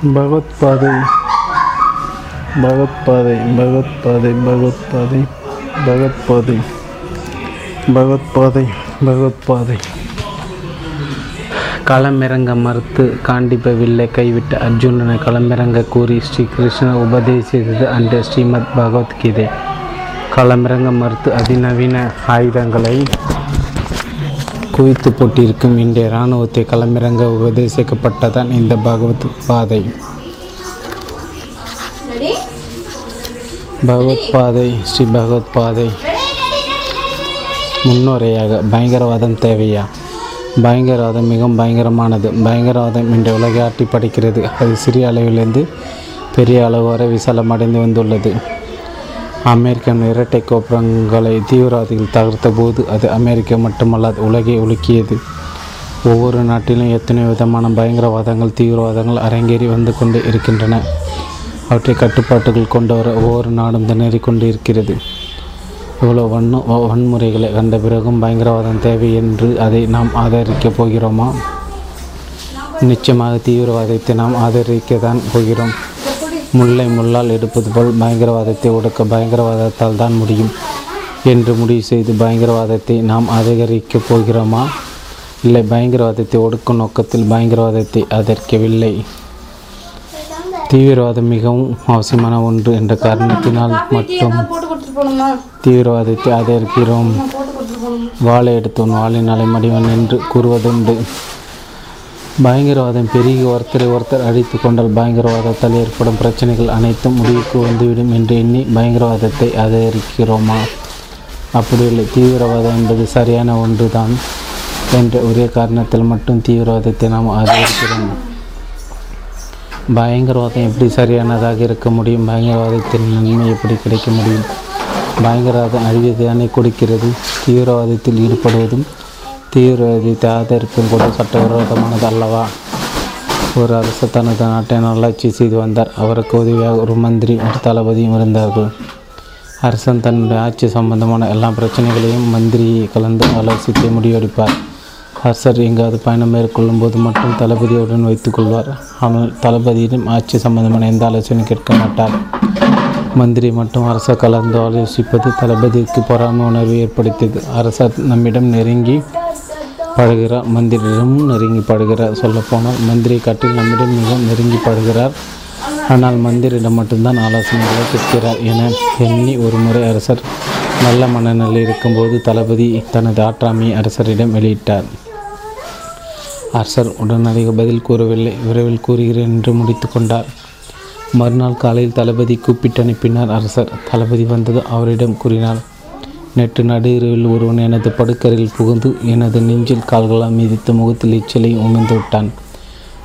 பகவத்பாதை பகவத்பாதை பகவத்பாதை பகவத்பாதை பகவத்பாதை பகவத்பாதை பகவத்பாதை களமிறங்க மறுத்து காண்டிப்பவில்லை கைவிட்ட அர்ஜுனனை களமிறங்க கூறி ஸ்ரீ கிருஷ்ணர் உபதேசித்தது அன்று ஸ்ரீமத் பகவத்கீதை. களமிறங்க மறுத்து அதிநவீன ஆயுதங்களை குவித்து போட்டிருக்கும் இன்றைய இராணுவத்தை களமிறங்க உபதேசிக்கப்பட்டதான் இந்த பகவத் பாதை. பகவத் பாதை ஸ்ரீ பகவத் பாதை. முன்னுரையாக பயங்கரவாதம் தேவையா? பயங்கரவாதம் மிகவும் பயங்கரமானது. பயங்கரவாதம் இன்று உலகை ஆட்டி படைக்கிறது. அது சிறிய அளவிலிருந்து பெரிய அளவு வரை விசாலமடைந்து வந்துள்ளது. அமெரிக்கன் இரட்டை கோபுரங்களை தீவிரவாதிகள் தகர்த்த போது அது அமெரிக்கா மட்டுமல்லாது உலகை உலுக்கியது. ஒவ்வொரு நாட்டிலும் எத்தனை விதமான பயங்கரவாதங்கள் தீவிரவாதங்கள் அரங்கேறி வந்து கொண்டு இருக்கின்றன. அவற்றை கட்டுப்பாட்டுகள் கொண்டு வர ஒவ்வொரு நாடும் திணறி கொண்டு இருக்கிறது. இவ்வளோ வன்ம வன்முறைகளை கண்ட பிறகும் பயங்கரவாதம் தேவை என்று அதை நாம் ஆதரிக்கப் போகிறோமா? நிச்சயமாக தீவிரவாதத்தை நாம் ஆதரிக்க தான் போகிறோம். முல்லை முள்ளால் எடுப்பது போல் பயங்கரவாதத்தை ஒடுக்க பயங்கரவாதத்தால் தான் முடியும். என்று முடிவு செய்து பயங்கரவாதத்தை நாம் அதிகரிக்கப் போகிறோமா? இல்லை பயங்கரவாதத்தை ஒடுக்கும் நோக்கத்தில் பயங்கரவாதத்தை ஆதரிக்கவில்லை தீவிரவாதம் மிகவும் அவசியமான ஒன்று என்ற காரணத்தினால் மட்டும் தீவிரவாதத்தை ஆதரிக்கிறோம். போட்டு கொடுத்துட்டு வாழை எடுத்தவன் வாழின் என்று கூறுவதுண்டு. பயங்கரவாதம் பெருகி ஒருத்தரை ஒருத்தர் அடித்து கொண்டால் பயங்கரவாதத்தால் ஏற்படும் பிரச்சனைகள் அனைத்தும் முடிவுக்கு வந்துவிடும் என்று எண்ணி பயங்கரவாதத்தை ஆதரிக்கிறோமா? அப்படி இல்லை. தீவிரவாதம் என்பது சரியான ஒன்றுதான் என்ற ஒரே காரணத்தில் மட்டும் தீவிரவாதத்தை நாம் ஆதரிக்கிறோம். பயங்கரவாதம் எப்படி சரியானதாக இருக்க முடியும்? பயங்கரவாதத்தின் நன்மை எப்படி கிடைக்க முடியும்? பயங்கரவாதம் அழிவதை தானே கொடுக்கிறது? தீவிரவாதத்தில் ஈடுபடுவதும் தீவிரவாதத்தை ஆதரிப்பும் கூட சட்டவிரோதமானது அல்லவா? ஒரு அரசு தனது நாட்டை நல்லாட்சி செய்து வந்தார். அவருக்கு உதவியாக ஒரு மந்திரி ஒரு தளபதியும் இருந்தார்கள். அரசன் தன்னுடைய ஆட்சி சம்பந்தமான எல்லா பிரச்சனைகளையும் மந்திரியை கலந்து ஆலோசித்து முடிவெடுப்பார். அரசர் எங்காவது பயணம் மேற்கொள்ளும் போது மட்டும் தளபதியுடன் வைத்துக்கொள்வார் ஆனால் தளபதியிடம் ஆட்சி சம்பந்தமான எந்த ஆலோசனையும் கேட்க மாட்டார். மந்திரி மட்டும் அரசர் கலந்து ஆலோசிப்பது தளபதிக்கு பொறாமை உணர்வு ஏற்படுத்தியது. அரசர் நம்மிடம் நெருங்கி பழகிறார் மந்திரியிடமும் நெருங்கி படுகிறார் சொல்லப்போனால் மந்திரி காட்டில் நம்மிடம் மிகவும் நெருங்கி படுகிறார். ஆனால் மந்திரிடம் மட்டும்தான் ஆலோசனைகளை கேட்கிறார் என எண்ணி ஒரு முறை அரசர் நல்ல மனநிலையில் இருக்கும்போது தளபதி தனது ஆற்றாமையை அரசரிடம் வெளியிட்டார். அரசர் உடனடியாக பதில் கூறவில்லை. விரைவில் கூறுகிறேன் என்று முடித்து கொண்டார். மறுநாள் காலையில் தளபதி கூப்பிட்டு அனுப்பினார் அரசர் தளபதி வந்தது அவரிடம் கூறினார் நேற்று நடு இரவில் ஒருவன் எனது படுக்கரையில் புகுந்து எனது நெஞ்சில் கால்களால் மிதித்து முகத்தில் எச்சிலை உமிழ்ந்து விட்டான்.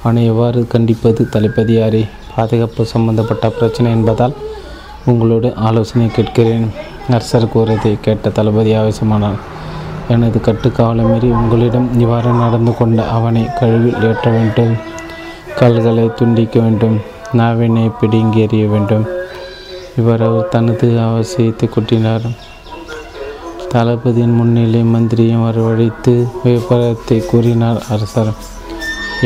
அவனை எவ்வாறு கண்டிப்பது? தளபதியாரே பாதுகாப்பு சம்பந்தப்பட்ட பிரச்சனை என்பதால் உங்களோடு ஆலோசனை கேட்கிறேன் அரசர் கூறதை கேட்ட தளபதி ஆவேசமானார் எனது கட்டுக்காவலை மீறி உங்களிடம் இவ்வாறு நடந்து கொண்ட அவனை கழுவில் ஏற்ற வேண்டும் கால்களை துண்டிக்க வேண்டும். நாவினை பிடுங்கி எறிய வேண்டும். இவர் அவர் தனது அவசியத்தை கொட்டினார் தளபதியின் முன்னிலை மந்திரியும் வரவழைத்து விபரத்தை கூறினார் அரசர்.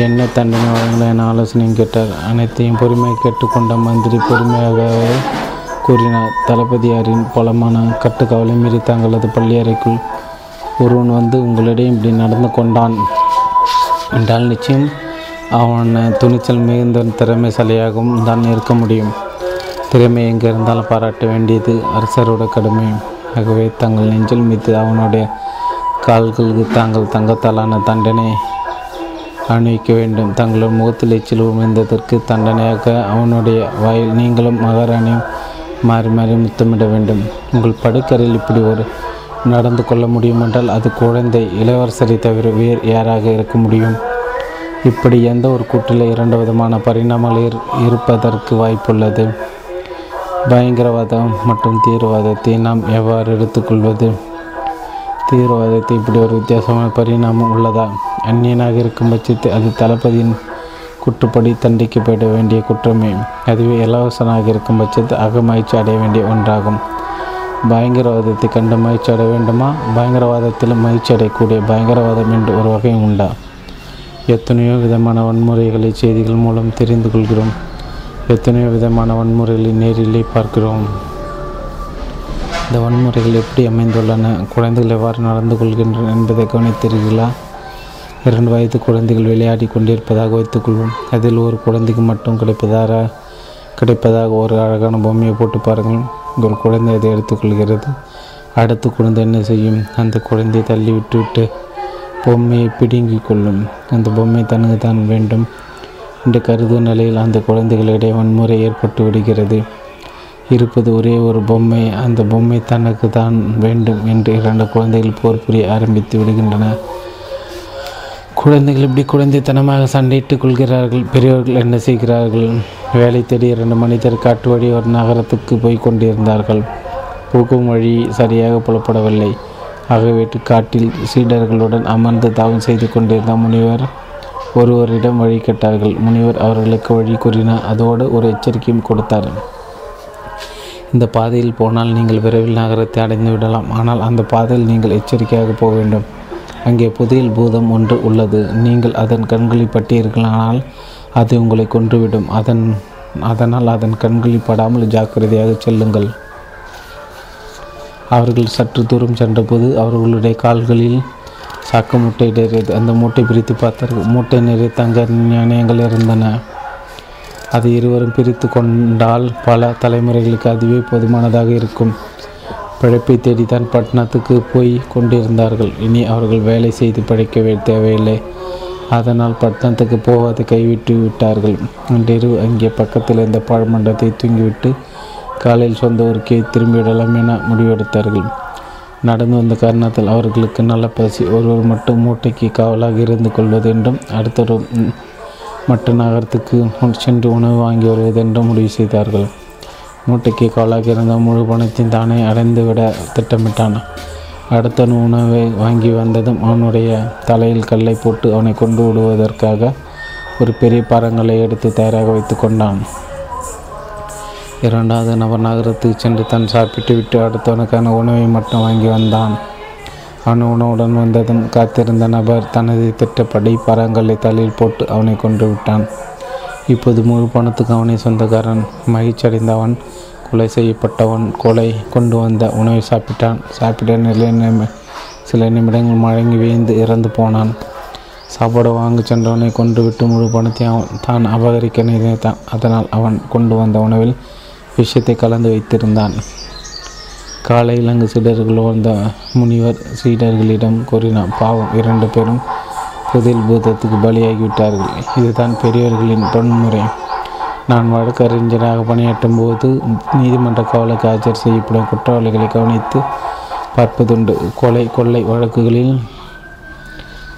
என்ன தண்டனை வழங்கல என ஆலோசனையும் கேட்டார். அனைத்தையும் பொறுமையாக கேட்டுக்கொண்ட மந்திரி பொறுமையாகவே கூறினார். தளபதியாரின் பலமான கட்டுக்கவலை மீறி தங்களது பள்ளியறைக்குள் ஒருவன் வந்து உங்களிடம் இப்படி நடந்து கொண்டான் என்றால் நிச்சயம் அவன் துணிச்சல் மிகுந்த திறமைசாலியாகவும் தான் இருக்க முடியும். திறமை எங்கே இருந்தாலும் பாராட்ட வேண்டியது அரசரோட கடமை. ஆகவே தங்கள் நெஞ்சில் மீது அவனுடைய கால்களுக்கு தாங்கள் தங்கத்தாலான தண்டனை அணிவிக்க வேண்டும். தங்களது முகத்தில் எச்சில் உமிழ்ந்ததற்கு தண்டனையாக அவனுடைய வாயில் நீங்களும் மகாராணியும் மாறி மாறி முத்தமிட வேண்டும். உங்கள் படுக்கரையில் இப்படி ஒரு நடந்து கொள்ள முடியுமென்றால் அது குழந்தை இளவரசரை தவிர வேறு யாராக இருக்க முடியும்? இப்படி எந்த ஒரு கூட்டில் இரண்டு விதமான பரிணாமங்கள் இரு- இருப்பதற்கு வாய்ப்புள்ளது? பயங்கரவாதம் மற்றும் தீவிரவாதத்தை நாம் எவ்வாறு எடுத்துக்கொள்வது? தீவிரவாதத்தை இப்படி ஒரு வித்தியாசமான பரிணாமம் உள்ளதா? அந்நியனாக இருக்கும் பட்சத்தில் அது தளபதியின் குற்றப்படி தண்டிக்கப்பட வேண்டிய குற்றமே. அதுவே இலவசனாக இருக்கும் பட்சத்தில் அகமகிழ்ச்சி அடைய வேண்டிய ஒன்றாகும். பயங்கரவாதத்தை கண்டு மகிழ்ச்சி அடைய வேண்டுமா? பயங்கரவாதத்தில் மகிழ்ச்சி அடையக்கூடிய பயங்கரவாதம் என்று ஒரு வகை உண்டா? எத்தனையோ விதமான வன்முறைகளை செய்திகள் மூலம் தெரிந்து கொள்கிறோம். எத்தனையோ விதமான வன்முறைகளை நேரிலே பார்க்கிறோம். இந்த வன்முறைகள் எப்படி அமைந்துள்ளன? குழந்தைகள் எவ்வாறு நடந்து கொள்கின்றன என்பதை கவனித்தீர்களா இரண்டு வயது குழந்தைகள் விளையாடி கொண்டிருப்பதாக வைத்துக்கொள்வோம். அதில் ஒரு குழந்தைக்கு மட்டும் கிடைப்பதாக கிடைப்பதாக ஒரு அழகான பொம்மையை போட்டு பாருங்கள். ஒரு குழந்தை அதை எடுத்துக்கொள்கிறது. அடுத்த குழந்தை என்ன செய்யும்? அந்த குழந்தையை தள்ளி விட்டு விட்டு பொம்மையை பிடுங்கி கொள்ளும். அந்த பொம்மை தனக்கு தான் வேண்டும் என்று கருதும் நிலையில் அந்த குழந்தைகளிடையே வன்முறை ஏற்பட்டு விடுகிறது. இருப்பது ஒரே ஒரு பொம்மை அந்த பொம்மை தனக்கு தான் வேண்டும் என்று இரண்டு குழந்தைகள் போர் புரிய ஆரம்பித்து விடுகின்றன. குழந்தைகள் இப்படி குழந்தைத்தனமாக சண்டையிட்டுக் கொள்கிறார்கள் பெரியவர்கள் என்ன செய்கிறார்கள்? வேலை தேடி இரண்டு மனிதர் காட்டு வழி ஒரு நகரத்துக்கு போய் கொண்டிருந்தார்கள். போகும் வழி சரியாக புலப்படவில்லை. ஆகவேட்டு காட்டில் சீடர்களுடன் அமர்ந்து தவம் செய்து கொண்டிருந்த முனிவர் ஒருவரிடம் வழி கேட்டார்கள். முனிவர் அவர்களுக்கு வழி கூறினார். அதோடு ஒரு எச்சரிக்கையும் கொடுத்தார். இந்த பாதையில் போனால் நீங்கள் விரைவில் நகரத்தை அடைந்து விடலாம். ஆனால் அந்த பாதையில் நீங்கள் எச்சரிக்கையாக போக வேண்டும். அங்கே புதையில் பூதம் ஒன்று உள்ளது. நீங்கள் அதன் கண்களில் பட்டீர்களானால் அது உங்களை கொன்றுவிடும். அதன் அதனால் அதன் கண்களில் படாமல் ஜாக்கிரதையாக செல்லுங்கள். அவர்கள் சற்று தூரம் சென்றபோது அவர்களுடைய கால்களில் சாக்கு மூட்டை இடறியது அந்த மூட்டை பிரித்து பார்த்தார்கள். மூட்டை நிறைய தங்க நாணயங்கள் இருந்தன. அது இருவரும் பிரித்து கொண்டால் பல தலைமுறைகளுக்கு அதுவே போதுமானதாக இருக்கும். பிழைப்பை தேடித்தான் பட்டணத்துக்கு போய் கொண்டிருந்தார்கள். இனி அவர்கள் வேலை செய்து பிழைக்க தேவையில்லை. அதனால் பட்டணத்துக்கு போவதை கைவிட்டு விட்டார்கள். அன்றிரவு அங்கே பக்கத்தில் இருந்த பாழ்மண்டத்தை தூங்கிவிட்டு காலையில் சொந்த ஊருக்கே திரும்பிவிடலாம் என முடிவெடுத்தார்கள். நடந்து வந்த காரணத்தில் அவர்களுக்கு நல்ல பசி. ஒருவர் மட்டும் மூட்டைக்கு காவலாக இருந்து கொள்வது என்றும் அடுத்தவர் மற்ற நகரத்துக்கு சென்று உணவு வாங்கி வருவதென்றும் முடிவு செய்தார்கள். மூட்டைக்கு காவலாக இருந்த முழு பணத்தையும் தானே அடைந்து விட திட்டமிட்டான். அடுத்த உணவை வாங்கி வந்ததும் அவனுடைய தலையில் கல்லை போட்டு அவனை கொண்டு விடுவதற்காக ஒரு பெரிய பாறங்களை எடுத்து தயாராக வைத்து கொண்டான். இரண்டாவது நபர் நகரத்துக்கு சென்று தான் சாப்பிட்டு விட்டு அடுத்தவனுக்கான உணவை மட்டும் வாங்கி வந்தான். அவன் உணவுடன் வந்ததும் காத்திருந்த நபர் தனது திட்டப்படி பரங்களை தலையில் போட்டு அவனை கொண்டு விட்டான். இப்போது முழு பணத்துக்கு அவனை சொந்தக்காரன். மகிழ்ச்சியடைந்தவன் கொலை செய்யப்பட்டவன் கொலை கொண்டு வந்த உணவை சாப்பிட்டான். சாப்பிட்ட நிலை சில நிமிடங்கள் மழங்கி வீழ்ந்து இறந்து போனான். சாப்பாடு வாங்க சென்றவனை கொண்டு விட்டு முழு பணத்தை அவன் தான் அபகரிக்க நினைத்தான் அதனால் அவன் கொண்டு வந்த உணவில் விஷயத்தை கலந்து வைத்திருந்தான். காலையில் அங்கு சீடர்கள் வந்த முனிவர் சீடர்களிடம் கூறினான் பாவம் இரண்டு பேரும் புதில் பூதத்துக்கு பலியாகிவிட்டார்கள். இதுதான் பெரியவர்களின் பன்முறை நான் வழக்கறிஞராக பணியாற்றும் போது நீதிமன்ற காவலுக்கு ஆஜர் செய்யப்படும் குற்றவாளிகளை கவனித்து பார்ப்பதுண்டு. கொலை கொள்ளை வழக்குகளில்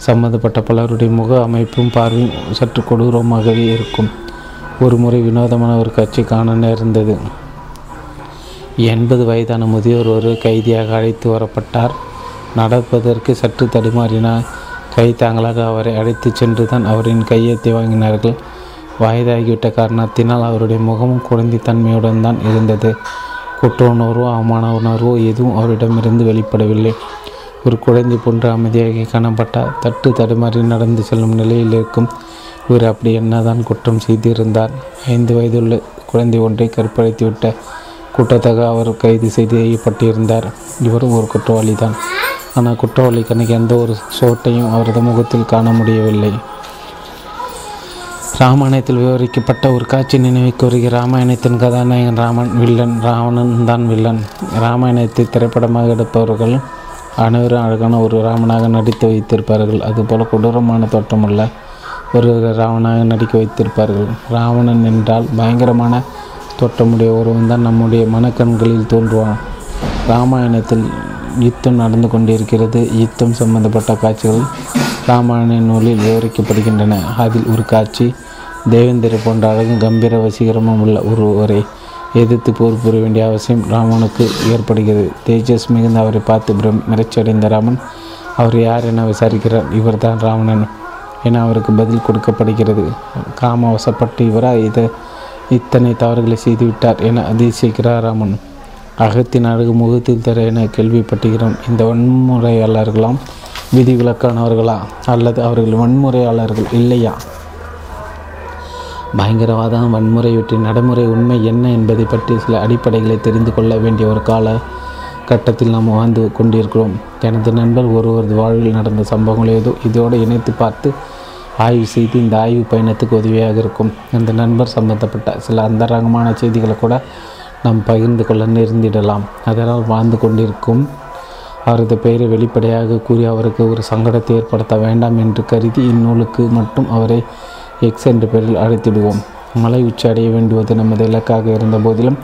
சம்மந்தப்பட்ட பலருடைய முக அமைப்பும் பார்வையும் சற்று கொடூரமாகவே இருக்கும். ஒரு முறை வினோதமான ஒரு காட்சி காண நேர்ந்தது. எண்பது வயதான முதியோர் ஒரு கைதியாக அழைத்து வரப்பட்டார். நடப்பதற்கு சற்று தடுமாறினார். கை தாங்களாக அவரை அழைத்து சென்று தான் அவரின் கையெழுத்தை வாங்கினார்கள். வயதாகிவிட்ட காரணத்தினால் அவருடைய முகமும் குழந்தை தன்மையுடன் தான் இருந்தது. குற்ற உணர்வோ அவமான உணர்வோ எதுவும் அவரிடமிருந்து வெளிப்படவில்லை. ஒரு குழந்தை போன்று அமைதியாக காணப்பட்டார். தட்டு தடுமாறி நடந்து செல்லும் நிலையில் இருக்கும் இவர் அப்படி என்னதான் குற்றம் செய்திருந்தார். ஐந்து வயதுள்ள குழந்தை ஒன்றை கற்பழித்துவிட்ட கூட்டத்தாக அவர் கைது செய்யப்பட்டிருந்தார் இவரும் ஒரு குற்றவாளி தான் ஆனால் குற்றவாளி கணக்கு எந்த ஒரு சோட்டையும் அவரது முகத்தில் காண முடியவில்லை. ராமாயணத்தில் விவரிக்கப்பட்ட ஒரு காட்சி நினைவுக்கு வருகிற ராமாயணத்தின் கதாநாயகன் ராமன் வில்லன் ராவணன் தான் வில்லன். ராமாயணத்தை திரைப்படமாக எடுப்பவர்கள் அனைவரும் அழகான ஒரு ராமனாக நடித்து வைத்திருப்பார்கள். அதுபோல் கொடூரமான தோற்றமுள்ள ஒருவரை ராவணாக நடிக்க வைத்திருப்பார்கள். ராவணன் என்றால் பயங்கரமான தோற்றமுடைய ஒருவன் தான் நம்முடைய மனக்கண்களில் தோன்றுவான். ராமாயணத்தில் யுத்தம் நடந்து கொண்டிருக்கிறது. யுத்தம் சம்பந்தப்பட்ட காட்சிகள் ராமாயண நூலில் விவரிக்கப்படுகின்றன. அதில் ஒரு காட்சி தேவேந்திர போன்ற அழகும் கம்பீர வசீகரமும் உள்ள ஒருவரை எதிர்த்து போர் புரிய வேண்டிய அவசியம் ராமனுக்கு ஏற்படுகிறது. தேஜஸ் மிகுந்த அவரை பார்த்து பிரம் மிரட்சியடைந்த ராமன் அவர் யார் என விசாரிக்கிறார். இவர்தான் ராவணன். என அவருக்கு பதில் கொடுக்கப்படுகிறது. காம வசப்பட்டு இவரா இதை இத்தனை தவறுகளை செய்துவிட்டார் என அதிசயிக்கிறார் ராமன். அகத்தின் அழகு முகத்தில் தர என கேள்விப்பட்டுகிறோம் இந்த வன்முறையாளர்களாம் விதிவிலக்கானவர்களா? அல்லது அவர்கள் வன்முறையாளர்கள் இல்லையா? பயங்கரவாதம் வன்முறையொற்றின் நடைமுறை உண்மை என்ன என்பதை பற்றி சில அடிப்படைகளை தெரிந்து கொள்ள வேண்டிய ஒரு கால கட்டத்தில் நாம் வாழ்ந்து கொண்டிருக்கிறோம். எனது நண்பர் ஒருவரது வாழ்வில் நடந்த சம்பவங்களை ஏதோ இதோடு இணைத்து பார்த்து ஆய்வு செய்து இந்த ஆய்வு பயணத்துக்கு உதவியாக இருக்கும். அந்த நண்பர் சம்பந்தப்பட்ட சில அந்தரங்கமான செய்திகளை கூட நாம் பகிர்ந்து கொள்ள நேர்ந்திடலாம். அதனால் வாழ்ந்து கொண்டிருக்கும். அவரது பெயரை வெளிப்படையாக கூறி அவருக்கு ஒரு சங்கடத்தை ஏற்படுத்த வேண்டாம் என்று கருதி இந்நூலுக்கு மட்டும் அவரை எக்ஸ் என்ற பெயரில் அழைத்திடுவோம். மலை உச்சி அடைய வேண்டுவது நமது இலக்காக இருந்த போதிலும்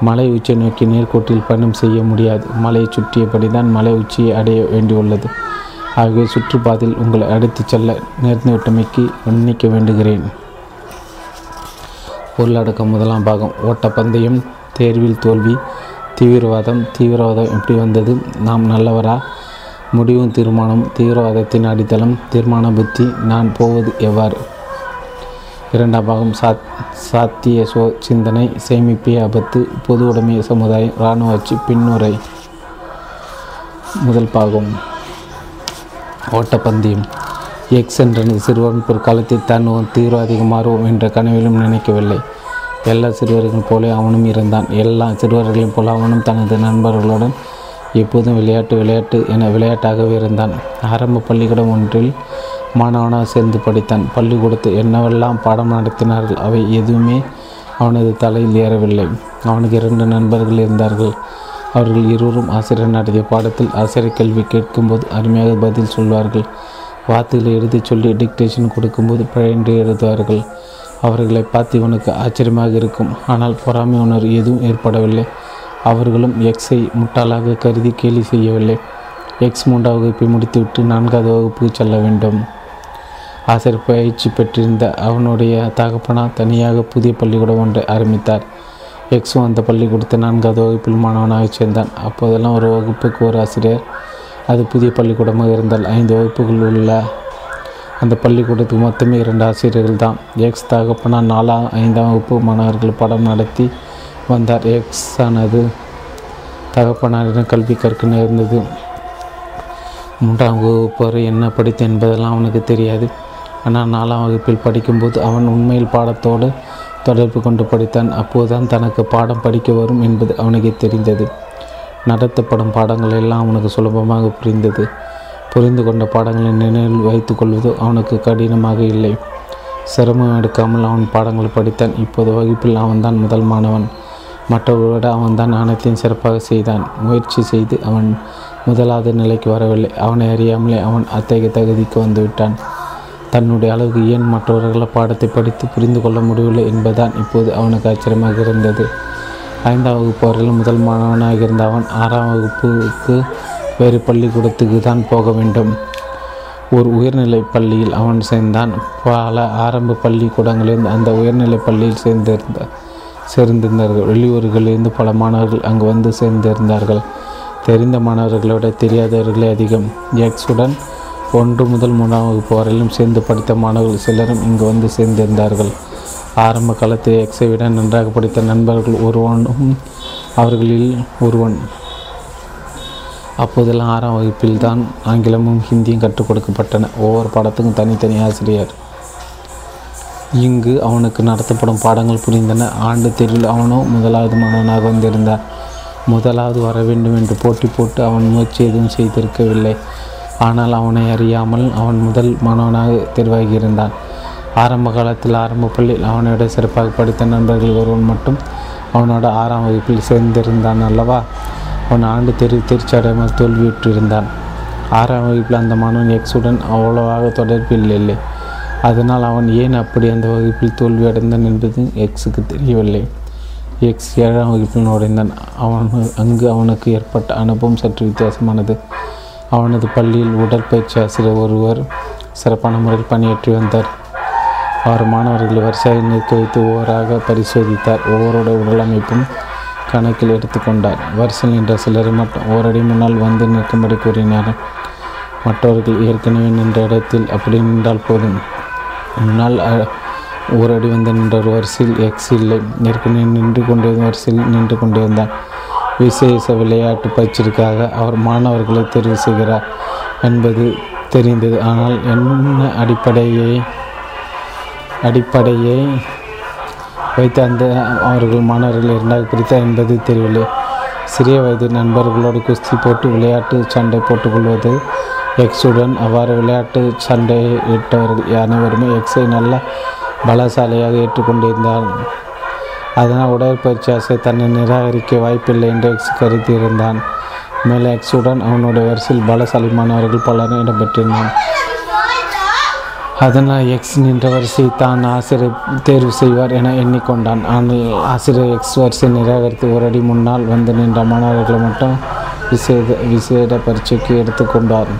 மலை உச்சியை நோக்கி நேர்கோட்டில் பயணம் செய்ய முடியாது. மலையை சுற்றியபடி தான் மலை உச்சியை அடைய வேண்டியுள்ளது. ஆகிய சுற்றுப்பாதையில் உங்களை அழைத்துச் செல்ல நேர்ந்துவிட்டமைக்கு மன்னிக்க வேண்டுகிறேன். பொருளடக்கம் முதலாம் பாகம். ஓட்டப்பந்தயம் தேர்வில் தோல்வி தீவிரவாதம் தீவிரவாதம் எப்படி வந்தது? நாம் நல்லவரா? முடிவும் தீர்மானம் தீவிரவாதத்தின் அடித்தளம் தீர்மான புத்தி நான் போவது எவ்வாறு? இரண்டாம் பாகம். சாத் சாத்திய சோ சிந்தனை சேமிப்பே ஆபத்து பொது உடைமை சமுதாயம் இராணுவ ஆட்சி பின்னுரை. முதல் பாகம். ஓட்டப்பந்தயம். எக்ஸ் என்ற சிறுவன் பிற்காலத்தில் தான் ஒரு அதிகமாறுவோம் மாறுவோம் என்ற கனவிலும் நினைக்கவில்லை. எல்லா சிறுவர்களும் போல அவனும் இருந்தான் எல்லா சிறுவர்களையும் போல அவனும் தனது நண்பர்களுடன் எப்போதும் விளையாட்டு விளையாட்டு என விளையாட்டாகவே இருந்தான். ஆரம்ப பள்ளிக்கூடம் ஒன்றில் மாணவனாக சேர்ந்து படித்தான். பள்ளிக்கூடத்தில் என்னவெல்லாம் பாடம் நடத்தினார்கள் அவை எதுவுமே அவனது தலையில் ஏறவில்லை. அவனுக்கு இரண்டு நண்பர்கள் இருந்தார்கள். அவர்கள் இருவரும் ஆசிரியர் நடத்திய பாடத்தில் ஆசிரியர் கேள்வி கேட்கும்போது அருமையாக பதில் சொல்வார்கள். வார்த்தைகளை எழுதிச் சொல்லி டிக்டேஷன் கொடுக்கும்போது பிழைந்து எழுதுவார்கள். அவர்களை பார்த்து இவனுக்கு ஆச்சரியமாக இருக்கும். ஆனால் பொறாமை உணர்வு எதுவும் ஏற்படவில்லை. அவர்களும் எக்ஸை முட்டாளாக கருதி கேலி செய்யவில்லை. எக்ஸ் மூன்றாம் வகுப்பை முடித்துவிட்டு நான்காவது வகுப்புக்கு செல்ல வேண்டும். ஆசிரியர் பயிற்சி பெற்றிருந்த அவனுடைய தகப்பனா தனியாக புதிய பள்ளிக்கூடம் ஒன்றை ஆரம்பித்தார். எக்ஸும் அந்த பள்ளிக்கூடத்தை நான்காவது வகுப்பில் மாணவனாக சேர்ந்தான். அப்போதெல்லாம் ஒரு வகுப்புக்கு ஒரு ஆசிரியர். அது புதிய பள்ளிக்கூடமாக இருந்தால் ஐந்து வகுப்புகள் உள்ள அந்த பள்ளிக்கூடத்துக்கு மொத்தமே இரண்டு ஆசிரியர்கள் தான். எக்ஸ் தகப்பனா நாலாம் ஐந்தாம் வகுப்பு மாணவர்கள் பாடம் நடத்தி வந்தார். எக்ஸ் ஆனது தகப்பனாரிடம் கல்வி கற்க நேர்ந்தது. மூன்றாம் வகுப்பு வரை என்ன படித்தேன் என்பதெல்லாம் அவனுக்கு தெரியாது. ஆனால் நாலாம் வகுப்பில் படிக்கும்போது அவன் உண்மையில் பாடத்தோடு தொடர்பு கொண்டு படித்தான். அப்போதுதான் தனக்கு பாடம் படிக்க வரும் என்பது அவனுக்கு தெரிந்தது. நடத்தப்படும் பாடங்கள் எல்லாம் அவனுக்கு சுலபமாக புரிந்தது. புரிந்து கொண்ட பாடங்களை நினைவில் வைத்துக்கொள்வது அவனுக்கு கடினமாக இல்லை. சிரமம் எடுக்காமல் அவன் பாடங்களை படித்தான். இப்போது வகுப்பில் அவன்தான் முதல் மாணவன். மற்றவர்களோட அவன்தான் அனைத்தையும் சிறப்பாக செய்தான். முயற்சி செய்து அவன் முதலாவது நிலைக்கு வரவில்லை. அவனை அறியாமலே அவன் அத்தகைய தகுதிக்கு வந்துவிட்டான். தன்னுடைய அளவுக்கு ஏன் மற்றவர்கள் பாடத்தை படித்து புரிந்து கொள்ள முடியவில்லை என்பதுதான் இப்போது அவனுக்கு ஆச்சரியமாக இருந்தது. ஐந்தாம் வகுப்பு வரையில் முதல் மாணவனாக இருந்த அவன் ஆறாம் வகுப்புக்கு வேறு பள்ளிக்கூடத்துக்கு தான் போக வேண்டும். ஒரு உயர்நிலை பள்ளியில் அவன் சேர்ந்தான். பல ஆரம்ப பள்ளிக்கூடங்களில் அந்த உயர்நிலை பள்ளியில் சேர்ந்திருந்த சேர்ந்திருந்தார்கள். வெளியூர்களிலிருந்து பல மாணவர்கள் அங்கு வந்து சேர்ந்திருந்தார்கள். தெரிந்த மாணவர்களை விட தெரியாதவர்களே அதிகம். எக்ஸுடன் ஒன்று முதல் மூணாம் வகுப்பு வரையிலும் சேர்ந்து படித்த மாணவர்கள் சிலரும் இங்கு வந்து சேர்ந்திருந்தார்கள். ஆரம்ப காலத்தில் எக்ஸை விட நன்றாக படித்த நண்பர்கள் ஒருவனும் அவர்களில் ஒருவன். அப்போதெல்லாம் ஆறாம் வகுப்பில் தான் ஆங்கிலமும் ஹிந்தியும் கற்றுக் கொடுக்கப்பட்டன. ஒவ்வொரு பாடத்துக்கும் தனித்தனி ஆசிரியர். இங்கு அவனுக்கு நடத்தப்படும் பாடங்கள் புரிந்தன. ஆண்டு தேர்வில் அவனோ முதலாவது மாணவனாக வந்திருந்தார். முதலாவது வர வேண்டும் என்று போட்டி போட்டு அவன் முயற்சி எதுவும் செய்திருக்கவில்லை. ஆனால் அவனை அறியாமல் அவன் முதல் மாணவனாக தெரிவாகியிருந்தான். ஆரம்ப காலத்தில் ஆரம்ப பள்ளியில் அவனோட சிறப்பாக படித்த நண்பர்கள் ஒருவன் மட்டும் அவனோட ஆறாம் வகுப்பில் சேர்ந்திருந்தான் அல்லவா? அவன் ஆண்டு தெரு தேர்ச்சியடையாமல் தோல்வியுற்றிருந்தான். ஆறாம் வகுப்பில் அந்த மாணவன் எக்ஸுடன் அவ்வளவாக தொடர்பில் இல்லை. அதனால் அவன் ஏன் அப்படி அந்த வகுப்பில் தோல்வியடைந்தான் என்பது எக்ஸுக்கு தெரியவில்லை. எக்ஸ் ஏழாம் வகுப்பில் நுழைந்தான். அவன் அங்கு அவனுக்கு ஏற்பட்ட அனுபவம் சற்று வித்தியாசமானது. அவனது பள்ளியில் உடற்பயிற்சி ஆசிரியர் ஒருவர் சிறப்பான முறையில் பணியாற்றி வந்தார். அவர் மாணவர்களை வரிசையாக நிற்க வைத்து ஒவ்வொருவராக பரிசோதித்தார். ஒவ்வொருடைய உடல் அமைப்பும் கணக்கில் எடுத்துக்கொண்டார் வரிசையில் நின்ற சிலரை மட்டும் ஓரடி முன்னால் வந்து நிற்கும்படி கூறினார். மற்றவர்கள் ஏற்கனவே நின்ற இடத்தில் அப்படி நின்றால் போதும். முன்னால் ஓரடி வந்து நின்ற ஒரு வரிசையில் எக்ஸ் இல்லை. ஏற்கனவே நின்று கொண்டிருந்த வரிசையில் நின்று கொண்டிருந்தான். விசேஷ விளையாட்டு பயிற்சிற்காக அவர் மாணவர்களை தெரிவு செய்கிறார் என்பது தெரிந்தது. ஆனால் என்ன அடிப்படையை அடிப்படையை வைத்து அந்த அவர்கள் மாணவர்கள் இரண்டாக பிரித்தார் என்பது தெரியவில்லை. சிறிய வயது நண்பர்களோடு குஸ்தி போட்டு விளையாட்டு சண்டை போட்டுக்கொள்வது எக்ஸுடன் அவ்வாறு விளையாட்டு சண்டை இட்டவர்கள் அனைவருமே எக்ஸை நல்ல பலசாலையாக ஏற்றுக்கொண்டிருந்தார். அதனால் உடற்பயிற்சி ஆசை தன்னை நிராகரிக்க வாய்ப்பில்லை என்று எக்ஸ் கருதியிருந்தான். மேலே எக்ஸுடன் அவனுடைய வரிசையில் பலசாலிமானவர்கள் பலரும் இடம்பெற்றிருந்தான் அதனால் எக்ஸ் நின்ற வரிசை தான் ஆசிரியர் தேர்வு செய்வார் என எண்ணிக்கொண்டான். ஆனால் ஆசிரியர் எக்ஸ் வரிசை நிராகரித்து ஒரு அடி முன்னால் வந்து நின்ற மாணவர்களை மட்டும் விசேட விசேட பரீட்சைக்கு எடுத்துக்கொண்டார்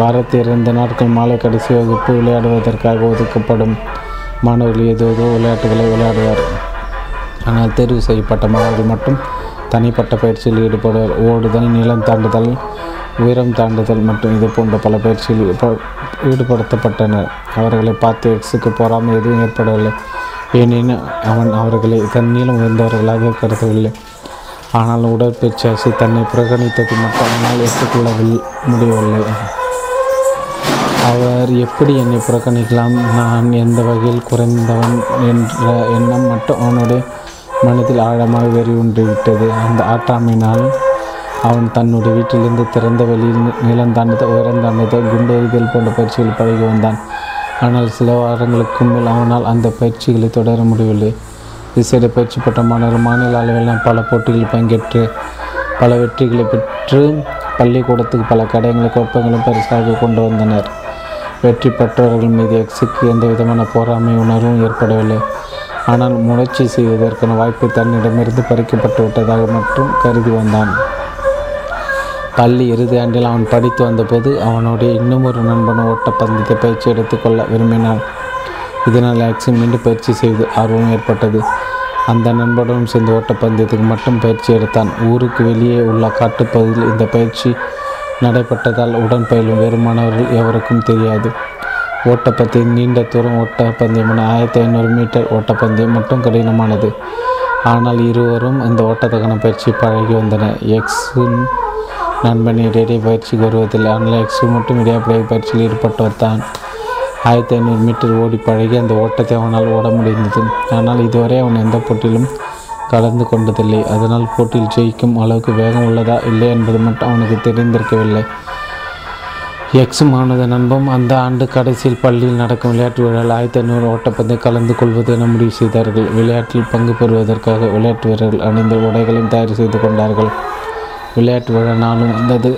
வாரத்தில் இரண்டு நாட்கள் மாலை கடைசி வகுப்பு விளையாடுவதற்காக ஒதுக்கப்படும் மாணவர்கள் ஏதோ ஏதோ விளையாட்டுகளை விளையாடுவார். ஆனால் தேர்வு செய்யப்பட்ட மாணவர்கள் மட்டும் தனிப்பட்ட பயிற்சியில் ஈடுபடுவார். ஓடுதல் நீளம் தாண்டுதல் உயரம் தாண்டுதல் மற்றும் இது போன்ற பல பயிற்சியில் ஈடுபடுத்தப்பட்டனர். அவர்களை பார்த்து எக்ஸுக்கு பொறாமை எதுவும் ஏற்படவில்லை. ஏனெனில் அவன் அவர்களை தன்னிலும் உயர்ந்தவர்களாக கருதவில்லை. ஆனால் உடற்பயிற்சி தன்னை புறக்கணித்தது மட்டும் அவனால் ஏற்றுக்கொள்ளவில் முடியவில்லை. அவர் எப்படி என்னை புறக்கணிக்கலாம்? நான் எந்த வகையில் குறைந்தவன் என்ற எண்ணம் மட்டும் அவனுடைய மனதில் ஆழமாக வெறி விட்டது. அந்த ஆட்டாமையினால் அவன் தன்னுடைய வீட்டிலிருந்து திறந்த வெளியில் நி- நிலம் தாண்டுதல் உயரம் தாண்டுதல் குண்டெறிதல் போன்ற பயிற்சிகள் பழகி வந்தான். ஆனால் சில வாரங்களுக்கு மேல் அவனால் அந்த பயிற்சிகளை தொடர முடியவில்லை. விசேட பயிற்சி பெற்ற மாணவர் மாநில அளவிலான பல போட்டிகளில் பங்கேற்று பல வெற்றிகளை பெற்று பள்ளிக்கூடத்துக்கு பல கடைகளை கோப்பங்களும் பரிசாக கொண்டு வந்தனர். வெற்றி பெற்றவர்கள் மீது எக்ஸுக்கு எந்த விதமான போராமை உணர்வும் ஏற்படவில்லை. ஆனால் முயற்சி செய்வதற்கான வாய்ப்பு தன்னிடமிருந்து பறிக்கப்பட்டு விட்டதாக மட்டும் கருதி வந்தான். பள்ளி இறுதி ஆண்டில் அவன் படித்து வந்தபோது அவனுடைய இன்னும் ஒரு நண்பன் ஓட்டப்பந்தயத்தை பயிற்சி எடுத்துக்கொள்ள விரும்பினான். இதனால் ஆக்சி மீண்டும் பயிற்சி செய்து ஆர்வம் ஏற்பட்டது. அந்த நண்பனும் சேர்ந்து ஓட்டப்பந்தயத்துக்கு மட்டும் பயிற்சி எடுத்தான். ஊருக்கு வெளியே உள்ள காட்டுப்பகுதியில் இந்த பயிற்சி நடைபெற்றதால் உடன் பயிலும் வேறு மாணவர்கள் எவருக்கும் தெரியாது. ஓட்டப்பந்தயம் நீண்ட தூரம் ஓட்டப்பந்தயம் என ஆயிரத்தி ஐநூறு மீட்டர் ஓட்டப்பந்தயம் மட்டும் கடினமானது. ஆனால் இருவரும் இந்த ஓட்டத்துக்கான பயிற்சி பழகி வந்தனர் எக்ஸின் நண்பன் இடையே பயிற்சிக்கு வருவதில்லை ஆனால் எக்ஸு மட்டும் இடையே பயிற்சியில் ஈடுபட்டவர் தான் ஆயிரத்தி ஐநூறு மீட்டர் ஓடி பழகி அந்த ஓட்டத்தை அவனால் ஓட முடிந்தது. ஆனால் இதுவரை அவன் எந்த போட்டியிலும் கலந்து கொண்டதில்லை. அதனால் போட்டியில் ஜெயிக்கும் அளவுக்கு வேகம் உள்ளதா இல்லை என்பது மட்டும் அவனுக்கு தெரிந்திருக்கவில்லை. எக்ஸ் மாணவ நண்பம் அந்த ஆண்டு கடைசியில் பள்ளியில் நடக்கும் விளையாட்டு வீரர்கள் ஆயிரத்தி ஐநூறு ஓட்டப்பந்தயம் கலந்து கொள்வது என முடிவு செய்தார்கள். விளையாட்டில் பங்கு பெறுவதற்காக விளையாட்டு வீரர்கள் அணிந்த உடைகளையும் தயார் செய்து கொண்டார்கள். விளையாட்டு விழா நாளும் வந்தது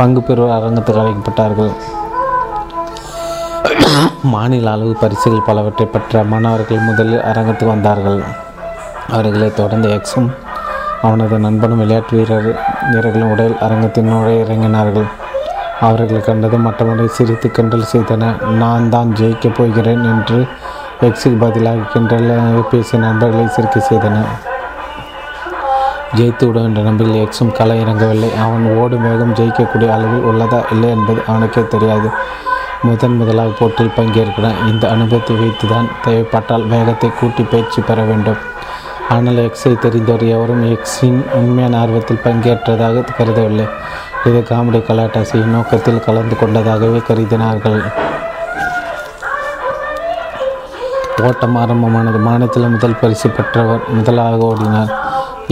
பங்கு பெறுவோர் அரங்கத்துக்கு அழைக்கப்பட்டார்கள். மாநில அளவு பரிசுகள் பலவற்றை பெற்ற மாணவர்கள் முதலில் அரங்கத்துக்கு வந்தார்கள். அவர்களை தொடர்ந்து எக்ஸும் அவனது நண்பனும் விளையாட்டு வீரர் வீரர்களும் உடல் அரங்கத்தின் நுழைய இறங்கினார்கள். அவர்கள் கண்டது மற்றவரை சிரித்து கிண்டல் செய்தனர் நான் தான் ஜெயிக்கப் போகிறேன் என்று எக்ஸுக்கு பதிலாக கிண்டல் பேசிய நண்பர்களை சிரிக்க செய்தன. ஜெயித்து விடும் என்ற நம்பிக்கையில் எக்ஸும் களை இறங்கவில்லை. அவன் ஓடும் வேகம் ஜெயிக்கக்கூடிய அளவில் உள்ளதா இல்லை என்பது அவனுக்கே தெரியாது. முதன் முதலாக போட்டியில் பங்கேற்கிறான். இந்த அனுபவத்தை வைத்து தான் தேவைப்பட்டால் வேகத்தை கூட்டி பயிற்சி பெற வேண்டும். ஆனால் எக்ஸை தெரிந்தவர் எவரும் எக்ஸின் உண்மையான ஆர்வத்தில் பங்கேற்றதாக கருதவில்லை. இது காமெடி கலாட்டாசியின் நோக்கத்தில் கலந்து கொண்டதாகவே கருதினார்கள். ஓட்டம் ஆரம்பமானது மாநிலத்தில் முதல் பரிசு பெற்றவர் முதலாக ஓடினார்.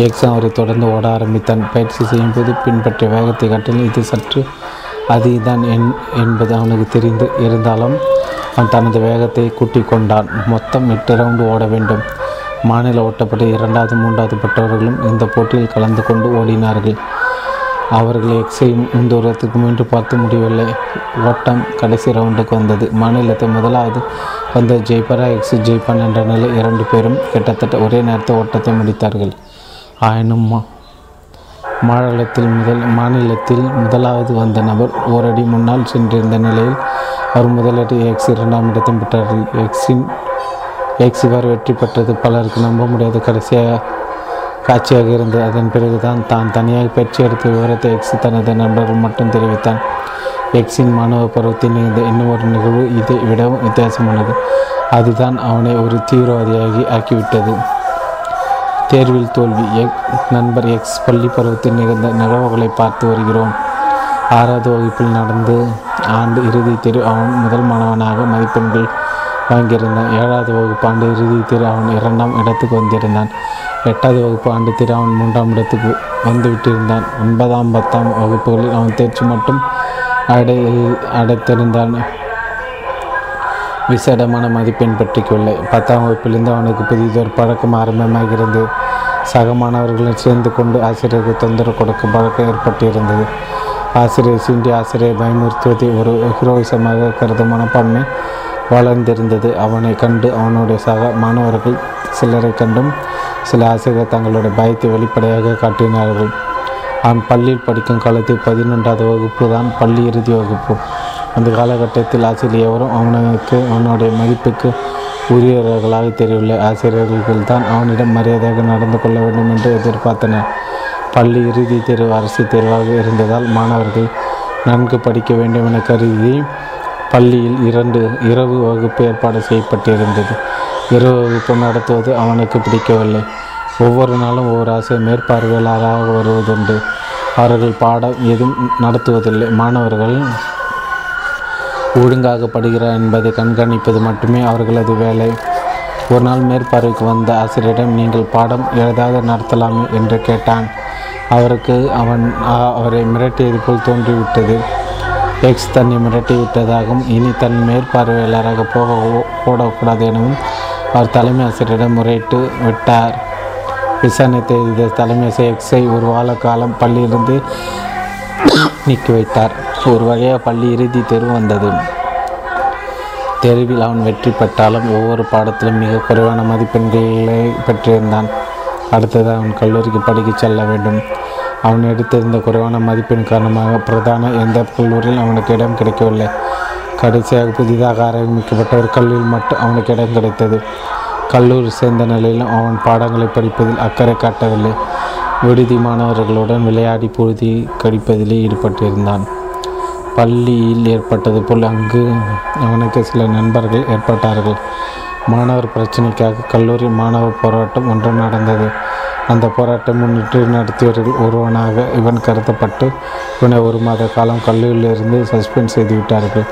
எக்ஸாம் அவரை தொடர்ந்து ஓட ஆரம்பித்தான். பயிற்சி செய்யும்போது பின்பற்றிய வேகத்தை காட்டில் இது சற்று அதிகதான் என் என்பது அவனுக்கு தெரிந்து இருந்தாலும் அவன் தனது வேகத்தை கூட்டிக் கொண்டான். மொத்தம் எட்டு ரவுண்டு ஓட வேண்டும். மாநில ஓட்டப்பட்டு இரண்டாவது மூன்றாவது பெற்றவர்களும் இந்த போட்டியில் கலந்து கொண்டு ஓடினார்கள். அவர்கள் எக்ஸையும் முந்தூரத்துக்கு மீண்டும் பார்த்து முடியவில்லை ஓட்டம் கடைசி ரவுண்டுக்கு வந்தது. மாநிலத்தை முதலாவது வந்த ஜெய்பரா எக்ஸ் ஜெய்பான் என்ற நிலை இரண்டு பேரும் கிட்டத்தட்ட ஒரே நேரத்தில் ஓட்டத்தை முடித்தார்கள். ஆயினும் மா- மாநிலத்தில் முதல் மாநிலத்தில் முதலாவது வந்த நபர் ஓரடி முன்னால் சென்றிருந்த நிலையில் அவர் முதலடி எக்ஸ் இரண்டாம் இடத்தையும் பெற்றார்கள் எக்ஸின் எக்ஸ் இவர் வெற்றி பெற்றது பலருக்கு நம்ப முடியாத கடைசியாக காட்சியாக இருந்தது அதன் பிறகுதான் தான் தனியாக பயிற்சி எடுத்த விவரத்தை எக்ஸ் தனது நண்பர்கள் மட்டும் தெரிவித்தான். எக்ஸின் மாணவ பருவத்தில் நிகழ்ந்த இன்னும் ஒரு நிகழ்வு இதை விடவும் வித்தியாசமானது. அதுதான் அவனை ஒரு தீவிரவாதியாகி ஆக்கிவிட்டது. தேர்வில் தோல்வி. எக் நண்பர் எக்ஸ் பள்ளி பருவத்தில் நிகழ்ந்த நிகழ்வுகளை பார்த்து வருகிறோம். ஆறாவது வகுப்பில் நடந்து ஆண்டு இறுதி தேர்வு அவன் முதல் மாணவனாக மதிப்பெண்கள் வாங்கியிருந்தான். ஏழாவது வகுப்பு ஆண்டு இறுதி தேர்வு அவன் இரண்டாம் இடத்துக்கு வந்திருந்தான். எட்டாவது வகுப்பு ஆண்டு தேர்வு அவன் மூன்றாம் இடத்துக்கு வந்துவிட்டிருந்தான் ஒன்பதாம் பத்தாம் வகுப்புகளில் அவன் தேர்ச்சி மட்டும் அடை அடைத்திருந்தான். விசேடமான மதிப்பெண் பெற்றுக்கொள்ளை. பத்தாம் வகுப்பிலிருந்து அவனுக்கு புதிதொரு பழக்கம் ஆரம்பமாகிறது. சக மாணவர்களும் சேர்ந்து கொண்டு ஆசிரியருக்கு தொந்தரவு கொடுக்கும் பழக்கம் ஏற்பட்டிருந்தது. ஆசிரியர் சீண்டி ஆசிரியர் பயமுறுத்துவதை ஒரு ஹீரோயிசமாக கருதும் மனப்பான்மை வளர்ந்திருந்தது. அவனை கண்டு அவனுடைய சக மாணவர்கள் சிலரை கண்டும் சில ஆசிரியர் தங்களுடைய பயத்தை வெளிப்படையாக காட்டினார்கள். அவன் பள்ளியில் படிக்கும் காலத்தில் பதினொன்றாவது வகுப்பு தான் பள்ளி இறுதி வகுப்பு. அந்த காலகட்டத்தில் ஆசிரியர் எவரும் அவனுக்கு அவனுடைய மதிப்புக்கு உரியவர்களாக தெரியவில்லை. ஆசிரியர்கள் தான் அவனிடம் மரியாதையாக நடந்து கொள்ள வேண்டும் என்று எதிர்பார்த்தனர். பள்ளி இறுதி தேர்வு அரசு தேர்வாக இருந்ததால் மாணவர்கள் நன்கு படிக்க வேண்டும் என கருதி பள்ளியில் இரண்டு இரவு வகுப்பு ஏற்பாடு செய்யப்பட்டிருந்தது. இரவு வகுப்பு நடத்துவது அவனுக்கு பிடிக்கவில்லை. ஒவ்வொரு நாளும் ஒவ்வொரு ஆசிரியர் மேற்பார்வையாளராக வருவதுண்டு. அவர்கள் பாடம் எதுவும் நடத்துவதில்லை. மாணவர்கள் ஒழுங்காக படுகிறார் என்பதை கண்காணிப்பது மட்டுமே அவர்களது வேலை. ஒரு நாள் மேற்பார்வைக்கு வந்த ஆசிரியரிடம் நீங்கள் பாடம் ஏதாவது நடத்தலாமே? என்று கேட்டான். அவருக்கு அவன் அவரை மிரட்டியது போல் தோன்றிவிட்டது. எக்ஸ் தன்னை மிரட்டி விட்டதாகவும் இனி தன் மேற்பார்வையாளராக போக போடக்கூடாது எனவும் அவர் தலைமை ஆசிரியரிடம் முறையிட்டு விட்டார். விசாரணை செய்த தலைமை ஆசிரியர் எக்ஸை ஒரு வார காலம் பள்ளியிலிருந்து நீக்கி வைத்தார். ஒரு வகையாக பள்ளி இறுதி தேர்வு வந்தது. தேர்வில் அவன் வெற்றி பெற்றாலும் ஒவ்வொரு பாடத்திலும் மிக குறைவான மதிப்பெண்களை பெற்றிருந்தான். அடுத்தது அவன் கல்லூரிக்கு படிக்கச் செல்ல வேண்டும். அவன் எடுத்திருந்த குறைவான மதிப்பெண் காரணமாக பிரதான எந்த கல்லூரியில் அவனுக்கு இடம் கிடைக்கவில்லை. கடைசியாக புதிதாக ஆரம்பிக்கப்பட்ட ஒரு கல்லூரியில் மட்டும் அவனுக்கு இடம் கிடைத்தது. கல்லூரி சேர்ந்த நிலையிலும் அவன் பாடங்களை படிப்பதில் அக்கறை காட்டவில்லை. விடுதி மாணவர்களுடன் விளையாடி பொழுதி கடிப்பதிலே ஈடுபட்டிருந்தான். பள்ளியில் ஏற்பட்டது போல் அங்கு அவனுக்கு சில நண்பர்கள் ஏற்பட்டார்கள். மாணவர் பிரச்சனைக்காக கல்லூரி மாணவர் போராட்டம் ஒன்று நடந்தது. அந்த போராட்டம் முன்னிட்டு நடத்தியவர்கள் ஒருவனாக இவன் கருதப்பட்டு இவனை ஒரு மாத காலம் கல்லூரியிலிருந்து சஸ்பெண்ட் செய்து விட்டார்கள்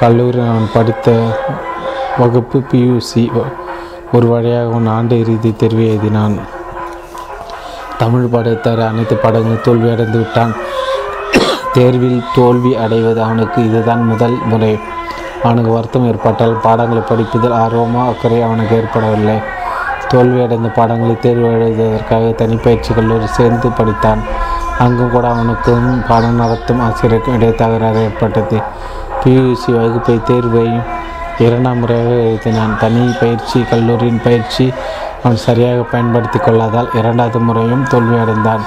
கல்லூரி அவன் படித்த வகுப்பு பியூசி ஒரு வழியாக ஆண்டு இறுதி தெரிவி எழுதினான். தமிழ் பாடத்தர அனைத்து பாடங்களும் தோல்வி அடைந்து விட்டான். தேர்வில் தோல்வி அடைவது அவனுக்கு இதுதான் முதல் முறை. அவனுக்கு வருத்தம் ஏற்பட்டால் பாடங்களை படிப்பதில் ஆர்வமோ அக்கறை அவனுக்கு ஏற்படவில்லை. தோல்வியடைந்த பாடங்களை தேர்வு எழுதுவதற்காக தனிப்பயிற்சி கல்லூரி சேர்ந்து படித்தான். அங்கும் கூட அவனுக்கும் பாடம் நடத்தும் ஆசிரியருக்கும் இடையே தகராறு ஏற்பட்டது. பியூசி வகுப்பை தேர்வை இரண்டாம் முறையாக எழுதினான் தனி பயிற்சி கல்லூரியின் பயிற்சி அவன் சரியாக பயன்படுத்தி கொள்ளாதால் இரண்டாவது முறையும் தோல்வியடைந்தான்.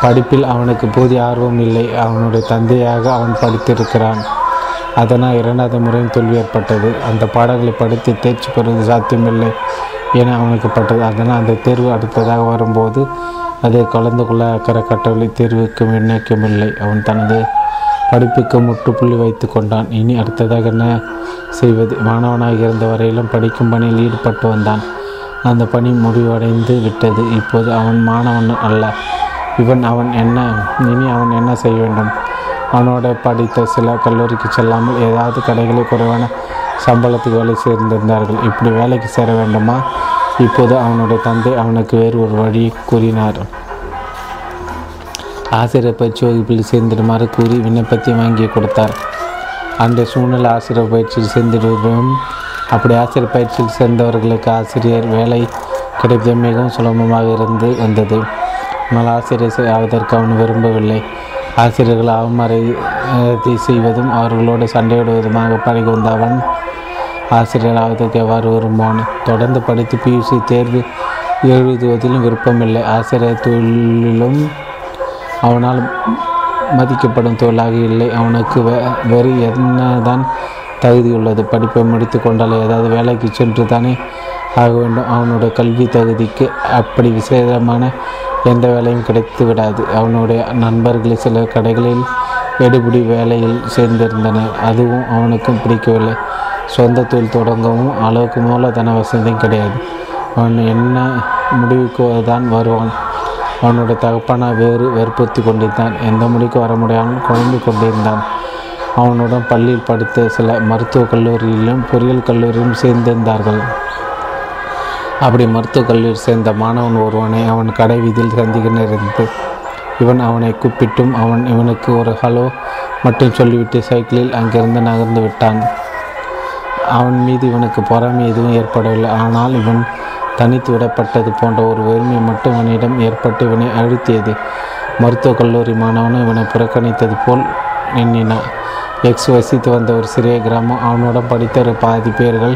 படிப்பில் அவனுக்கு போதிய ஆர்வம் இல்லை. அவனுடைய தந்தையாக அவன் படித்திருக்கிறான். அதனால் இரண்டாவது முறையும் தோல்வி ஏற்பட்டது அந்த பாடங்களை படித்து தேர்ச்சி பெறுவது சாத்தியமில்லை என அவனுக்கு பட்டது. அதனால் அந்த தேர்வு அடுத்ததாக வரும்போது அதை கலந்து கொள்ள அக்கறை கட்டவில்லை தேர்வுக்கு நிர்ணயிக்கவில்லை அவன் தனது படிப்புக்கு முற்றுப்புள்ளி வைத்து கொண்டான். இனி அடுத்ததாக என்ன செய்வது? மாணவனாக இருந்த வரையிலும் படிக்கும் பணியில் ஈடுபட்டு வந்தான். அந்த பணி முடிவடைந்து விட்டது. இப்போது அவன் மாணவன் அல்ல. இவன் அவன் என்ன இனி அவன் என்ன செய்ய வேண்டும்? அவனோட படித்த சில கல்லூரிக்கு செல்லாமல் ஏதாவது கடைகளில் குறைவான சம்பளத்துக்கு வேலை சேர்ந்திருந்தார்கள். இப்படி வேலைக்கு சேர வேண்டுமா? இப்போது அவனுடைய தந்தை அவனுக்கு வேறு ஒரு வழி கூறினார். ஆசிரியர் பயிற்சி வகுப்பில் சேர்ந்திடுமாறு கூறி விண்ணப்பத்தை வாங்கி கொடுத்தார். அந்த சூழ்நிலை ஆசிரியர் பயிற்சியில் சேர்ந்திடுவோம் அப்படி ஆசிரியர் பயிற்சியில் சேர்ந்தவர்களுக்கு ஆசிரியர் வேலை கிடைப்பது மிகவும் சுலபமாக இருந்து வந்தது. ஆனால் ஆசிரியர் ஆவதற்கு அவன் விரும்பவில்லை. ஆசிரியர்கள் அவமரியாதை செய்வதும் அவர்களோடு சண்டையிடுவதுமாக பழகி வந்த அவன் ஆசிரியர் ஆவதற்கு எவ்வாறு விரும்புவான் தொடர்ந்து படித்து பியூசி தேர்வு எழுதுவதிலும் விருப்பமில்லை. ஆசிரியர் தொழிலும் அவனால் மதிக்கப்படும் தொழிலாக இல்லை. அவனுக்கு வே வேறு என்னதான் தகுதி உள்ளது? படிப்பை முடித்து கொண்டால் ஏதாவது வேலைக்கு சென்று தானே ஆக வேண்டும். அவனுடைய கல்வி தகுதிக்கு அப்படி விசேஷமான எந்த வேலையும் கிடைத்து விடாது. அவனுடைய நண்பர்கள் சில கடைகளில் எடுபிடி வேலையில் சேர்ந்திருந்தனர். அதுவும் அவனுக்கும் பிடிக்கவில்லை. சொந்த தொழில் தொடங்கவும் அளவுக்கு மூலதன வசதியும் கிடையாது. அவன் என்ன முடிவுக்கு தான் வருவான்? அவனுடைய தகப்பான வேறு வெறுப்புறுத்தி கொண்டிருந்தான். எந்த முடிக்கு வர முடியாமல் குழம்பு கொண்டிருந்தான். அவனுடன் பள்ளியில் படித்த சில மருத்துவக் கல்லூரியிலும் பொறியியல் கல்லூரியிலும் சேர்ந்திருந்தார்கள். அப்படி மருத்துவக் கல்லூரி சேர்ந்த மாணவன் ஒருவனை அவன் கடை வீதியில் சந்திக்க நேர்ந்தது. இவன் அவனை கூப்பிட்டும் அவன் இவனுக்கு ஒரு ஹலோ மட்டும் சொல்லிவிட்டு சைக்கிளில் அங்கிருந்து நகர்ந்து விட்டான். அவன் மீது இவனுக்கு பொறாமை எதுவும் ஏற்படவில்லை. ஆனால் இவன் தனித்து விடப்பட்டது போன்ற ஒரு வெறுமை மட்டும் இவனிடம் ஏற்பட்டு இவனை அழுத்தியது. மருத்துவக் கல்லூரி மாணவனும் இவனை புறக்கணித்தது போல் எண்ணினான் எக்ஸ் வசித்து வந்த ஒரு சிறிய கிராமம். அவனுடன் படித்த ஒரு பாதி பேர்கள்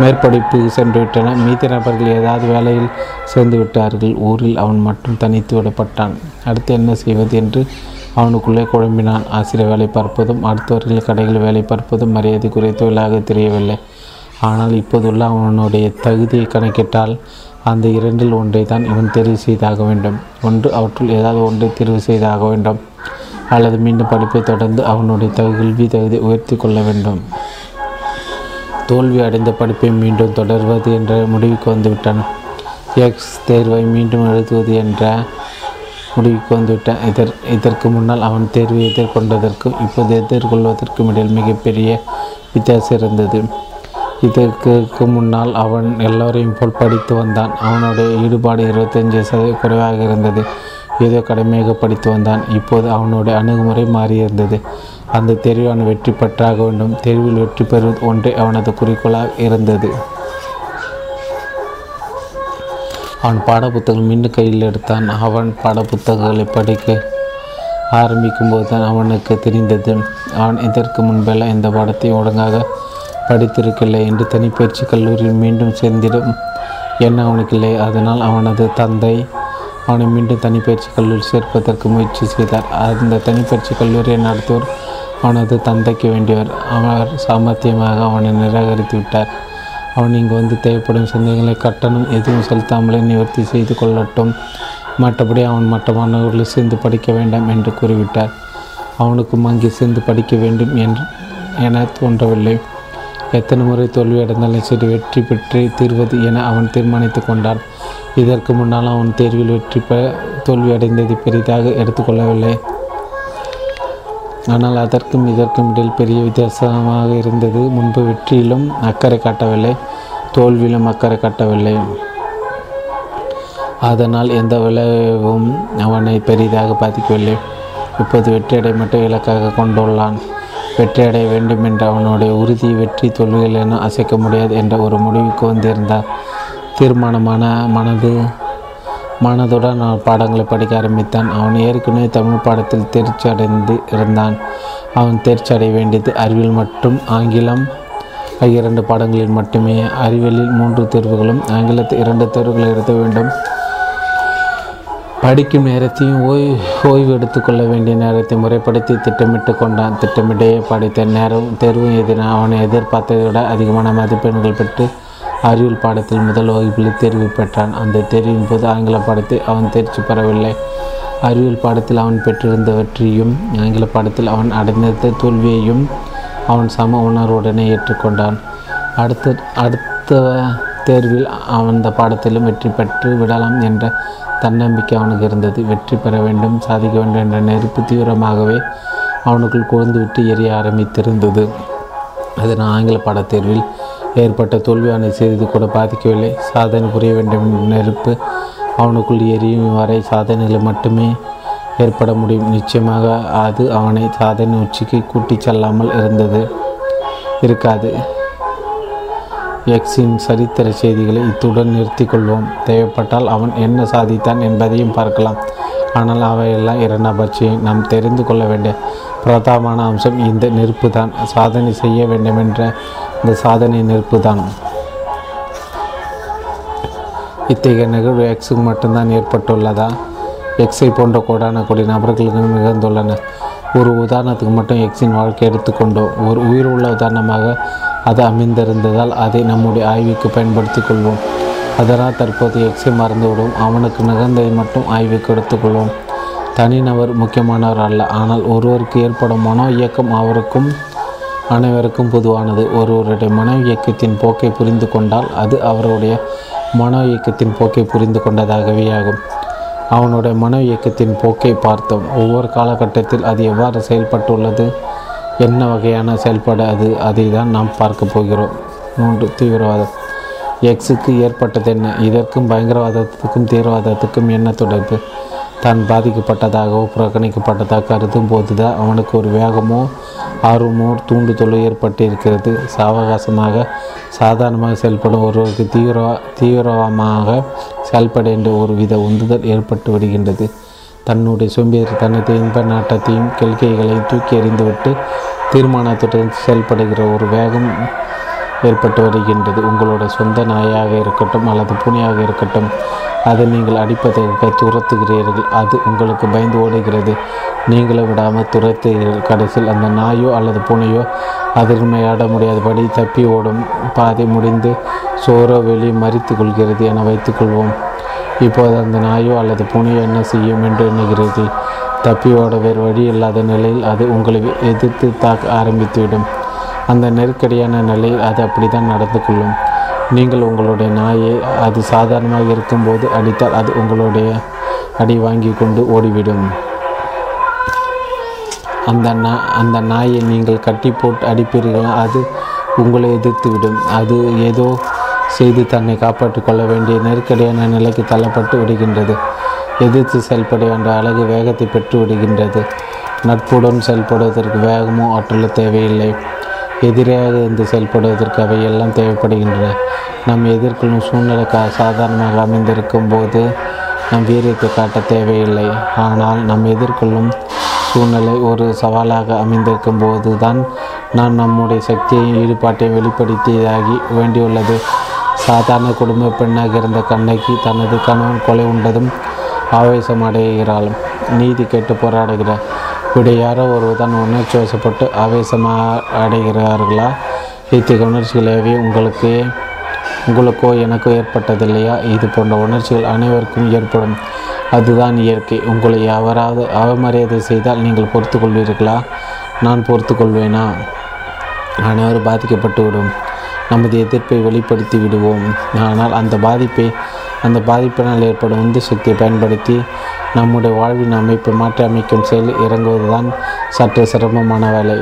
மேற்படிப்பு சென்று விட்டன மீதி நபர்கள் ஏதாவது வேலையில் சேர்ந்து விட்டார்கள். ஊரில் அவன் மட்டும் தனித்து விடப்பட்டான். அடுத்து என்ன செய்வது என்று அவனுக்குள்ளே குழம்பினான். ஆசிரியர் வேலை பார்ப்பதும் அடுத்தவர்கள் கடையில் வேலை பார்ப்பதும் மரியாதைக்குரிய தொழிலாக தெரியவில்லை. ஆனால் இப்போதுள்ள அவனுடைய தகுதியை கணக்கிட்டால் அந்த இரண்டில் ஒன்றை தான் இவன் தெரிவு செய்தாக வேண்டும். ஒன்று அவற்றுள் ஏதாவது ஒன்றை தெரிவு செய்தாக வேண்டும். அல்லது மீண்டும் படிப்பை தொடர்ந்து அவனுடைய கல்வி தகுதியை உயர்த்தி கொள்ள வேண்டும். தோல்வி அடைந்த படிப்பை மீண்டும் தொடர்வது என்ற முடிவுக்கு வந்துவிட்டான். எக்ஸ் தேர்வை மீண்டும் எழுதுவது என்ற முடிவுக்கு வந்துவிட்டான். இதற் இதற்கு முன்னால் அவன் தேர்வை எதிர்கொண்டதற்கும் இப்போது எதிர்கொள்வதற்கும் இடையில் மிகப்பெரிய வித்தியாசம் இருந்தது. இதற்கு முன்னால் அவன் எல்லோரையும் போல் படித்து வந்தான். அவனுடைய ஈடுபாடு இருபத்தஞ்சு சதவீத குறைவாக இருந்தது. ஏதோ கடமையாக படித்து வந்தான். இப்போது அவனுடைய அணுகுமுறை மாறியிருந்தது. அந்த தேர்வில் அவன் வெற்றி பெற்றாக வேண்டும். தேர்வில் வெற்றி பெறுவது ஒன்றே அவனது குறிக்கோளாக இருந்தது. அவன் பாடப்புத்தகம் மீண்டும் கையில் எடுத்தான். அவன் பாடப்புத்தகங்களை படிக்க ஆரம்பிக்கும்போது தான் அவனுக்கு தெரிந்தது. அவன் இதற்கு முன்பெல்லாம் இந்த படத்தை ஒழுங்காக படித்திருக்கவில்லை என்று தனிப்பயிற்சி கல்லூரியில் மீண்டும் சேர்ந்திடும். என்ன அவனுக்கில்லை? அதனால் அவனது தந்தை அவனை மீண்டும் தனிப்பயிற்சி கல்லூரி சேர்ப்பதற்கு முயற்சி செய்தார். அந்த தனிப்பயிற்சி கல்லூரியை நடத்துவோர் அவனது தந்தைக்கு வேண்டியவர். அவர் சாமர்த்தியமாக அவனை நிராகரித்து விட்டார். அவன் இங்கு வந்து தேவைப்படும் சந்தேகங்களை கட்டணம் எதுவும் செலுத்தாமலே நிவர்த்தி செய்து கொள்ளட்டும். மற்றபடி அவன் மற்ற மாணவர்களில் சேர்ந்து படிக்க வேண்டாம் என்று கூறிவிட்டார். அவனுக்கும் அங்கே சேர்ந்து படிக்க வேண்டும் என்று என தோன்றவில்லை. எத்தனை முறை தோல்வி அடைந்தாலும் சரி வெற்றி பெற்று தீர்வது என அவன் தீர்மானித்து கொண்டான். இதற்கு முன்னால் அவன் தேர்வில் வெற்றி பெ தோல்வி அடைந்ததை பெரிதாக எடுத்துக்கொள்ளவில்லை. ஆனால் அதற்கும் இதற்கும் இடையில் பெரிய வித்தியாசமாக இருந்தது. முன்பு வெற்றியிலும் அக்கறை காட்டவில்லை தோல்வியிலும் அக்கறை காட்டவில்லை. அதனால் எந்த விளைவும் அவனை பெரிதாக பாதிக்கவில்லை. இப்போது வெற்றியடை மட்டும் இலக்காக கொண்டுள்ளான். வெற்றியடைய வேண்டும் என்ற அவனுடைய உறுதி வெற்றி தோல்விகள் என அசைக்க முடியாது என்ற ஒரு முடிவுக்கு வந்திருந்தார். தீர்மானமான மனது மனதுடன் அவன் பாடங்களை படிக்க ஆரம்பித்தான். அவன் ஏற்கனவே தமிழ் பாடத்தில் தேர்ச்சி அடைந்து இருந்தான். அவன் தேர்ச்சி அடைய வேண்டியது அறிவியல் மற்றும் ஆங்கிலம். ஆகிய இரண்டு பாடங்களில் மட்டுமே அறிவியலில் மூன்று தேர்வுகளும் ஆங்கிலத்தில் இரண்டு தேர்வுகளை எழுத வேண்டும். படிக்கும் நேரத்தையும் ஓய்வு ஓய்வு எடுத்துக்கொள்ள வேண்டிய நேரத்தை முறைப்படுத்தி திட்டமிட்டு கொண்டான். திட்டமிட்டே படித்த நேரம் தேர்வு எதிராக அவனை எதிர்பார்த்ததை விட அதிகமான மதிப்பெண்கள் பெற்று அறிவியல் பாடத்தில் முதல் வகுப்பில் தேர்வு பெற்றான். அந்த தேர்வின் போது ஆங்கில பாடத்தில் அவன் தேர்ச்சி பெறவில்லை. அறிவியல் பாடத்தில் அவன் பெற்றிருந்த வெற்றியும் ஆங்கில பாடத்தில் அவன் அடைந்த தோல்வியையும் அவன் சம உணர்வுடனே ஏற்றுக்கொண்டான். அடுத்த அடுத்த தேர்வில் அவன் அந்த பாடத்திலும் வெற்றி பெற்று விடலாம் என்ற தன்னம்பிக்கை அவனுக்கு இருந்தது. வெற்றி பெற வேண்டும் சாதிக்க வேண்டும் என்ற நெருப்பு தீவிரமாகவே அவனுக்குள் கொழுந்துவிட்டு எரிய ஆரம்பித்திருந்தது. அதனால் ஆங்கில படத்தேர்வில் ஏற்பட்ட தோல்வி அவனை சிறிது கூட பாதிக்கவில்லை. சாதனை புரிய வேண்டும் என்ற நெருப்பு அவனுக்குள் எரியும் வரை சாதனைகளை மட்டுமே ஏற்பட முடியும். நிச்சயமாக அது அவனை சாதனை உச்சிக்கு கூட்டிச் செல்லாமல் இருந்தது இருக்காது. எக்ஸின் சரித்திர செய்திகளை இத்துடன் நிறுத்திக்கொள்வோம். தேவைப்பட்டால் அவன் என்ன சாதித்தான் என்பதையும் பார்க்கலாம். ஆனால் அவையெல்லாம் இரண்டாம் பட்சியை நாம் தெரிந்து கொள்ள வேண்டிய பிரதானமான அம்சம் இந்த நெருப்பு தான் சாதனை செய்ய வேண்டுமென்ற இந்த சாதனை நெருப்பு தான் இத்தகைய நிகழ்வு எக்ஸுக்கு மட்டும்தான் ஏற்பட்டுள்ளதா? எக்ஸை போன்ற கோடான கோடி நபர்களுக்கு நிகழ்ந்துள்ளன ஒரு உதாரணத்துக்கு மட்டும் எக்ஸின் வாழ்க்கை எடுத்துக்கொண்டோம் ஒரு உயிர் உள்ள உதாரணமாக அது அமைந்திருந்ததால் அதை நம்முடைய ஆய்வுக்கு பயன்படுத்தி கொள்வோம் அதனால் தற்போது எக்ஸை மறந்துவிடும் அவனுக்கு நிகழ்ந்ததை மட்டும் ஆய்வுக்கு எடுத்துக்கொள்வோம். தனிநபர் முக்கியமானவர் அல்ல. ஆனால் ஒருவருக்கு ஏற்படும் மனோ இயக்கம் அவருக்கும் அனைவருக்கும் பொதுவானது. ஒருவருடைய மனோ இயக்கத்தின் போக்கை புரிந்து கொண்டால் அது அவருடைய மனோ இயக்கத்தின் போக்கை புரிந்து கொண்டதாகவே ஆகும். அவனுடைய மன இயக்கத்தின் போக்கை பார்த்தோம். ஒவ்வொரு காலகட்டத்தில் அது எவ்வாறு செயல்பட்டுள்ளது? என்ன வகையான செயல்பாடு அது? அதை தான் நாம் பார்க்க போகிறோம். மூன்று தீவிரவாதம். எக்ஸுக்கு ஏற்பட்டது என்ன? இதற்கும் பயங்கரவாதத்துக்கும் தீவிரவாதத்துக்கும் என்ன தொடர்பு? தான் பாதிக்கப்பட்டதாகவோ புறக்கணிக்கப்பட்டதாக கருதும் போதுதான் அவனுக்கு ஒரு வேகமோ ஆர்வமோ தூண்டுதலோ ஏற்பட்டிருக்கிறது. சாவகாசமாக சாதாரணமாக செயல்படும் ஒருவருக்கு தீவிர தீவிரமாக செயல்பட என்ற ஒரு வித உந்துதல் ஏற்பட்டு விடுகின்றது தன்னுடைய சோம்பேறித்தனத்தை இன்ப நாட்டத்தையும் கொள்கைகளையும் தூக்கி எறிந்துவிட்டு தீர்மானத்துடன் செயல்படுகிற ஒரு வேகம் ஏற்பட்டு வருகின்றது. உங்களுடைய சொந்த நாயாக இருக்கட்டும் அல்லது பூனையாக இருக்கட்டும் அதை நீங்கள் அடிப்பதற்கு துரத்துகிறீர்கள். அது உங்களுக்கு பயந்து ஓடுகிறது. நீங்களே விடாமல் துரத்துகிறீர்கள். கடைசியில் அந்த நாயோ அல்லது பூனையோ அதிர்மையாட முடியாதபடி தப்பி ஓடும் பாதை முடிந்து சோரோ வெளியே மறித்து கொள்கிறது என வைத்துக்கொள்வோம் இப்போது அந்த நாயோ அல்லது பூனையோ என்ன செய்யும் என்று எண்ணுகிறது? தப்பி ஓட வேறு வழி இல்லாத நிலையில் அது உங்களை எதிர்த்து தாக்க ஆரம்பித்துவிடும். அந்த நெருக்கடியான நிலையில் அது அப்படித்தான் நடந்து கொள்ளும். நீங்கள் உங்களுடைய நாயை அது சாதாரணமாக இருக்கும்போது அடித்தால் அது உங்களுடைய அடி வாங்கி கொண்டு ஓடிவிடும். அந்த நா அந்த நாயை நீங்கள் கட்டி போட்டு அடிப்பீர்களா அது உங்களை எதிர்த்து விடும் அது ஏதோ செய்து தன்னை காப்பாற்றிக் கொள்ள வேண்டிய நெருக்கடியான நிலைக்கு தள்ளப்பட்டு விடுகின்றது. எதிர்த்து செயல்பட வேண்டிய அழகு வேகத்தை பெற்று விடுகின்றது. நட்புடன் செயல்படுவதற்கு வேகமோ ஆற்றலோ தேவையில்லை. எதிராக இருந்து செயல்படுவதற்கு அவை எல்லாம் தேவைப்படுகின்றன. நம் எதிர்கொள்ளும் சூழ்நிலை கா சாதாரணமாக அமைந்திருக்கும் போது நம் வீரியத்தை காட்ட தேவையில்லை. ஆனால் நம் எதிர்கொள்ளும் சூழ்நிலை ஒரு சவாலாக அமைந்திருக்கும் போது தான் நாம் நம்முடைய சக்தியையும் ஈடுபாட்டையும் வெளிப்படுத்தியதாகி வேண்டியுள்ளது. சாதாரண குடும்ப பெண்ணாக இருந்த கண்ணகி தனது கணவன் கொலை உண்டதும் ஆவேசம் அடைகிறாள். நீதி கேட்டு போராடுகிறார் இப்படி யாரோ ஒருவர் தான் உணர்ச்சி வசப்பட்டு ஆவேசமாக அடைகிறார்களா? இத்தகைய உணர்ச்சிகளே உங்களுக்கு உங்களுக்கோ எனக்கோ ஏற்பட்டதில்லையா? இது போன்ற உணர்ச்சிகள் அனைவருக்கும் ஏற்படும். அதுதான் இயற்கை. உங்களை யாராவது அவமரியாதை செய்தால் நீங்கள் பொறுத்து கொள்வீர்களா நான் பொறுத்து கொள்வேனா அனைவரும் பாதிக்கப்பட்டு விடும் நமது எதிர்ப்பை வெளிப்படுத்தி விடுவோம். ஆனால் அந்த பாதிப்பை அந்த பாதிப்பினால் ஏற்படும் உந்து சக்தியை பயன்படுத்தி நம்முடைய வாழ்வின் அமைப்பை மாற்றி அமைக்கும் செயல் இறங்குவதுதான் சற்று சிரமமான வேலை.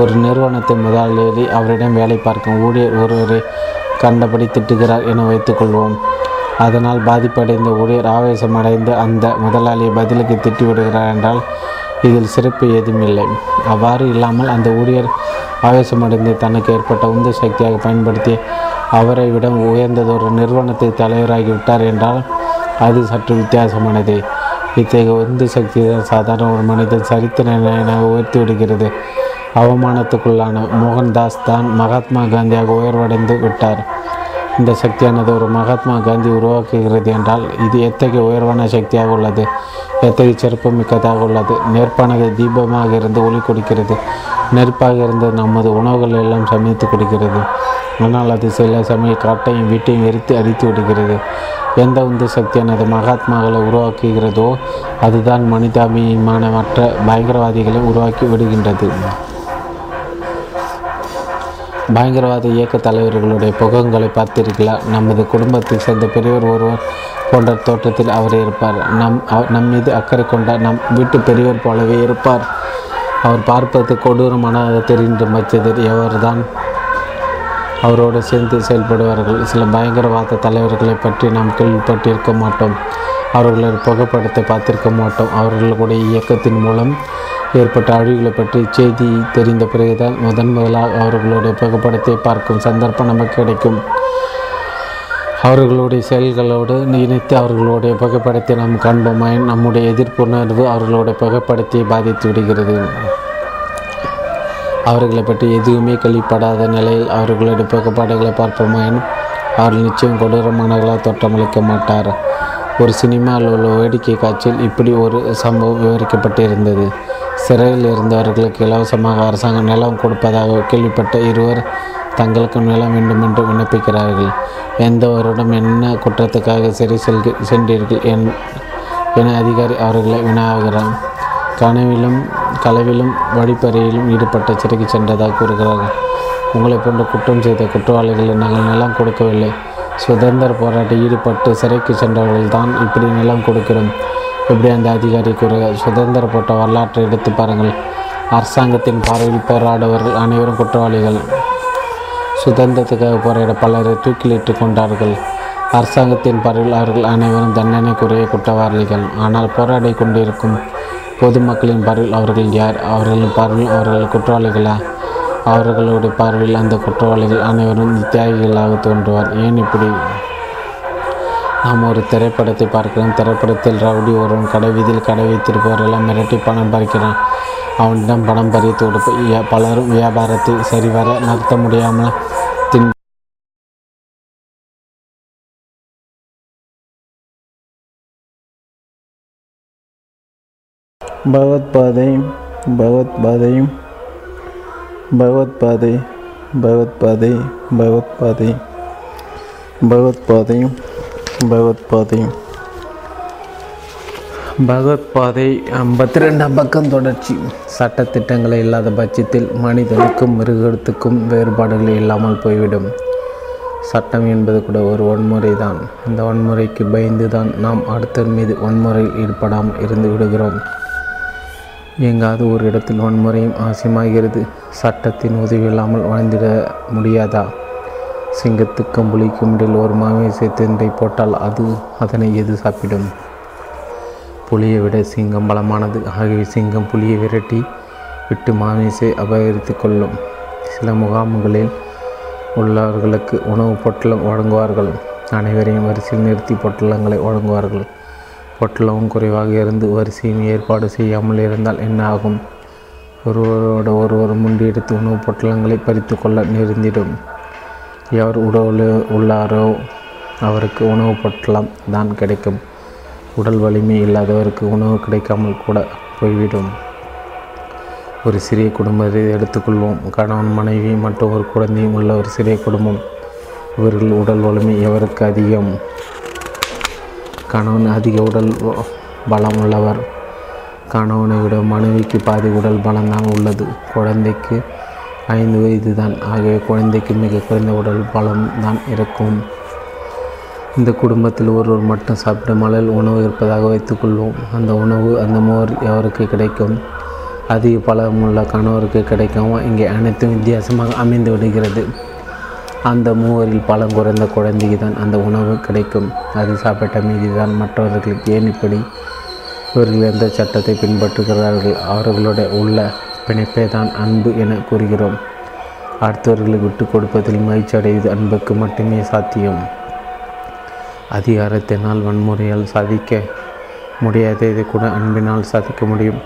ஒரு நிறுவனத்தை முதலாளி அவரிடம் வேலை பார்க்கும் ஊழியர் ஒருவரை கண்டபடி திட்டுகிறார் என வைத்துக்கொள்வோம் அதனால் பாதிப்படைந்த ஊழியர் ஆவேசமடைந்து அந்த முதலாளியை பதிலுக்கு திட்டிவிடுகிறார் என்றால் இதில் சிறப்பு ஏதும் இல்லை. அவ்வாறு இல்லாமல் அந்த ஊழியர் ஆவேசமடைந்து தனக்கு ஏற்பட்ட உந்து சக்தியாக பயன்படுத்தி அவரை விட உயர்ந்ததொரு நிறுவனத்தை தலைவராகிவிட்டார் என்றால் அது சற்று வித்தியாசமானது. இத்தகைய உந்து சக்தி தான் சாதாரண ஒரு மனிதன் சரித்திரனை உயர்த்தி விடுகிறது. அவமானத்துக்குள்ளான மோகன்தாஸ் தான் மகாத்மா காந்தியாக உயர்வடைந்து விட்டார். இந்த சக்தியானது ஒரு மகாத்மா காந்தி உருவாக்குகிறது என்றால் இது எத்தகைய உயர்வான சக்தியாக உள்ளது? எத்தகைய சிறப்புமிக்கதாக உள்ளது? நெருப்பானது தீபமாக இருந்து ஒளி கொடுக்கிறது. நெருப்பாக இருந்து நமது உணவுகள் எல்லாம் சமைத்து கொடுக்கிறது. ஆனால் அது சில சமயம் காட்டையும் வீட்டையும் எரித்து அடித்து விடுகிறது. எந்த உந்து சக்தியானது மகாத்மாக்களை உருவாக்குகிறதோ அதுதான் மனிதாபிமானமற்ற பயங்கரவாதிகளை உருவாக்கி விடுகின்றது. பயங்கரவாத இயக்க தலைவர்களுடைய புகங்களை பார்த்தீர்களா நமது குடும்பத்தில் சேர்ந்த பெரியவர் ஒருவர் போன்ற தோற்றத்தில் அவர் இருப்பார். நம் நம் மீது அக்கறை கொண்ட நம் வீட்டு பெரியவர் போலவே இருப்பார். அவர் பார்ப்பது கொடூரமானதாக தெரிந்து பட்சத்தில் எவர்தான்? அவரோடு சேர்ந்து செயல்படுவார்கள். சில பயங்கரவாத தலைவர்களை பற்றி நாம் கேள்விப்பட்டிருக்க மாட்டோம். அவர்களுடைய புகைப்படத்தை பார்த்திருக்க மாட்டோம். அவர்களுடைய இயக்கத்தின் மூலம் ஏற்பட்ட அழிவுகளை பற்றி செய்தி தெரிந்த பிறகுதான் முதன் முதலாக அவர்களுடைய புகைப்படத்தை பார்க்கும் சந்தர்ப்பம் நமக்கு கிடைக்கும். அவர்களுடைய செயல்களோடு இணைத்து அவர்களுடைய புகைப்படத்தை நாம் காண்போமாயின் நம்முடைய எதிர்ப்புணர்வு அவர்களுடைய புகைப்படத்தை பாதித்து விடுகிறது. அவர்களை பற்றி எதுவுமே கழிப்படாத நிலையில் அவர்களுடைய புகைப்படங்களை பார்ப்போமாயின் அவர்கள் நிச்சயம் கொடூரமானவர்களாக தோற்றமளிக்க மாட்டார். ஒரு சினிமாவில் உள்ள வேடிக்கை காட்சியில் இப்படி ஒரு சம்பவம் விவரிக்கப்பட்டிருந்தது. சிறையில் இருந்தவர்களுக்கு இலவசமாக அரசாங்கம் நிலம் கொடுப்பதாக கேள்விப்பட்ட இருவர் தங்களுக்கு நிலம் வேண்டும் என்று விண்ணப்பிக்கிறார்கள். எந்தவரிடம் என்ன குற்றத்துக்காக சிறை செல்க சென்றீர்கள் என் என அதிகாரி அவர்களை வினாகிறார் கனவிலும் களவிலும் வழிப்பறையிலும் ஈடுபட்ட சிறைக்கு சென்றதாக கூறுகிறார்கள். உங்களை போன்ற குற்றம் செய்த குற்றவாளிகளை நாங்கள் நிலம் கொடுக்கவில்லை. சுதந்திர போராட்ட ஈடுபட்டு சிறைக்கு சென்றவர்கள் தான் இப்படி நிலம் கொடுக்கிறோம். இப்படி அந்த அதிகாரி கூறுக சுதந்திர போட்ட வரலாற்றை எடுத்து பாருங்கள். அரசாங்கத்தின் பார்வையில் போராடுவர்கள் அனைவரும் குற்றவாளிகள். சுதந்திரத்துக்காக போராட பலரை தூக்கிலிட்டு கொண்டார்கள். அரசாங்கத்தின் பார்வையில் அவர்கள் அனைவரும் தண்டனைக்குரிய குற்றவாளிகள். ஆனால் போராடி கொண்டிருக்கும் பொதுமக்களின் பார்வையில் அவர்கள் யார்? அவர்களின் பார்வையில் அவர்கள் குற்றவாளிகளா? அவர்களுடைய பார்வையில் அந்த குற்றவாளிகள் அனைவரும் தியாகிகளாக தோன்றுவார். ஏன் இப்படி? நாம் ஒரு திரைப்படத்தை பார்க்கிறோம். திரைப்படத்தில் ரவுடி ஒருவன் கடை வீதியில் கடை வைத்திருப்பவரெல்லாம் மிரட்டி பணம் பறிக்கிறான். அவனிடம் பணம் பறித்து கொடுப்ப பலரும் வியாபாரத்தை சரிவர நடத்த முடியாமல் தின் பகவத்பாதை பகவத்பாதை பகவத்பாதை பகவத்பாதை பகவத்பாதை பகவத்பாதை. பகவத்பாதை பகவத்பாதை ஐம்பத்தி ரெண்டாம் பக்கம் தொடர்ச்சி. சட்டத்திட்டங்களை இல்லாத பட்சத்தில் மனிதனுக்கும் மிருகத்துக்கும் வேறுபாடுகள் இல்லாமல் போய்விடும். சட்டம் என்பது கூட ஒரு வன்முறை தான் அந்த வன்முறைக்கு பயந்து தான் நாம் அடுத்தர் மீது வன்முறையில் ஈடுபடாமல் இருந்து விடுகிறோம். எங்காவது ஒரு இடத்தில் வன்முறையும் ஆசியமாகிறது. சட்டத்தின் உதவி இல்லாமல் வாழ்ந்திட முடியாதா? சிங்கத்துக்கும் புலிக்கும் இடையில் ஒரு மாமிசை திண்டை போட்டால் அது அதனை எது சாப்பிடும்? புலியை விட சிங்கம் பலமானது. ஆகவே சிங்கம் புலியை விரட்டி விட்டு மாமிசை அபகரித்து கொள்ளும். சில முகாம்களில் உள்ளவர்களுக்கு உணவு பொட்டலம் வழங்குவார்கள். அனைவரையும் வரிசையில் நிறுத்தி பொட்டலங்களை வழங்குவார்கள். பொட்டலமும் குறைவாக இருந்து வரிசையும் ஏற்பாடு செய்யாமல் இருந்தால் என்ன ஆகும்? ஒருவரோட ஒருவர் முண்டியெடுத்து உணவு பொட்டலங்களை பறித்து கொள்ள நேர்ந்திடும். எவர் உடல் உள்ளாரோ அவருக்கு உணவு பொட்டலம் தான் கிடைக்கும். உடல் வலிமை இல்லாதவருக்கு உணவு கிடைக்காமல் கூட போய்விடும். ஒரு சிறிய குடும்பத்தை எடுத்துக்கொள்வோம். கணவன் மனைவி மற்றும் ஒரு குழந்தையும் உள்ள ஒரு சிறிய குடும்பம். இவர்கள் உடல் வலிமை எவருக்கு அதிகம்? கணவன் அதிக உடல் பலம் உள்ளவர். கணவனை விட மனைவிக்கு பாதி உடல் பலம்தான் உள்ளது. குழந்தைக்கு ஐந்து வயது தான் ஆகவே குழந்தைக்கு மிக குறைந்த உடல் பலம் தான் இருக்கும். இந்த குடும்பத்தில் ஒருவர் மட்டும் சாப்பிடும் அளவில் உணவு இருப்பதாக வைத்துக்கொள்வோம் அந்த உணவு அந்த மோர் எவருக்கு கிடைக்கும்? அதிக பலமுள்ள கணவருக்கு கிடைக்கும் இங்கே அனைத்தும் வித்தியாசமாக அமைந்து விடுகிறது. அந்த மூவரில் பலம் குறைந்த குழந்தைக்கு தான் அந்த உணவு கிடைக்கும். அது சாப்பிட்ட மீதி தான் மற்றவர்களுக்கு ஏன் இப்படி? இவர்கள் எந்த சட்டத்தை பின்பற்றுகிறார்கள்? அவர்களுடைய உள்ள பிணைப்பே தான் அன்பு என கூறுகிறோம். அடுத்தவர்களை விட்டு கொடுப்பதில் மகிழ்ச்சி அடைவது அன்புக்கு மட்டுமே சாத்தியம். அதிகாரத்தினால் வன்முறையால் சாதிக்க முடியாததை கூட அன்பினால் சாதிக்க முடியும்.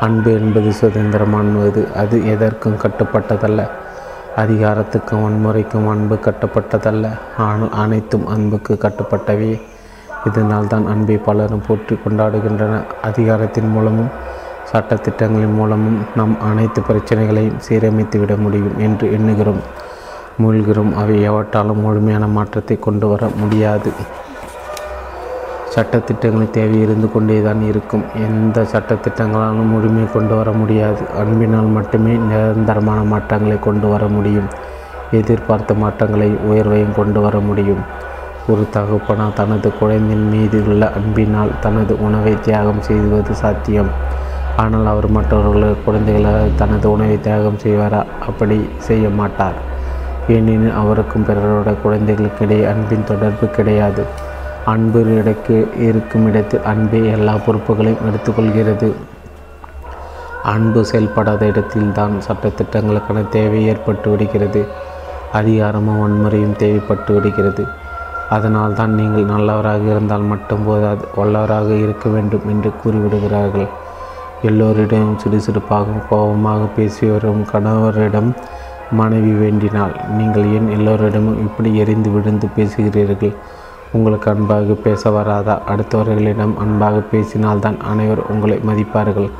அன்பு என்பது சுதந்திரமானது அது எதற்கும் கட்டுப்பட்டதல்ல. அதிகாரத்துக்கும் வன்முறைக்கும் அன்பு கட்டுப்பட்டதல்ல. ஆனால் அனைத்தும் அன்புக்கு கட்டுப்பட்டவே. இதனால் தான் அன்பை பலரும் போற்றி கொண்டாடுகின்றன. அதிகாரத்தின் மூலமும் சட்டத்திட்டங்களின் மூலமும் நம் அனைத்து பிரச்சனைகளையும் சீரமைத்து விட முடியும் என்று எண்ணுகிறோம். மூழ்கிறோம். அவை எவற்றாலும் முழுமையான மாற்றத்தை கொண்டு வர முடியாது. சட்டத்திட்டங்களின் தேவை இருந்து கொண்டே தான் இருக்கும். எந்த சட்டத்திட்டங்களாலும் முழுமை கொண்டு வர முடியாது. அன்பினால் மட்டுமே நிரந்தரமான மாற்றங்களை கொண்டு வர முடியும். எதிர்பார்த்த மாற்றங்களை உயர்வையும் கொண்டு வர முடியும். ஒரு தகப்பனா தனது குழந்தையின் மீது உள்ள அன்பினால் தனது உணவை தியாகம் செய்வது சாத்தியம். ஆனால் அவர் மற்றவர்கள் குழந்தைகளை தனது உணவை தியாகம் செய்வாரா? அப்படி செய்ய மாட்டார். ஏனெனில் அவருக்கும் பிறரோட குழந்தைகளுக்கு இடையே அன்பின் தொடர்பு கிடையாது. அன்பு இடக்கு இருக்கும் இடத்தில் அன்பே எல்லா பொறுப்புகளையும் எடுத்துக்கொள்கிறது. அன்பு செயல்படாத இடத்தில் தான் சட்டத்திட்டங்களுக்கான தேவை ஏற்பட்டு விடுகிறது. அதிகாரமும் வன்முறையும் தேவைப்பட்டு விடுகிறது. அதனால் தான் நீங்கள் நல்லவராக இருந்தால் மட்டும் போதாது வல்லவராக இருக்க வேண்டும் என்று கூறிவிடுகிறார்கள். எல்லோரிடம் சிடுசிடுப்பாகவும் கோபமாக பேசி வரும் கணவரிடம் மனைவி வேண்டினால் நீங்கள் ஏன் எல்லோரிடமும் இப்படி எரிந்து விழுந்து பேசுகிறீர்கள்? உங்களுக்கு அன்பாக பேச வராதா? அடுத்தவர்களிடம் அன்பாக பேசினால்தான் அனைவர் உங்களை மதிப்பார்கள்.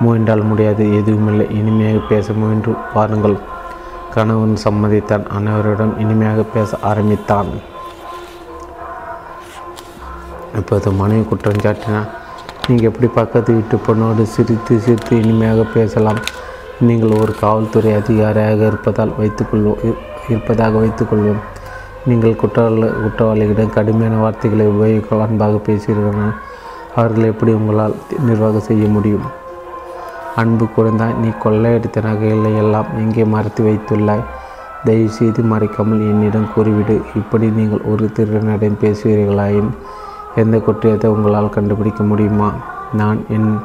முயன்றால் முடியாது எதுவுமில்லை. இனிமையாக பேச முயன்று பாருங்கள் கணவன் சம்மதித்தான் அனைவரிடம் இனிமையாக பேச ஆரம்பித்தான். இப்போது மனைவி குற்றம் சாட்டினார் நீங்கள் எப்படி பக்கத்து வீட்டு பொண்ணோடு சிரித்து சிரித்து இனிமையாக பேசலாம்? நீங்கள் ஒரு காவல்துறை அதிகாரியாக இருப்பதால் வைத்துக்கொள்வோம் இருப்பதாக வைத்துக்கொள்வோம். நீங்கள் குற்றவாளி குற்றவாளிகளிடம் கடுமையான வார்த்தைகளை உபயோகிக்க அன்பாக பேசுகிறீர்கள்? அவர்கள் எப்படி உங்களால் நிர்வாகம் செய்ய முடியும்? அன்பு குறைந்தாய் நீ கொள்ளையடித்த நகைகளை எல்லாம் எங்கே மறைத்து வைத்துள்ளாய்? தயவுசெய்து மறைக்காமல் என்னிடம் கூறிவிடு. இப்படி நீங்கள் ஒரு திருடனிடம் பேசுவீர்களாயின் எந்த குற்றத்தை உங்களால் கண்டுபிடிக்க முடியுமா? நான் என்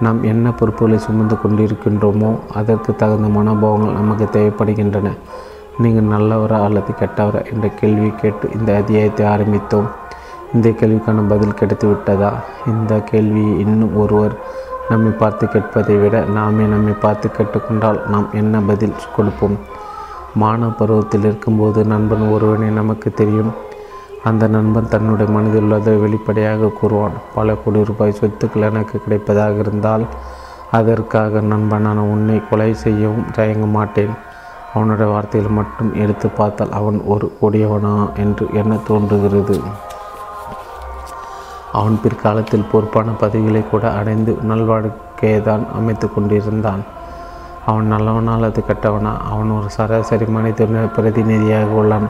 நாம் என்ன பொறுப்புகளை சுமந்து கொண்டிருக்கின்றோமோ அதற்கு தகுந்த மனோபாவங்கள் நமக்கு தேவைப்படுகின்றன. நீங்கள் நல்லவரா அல்லது கெட்டவரா என்ற கேள்வி கேட்டு இந்த அத்தியாயத்தை ஆரம்பித்தோம். இந்த கேள்விக்கான பதில் கிடைத்து விட்டதா? இந்த கேள்வியை இன்னும் ஒருவர் நம்மை பார்த்து கேட்பதை விட நாமே நம்மை பார்த்து கேட்டுக்கொண்டால் நாம் என்ன பதில் கொடுப்போம்? மாணவ பருவத்தில் இருக்கும்போது நண்பன் ஒருவனை நமக்கு தெரியும். அந்த நண்பன் தன்னுடைய மனதில் உள்ளதை வெளிப்படையாக கூறுவான். பல கோடி ரூபாய் சொத்துக்கள் எனக்கு கிடைப்பதாக இருந்தால் அதற்காக நண்பனான உன்னை கொலை செய்யவும் தயங்க மாட்டேன். அவனுடைய வார்த்தையில் மட்டும் எடுத்து பார்த்தால் அவன் ஒரு கொடியவனா? என்று எண்ண தோன்றுகிறது? அவன் பிற்காலத்தில் பொறுப்பான பதவிகளை கூட அடைந்து நல்வாழ்க்கையை தான் அமைத்து கொண்டிருந்தான். அவன் நல்லவனா அல்லது கெட்டவனா? அவன் ஒரு சராசரி மனித பிரதிநிதியாக உள்ளான்.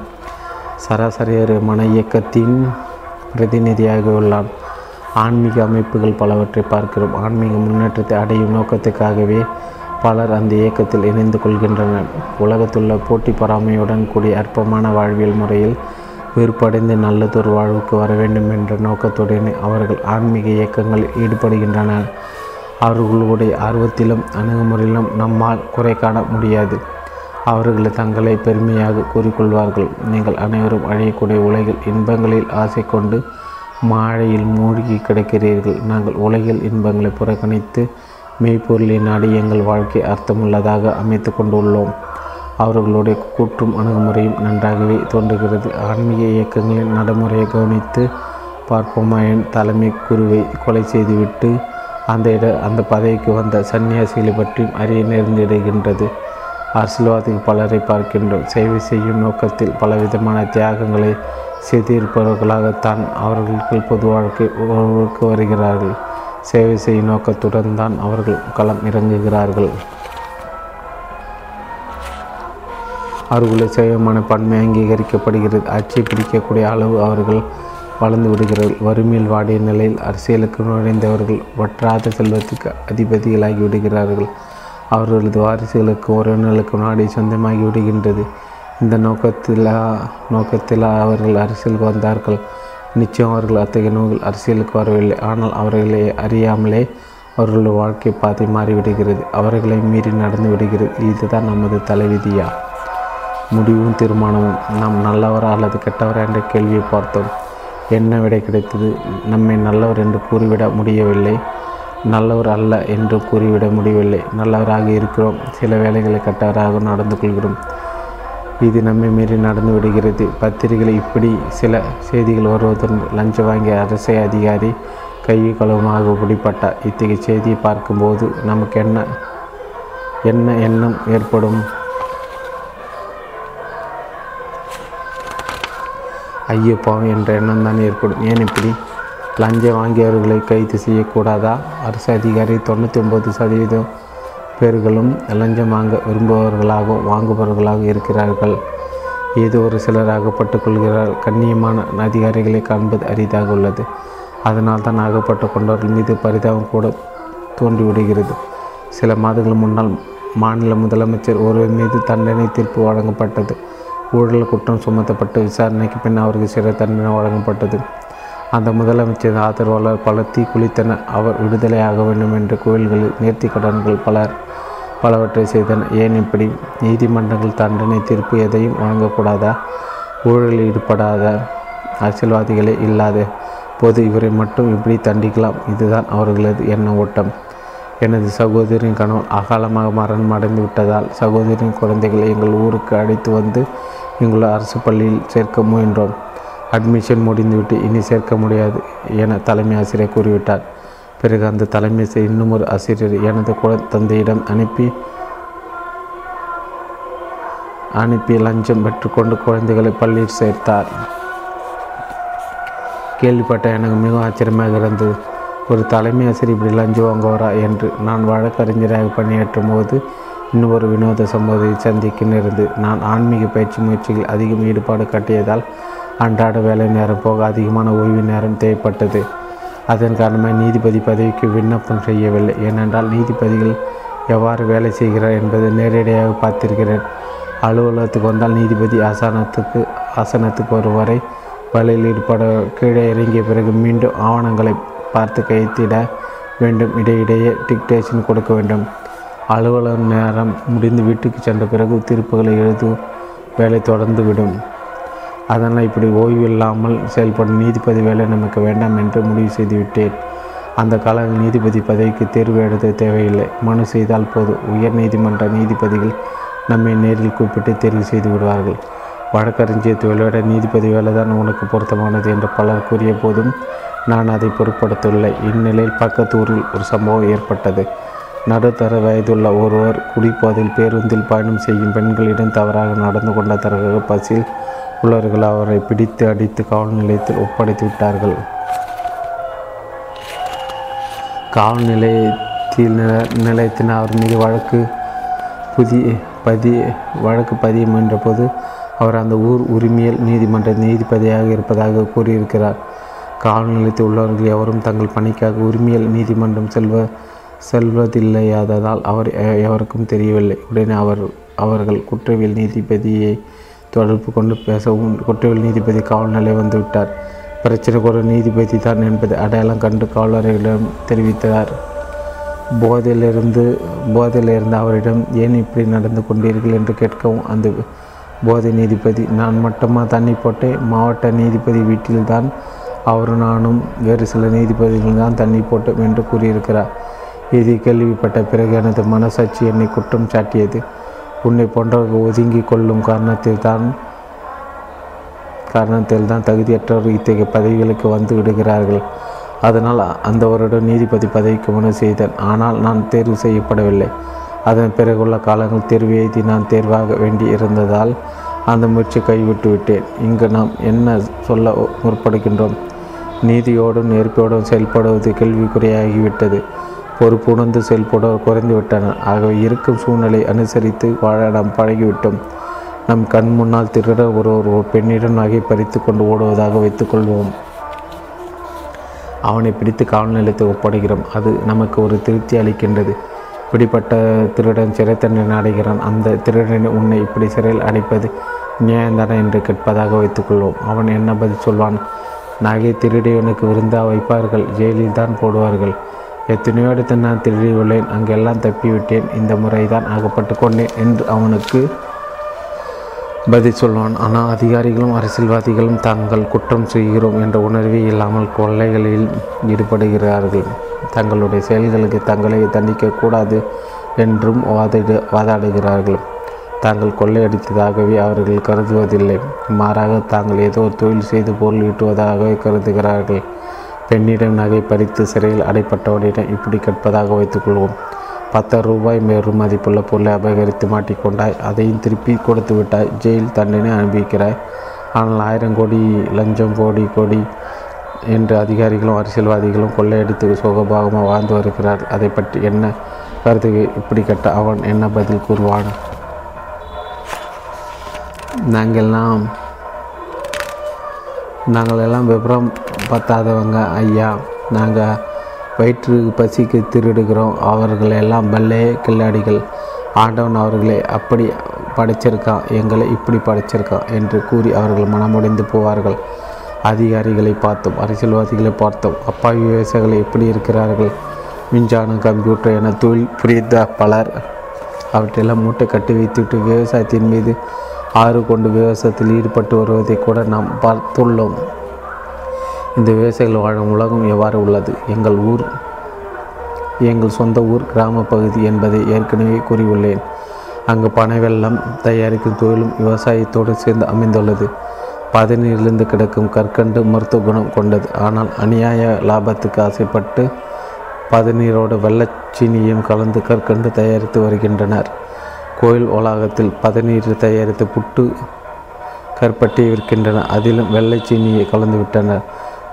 சராசரியர் ஒரு மன இயக்கத்தின் பிரதிநிதியாக உள்ளான் ஆன்மீக அமைப்புகள் பலவற்றை பார்க்கிறோம். ஆன்மீக முன்னேற்றத்தை அடையும் நோக்கத்துக்காகவே பலர் அந்த இயக்கத்தில் இணைந்து கொள்கின்றனர். உலகத்துள்ள போட்டி பொறாமையுடன் கூடிய அற்பமான வாழ்வியல் முறையில் வெறுப்படைந்து நல்லதொரு வாழ்வுக்கு வர வேண்டும் என்ற நோக்கத்துடன் அவர்கள் ஆன்மீக இயக்கங்களில் ஈடுபடுகின்றனர். அவர்களுடைய ஆர்வத்திலும் அணுகுமுறையிலும் நம்மால் குறை காண முடியாது. அவர்கள் தங்களை பெருமையாக கூறிக்கொள்வார்கள். நீங்கள் அனைவரும் அழியக்கூடிய உலகில் இன்பங்களில் ஆசை கொண்டு மாழையில் மூழ்கி கிடக்கிறீர்கள். நாங்கள் உலகில் இன்பங்களை புறக்கணித்து மெய்ப்பொருளை நாடி எங்கள் வாழ்க்கை அர்த்தமுள்ளதாக அமைத்து கொண்டுள்ளோம். அவர்களுடைய கூற்றும் அணுகுமுறையும் நன்றாகவே தோன்றுகிறது. ஆன்மீக இயக்கங்களின் நடைமுறையை கவனித்து பார்ப்போமாயின் தலைமை குருவை கொலை செய்துவிட்டு அந்த இட அந்த பதவிக்கு வந்த சன்னியாசிகளை பற்றியும் அறிய நேர்ந்திடுகின்றது. அரசியல்வாதிகள் பலரை பார்க்கின்றோம். சேவை செய்யும் நோக்கத்தில் பலவிதமான தியாகங்களை செய்திருப்பவர்களாகத்தான் அவர்களுக்கு பொது வாழ்க்கை உறவுக்கு வருகிறார்கள். சேவை செய்யும் நோக்கத்துடன் தான் அவர்கள் களம் இறங்குகிறார்கள். அவர்களுடைய சேவமான பன்மை அங்கீகரிக்கப்படுகிறது. ஆட்சியை பிடிக்கக்கூடிய அளவு அவர்கள் வளர்ந்து விடுகிறார்கள். வறுமையில் வாடிய நிலையில் அரசியலுக்கு நுழைந்தவர்கள் வற்றாத செல்வத்துக்கு அதிபதிகளாகி விடுகிறார்கள். அவர்களது வாரிசுகளுக்கு உறவினர்களுக்கு நாடி சொந்தமாகி விடுகின்றது. இந்த நோக்கத்தில் நோக்கத்தில் அவர்கள் அரசியலுக்கு வந்தார்கள். நிச்சயம் அவர்கள் அத்தகைய நோக்கில் அரசியலுக்கு வரவில்லை. ஆனால் அவர்களை அறியாமலே அவர்களுடைய வாழ்க்கை பாதை மாறிவிடுகிறது. அவர்களை மீறி நடந்து விடுகிறது. இதுதான் நமது தலைவிதியா? முடிவும் தீர்மானமும். நாம் நல்லவரா அல்லது கெட்டவரா என்ற கேள்வியை பார்த்தோம். என்ன விடை கிடைத்தது? நம்மை நல்லவர் என்று கூறிவிட முடியவில்லை. நல்லவர் அல்ல என்று கூறிவிட முடியவில்லை. நல்லவராக இருக்கிறோம். சில வேலைகளை கட்டவராக நடந்து கொள்கிறோம். இது நம்மை மீறி நடந்து விடுகிறது. பத்திரிகைகள் இப்படி சில செய்திகள் வருவதுடன் லஞ்சம் வாங்கிய அரசை அதிகாரி கையை களவுமாக பிடிப்பட்டார். இத்தகைய செய்தியை பார்க்கும்போது நமக்கு என்ன என்ன எண்ணம் ஏற்படும்? ஐயோ பாவம் என்ற எண்ணம் தான் ஏற்படும். ஏன் இப்படி? லஞ்சம் வாங்கியவர்களை கைது செய்யக்கூடாதா? அரசு அதிகாரி தொண்ணூற்றி ஒம்பது சதவீதம் பேர்களும் லஞ்சம் வாங்க விரும்புபவர்களாகவும் வாங்குபவர்களாக இருக்கிறார்கள். ஏதோ ஒரு சிலர் அகப்பட்டுக் கொள்கிறார் கண்ணியமான அதிகாரிகளை காண்பது அரிதாக உள்ளது. அதனால் தான் அகப்பட்டு கொண்டவர்கள் மீது பரிதாபம் கூட தோன்றிவிடுகிறது. சில மாதங்கள் முன்னால் மாநில முதலமைச்சர் ஒருவர் மீது தண்டனை தீர்ப்பு வழங்கப்பட்டது. ஊழல் குற்றம் சுமத்தப்பட்டு விசாரணைக்கு பின் அவருக்கு சிறை தண்டனை வழங்கப்பட்டது. அந்த முதலமைச்சர் ஆதரவாளர் பலர் தீக்குளித்தனர் அவர் விடுதலையாக வேண்டும் என்ற கோயில்களில் நேர்த்தி கடன்கள் பலர் பலவற்றை செய்தனர். ஏன் இப்படி? நீதிமன்றங்கள் தண்டனை தீர்ப்பு எதையும் வழங்கக்கூடாதா ஊழலில் ஈடுபடாத அரசியல்வாதிகளே இல்லாத போது இவரை மட்டும் இப்படி தண்டிக்கலாம். இதுதான் அவர்களது எண்ண ஓட்டம். எனது சகோதரின் கணவன் அகாலமாக மரணம் அடைந்து விட்டதால் சகோதரின் குழந்தைகளை எங்கள் ஊருக்கு அழைத்து வந்து எங்கள் அரசு பள்ளியில் சேர்க்க முயன்றோம். அட்மிஷன் முடிந்துவிட்டு இனி சேர்க்க முடியாது என தலைமை ஆசிரியர் கூறிவிட்டார். பிறகு அந்த தலைமை இன்னும் ஒரு ஆசிரியர் எனது குழந்த தந்தையிடம் அனுப்பி அனுப்பி லஞ்சம் பெற்றுக்கொண்டு குழந்தைகளை பள்ளியில் சேர்த்தார். கேள்விப்பட்ட எனக்கு மிகவும் ஆச்சரியமாக இருந்தது. ஒரு தலைமை ஆசிரியர் இப்படி லஞ்சம் வாங்குவாரா என்று நான் வழக்கறிஞராக பணியாற்றும் போது இன்னொரு வினோத சம்பவத்தை சந்திக்க நேர்ந்து நான் ஆன்மீக பயிற்சி முயற்சியில் அதிகம் ஈடுபாடு கட்டியதால் அன்றாட வேலை நேரம் போக அதிகமான ஓய்வு நேரம் தேவைப்பட்டது. அதன் காரணமாக நீதிபதி பதவிக்கு விண்ணப்பம் செய்யவில்லை. ஏனென்றால் நீதிபதிகள் எவ்வாறு வேலை செய்கிறார் என்பதை நேரடியாக பார்த்திருக்கிறேன். அலுவலகத்துக்கு வந்தால் நீதிபதி ஆசனத்துக்கு ஆசனத்துக்கு வருவரை. வழியில் ஈடுபட கீழே இறங்கிய பிறகு மீண்டும் ஆவணங்களை பார்த்து கைத்திட வேண்டும். இடையிடையே டிக்டேஷன் கொடுக்க வேண்டும். அலுவலக நேரம் முடிந்து வீட்டுக்கு சென்ற பிறகு தீர்ப்புகளை எழுதும் வேலை தொடர்ந்து விடும் அதனால் இப்படி ஓய்வு இல்லாமல் செயல்படும் நீதிபதி வேலை நமக்கு வேண்டாம் என்று முடிவு செய்துவிட்டேன். அந்த கால நீதிபதி பதவிக்கு தேர்வு எழுத தேவையில்லை. மனு செய்தால் போதும் உயர் நீதிமன்ற நீதிபதிகள் நம்மை நேரில் கூப்பிட்டு தேர்வு செய்து விடுவார்கள். வழக்கறிஞர் தொழிலோட நீதிபதி வேலை தான் உனக்கு பொருத்தமானது என்று பலர் கூறிய போதும் நான் அதை பொருட்படுத்தவில்லை. இந்நிலையில் பக்கத்து ஊரில் ஒரு சம்பவம் ஏற்பட்டது. நடுத்தர வயதுள்ள ஒருவர் குடிப்போதில் பேருந்தில் பயணம் செய்யும் பெண்களிடம் தவறாக நடந்து கொண்டதற்காக பஸ்ஸில் உள்ளவர்கள் அவரை பிடித்து அடித்து காவல் நிலையத்தில் ஒப்படைத்து விட்டார்கள். காவல் நிலையத்தில் நிலையத்தின் அவர் மீது வழக்கு புதிய பதி வழக்கு பதிய முயன்றபோது அவர் அந்த ஊர் உரிமையல் நீதிமன்ற நீதிபதியாக இருப்பதாக கூறியிருக்கிறார். காவல் நிலையத்தில் உள்ளவர்கள் எவரும் தங்கள் பணிக்காக உரிமையல் நீதிமன்றம் செல்வ செல்வதில்லையாததால் அவர் எவருக்கும் தெரியவில்லை. உடனே அவர் அவர்கள் குற்றவியல் நீதிபதியை தொடர்பு கொண்டு பேசவும் குற்றவியல் நீதிபதி காவல் நிலையம் வந்துவிட்டார் பிரச்சனைக்கு ஒரு நீதிபதி தான் என்பதை அடையாளம் கண்டு காவலர்களிடம் தெரிவித்தார். போதையிலிருந்து போதையிலிருந்து அவரிடம் ஏன் இப்படி நடந்து கொண்டீர்கள் என்று கேட்கவும் அந்த போதை நீதிபதி நான் மட்டுமா தண்ணி போட்டேன்? மாவட்ட நீதிபதி வீட்டில்தான் அவரும் நானும் வேறு சில நீதிபதிகள் தான் தண்ணி போட்டோம் என்று கூறியிருக்கிறார். இது கேள்விப்பட்ட பிறகு எனது மனசாட்சி என்னை குற்றம் சாட்டியது. உன்னை போன்றவர்கள் ஒதுங்கி கொள்ளும் காரணத்தில் தான் காரணத்தில் தான் தகுதியற்றவர் இத்தகைய பதவிகளுக்கு வந்து விடுகிறார்கள். அதனால் அந்த வருடம் நீதிபதி பதவிக்கு மனு செய்தேன். ஆனால் நான் தேர்வு செய்யப்படவில்லை. அதன் பிறகுள்ள காலங்கள் தேர்வு எழுதி நான் தேர்வாக வேண்டி இருந்ததால் அந்த முயற்சி கைவிட்டு விட்டேன். இங்கு நாம் என்ன சொல்ல முற்படுகின்றோம்? நீதியோடும் நேர்ப்போடும் செயல்படுவது கேள்விக்குறையாகிவிட்டது. பொறுப்புணர்ந்து செயல்பட குறைந்து விட்டன ஆகவே இருக்கும் சூழ்நிலை அனுசரித்து வாழ நாம் பழகிவிட்டோம். நம் கண் முன்னால் திருட ஒரு ஒரு பெண்ணிடம் நகை பறித்து கொண்டு ஓடுவதாக வைத்துக்கொள்வோம் அவனை பிடித்து காவல் நிலையத்தை ஒப்படைக்கிறோம். அது நமக்கு ஒரு திருப்தி அளிக்கின்றது. இப்படிப்பட்ட திருடன் சிறை தண்டனை அடைகிறான். அந்த திருடனை உன்னை இப்படி சிறையில் அடைப்பது நியாயந்தானே என்று கேட்பதாக வைத்துக்கொள்வோம் அவன் என்ன பதில் சொல்வான்? நகை திருடியவனுக்கு விருந்தா வைப்பார்கள். ஜெயிலில் தான் போடுவார்கள். எத்தனையோ இடத்து நான் திருடி உள்ளேன் அங்கெல்லாம் தப்பிவிட்டேன். இந்த முறை தான் அகப்பட்டு கொண்டேன் என்று அவனுக்கு பதில் சொல்வான். ஆனால் அதிகாரிகளும் அரசியல்வாதிகளும் தாங்கள் குற்றம் செய்கிறோம் என்ற உணர்வே இல்லாமல் கொள்ளைகளில் ஈடுபடுகிறார்கள். தங்களுடைய செயல்களுக்கு தங்களை தண்டிக்கக்கூடாது என்றும் வாதிடு வாதாடுகிறார்கள். தாங்கள் கொள்ளையடித்ததாகவே அவர்கள் கருதுவதில்லை. மாறாக தாங்கள் ஏதோ தொழில் செய்து பொருள் ஈட்டுவதாகவே கருதுகிறார்கள். பெண்ணிடம் நகை பறித்து சிறையில் அடைப்பட்டவனிடம் இப்படி கேட்பதாக வைத்துக்கொள்வோம் பத்து ரூபாய் மேலும் மதிப்புள்ள பொருளை அபகரித்து மாட்டிக்கொண்டாய் அதையும் திருப்பி கொடுத்து விட்டாய் ஜெயில் தண்டனை அனுபவிக்கிறாய். ஆனால் ஆயிரம் கோடி லஞ்சம் கோடி கோடி என்று அதிகாரிகளும் அரசியல்வாதிகளும் கொள்ளையடித்து சுகபாகமாக வாழ்ந்து வருகிறார். அதை பற்றி என்ன கருத்து இப்படி கேட்ட அவன் என்ன பதில் கூறுவான்? நாங்கள்லாம் நாங்கள் எல்லாம் விபரம் பத்தாதவங்க ஐயா. நாங்கள் வயிற்று பசிக்கு திருடுகிறோம். அவர்கள் எல்லாம் பல்லே கில்லாடிகள். ஆண்டவன் அவர்களை அப்படி படைச்சிருக்கான். எங்களை இப்படி படைச்சிருக்கான் என்று கூறி அவர்கள் மனமுடைந்து போவார்கள். அதிகாரிகளை பார்த்தோம். அரசியல்வாதிகளை பார்த்தோம். அப்பாவி விவசாயிகள் எப்படி இருக்கிறார்கள்? மின்சாரம் கம்ப்யூட்டர் என தொழில் புரிந்த பலர் அவற்றையெல்லாம் மூட்டை கட்டி வைத்துவிட்டு விவசாயத்தின் மீது ஆறு கொண்டு விவசாயத்தில் ஈடுபட்டு வருவதை கூட நாம் பார்த்துள்ளோம். இந்த விவசாயிகள் வாழும் உலகம் எவ்வாறு உள்ளது? எங்கள் ஊர் எங்கள் சொந்த ஊர் கிராம பகுதி என்பதை ஏற்கனவே கூறியுள்ளேன். அங்கு பனை வெள்ளம் தயாரிக்கும் தொழிலும் விவசாயத்தோடு சேர்ந்து அமைந்துள்ளது. பதநீரிலிருந்து கிடக்கும் கற்கண்டு மருத்துவ குணம் கொண்டது. ஆனால் அநியாய லாபத்துக்கு ஆசைப்பட்டு பதநீரோடு வெள்ளச்சீனியும் கலந்து கற்கண்டு தயாரித்து வருகின்றனர். கோயில் வளாகத்தில் பதநீர் தயாரித்து புட்டு கற்பட்டி விற்கின்றன. அதிலும் வெள்ளைச்சீனியை கலந்து விட்டனர்.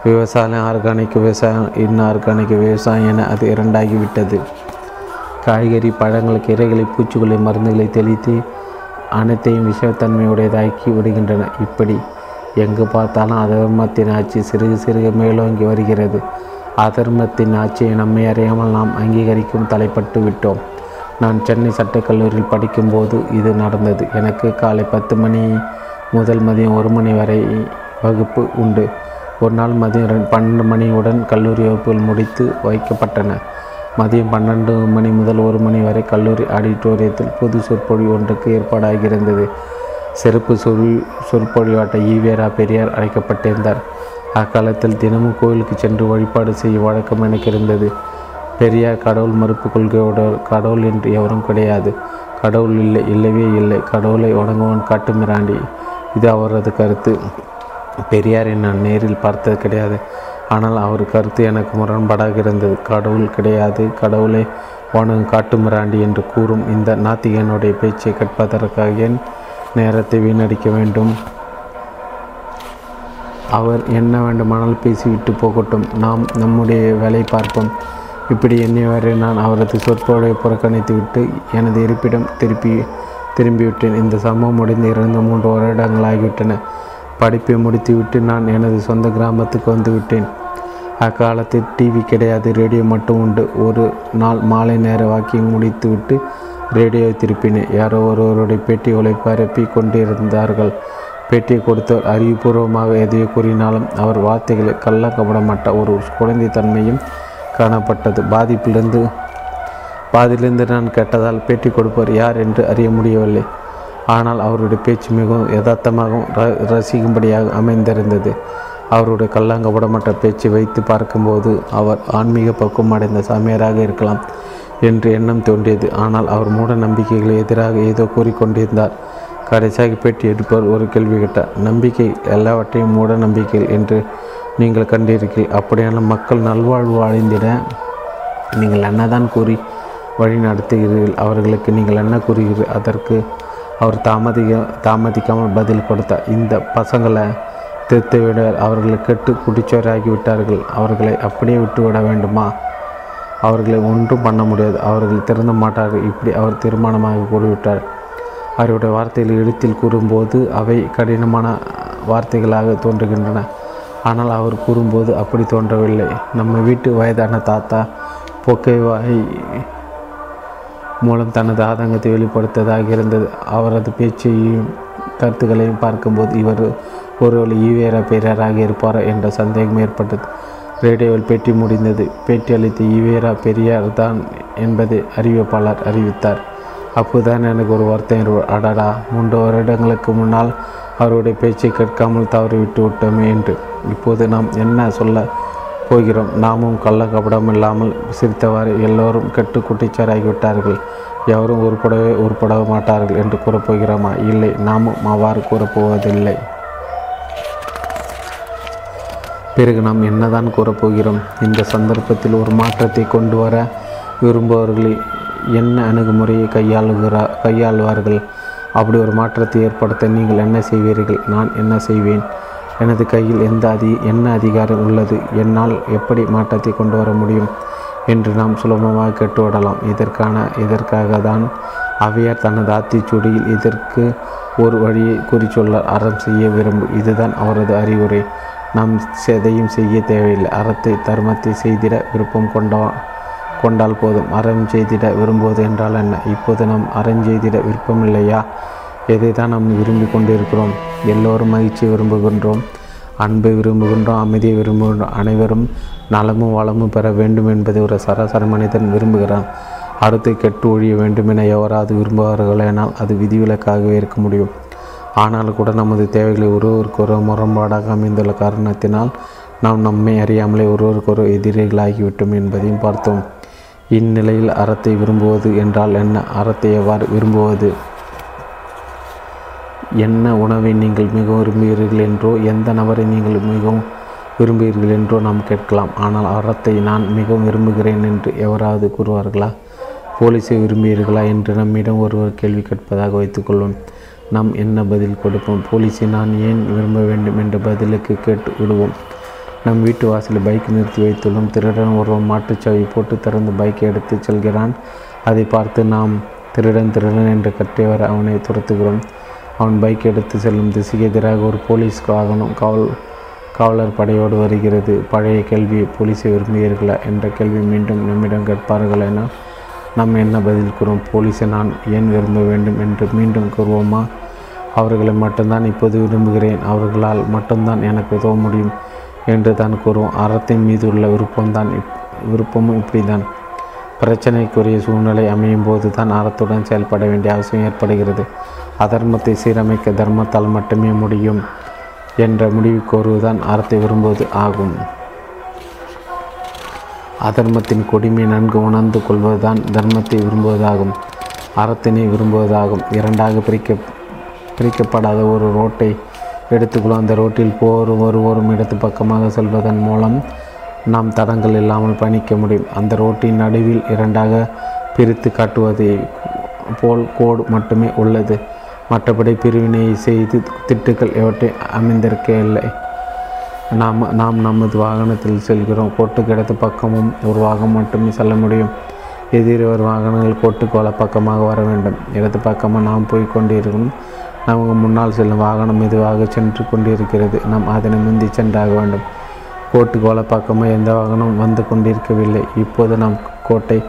விவசாயம் ஆர்கானிக் விவசாயம் இன்ஆர்கானிக் விவசாயம் என அது இரண்டாகிவிட்டது. காய்கறி பழங்கள் கீரைகளை பூச்சிக்கொல்லி மருந்துகளை தெளித்து அனைத்தையும் விஷத்தன்மையுடையதாக்கி விடுகின்றன. இப்படி எங்கு பார்த்தாலும் அதர்மத்தின் ஆட்சி சிறுக சிறுக மேலோங்கி வருகிறது. அதர்மத்தின் ஆட்சியை நம்மை அறியாமல் நாம் அங்கீகரிக்கும் தலைப்பட்டு விட்டோம். நான் சென்னை சட்டக்கல்லூரியில் படிக்கும்போது இது நடந்தது. எனக்கு காலை பத்து மணி முதல் மதியம் ஒரு மணி வரை வகுப்பு உண்டு. ஒரு நாள் மதியம் பன்னெண்டு மணியுடன் கல்லூரி வகுப்புகள் முடித்து வைக்கப்பட்டன. மதியம் பன்னெண்டு மணி முதல் ஒரு மணி வரை கல்லூரி ஆடிட்டோரியத்தில் பொது சொற்பொழிவு ஒன்றுக்கு ஏற்பாடாகியிருந்தது. சிறப்பு சொல் சொற்பொழிவாட்ட ஈவேரா பெரியார் அழைக்கப்பட்டிருந்தார். அக்காலத்தில் தினமும் கோயிலுக்கு சென்று வழிபாடு செய்ய வழக்கம் எனக்கு இருந்தது. பெரியார் கடவுள் மறுப்பு கொள்கையோட கடவுள் என்று எவரும் கிடையாது. கடவுள் இல்லை இல்லவே இல்லை. கடவுளை வணங்குவன் காட்டுமிராண்டி. இது அவரது கருத்து. பெரியாரை நான் நேரில் பார்த்தது கிடையாது. ஆனால் அவர் கருத்து எனக்கு முரண்பாடாக இருந்தது. கடவுள் கிடையாது. கடவுளை உனக்கு காட்டு மிராண்டி என்று கூறும் இந்த நாத்திகனுடைய பேச்சை கேட்பதற்காக என் நேரத்தை வீணடிக்க வேண்டும். அவர் என்ன வேண்டுமானால் பேசிவிட்டு போகட்டும். நாம் நம்முடைய வேலை பார்ப்போம். இப்படி எண்ணியவரை நான் அவரது சொற்போடை புறக்கணித்துவிட்டு எனது இருப்பிடம் திருப்பி திரும்பிவிட்டேன். இந்த சம்பவம் முடிந்து இரண்டு மூன்று வருடங்களாகிவிட்டன படிப்பை முடித்துவிட்டு நான் எனது சொந்த கிராமத்துக்கு வந்துவிட்டேன். அக்காலத்தில் டிவி கிடையாது ரேடியோ மட்டும் உண்டு. ஒரு நாள் மாலை நேர வாக்கிங் முடித்துவிட்டு ரேடியோ திருப்பினேன். யாரோ ஒருவருடைய பேட்டிகளை பரப்பி கொண்டிருந்தார்கள். பேட்டியை கொடுத்தவர் அறிவுபூர்வமாக எதையோ கூறினாலும் அவர் வார்த்தைகளை கள்ள கபடமாட்ட ஒரு குழந்தைத்தன்மையும் காணப்பட்டது. பாதிப்பிலிருந்து பாதியிலிருந்து நான் கேட்டதால் பேட்டி கொடுப்பவர் யார் என்று அறிய முடியவில்லை. ஆனால் அவருடைய பேச்சு மிகவும் யதார்த்தமாகவும் ர ரசிக்கும்படியாக அமைந்திருந்தது. அவருடைய கல்லாங்கப்படமற்ற பேச்சை வைத்து பார்க்கும்போது அவர் ஆன்மீக பக்குவம் அடைந்த சாமியாராக இருக்கலாம் என்று எண்ணம் தோன்றியது. ஆனால் அவர் மூட நம்பிக்கைகள் எதிராக ஏதோ கூறிக்கொண்டிருந்தார். கடைசியாக பேட்டி எடுப்பவர் ஒரு கேள்வி கேட்டார். நம்பிக்கை எல்லாவற்றையும் மூட நம்பிக்கைகள் என்று நீங்கள் கண்டிருக்கீர்கள் அப்படியான மக்கள் நல்வாழ்வு அடைந்திட நீங்கள் என்னதான் கூறி வழி நடத்துகிறீர்கள் அவர்களுக்கு நீங்கள் என்ன கூறுகிறீர்கள் அதற்கு அவர் தாமதிக்க தாமதிக்காமல் பதில் கொடுத்தார் இந்த பசங்களை திருத்திவிட அவர்களை கெட்டு குடிச்சோராகி விட்டார்கள் அவர்களை அப்படியே விட்டுவிட வேண்டுமா? அவர்களை ஒன்றும் பண்ண முடியாது. அவர்கள் திறந்த மாட்டார்கள். இப்படி அவர் தீர்மானமாக கூறிவிட்டார் அவருடைய வார்த்தைகள் எழுத்தில் கூறும்போது அவை கடினமான வார்த்தைகளாக தோன்றுகின்றன. ஆனால் அவர் கூறும்போது அப்படி தோன்றவில்லை. நம்ம வீட்டு வயதான தாத்தா பொக்கைவாய் மூலம் தனது ஆதங்கத்தை வெளிப்படுத்ததாக இருந்தது. அவரது பேச்சையும் கருத்துக்களையும் பார்க்கும்போது இவர் ஒருவேளை ஈவேரா பெரியாராக இருப்பாரா என்ற சந்தேகம் ஏற்பட்டது. ரேடியோவில் பேட்டி முடிந்தது. பேட்டி அளித்த ஈவேரா பெரியார் தான் என்பதை அறிவிப்பாளர் அறிவித்தார். அப்போதான் எனக்கு ஒரு வருத்தம் அடடா மூன்று வருடங்களுக்கு முன்னால் அவருடைய பேச்சை கேட்காமல் தவறி விட்டு விட்டோமே என்று. இப்போது நாம் என்ன சொல்ல போகிறோம். நாமும் கள்ள கபடம் இல்லாமல் சிரித்தவாறு எல்லோரும் கெட்டு குட்டிச்சாராகிவிட்டார்கள். எவரும் உருப்படவே உருப்பட மாட்டார்கள் என்று கூறப்போகிறோமா? இல்லை நாமும் அவ்வாறு கூறப்போவதில்லை. பிறகு நாம் என்னதான் கூறப்போகிறோம்? இந்த சந்தர்ப்பத்தில் ஒரு மாற்றத்தை கொண்டு வர விரும்புபவர்கள் என்ன அணுகுமுறையை கையாளுகிறா கையாள்வார்கள்? அப்படி ஒரு மாற்றத்தை ஏற்படுத்த நீங்கள் என்ன செய்வீர்கள்? நான் என்ன செய்வேன்? எனது கையில் எந்த அதி என்ன அதிகாரம் உள்ளது? என்னால் எப்படி மாற்றத்தை கொண்டு வர முடியும்? என்று நாம் சுலபமாக கேட்டுவிடலாம் இதற்கான இதற்காக தான் அவையார் தனது ஆத்திச்சூடியில் இதற்கு ஒரு வழியை குறிச்சொல்ல அறம் செய்ய விரும்பு இதுதான் அவரது அறிவுரை. நாம் எதையும் செய்ய தேவையில்லை. அறத்தை தர்மத்தை செய்திட விருப்பம் கொண்டா கொண்டால் போதும். அறம் செய்திட விரும்புவது என்றால் என்ன? இப்போது நாம் அறம் செய்திட விருப்பமில்லையா? எதை தான் நாம் விரும்பி கொண்டிருக்கிறோம் எல்லோரும் மகிழ்ச்சியை விரும்புகின்றோம் அன்பை விரும்புகின்றோம் அமைதியை விரும்புகின்றோம் அனைவரும் நலமும் வளமும் பெற வேண்டும் என்பதை ஒரு சராசரி மனிதன் விரும்புகிறான். அறுத்து கெட்டு ஒழிய வேண்டும் என எவராது விரும்புவார்களேனால் அது விதிவிலக்காகவே இருக்க முடியும். ஆனால் கூட நமது தேவைகளை ஒருவருக்கு ஒரு முரண்பாடாக அமைந்துள்ள காரணத்தினால் நாம் நம்மை அறியாமலே ஒருவருக்கொரு எதிரிகளாகிவிட்டோம் என்பதையும் பார்த்தோம். இந்நிலையில் அறத்தை விரும்புவது என்றால் என்ன? அறத்தை எவ்வாறு விரும்புவது? என்ன உணவை நீங்கள் மிகவும் விரும்புகிறீர்கள் என்றோ எந்த நபரை நீங்கள் மிகவும் விரும்புகிறீர்கள் என்றோ நாம் கேட்கலாம். ஆனால் அறத்தை நான் மிகவும் விரும்புகிறேன் என்று எவராவது கூறுவார்களா? போலீஸை விரும்புகிறீர்களா என்று நம்மிடம் ஒருவர் கேள்வி கேட்பதாக வைத்துக்கொள்வோம் நாம் என்ன பதில் கொடுப்போம்? போலீஸை நான் ஏன் விரும்ப வேண்டும் என்ற பதிலுக்கு கேட்டு விடுவோம். நம் வீட்டு வாசலில் பைக் நிறுத்தி வைத்துள்ளோம். திருடன் ஒருவன் மாட்டுச்சாவி போட்டு திறந்து பைக்கை எடுத்து செல்கிறான். அதை பார்த்து நாம் திருடன் திருடன் என்று கட்டியவர் அவனை துரத்துகிறோம். அவன் பைக் எடுத்து செல்லும் திசைக்கு எதிராக ஒரு போலீஸ் வாகனம் காவல் காவலர் படையோடு வருகிறது. பழைய கேள்வி போலீஸை விரும்புகிறீர்களா? என்ற கேள்வி மீண்டும் நம்மிடம் கேட்பார்கள் என நாம் என்ன பதில் கூறும்? போலீஸை நான் ஏன் விரும்ப வேண்டும்? என்று மீண்டும் கூறுவோமா? அவர்களை மட்டும்தான் இப்போது விரும்புகிறேன். அவர்களால் மட்டும்தான் எனக்கு உதவ முடியும் என்று தான் கூறுவோம். அறத்தின் மீது உள்ள விருப்பம்தான் இப் விருப்பமும் இப்படி தான் பிரச்சனைக்குரிய சூழ்நிலை அமையும் போது தான் அறத்துடன் செயல்பட வேண்டிய அவசியம் ஏற்படுகிறது. அதர்மத்தை சீரமைக்க தர்மத்தால் மட்டுமே முடியும் என்ற முடிவு கோருவதுதான் அறத்தை விரும்புவது ஆகும். அதர்மத்தின் கொடுமை நன்கு உணர்ந்து கொள்வதுதான் தர்மத்தை விரும்புவதாகும். அறத்தினை விரும்புவதாகும். இரண்டாக பிரிக்க பிரிக்கப்படாத ஒரு ரோட்டை எடுத்துக்கொள்ளும் அந்த ரோட்டில் போர் ஒருவரும் இடது பக்கமாக செல்வதன் மூலம் நாம் தடங்கள் இல்லாமல் பயணிக்க முடியும். அந்த ரோட்டின் நடுவில் இரண்டாக பிரித்து காட்டுவதை போல் கோடு மட்டுமே உள்ளது. மற்றபடி பிரிவினை செய்து திட்டுக்கள் எவற்றை அமைந்திருக்கவில்லை நாம் நாம் நமது வாகனத்தில் செல்கிறோம். கோட்டுக்கு இடது பக்கமும் ஒரு வாகனம் மட்டுமே செல்ல முடியும். எதிரொரு ஒரு வாகனங்கள் கோட்டுக்கு வல பக்கமாக வர வேண்டும். இடது பக்கமாக நாம் போய் கொண்டிருக்கணும் நமக்கு முன்னால் செல்லும் வாகனம் மெதுவாக சென்று கொண்டிருக்கிறது. நாம் அதனை முந்தி சென்றாக வேண்டும். கோட்டுக்கு வல எந்த வாகனம் வந்து கொண்டிருக்கவில்லை. இப்போது நாம் கோட்டை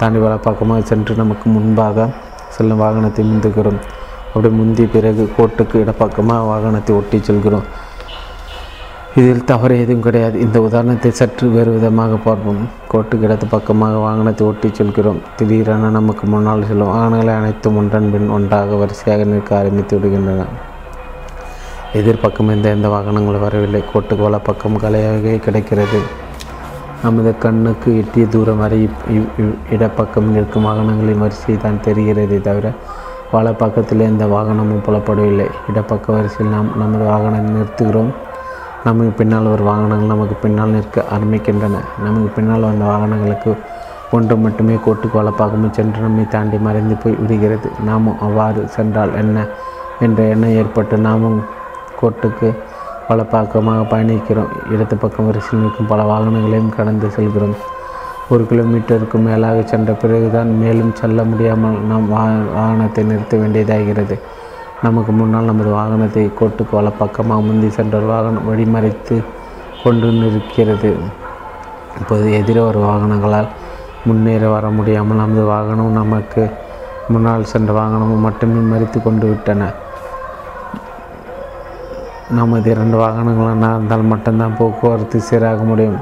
தாண்டி வல சென்று நமக்கு முன்பாக செல்லும் வாகனத்தை முந்துகிறோம் அப்படி முந்திய பிறகு கோட்டுக்கு இடப்பக்கமாக வாகனத்தை ஒட்டி செல்கிறோம். இதில் தவறு எதுவும் கிடையாது. இந்த உதாரணத்தை சற்று வேறு விதமாக பார்ப்போம். கோட்டுக்கு இடது பக்கமாக வாகனத்தை ஒட்டி செல்கிறோம். திடீரென நமக்கு முன்னால் செல்லும் வாகனங்களை அனைத்தும் ஒன்றன் பின் ஒன்றாக வரிசையாக நிற்க ஆரம்பித்து விடுகின்றன. எதிர்பக்கம் எந்த எந்த வாகனங்கள் வரவில்லை. கோட்டுக்கு வல பக்கம் கலையாகவே கிடைக்கிறது. நமது கண்ணுக்கு எட்டிய தூரம் வரை இடப்பக்கம் நிற்கும் வாகனங்களின் வரிசை தான் தெரிகிறதே தவிர வல பக்கத்தில் எந்த வாகனமும் புலப்படவில்லை. இடப்பக்க வரிசையில் நாம் நமது வாகனம் நிறுத்துகிறோம். நமக்கு பின்னால் ஒரு வாகனங்கள் நமக்கு பின்னால் நிற்க ஆரம்பிக்கின்றன. நமக்கு பின்னால் வந்த வாகனங்களுக்கு ஒன்று மட்டுமே கோட்டுக்கு வளப்பாகவும் சென்று நம்மை தாண்டி மறைந்து போய் விடுகிறது. நாமும் அவ்வாறு சென்றால் என்ன? என்ற எண்ணம் ஏற்பட்டு நாமும் கோட்டுக்கு வலப்பக்கமாக பயணிக்கிறோம். இடது பக்கம் வரிசையில் நிற்கும் பல வாகனங்களையும் கடந்து செல்கிறோம். ஒரு கிலோமீட்டருக்கு மேலாக சென்ற பிறகுதான் மேலும் செல்ல முடியாமல் நாம் வா வாகனத்தை நிறுத்த வேண்டியதாகிறது. நமக்கு முன்னால் நமது வாகனத்தை கோட்டுக்கு வலப்பக்கமாக முந்தி சென்ற வாகனம் வழிமறைத்து கொண்டு நிற்கிறது. இப்போது எதிரே ஒரு வாகனங்களால் முன்னேற வர முடியாமல் நமது வாகனம் நமக்கு முன்னால் சென்ற வாகனமும் மட்டுமே மறித்து கொண்டு விட்டன. நமது இரண்டு வாகனங்களும் இருந்தால் மட்டும்தான் போக்குவரத்து சீராக முடியும்.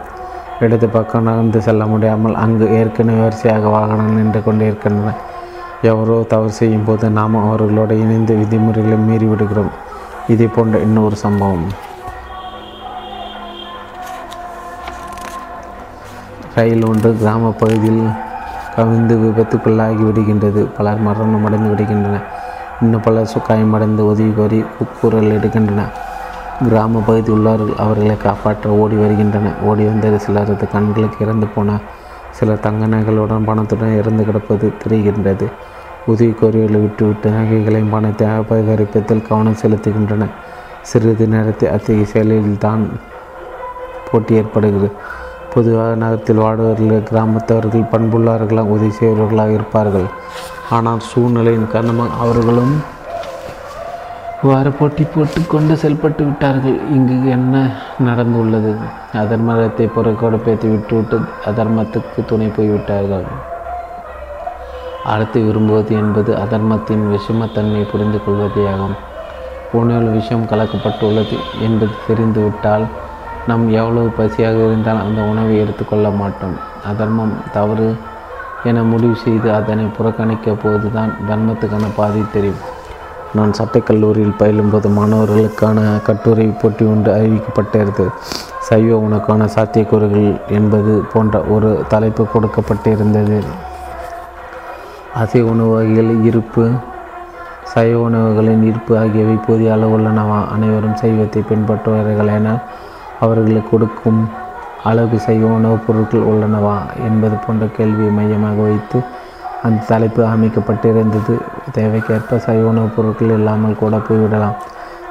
இடது பக்கம் நகர்ந்து செல்ல முடியாமல் அங்கு ஏற்கனவே வரிசையாக வாகனங்கள் நின்று கொண்டிருக்கின்றன. எவரோ தவறு செய்யும் போது நாம் அவர்களோடு இணைந்து விதிமுறைகளை மீறிவிடுகிறோம். இதே போன்ற இன்னொரு சம்பவம். ரயில் ஒன்று கிராம பகுதியில் கவிழ்ந்து விபத்துக்குள்ளாகி விடுகின்றது. பலர் மரணம் அடைந்து விடுகின்றன இன்னும் பலர் சுக்காயமடைந்து உதவி கோரி கூக்குரல் எடுக்கின்றன கிராம பகுதி உள்ளவர்கள் அவர்களை காப்பாற்ற ஓடி வருகின்றன. ஓடி வந்த சிலரது கண்களுக்கு இறந்து போன சிலர் தங்க நகைகளுடன் பணத்துடன் இறந்து கிடப்பது தெரிகின்றது. உதவி கோரிகளை விட்டுவிட்டு நகைகளையும் பணத்தை அபகரிப்பதில் கவனம் செலுத்துகின்றன. சிறிது நேரத்தில் அத்தகைய செயலில் தான் போட்டி ஏற்படுகிறது. பொதுவாக நகரத்தில் வாழ்வர்கள் கிராமத்தவர்கள் பண்புள்ளவர்களாக உதவி செய்வர்களாக இருப்பார்கள். ஆனால் சூழ்நிலையின் காரணமாக அவர்களும் இவ்வாறு போட்டி போட்டு கொண்டு செயல்பட்டு விட்டார்கள். இங்கு என்ன நடந்துள்ளது அதர்மத்தை புறக்கொடுப்பேற்றி விட்டுவிட்டு அதர்மத்துக்கு துணை போய்விட்டார்கள் அடுத்து விரும்புவது என்பது அதர்மத்தின் விஷமத்தன்மையை புரிந்து கொள்வதேயாகும். உணவில் விஷம் கலக்கப்பட்டுள்ளது என்பது தெரிந்துவிட்டால் நாம் எவ்வளவு பசியாக இருந்தால் அந்த உணவை எடுத்துக்கொள்ள மாட்டோம். அதர்மம் தவறு என முடிவு செய்து அதனை புறக்கணிக்க போதுதான் தர்மத்துக்கான பாதை தெரியும். நான் சட்டக்கல்லூரியில் பயிலும்போது மாணவர்களுக்கான கட்டுரை போட்டி ஒன்று அறிவிக்கப்பட்டிருந்தது. சைவ உணவுக்கான சாத்தியக்கூறுகள் என்பது போன்ற ஒரு தலைப்பு கொடுக்கப்பட்டிருந்தது. அசைவ உணவு வகைகள் இருப்பு சைவ உணவுகளின் இருப்பு ஆகியவை போதிய அளவுள்ளனவா? அனைவரும் சைவத்தை பின்பற்றுவார்கள் என அவர்களுக்கு கொடுக்கும் அளவுக்கு சைவ உணவுப் பொருட்கள் உள்ளனவா என்பது போன்ற கேள்வியை மையமாக வைத்து அந்த தலைப்பு அமைக்கப்பட்டிருந்தது. தேவைக்கேற்ப சைவ உணவுப் பொருட்கள் இல்லாமல் கூட போய்விடலாம்.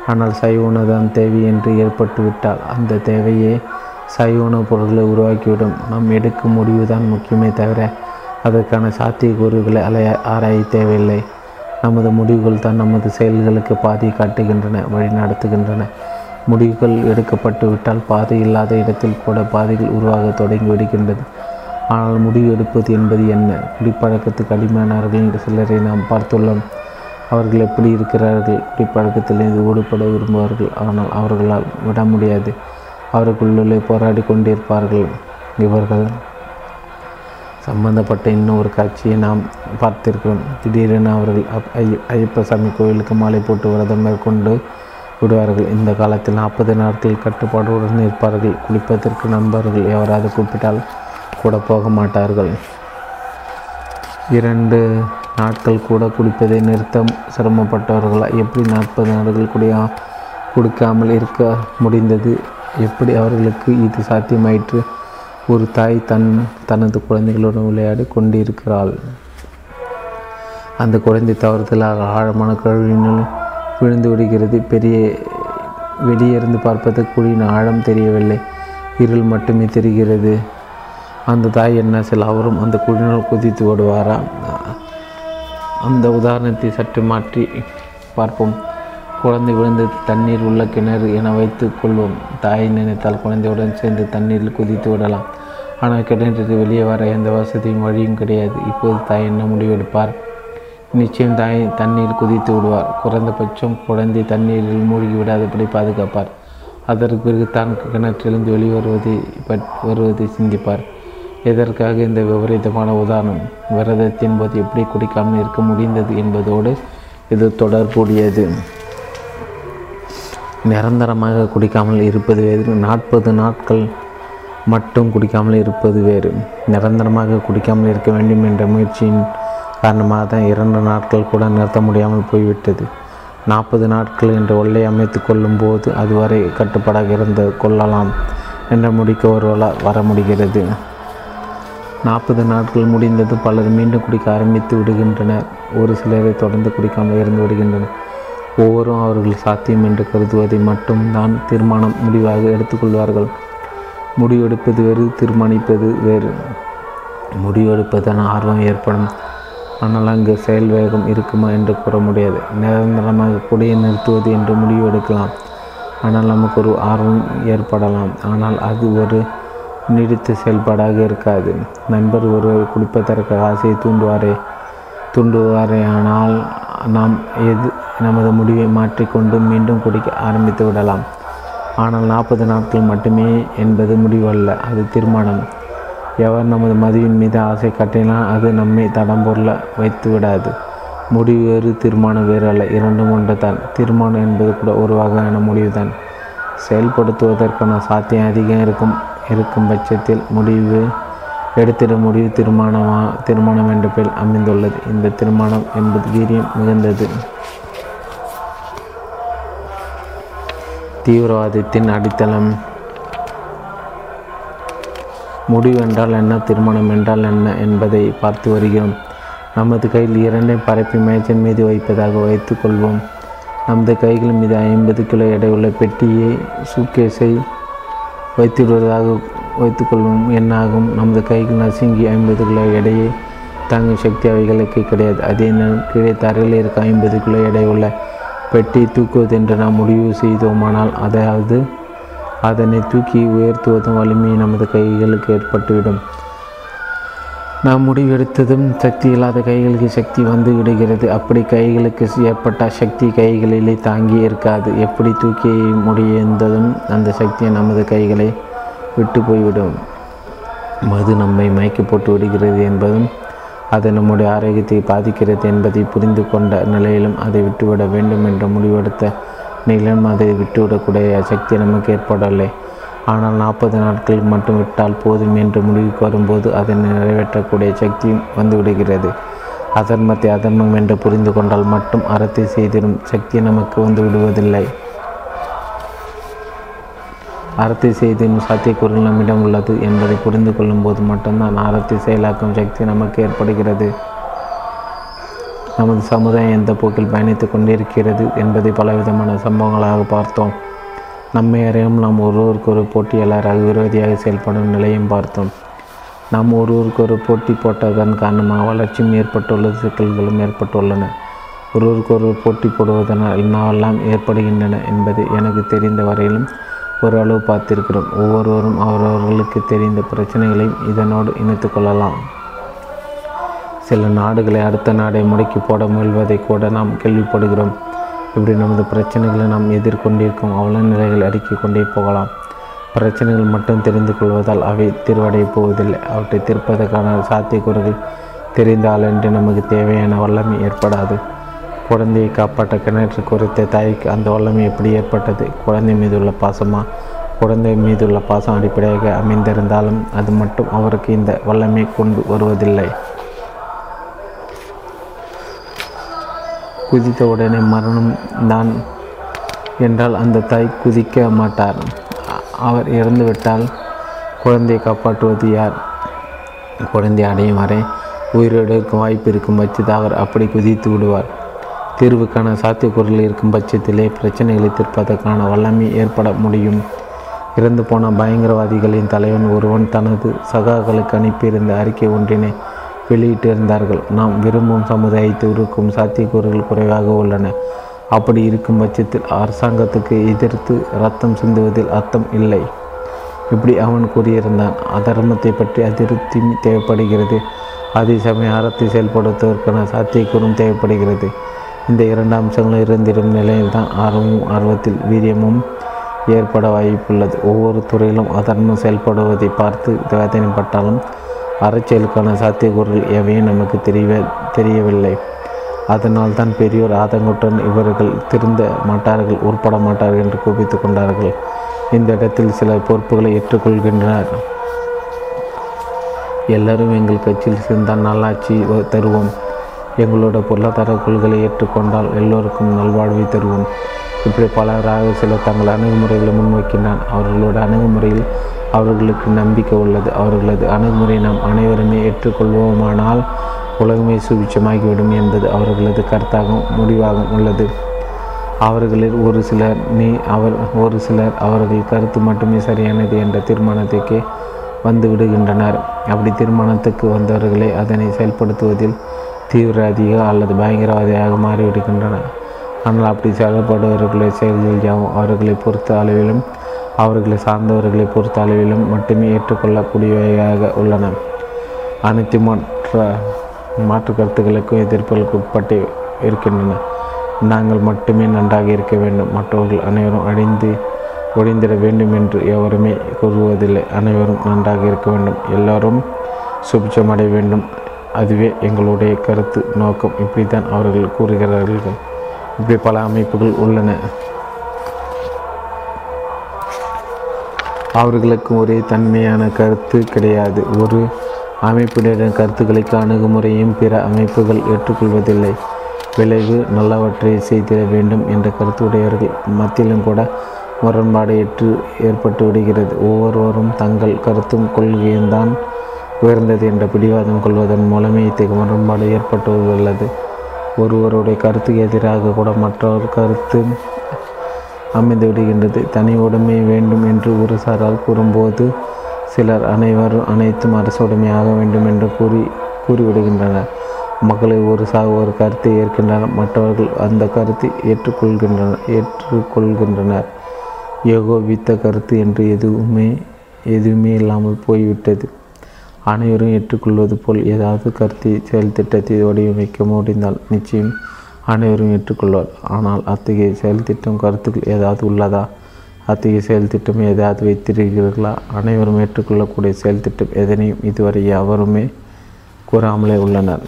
ஆனால் சைவ உணவு தான் தேவை என்று ஏற்பட்டுவிட்டால் அந்த தேவையே சைவ உணவுப் பொருட்களை உருவாக்கிவிடும். நாம் எடுக்கும் முடிவு தான் முக்கியமே தவிர அதற்கான சாத்தியக்கூறுகளை அலைய ஆராய தேவையில்லை. நமது முடிவுகள் தான் நமது செயல்களுக்கு பாதி காட்டுகின்றன வழி நடத்துகின்றன முடிவுகள் எடுக்கப்பட்டு விட்டால் பாதை இல்லாத இடத்தில் கூட பாதைகள் உருவாக தொடங்கி விடுகின்றது. ஆனால் முடிவு எடுப்பது என்பது என்ன? குடிப்பழக்கத்துக்கு அடிமையானவர்கள் என்று சிலரை நாம் பார்த்துள்ளோம். அவர்கள் எப்படி இருக்கிறார்கள்? குடிப்பழக்கத்திலிருந்து ஓடுபட விரும்புவார்கள். ஆனால் அவர்களால் விட முடியாது. அவர்களுள்ளே போராடி கொண்டிருப்பார்கள் இவர்கள். சம்பந்தப்பட்ட இன்னொரு காட்சியை நாம் பார்த்திருக்கிறோம். திடீரென அவர்கள் ஐயப்பசாமி கோயிலுக்கு மாலை போட்டு விரதம் மேற்கொண்டு விடுவார்கள். இந்த காலத்தில் நாற்பது நாட்கள் கட்டுப்பாடுடன் இருப்பார்கள். குளிப்பதற்கு நண்பர்கள் எவராது கூப்பிட்டால் கூட போக மாட்டார்கள். இரண்டு நாட்கள் கூட குடிப்பதை நிறுத்த சிரமப்பட்டவர்களா. எப்படி நாற்பது நாட்கள் குடியா குடிக்காமல் இருக்க முடிந்தது? எப்படி அவர்களுக்கு இது சாத்தியமாயிற்று? ஒரு தாய் தன் தனது குழந்தைகளுடன் விளையாடி கொண்டிருக்கிறாள். அந்த குழந்தை தவறுதலாக ஆழமான கழுவினுள் விழுந்து விடுகிறது. பெரிய வெளியிருந்து பார்ப்பது குழியின் ஆழம் தெரியவில்லை. இருள் மட்டுமே தெரிகிறது. அந்த தாய் என்ன செல் அவரும் அந்த குழியினுள் குதித்து ஓடுவாரா? அந்த உதாரணத்தை சற்று மாற்றி பார்ப்போம். குழந்தை விழுந்து தண்ணீர் உள்ள கிணறு என வைத்து கொள்வோம். தாயை நினைத்தால் குழந்தையுடன் சேர்ந்து தண்ணீரில் குதித்து விடலாம் ஆனால் கிணற்றிற்கு வெளியே வர எந்த வசதியும் வழியும் கிடையாது. இப்போது தாய் என்ன முடிவெடுப்பார்? நிச்சயம் தாய் தண்ணீர் குதித்து விடுவார் குறைந்தபட்சம் குழந்தை தண்ணீரில் மூழ்கி விடாதபடி பாதுகாப்பார். அதற்கு பிறகு தான் கிணற்றிலிருந்து வெளிவருவதை வருவதை சிந்திப்பார். எதற்காக இந்த விபரீதமான உதாரணம்? விரதத்தின் போது எப்படி குடிக்காமல் இருக்க முடிந்தது என்பதோடு இது தொடர்புடையது. நிரந்தரமாக குடிக்காமல் இருப்பது வேறு. நாற்பது நாட்கள் மட்டும் குடிக்காமல் இருப்பது வேறு. நிரந்தரமாக குடிக்காமல் இருக்க வேண்டும் என்ற முயற்சியின் காரணமாக தான் இரண்டு நாட்கள் கூட நிறுத்த முடியாமல் போய்விட்டது. நாற்பது நாட்கள் என்ற ஒல்லை அமைத்து கொள்ளும்போது அதுவரை கட்டுப்பாடாக இருந்து கொள்ளலாம் என்ற முடிக்க ஒருவரால் வர முடிகிறது. நாற்பது நாட்கள் முடிந்தது பலர் மீண்டும் குடிக்க ஆரம்பித்து விடுகின்றனர். ஒரு சிலரை தொடர்ந்து குடிக்காமல் இருந்து விடுகின்றனர். ஒவ்வொரும் அவர்கள் சாத்தியம் என்று கருதுவதை மட்டும்தான் தீர்மானம் முடிவாக எடுத்துக்கொள்வார்கள். முடிவெடுப்பது வேறு தீர்மானிப்பது வேறு. முடிவெடுப்பதன் ஆர்வம் ஏற்படும். ஆனால் அங்கு செயல் வேகம் இருக்குமா என்று கூற முடியாது. நிரந்தரமாக குடியை நிறுத்துவது என்று முடிவெடுக்கலாம் ஆனால் நமக்கு ஒரு ஆர்வம் ஏற்படலாம். ஆனால் அது ஒரு நீடித்த செயல்பாடாக இருக்காது. நண்பர் ஒருவர் குடிப்பதற்கு ஆசையை தூண்டுவாரே தூண்டுவாரே. ஆனால் நாம் எது நமது முடிவை மாற்றிக்கொண்டு மீண்டும் குடிக்க ஆரம்பித்து விடலாம். ஆனால் நாற்பது நாட்கள் மட்டுமே என்பது முடிவல்ல அது தீர்மானம். எவர் நமது மதுவின் மீது ஆசை காட்டினால் அது நம்மை தடம் பொருள வைத்து விடாது. முடிவு வேறு தீர்மானம் வேறு அல்ல இரண்டும் ஒன்று தான் தீர்மானம் என்பது கூட ஒரு வகையான முடிவு தான் செயல்படுத்துவதற்கான சாத்தியம் அதிகம் இருக்கும். இருக்கும் பட்சத்தில் முடிவு எடுத்திட முடிவு தீர்மானமா தீர்மானம் என்ற பெயர் அமைந்துள்ளது. இந்த தீர்மானம் என்பது வீரியம் மிகுந்தது. தீவிரவாதத்தின் அடித்தளம். முடிவு என்றால் என்ன தீர்மானம் என்றால் என்ன என்பதை பார்த்து வருகிறோம். நமது கையில் இரண்டை பரப்பி மேஜன் மீது வைப்பதாக வைத்துக்கொள்வோம் நமது கைகள் மீது ஐம்பது கிலோ எடையுள்ள பெட்டியை சூக்கேஸை வைத்திடுவதாக வைத்துக்கொள்வோம் என்னாகும். நமது கைகள் நசுங்கி ஐம்பது கிலோ எடையை தாங்கும் சக்தி அவைகளுக்கு கிடையாது. அதே நேரம் கீழே தரையில் இருக்க ஐம்பது கிலோ எடை உள்ள பெட்டி தூக்குவது என்று நாம் முடிவு செய்தோமானால் அதாவது அதனை தூக்கி உயர்த்துவதும் வலிமை நமது கைகளுக்கு ஏற்பட்டுவிடும். நாம் முடிவெடுத்ததும் சக்தி இல்லாத கைகளுக்கு சக்தி வந்து விடுகிறது. அப்படி கைகளுக்கு ஏற்பட்ட சக்தி கைகளிலே தாங்கி இருக்காது. எப்படி தூக்கி முடிந்ததும் அந்த சக்தியை நமது கைகளை விட்டு போய்விடும். மது நம்மை மயக்கி போட்டு விடுகிறது என்பதும் அது நம்முடைய ஆரோக்கியத்தை பாதிக்கிறது என்பதை புரிந்து கொண்ட நிலையிலும் அதை விட்டுவிட வேண்டும் என்ற முடிவெடுத்த நிலையிலும் அதை விட்டுவிடக்கூடிய சக்தி நமக்கு ஏற்படவில்லை ஆனால் நாற்பது நாட்கள் மட்டும் விட்டால் போதும் என்று முடிவுக்கு வரும்போது அதை நிறைவேற்றக்கூடிய சக்தியும் வந்துவிடுகிறது. அதர்மத்தை அதர்மம் என்று புரிந்து கொண்டால் மட்டும் அறத்தை செய்திடும் சக்தி நமக்கு வந்து விடுவதில்லை அறத்தை செய்திடும் சாத்தியக்கூறுகள் நம்மிடம் உள்ளது என்பதை புரிந்து கொள்ளும் போது மட்டும்தான் அறத்தை செயலாக்கும் சக்தி நமக்கு ஏற்படுகிறது. நமது சமுதாயம் எந்த போக்கில் பயணித்து கொண்டிருக்கிறது என்பதை பலவிதமான சம்பவங்களாக பார்த்தோம். நம்மை அறியாமல் நாம் ஒருவருக்கு ஒரு போட்டியாளராக விரோதியாக செயல்படும் நிலையும் பார்த்தோம். நாம் ஒருவருக்கு ஒரு போட்டி போட்டதன் காரணமாக வளர்ச்சியும் ஏற்பட்டுள்ளது சிக்கல்களும் ஏற்பட்டுள்ளன. ஒருவருக்கு ஒரு போட்டி போடுவதனால் என்னவெல்லாம் ஏற்படுகின்றன என்பது எனக்கு தெரிந்த வரையிலும் ஓரளவு பார்த்திருக்கிறோம். ஒவ்வொருவரும் அவரவர்களுக்கு தெரிந்த பிரச்சனைகளையும் இதனோடு இணைத்து கொள்ளலாம். சில நாடுகளை அடுத்த நாடை முடக்கி போட முயல்வதை கூட நாம் கேள்விப்படுகிறோம். இப்படி நமது பிரச்சனைகளை நாம் எதிர்கொண்டிருக்கும் அவல நிலைகள் அடுக்கிக் கொண்டே போகலாம். பிரச்சனைகள் மட்டும் தெரிந்து கொள்வதால் அவை தீர்வடையப் போவதில்லை. அவற்றை தீர்ப்பதற்கான சாத்தியக்கூறுகள் என்று நமக்கு தேவையான வல்லமை ஏற்படாது. குழந்தையை காப்பாற்ற கிணற்று குறித்த தாய்க்கு அந்த வல்லமை எப்படி ஏற்பட்டது? குழந்தை மீதுள்ள பாசமா? குழந்தை மீதுள்ள பாசம் அடிப்படையாக அமைந்திருந்தாலும் அது மட்டும் அவருக்கு இந்த வல்லமை கொண்டு வருவதில்லை. குதித்த உடனே மரணம் தான் என்றால் அந்த தாய் குதிக்க மாட்டார். அவர் இறந்துவிட்டால் குழந்தையை காப்பாற்றுவது யார்? குழந்தை அடையும் வரை உயிரிழக்கும் வாய்ப்பு இருக்கும் பட்சத்தில் அவர் அப்படி குதித்து விடுவார். தீர்வுக்கான சாத்தியக்கூறுகள் இருக்கும் பட்சத்திலே பிரச்சனைகளை தீர்ப்பதற்கான வல்லமை ஏற்பட முடியும். இறந்து போன பயங்கரவாதிகளின் தலைவன் ஒருவன் தனது சகாக்களுக்கு அனுப்பியிருந்த அறிக்கை ஒன்றினை வெளியிட்டிருந்தார்கள் நாம் விரும்பும் சமுதாயத்தை உருக்கும் சாத்தியக்கூறுகள் குறைவாக உள்ளன. அப்படி இருக்கும் பட்சத்தில் அரசாங்கத்துக்கு எதிர்த்து ரத்தம் சிந்துவதில் அர்த்தம் இல்லை. இப்படி அவன் கூறியிருந்தான். அதர்மத்தை பற்றி அதிருப்தி தேவைப்படுகிறது. அதே சமயம் அறத்தை செயல்படுத்துவதற்கான சாத்தியக்கூறும் தேவைப்படுகிறது. இந்த இரண்டு அம்சங்களும் இருந்திடும் நிலையில்தான் ஆர்வமும் ஆர்வத்தில் வீரியமும் ஏற்பட வாய்ப்புள்ளது. ஒவ்வொரு துறையிலும் அதர்மம் செயல்படுவதை பார்த்து வேதனைப்பட்டாலும் அரசியலுக்கான சாத்தியக்கூறுகள் எவையும் நமக்கு தெரிய தெரியவில்லை. அதனால் தான் பெரியோர் ஆதங்குடன் இவர்கள் திருந்த மாட்டார்கள் உட்பட மாட்டார்கள் என்று குவித்து கொண்டார்கள். இந்த இடத்தில் சில பொறுப்புகளை ஏற்றுக்கொள்கின்றனர். எல்லாரும் எங்கள் கட்சியில் சேர்ந்தால் நல்லாட்சி தருவோம். எங்களோட பொருளாதார கொள்கைகளை ஏற்றுக்கொண்டால் எல்லோருக்கும் நல்வாழ்வை தருவோம். இப்படி பலராக சிலர் தங்கள் அணுகுமுறைகளை முன்வைக்கின்றான். அவர்களோட அணுகுமுறையில் அவர்களுக்கு நம்பிக்கை உள்ளது. அவர்களது அணுகுமுறை நாம் அனைவருமே ஏற்றுக்கொள்வோமானால் உலகமே சுபிட்சமாகிவிடும் என்பது அவர்களது கருத்தாகவும் முடிவாகவும் உள்ளது. அவர்களில் ஒரு சிலர் நீ அவர் ஒரு சிலர் அவர்கள் கருத்து மட்டுமே சரியானது என்ற தீர்மானத்துக்கே வந்து விடுகின்றனர். அப்படி தீர்மானத்துக்கு வந்தவர்களே அதனை செயல்படுத்துவதில் தீவிரவாதிக அல்லது பயங்கரவாதியாக மாறிவிடுகின்றனர். ஆனால் அப்படி செயல்படுபவர்களுடைய செயல்கள் யாவும் அவர்களை பொறுத்த அளவிலும் அவர்களை சார்ந்தவர்களை பொறுத்த அளவிலும் மட்டுமே ஏற்றுக்கொள்ளக்கூடியவையாக உள்ளன. அனைத்து மற்ற மாற்று கருத்துக்களுக்கும் எதிர்ப்புகளுக்கு உட்பட்டு இருக்கின்றன. நாங்கள் மட்டுமே நன்றாக இருக்க வேண்டும். மற்றவர்கள் அனைவரும் அழிந்து ஒழிந்திட வேண்டும் என்று எவருமே கூறுவதில்லை. அனைவரும் நன்றாக இருக்க வேண்டும். எல்லோரும் சுபிச்சமடைய வேண்டும். அதுவே எங்களுடைய கருத்து நோக்கம். இப்படித்தான் அவர்கள் கூறுகிறார்கள். இப்படி பல அமைப்புகள் உள்ளன. அவர்களுக்கு ஒரே தன்மையான கருத்து கிடையாது. ஒரு அமைப்பினரின் கருத்துக்களுக்கு அணுகுமுறையும் பிற அமைப்புகள் ஏற்றுக்கொள்வதில்லை. விளைவு நல்லவற்றை செய்திட வேண்டும் என்ற கருத்துடையவர்கள் மத்தியிலும் கூட முரண்பாடு ஏற்று ஏற்பட்டு விடுகிறது. ஒவ்வொருவரும் தங்கள் கருத்தும் கொள்கையும் தான் உயர்ந்தது என்ற பிடிவாதம் கொள்வதன் மூலமே இத்தகைய முரண்பாடு ஏற்பட்டுள்ளது ஒருவருடைய கருத்துக்கு எதிராக கூட மற்றொரு கருத்து அமைந்து விடுகின்றது. தனி உடைமை வேண்டும் என்று ஒரு சாரால் கூறும்போது சிலர் அனைவரும் அனைத்தும் அரசு உடைமையாக வேண்டும் என்று கூறி கூறிவிடுகின்றனர். மக்களை ஒரு சார் ஒரு கருத்தை ஏற்கின்றனர். மற்றவர்கள் அந்த கருத்தை ஏற்றுக்கொள்கின்றனர். ஏற்றுக்கொள்கின்றனர் ஏகோபித்த கருத்து என்று எதுவுமே எதுவுமே இல்லாமல் போய்விட்டது. அனைவரும் ஏற்றுக்கொள்வது போல் ஏதாவது கருத்தை செயல் திட்டத்தை வடிவமைக்க முடிந்தால் நிச்சயம் அனைவரும் ஏற்றுக்கொள்வார். ஆனால் அத்தகைய செயல் திட்டம் கருத்துக்கள் ஏதாவது உள்ளதா? அத்தகைய செயல் திட்டம் ஏதாவது வைத்திருக்கிறீர்களா? அனைவரும் ஏற்றுக்கொள்ளக்கூடிய செயல் திட்டம் எதனையும் இதுவரை எவருமே கூறாமலே உள்ளனர்.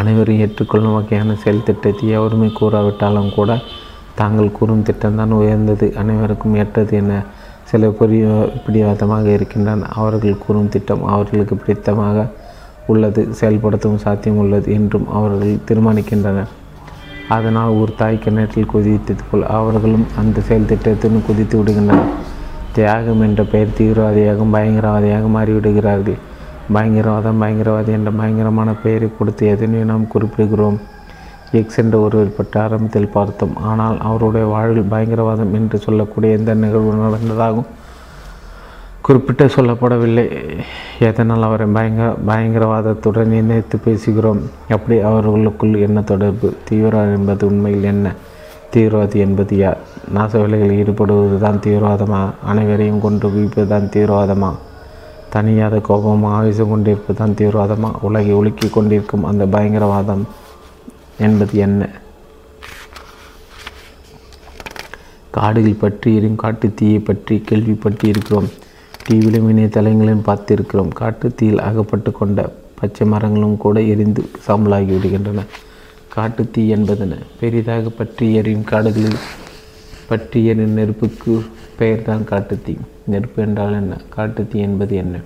அனைவரும் ஏற்றுக்கொள்ளும் வகையான செயல் திட்டத்தை எவருமே கூறாவிட்டாலும் கூட தாங்கள் கூறும் திட்டம்தான் உயர்ந்தது. அனைவருக்கும் ஏற்றது என சில பெரிய பிடிவாதமாக இருக்கின்றன. அவர்கள் கூறும் திட்டம் அவர்களுக்கு பிடித்தமாக உள்ளது செயல்படுத்தவும் சாத்தியம் உள்ளது என்றும் அவர்கள் தீர்மானிக்கின்றனர். அதனால் ஒரு தாய் கிணற்றில் குதித்தது போல் அவர்களும் அந்த செயல் திட்டத்திலும் குதித்து விடுகின்றனர். தியாகம் என்ற பெயர் தீவிரவாதியாகவும் பயங்கரவாதியாக மாறிவிடுகிறார்கள். பயங்கரவாதம் பயங்கரவாதி என்ற பயங்கரமான பெயரை கொடுத்து எதனையும் நாம் குறிப்பிடுகிறோம். எக்ஸ் என்ற ஒருவர் பற்றி ஆரம்பத்தில் பார்த்தோம். ஆனால் அவருடைய வாழ்வில் பயங்கரவாதம் என்று சொல்லக்கூடிய எந்த நிகழ்வு நடந்ததாகவும் குறிப்பிட்டு சொல்லப்படவில்லை. எதனால் அவரை பயங்கர பயங்கரவாதத்துடன் இணைத்து பேசுகிறோம்? அப்படி அவர்களுக்குள் என்ன தொடர்பு? தீவிரவாதம் என்பது உண்மையில் என்ன? தீவிரவாதி என்பது யார்? நாச வேலைகளில் ஈடுபடுவது தான் தீவிரவாதமா? அனைவரையும் கொண்டு குவிப்பது தான் தீவிரவாதமா? தனியாத கோபம் ஆவேசம் கொண்டிருப்பது தான் தீவிரவாதமா? உலகை ஒழுக்கி கொண்டிருக்கும் அந்த பயங்கரவாதம் என்பது என்ன? காடுகள் பற்றி எரியும் காட்டு தீயை பற்றி கேள்விப்பட்டு இருக்கிறோம் டிவியிலும் இணையதளங்களிலும் பார்த்திருக்கிறோம். காட்டு தீயில் அகப்பட்டு கொண்ட பச்சை மரங்களும் கூட எரிந்து சாம்பலாகி விடுகின்றன. காட்டு தீ என்பதென பெரிதாக பற்றி எரியும் காடுகளில் பற்றி எரியும் நெருப்புக்கு பெயர்தான் காட்டுத்தீ நெருப்பு என்றால் என்ன? காட்டுத்தீ என்பது என்ன?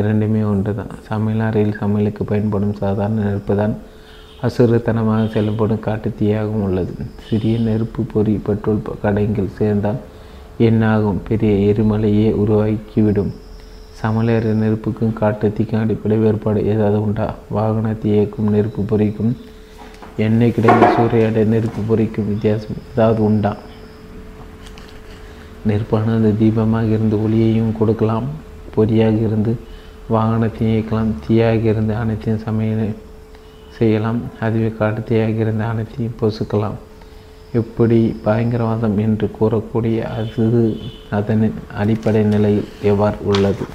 இரண்டுமே ஒன்று தான் சமையல் அறையில் சமையலுக்கு பயன்படும் சாதாரண நெருப்பு தான் அசுரத்தனமாக செயல்படும் காட்டுத்தீயாகவும் உள்ளது. சிறிய நெருப்பு பொறி பெட்ரோல் கடைகள் சேர்ந்தால் என்னாகும்? பெரிய எரிமலையே உருவாக்கிவிடும் சமலேற நெருப்புக்கும் காட்டுத்தீக்கும் அடிப்படை வேறுபாடு ஏதாவது உண்டா? வாகனத்தை இயக்கும் நெருப்பு பொறிக்கும் எண்ணெய் கிடைக்கும் சூறையாட நெருப்பு பொறிக்கும் வித்தியாசம் ஏதாவது உண்டா? நெருப்பானது தீபமாக இருந்து ஒளியையும் கொடுக்கலாம். பொறியாக இருந்து வாகனத்தையும் இயக்கலாம். தீயாக இருந்து அனைத்தையும் சமையல் செய்யலாம். அதுவே காட்டுத்தீயாக இருந்த அனைத்தையும் பொசுக்கலாம். எப்படி பயங்கரவாதம் என்று கூறக்கூடிய அது அதனின் அடிப்படை நிலையில் எவ்வாறு உள்ளது?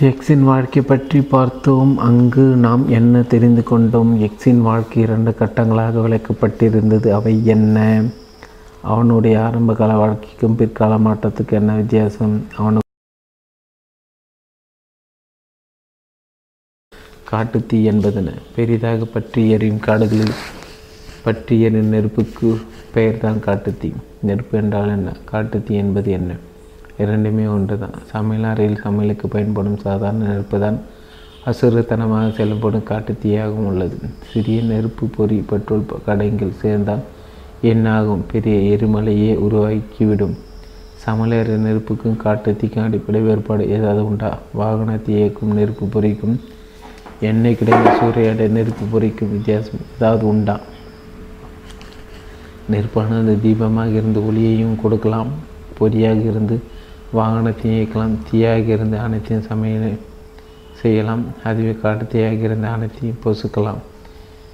எக்ஸின் வாழ்க்கை பற்றி பார்த்தோம். அங்கு நாம் என்ன தெரிந்து கொண்டோம்? எக்ஸின் வாழ்க்கை இரண்டு கட்டங்களாக விளக்கப்பட்டிருந்தது. அவை என்ன? அவனுடைய ஆரம்பகால வாழ்க்கைக்கும் பிற்கால மாற்றத்துக்கு என்ன வித்தியாசம்? அவனுக்கு காட்டுத்தீ என்பதென. பெரிதாக பற்றி எறியும் காடுகளில் பற்றி எரியும் நெருப்புக்கு பெயர்தான் காட்டுத்தீ. நெருப்பு என்றால் என்ன? காட்டுத்தீ என்பது என்ன? இரண்டுமே ஒன்று தான் சமையல் அறையில் சமையலுக்கு பயன்படும் சாதாரண நெருப்பு தான் அசுரத்தனமாக செயல்படும் காட்டுத்தீயாகவும் உள்ளது. சிறிய நெருப்பு பொறி பெட்ரோல் கடைகள் சேர்ந்தால் என்னாகும்? பெரிய எரிமலையே உருவாக்கிவிடும் சமையலறை நெருப்புக்கும் காட்டுத்தீக்கும் அடிப்படை வேறுபாடு ஏதாவது உண்டா? வாகனத்தை இயக்கும் நெருப்பு பொறிக்கும் எண்ணெய் கிடைக்கும் சூறையாட நெருப்பு பொறிக்கும் வித்தியாசம் ஏதாவது உண்டா? நெருப்பானது தீபமாக இருந்து ஒளியையும் கொடுக்கலாம். பொறியாக இருந்து வாகனத்தையும் இயக்கலாம். தீயாக இருந்து அனைத்தையும் சமையல் செய்யலாம். அதுவே காட்டுத்தீயாக இருந்து அனைத்தையும் பொசுக்கலாம்.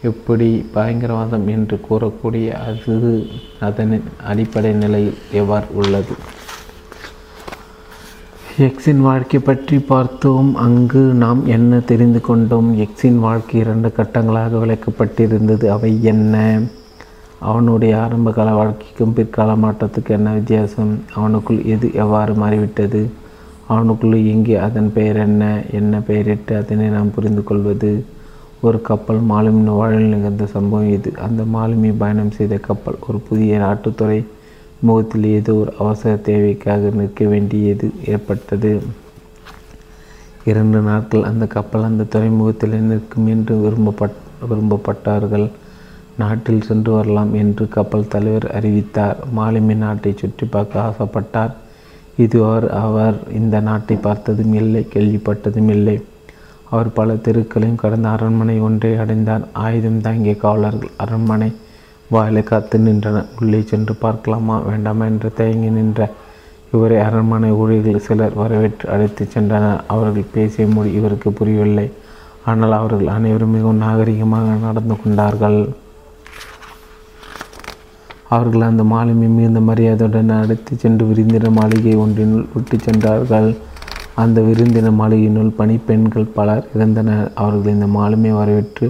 எப்படி? பயங்கரவாதம் என்று கூறக்கூடிய அது அதன் அடிப்படை நிலையில் எவ்வாறு உள்ளது? எக்ஸின் வாழ்க்கை பற்றி பார்த்தோம். அங்கு நாம் என்ன தெரிந்து கொண்டோம்? எக்ஸின் வாழ்க்கை இரண்டு கட்டங்களாக விளக்கப்பட்டிருந்தது. அவை என்ன? அவனுடைய ஆரம்பகால வாழ்க்கைக்கும் பிற்கால மாற்றத்துக்கு என்ன வித்தியாசம்? அவனுக்குள் எது எவ்வாறு மாறிவிட்டது? அவனுக்குள் எங்கே அதன் பெயர் என்ன? என்ன பெயரிட்டு அதனை நாம் புரிந்து கொள்வது? ஒரு கப்பல் மாலுமி வாழில் நிகழ்ந்த சம்பவம் இது அந்த மாலுமி பயணம் செய்த கப்பல் ஒரு புதிய நாட்டுத்துறை முகத்தில் ஏதோ ஒரு அவசர தேவைக்காக நிற்க வேண்டியது ஏற்பட்டது. இரண்டு நாட்கள் அந்த கப்பல் அந்த துறைமுகத்தில் நிற்கும் என்று விரும்பப்பட் விரும்பப்பட்டார்கள். நாட்டில் சென்று வரலாம் என்று கப்பல் தலைவர் அறிவித்தார். மாலுமி நாட்டை சுற்றி பார்க்க ஆசைப்பட்டார். இதுவர் அவர் இந்த நாட்டை பார்த்ததும் இல்லை கேள்விப்பட்டதும் இல்லை. அவர் பல தெருக்களையும் கடந்த அரண்மனை ஒன்றை அடைந்தார். ஆயுதம் தாங்கிய காவலர்கள் அரண்மனை வாயிலை காத்து நின்றனர் உள்ளே சென்று பார்க்கலாமா? வேண்டாமா என்று தயங்கி நின்ற இவரை அரண்மனை ஊழியர்கள் சிலர் வரவேற்று அழைத்து சென்றனர். அவர்கள் பேசிய மொழி இவருக்கு புரியவில்லை. ஆனால் அவர்கள் அனைவரும் மிகவும் நாகரிகமாக நடந்து கொண்டார்கள். அவர்கள் அந்த மாலுமி மிகுந்த மரியாதையுடன் அழைத்து சென்று விருந்தின மாளிகை ஒன்றினுள் விட்டு சென்றார்கள். அந்த விருந்தின மாளிகையினுள் பணிப்பெண்கள் பலர் இருந்தனர். அவர்கள் இந்த மாலுமியை வரவேற்று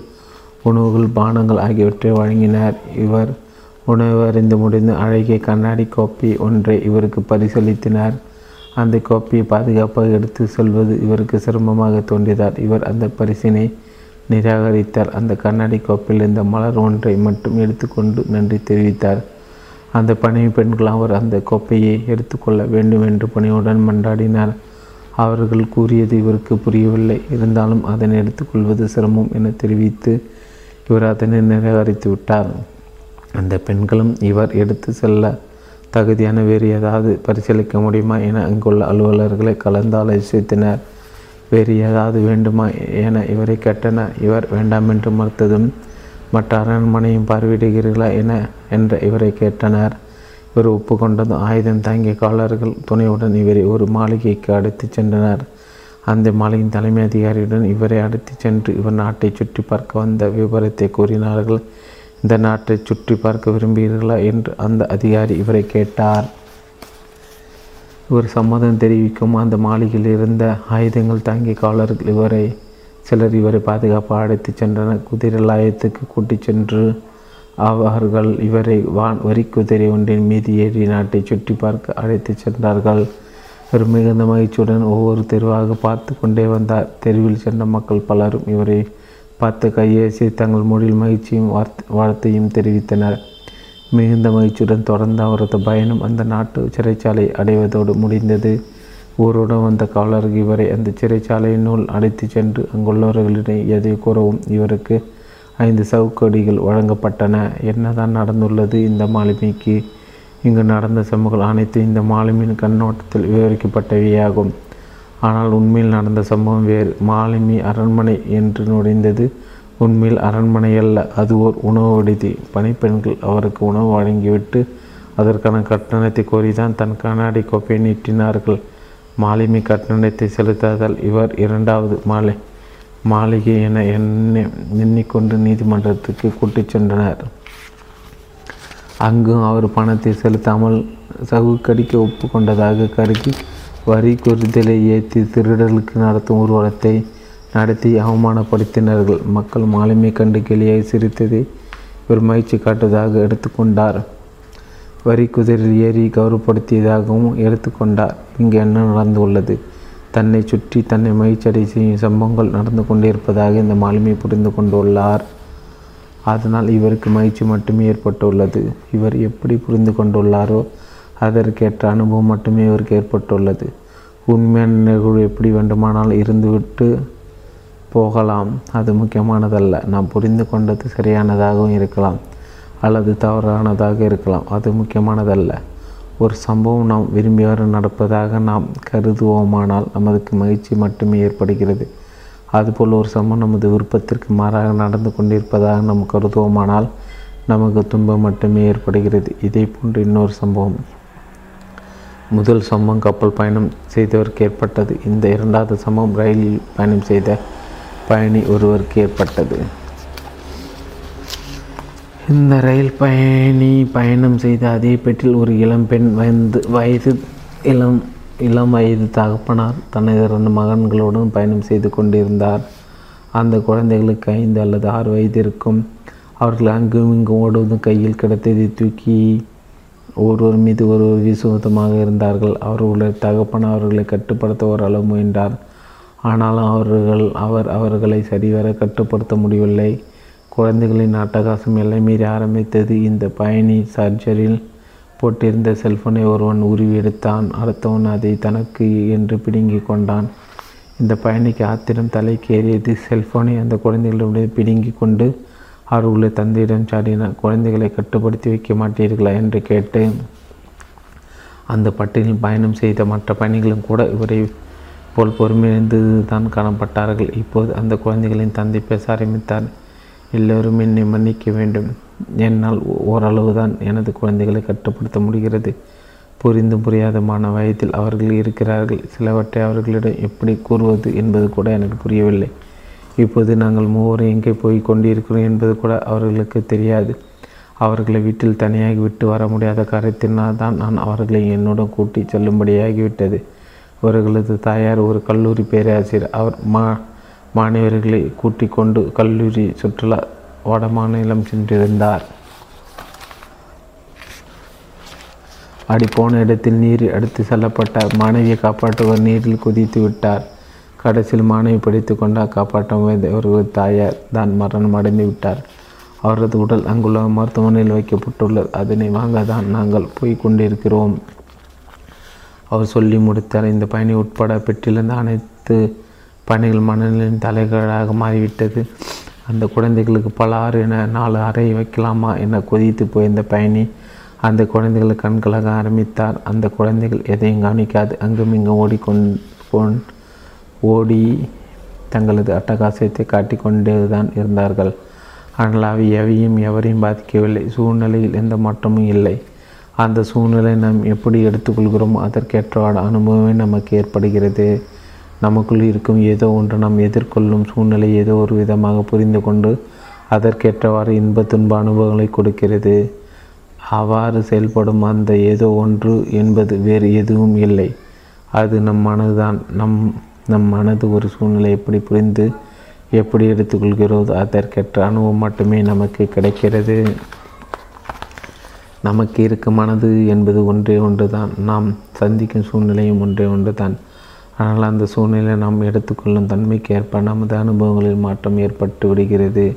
உணவுகள் பானங்கள் ஆகியவற்றை வழங்கினர். இவர் உணவு அறிந்து முடிந்து அழகிய கண்ணாடி கோப்பை ஒன்றை இவருக்கு பரிசளித்தினார். அந்த கோப்பையை பாதுகாப்பாக எடுத்து செல்வது இவருக்கு சிரமமாக தோன்றினார் இவர் அந்த பரிசினை நிராகரித்தார். அந்த கண்ணாடி கோப்பையில் இருந்த மலர் ஒன்றை மட்டும் எடுத்துக்கொண்டு நன்றி தெரிவித்தார். அந்த பணிவு பெண்கள் அவர் அந்த கோப்பையை எடுத்துக்கொள்ள வேண்டும் என்று பணியுடன் மன்றாடினார். அவர்கள் கூறியது இவருக்கு புரியவில்லை. இருந்தாலும் அதனை எடுத்துக்கொள்வது சிரமம் என தெரிவித்து இவர் அதனை நிராகரித்து விட்டார். அந்த பெண்களும் இவர் எடுத்து செல்ல தகுதியான வேறு ஏதாவது பரிசீலிக்க முடியுமா என அங்குள்ள அலுவலர்களை கலந்து ஆலோசித்தனர் வேறு ஏதாவது வேண்டுமா என இவரை கேட்டனர் இவர் வேண்டாம் என்று மறுத்ததும் மற்ற அரண்மனையும் பார்வையிடுகிறீர்களா என என்ற இவரை கேட்டனர். இவர் ஒப்புக்கொண்டதும் ஆயுதம் தாங்கிய காவலர்கள் துணையுடன் இவரை ஒரு மாளிகைக்கு அழைத்துச் சென்றனர். அந்த மாலையின் தலைமை அதிகாரியுடன் இவரை அழைத்துச் சென்று இவர் நாட்டை சுற்றி பார்க்க வந்த விவரத்தை கூறினார்கள். இந்த நாட்டை சுற்றி பார்க்க விரும்புகிறீர்களா என்று அந்த அதிகாரி இவரை கேட்டார். இவர் சம்மதம் தெரிவிக்கும் அந்த மாளிகையில் இருந்த ஆயுதங்கள் தாங்கிய காவலர்கள் இவரை சிலர் இவரை பாதுகாப்பாக அழைத்து சென்றனர். குதிரை லாயத்துக்கு கூட்டிச் சென்று அவர்கள் இவரை வான் வரி குதிரை ஒன்றின் மீது ஏறி நாட்டை சுற்றி பார்க்க அழைத்து சென்றார்கள். இவர் மிகுந்த மகிழ்ச்சியுடன் ஒவ்வொரு தெருவாக பார்த்து கொண்டே வந்தார். தெருவில் சென்ற மக்கள் பலரும் இவரை பார்த்து கையேசி தங்கள் மொழியில் மகிழ்ச்சியும் வார்த்தை வாழ்த்தையும் தெரிவித்தனர். மிகுந்த மகிழ்ச்சியுடன் தொடர்ந்து அவரது பயணம் அந்த நாட்டு சிறைச்சாலை அடைவதோடு முடிந்தது. ஊருடன் வந்த காவலர்கள் இவரை அந்த சிறைச்சாலையினுள் அழைத்து சென்று அங்குள்ளவர்களிடம் எதை கூறவும் இவருக்கு ஐந்து சவுக்கடிகள் வழங்கப்பட்டன. என்னதான் நடந்துள்ளது இந்த மாலுமிக்கு இங்கு நடந்த சம்பவங்கள் அனைத்தும் இந்த மாலுமியின் கண்ணோட்டத்தில் விவரிக்கப்பட்டவையாகும். ஆனால் உண்மையில் நடந்த சம்பவம் வேறு. மாலுமி அரண்மனை என்று நுழைந்தது உண்மையில் அரண்மனை அல்ல அது ஓர் உணவு விடுதி. பணிப்பெண்கள் அவருக்கு உணவு வழங்கிவிட்டு அதற்கான கட்டணத்தை கோரிதான் தன் கண்ணாடி கோப்பையை நீட்டினார்கள். மாலுமி கட்டணத்தை செலுத்தாதால் இவர் இரண்டாவது மாலை மாளிகை என எண்ணி எண்ணிக்கொண்டு நீதிமன்றத்துக்கு கூட்டிச் சென்றனர். அங்கும் அவர் பணத்தை செலுத்தாமல் சவுக்கடிக்க ஒப்புக்கொண்டதாக கருதி வரி குறுதலை ஏற்றி திருடர்களுக்கு நடத்தும் ஊர்வலத்தை நடத்தி அவமானப்படுத்தினார்கள். மக்கள் மாலுமை கண்டு கிளியாய் சிரித்ததை இவர் முயற்சி காட்டுவதாக எடுத்துக்கொண்டார். வரி குதிரில் ஏறி கௌரவப்படுத்தியதாகவும் எடுத்துக்கொண்டார். இங்கு என்ன நடந்துள்ளது? தன்னை சுற்றி தன்னை மகிழ்ச்சியடை செய்யும் சம்பவங்கள் நடந்து கொண்டிருப்பதாக இந்த மாலுமி புரிந்து கொண்டுள்ளார். அதனால் இவருக்கு மகிழ்ச்சி மட்டுமே ஏற்பட்டுள்ளது. இவர் எப்படி புரிந்து கொண்டுள்ளாரோ அதற்கேற்ற அனுபவம் மட்டுமே இவருக்கு ஏற்பட்டுள்ளது. உண்மையான நிகழ்வு எப்படி வேண்டுமானால் இருந்துவிட்டு போகலாம். அது முக்கியமானதல்ல. நாம் புரிந்து கொண்டது சரியானதாகவும் இருக்கலாம். அல்லது தவறானதாக இருக்கலாம். அது முக்கியமானதல்ல. ஒரு சம்பவம் நாம் விரும்பியவாறு நடப்பதாக நாம் கருதுவோமானால் நமக்கு மகிழ்ச்சி மட்டுமே ஏற்படுகிறது. அதுபோல் ஒரு சமம் நமது விருப்பத்திற்கு மாறாக நடந்து கொண்டிருப்பதாக நாம் கருதுவோமானால் நமக்கு துன்பம் மட்டுமே ஏற்படுகிறது. இதே போன்று இன்னொரு சம்பவம். முதல் சம்பவம் கப்பல் பயணம் செய்தவருக்கு ஏற்பட்டது. இந்த இரண்டாவது சம்பவம் ரயிலில் பயணம் செய்த பயணி ஒருவருக்கு ஏற்பட்டது. இந்த ரயில் பயணி பயணம் செய்த அதே பெட்டில் ஒரு இளம்பெண் வயது வயது இளம் இளம் வயது தகப்பனார் தனது இரண்டு மகன்களுடன் பயணம் செய்து கொண்டிருந்தார். அந்த குழந்தைகளுக்கு ஐந்து அல்லது ஆறு வயது இருக்கும். அவர்கள் அங்கும் இங்கும் ஓடுவதும் கையில் கிடைத்ததை தூக்கி ஒருவர் மீது ஒருவர் விசுவதமாக இருந்தார்கள். அவர்களுடைய தகப்பன் அவர்களை கட்டுப்படுத்த ஓரளவு முயன்றார். ஆனாலும் அவர்கள் அவர் அவர்களை சரிவர கட்டுப்படுத்த முடியவில்லை. குழந்தைகளின் அட்டகாசம் எல்லை மீறி ஆரம்பித்தது. இந்த பயணி சர்ஜரில் போட்டிருந்த செல்போனை ஒருவன் உருவி எடுத்தான் அடுத்தவன் அதை தனக்கு என்று பிடுங்கி கொண்டான். இந்த பயணிக்கு ஆத்திரம் தலைக்கு ஏறியது. செல்போனை அந்த குழந்தைகளிடம் பிடுங்கி கொண்டு அவர்களுடைய தந்தையிடம் சாடினார். குழந்தைகளை கட்டுப்படுத்தி வைக்க மாட்டீர்களா என்று கேட்டு அந்த பட்டியலில் பயணம் செய்த மற்ற பயணிகளும் கூட இவரை போல் பொறுமையிழந்து தான் காணப்பட்டார்கள். இப்போது அந்த குழந்தைகளின் தந்தை பேச ஆரம்பித்தார். எல்லோரும் என்னை மன்னிக்க வேண்டும். என்னால் ஓரளவு தான் எனது குழந்தைகளை கட்டுப்படுத்த முடிகிறது. புரிந்தும் புரியாதமான வயதில் அவர்கள் இருக்கிறார்கள். சிலவற்றை அவர்களிடம் எப்படி கூறுவது என்பது கூட எனக்கு புரியவில்லை. இப்போது நாங்கள் மூவரும் எங்கே போய் கொண்டிருக்கிறோம் என்பது கூட அவர்களுக்கு தெரியாது. அவர்களை வீட்டில் தனியாக விட்டு வர முடியாத காரணத்தினால் தான் நான் அவர்களை என்னுடன் கூட்டி செல்லும்படியாகிவிட்டது. அவர்களது தாயார் ஒரு கல்லூரி பேராசிரியர். அவர் மா மாணவர்களை கூட்டிக் கொண்டு கல்லூரி சுற்றுலா வட மாநிலம் சென்றிருந்தார். அடி போன இடத்தில் நீர் எடுத்து செல்லப்பட்டார் மாணவியை காப்பாற்றுவர் நீரில் குதித்து விட்டார். கடைசியில் மாணவி படித்து கொண்டால் காப்பாற்ற ஒரு தாயார் தான் மரணம் அடைந்து விட்டார். அவரது உடல் அங்குள்ள மருத்துவமனையில் வைக்கப்பட்டுள்ளது. அதனை வாங்க தான் நாங்கள் போய் கொண்டிருக்கிறோம். அவர் சொல்லி முடித்தார் இந்த பயணி உட்பட பெற்றிருந்த அனைத்து பயணிகள் மனநிலையின் தலைகளாக மாறிவிட்டது. அந்த குழந்தைகளுக்கு பல ஆறு என நாலு அறை வைக்கலாமா என கொதித்து போயிருந்த பயணி அந்த குழந்தைகளை கண்களாக ஆரம்பித்தார். அந்த குழந்தைகள் எதையும் கவனிக்காது. அங்கும் இங்கும் ஓடிக்கொண் ஓடி தங்களது அட்டகாசத்தை காட்டிக்கொண்டே தான் இருந்தார்கள். ஆனால் அவை எவையும் எவரையும் பாதிக்கவில்லை. சூழ்நிலையில் எந்த மாற்றமும் இல்லை. அந்த சூழ்நிலை நாம் எப்படி எடுத்துக்கொள்கிறோமோ அதற்கேற்ற அனுபவமே நமக்கு ஏற்படுகிறது. நமக்குள் இருக்கும் ஏதோ ஒன்று நாம் எதிர்கொள்ளும் சூழ்நிலை ஏதோ ஒரு விதமாக புரிந்து கொண்டு அதற்கேற்றவாறு இன்ப துன்ப அனுபவங்களை கொடுக்கிறது. அவ்வாறு செயல்படும் அந்த ஏதோ ஒன்று என்பது வேறு எதுவும் இல்லை. அது நம் மனதுதான். நம் நம் மனது ஒரு சூழ்நிலை எப்படி புரிந்து எப்படி எடுத்துக்கொள்கிறதோ அதற்கேற்ற அனுபவம் மட்டுமே நமக்கு கிடைக்கிறது. நமக்கு இருக்கும் மனது என்பது ஒன்றே ஒன்று தான் நாம் சந்திக்கும் சூழ்நிலையும் ஒன்றே ஒன்று தான் ஆனால் அந்த சூழ்நிலை நாம் எடுத்துக்கொள்ளும் தன்மைக்கு ஏற்ப நமது அனுபவங்களில் மாற்றம் ஏற்பட்டு விடுகிறது.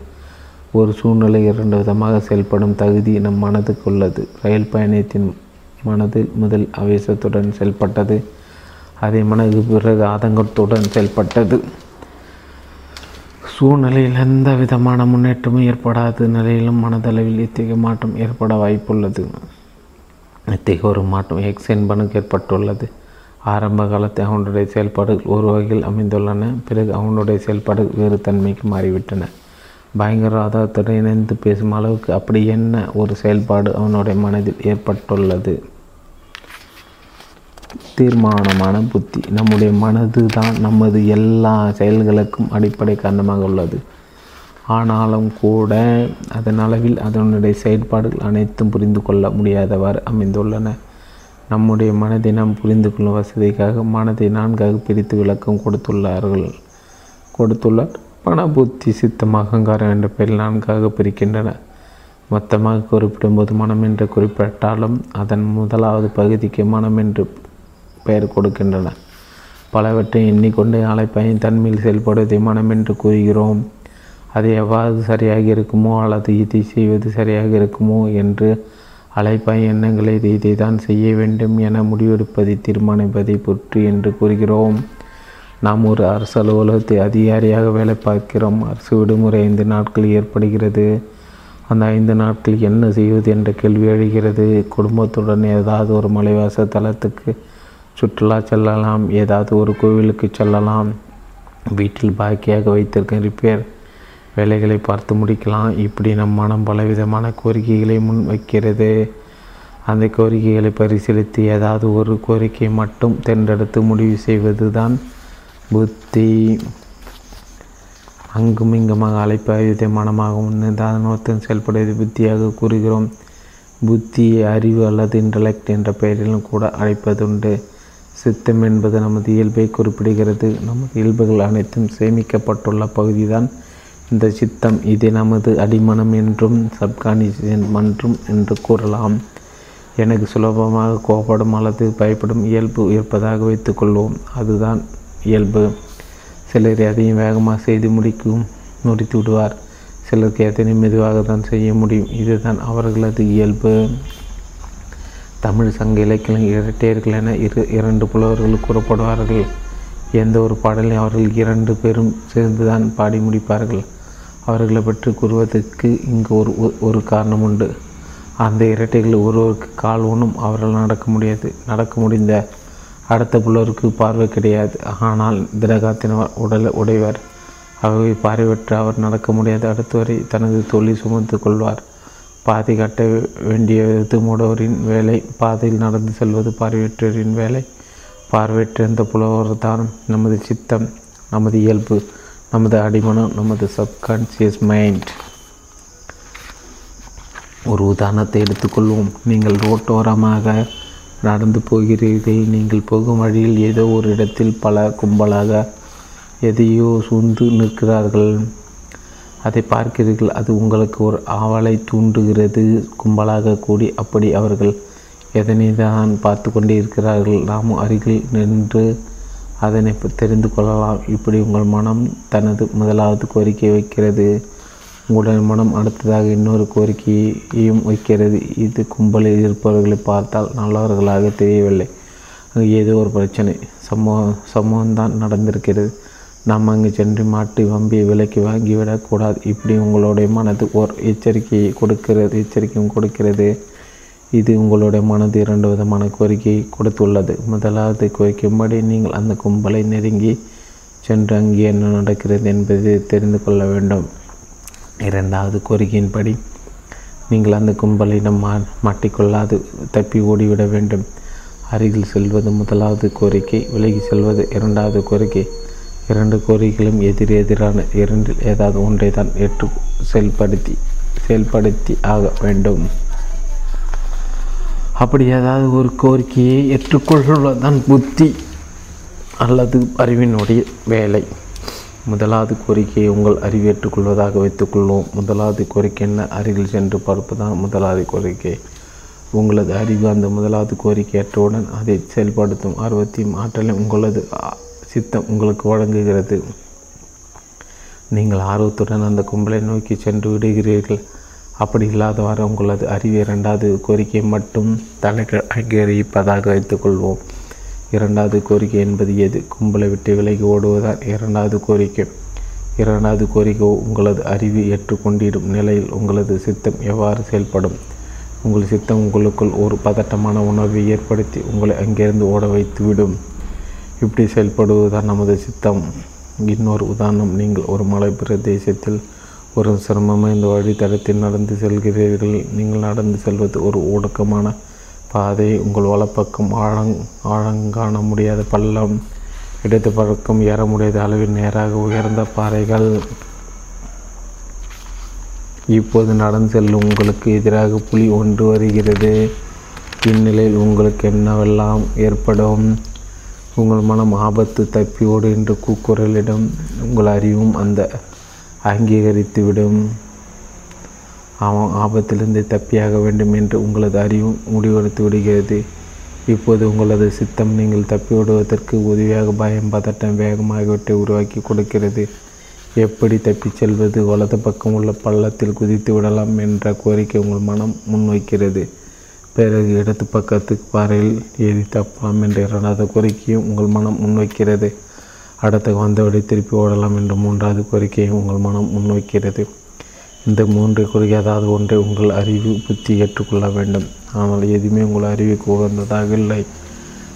ஒரு சூழ்நிலை இரண்டு விதமாக செயல்படும் தகுதி நம் மனதுக்கு உள்ளது. ரயில் பயணத்தின் மனதில் முதல் ஆவேசத்துடன் செயல்பட்டது. அதே மனது பிறகு ஆதங்கத்துடன் செயல்பட்டது. சூழ்நிலையில் எந்த விதமான முன்னேற்றமும் ஏற்படாத நிலையிலும் மனதளவில் இத்தகைய மாற்றம் ஏற்பட வாய்ப்புள்ளது? இத்தகைய ஒரு மாற்றம் எக்ஸ் என்பனுக்கு ஏற்பட்டுள்ளது? ஆரம்ப காலத்தில் அவனுடைய செயல்பாடுகள் ஒரு வகையில் அமைந்துள்ளன. பிறகு அவனுடைய செயல்பாடுகள் வேறு தன்மைக்கு மாறிவிட்டன. பயங்கரவாதத்துடன் இணைந்து பேசும் அளவுக்கு அப்படி என்ன ஒரு செயல்பாடு அவனுடைய மனதில் ஏற்பட்டுள்ளது? தீர்மானமான புத்தி. நம்முடைய மனது தான் நமது எல்லா செயல்களுக்கும் அடிப்படை காரணமாக உள்ளது. ஆனாலும் கூட அதன் அளவில் அதனுடைய செயல்பாடுகள் அனைத்தும் புரிந்து கொள்ள முடியாதவாறு அமைந்துள்ளன. நம்முடைய மனதை நாம் புரிந்து கொள்ளும் வசதிக்காக மனதை நான்காக பிரித்து விளக்கம் கொடுத்துள்ளார்கள். கொடுத்துள்ளார். பண புத்தி சித்தம் அகங்காரம் என்ற பெயரில் நான்காக பிரிக்கின்றன. மொத்தமாக குறிப்பிடும்போது மனம் என்று குறிப்பிட்டாலும் அதன் முதலாவது பகுதிக்கு மனம் என்று பெயர் கொடுக்கின்றன. பலவற்றை எண்ணிக்கொண்டு அலைப்பையின் தன்மையில் செயல்படுவதை மனம் என்று கூறுகிறோம். அது எவ்வாறு சரியாக இருக்குமோ அல்லது இதை செய்வது சரியாக இருக்குமோ என்று அலைப்பாய் எண்ணங்களை இதை தான் செய்ய வேண்டும் என முடிவெடுப்பதை தீர்மானிப்பதை பொற்று என்று கூறுகிறோம். நாம் ஒரு அரசு அலுவலகத்தை அதிகாரியாக வேலை பார்க்கிறோம். அரசு விடுமுறை ஐந்து நாட்கள் ஏற்படுகிறது. அந்த ஐந்து நாட்கள் என்ன செய்வது என்ற கேள்வி எழுகிறது. குடும்பத்துடன் ஏதாவது ஒரு மலைவாச தலத்துக்கு சுற்றுலா செல்லலாம். ஏதாவது ஒரு கோவிலுக்கு செல்லலாம். வீட்டில் பாக்கியாக வைத்திருக்க ரிப்பேர் வேலைகளை பார்த்து முடிக்கலாம். இப்படி நம் மனம் பலவிதமான கோரிக்கைகளை முன் வைக்கிறது அந்த கோரிக்கைகளை பரிசீலித்து ஏதாவது ஒரு கோரிக்கை மட்டும் தேர்ந்தெடுத்து முடிவு செய்வது தான் புத்தி. அங்கும் இங்குமாக அழைப்பாயுதை மனமாகவும் நிதானத்துடன் செயல்படுவது புத்தியாக கூறுகிறோம். புத்தியை அறிவு அல்லது இன்டலெக்ட் என்ற பெயரிலும் கூட அழைப்பதுண்டு. சித்தம் என்பது நமது இயல்பை குறிப்பிடுகிறது. நமது இயல்புகள் அனைத்தும் சேமிக்கப்பட்டுள்ள பகுதிதான் இந்த சித்தம் இது நமது அடிமனம் என்றும் சப்கான்ஷியன் மன்றும் என்று கூறலாம். எனக்கு சுலபமாக கோபப்படும் அல்லது பயப்படும் இயல்பு இருப்பதாக வைத்துக்கொள்வோம் அதுதான் இயல்பு. சிலர் எதையும் வேகமாக செய்து முடிக்கும் முடித்து விடுவார். சிலருக்கு எத்தனை மெதுவாக தான் செய்ய முடியும். இதுதான் அவர்களது இயல்பு. தமிழ் சங்க இலக்கியம் இரட்டையர்கள் என இரு இரண்டு புலவர்கள் கூறப்படுவார்கள். எந்த ஒரு பாடலையும் அவர்கள் இரண்டு பேரும் சேர்ந்துதான் பாடி முடிப்பார்கள். அவர்களை பற்றி கூறுவதற்கு இங்கு ஒரு ஒரு காரணம் உண்டு. அந்த இரட்டைகள் ஒருவருக்கு கால் ஒன்றும் அவர்கள் நடக்க முடியாது நடக்க முடிந்த அடுத்த புலவருக்கு பார்வை கிடையாது. ஆனால் திரகாத்தின உடலை உடைவர் அவை பார்வையற்ற அவர் நடக்க முடியாது. அடுத்தவரை தனது தொழில் சுமந்து கொள்வார். பாதை கட்ட வேண்டியது மூடவரின் வேலை பாதையில் நடந்து செல்வது பார்வையற்றவரின் வேலை. பார்வையற்ற இந்த புலவர் தான் நமது சித்தம் நமது இயல்பு நமது அடிமனம் நமது சப்கான்சியஸ் மைண்ட் ஒரு உதாரணத்தை எடுத்துக்கொள்வோம். நீங்கள் ரோட்டோரமாக நடந்து போகிறீர்கள். நீங்கள் போகும் வழியில் ஏதோ ஒரு இடத்தில் பல கும்பலாக எதையோ சூழ்ந்து நிற்கிறார்கள். அதை பார்க்கிறீர்கள். அது உங்களுக்கு ஒரு ஆவலை தூண்டுகிறது. கும்பலாக கூடி அப்படி அவர்கள் எதனை தான் பார்த்து கொண்டே இருக்கிறார்கள் நாமும் அருகில் நின்று அதனை தெரிந்து கொள்ளலாம். இப்படி உங்கள் மனம் தனது முதலாவது கோரிக்கை வைக்கிறது. உங்களுடைய மனம் அடுத்ததாக இன்னொரு கோரிக்கையையும் வைக்கிறது. இது கும்பலில் இருப்பவர்களை பார்த்தால் நல்லவர்களாக தெரியவில்லை. அங்கே ஏதோ ஒரு பிரச்சனை சம்பவம் சம்பவம் தான் நடந்திருக்கிறது. நாம் அங்கு சென்று மாட்டு வம்பியை விலைக்கு வாங்கிவிடக்கூடாது. இப்படி உங்களுடைய மனது ஓர் எச்சரிக்கையை கொடுக்கிறது எச்சரிக்கையும் கொடுக்கிறது. இது உங்களுடைய மனது இரண்டு விதமான கோரிக்கையை கொடுத்துள்ளது. முதலாவது கோரிக்கும்படி நீங்கள் அந்த கும்பலை நெருங்கி சென்று அங்கே என்ன நடக்கிறது என்பதை தெரிந்து கொள்ள வேண்டும். இரண்டாவது கோரிக்கையின்படி நீங்கள் அந்த கும்பலிடம் மா மாட்டிக்கொள்ளாது தப்பி ஓடிவிட வேண்டும். அருகில் செல்வது முதலாவது கோரிக்கை விலகி செல்வது இரண்டாவது கோரிக்கை. இரண்டு கோரிக்கைகளும் எதிர் எதிரான இரண்டில் ஏதாவது ஒன்றை தான் ஏற்று செயல்படுத்தி செயல்படுத்தி ஆக வேண்டும். அப்படி ஏதாவது ஒரு கோரிக்கையை ஏற்றுக்கொள்வதுதான் புத்தி அல்லது அறிவினுடைய வேலை. முதலாவது கோரிக்கையை உங்கள் அறிவு ஏற்றுக்கொள்வதாக வைத்துக்கொள்வோம் முதலாவது கோரிக்கை என்ன? அருகில் சென்று பார்ப்பதுதான் முதலாவது கோரிக்கை. உங்களது அறிவு அந்த முதலாவது கோரிக்கை ஏற்றவுடன் அதை செயல்படுத்தும் ஆர்வத்தையும் ஆற்றலையும் உங்களது சித்தம் உங்களுக்கு வழங்குகிறது. நீங்கள் ஆர்வத்துடன் அந்த கும்பலை நோக்கி சென்று விடுகிறீர்கள். அப்படி இல்லாதவாறு உங்களது அறிவு இரண்டாவது கோரிக்கை மட்டும் தலைகள் அங்கீகரிப்பதாக வைத்துக்கொள்வோம் இரண்டாவது கோரிக்கை என்பது எது? கும்பலை விட்டு விலகி ஓடுவதால் இரண்டாவது கோரிக்கை. இரண்டாவது கோரிக்கை உங்களது அறிவு ஏற்றுக்கொண்டிடும் நிலையில் உங்களது சித்தம் எவ்வாறு செயல்படும்? உங்கள் சித்தம் உங்களுக்குள் ஒரு பதட்டமான உணர்வை ஏற்படுத்தி உங்களை அங்கிருந்து ஓட வைத்துவிடும். இப்படி செயல்படுவதுதான் நமது சித்தம். இன்னொரு உதாரணம் நீங்கள் ஒரு மலை பிரதேசத்தில் ஒரு சிரமமாக இந்த வழித்தடத்தில் நடந்து செல்கிறீர்கள். நீங்கள் நடந்து செல்வது ஒரு ஊடகமான பாதை. உங்கள் வலப்பக்கம் ஆழங் ஆழங்காண முடியாத பள்ளம் இடது பழக்கம் ஏற முடியாத அளவில் நேராக உயர்ந்த பாறைகள். இப்போது நடந்து செல்லும் உங்களுக்கு எதிராக புலி ஒன்று வருகிறது. இந்நிலையில் உங்களுக்கு என்னவெல்லாம் ஏற்படும்? உங்கள் மனம் ஆபத்து தப்பி ஓடு என்று கூக்குரலிடம். உங்கள் அறிவும் அந்த அங்கீகரித்துவிடும். அவன் ஆபத்திலிருந்து தப்பியாக வேண்டும் என்று உங்களது அறிவும் முடிவெடுத்து விடுகிறது. இப்போது உங்களது சித்தம் நீங்கள் தப்பி விடுவதற்கு உதவியாக பயம் பதட்டம் வேகமாகவற்றை உருவாக்கி கொடுக்கிறது. எப்படி தப்பிச் செல்வது வலது பக்கம் உள்ள பள்ளத்தில் குதித்து விடலாம் என்ற கோரிக்கை உங்கள் மனம் முன்வைக்கிறது. பிறகு இடது பக்கத்துக்கு பாறையில் ஏறி தப்பலாம் என்ற இரண்டாவது கோரிக்கையும் உங்கள் மனம் முன்வைக்கிறது. அடுத்து வழி திருப்பி ஓடலாம் என்ற மூன்றாவது கோரிக்கையை உங்கள் மனம் முன்வைக்கிறது. இந்த மூன்று கோரிக்கை அதாவது ஒன்றை உங்கள் அறிவு புத்தி ஏற்றுக்கொள்ள வேண்டும். ஆனால் எதுவுமே உங்கள் அறிவுக்கு உகந்ததாக இல்லை.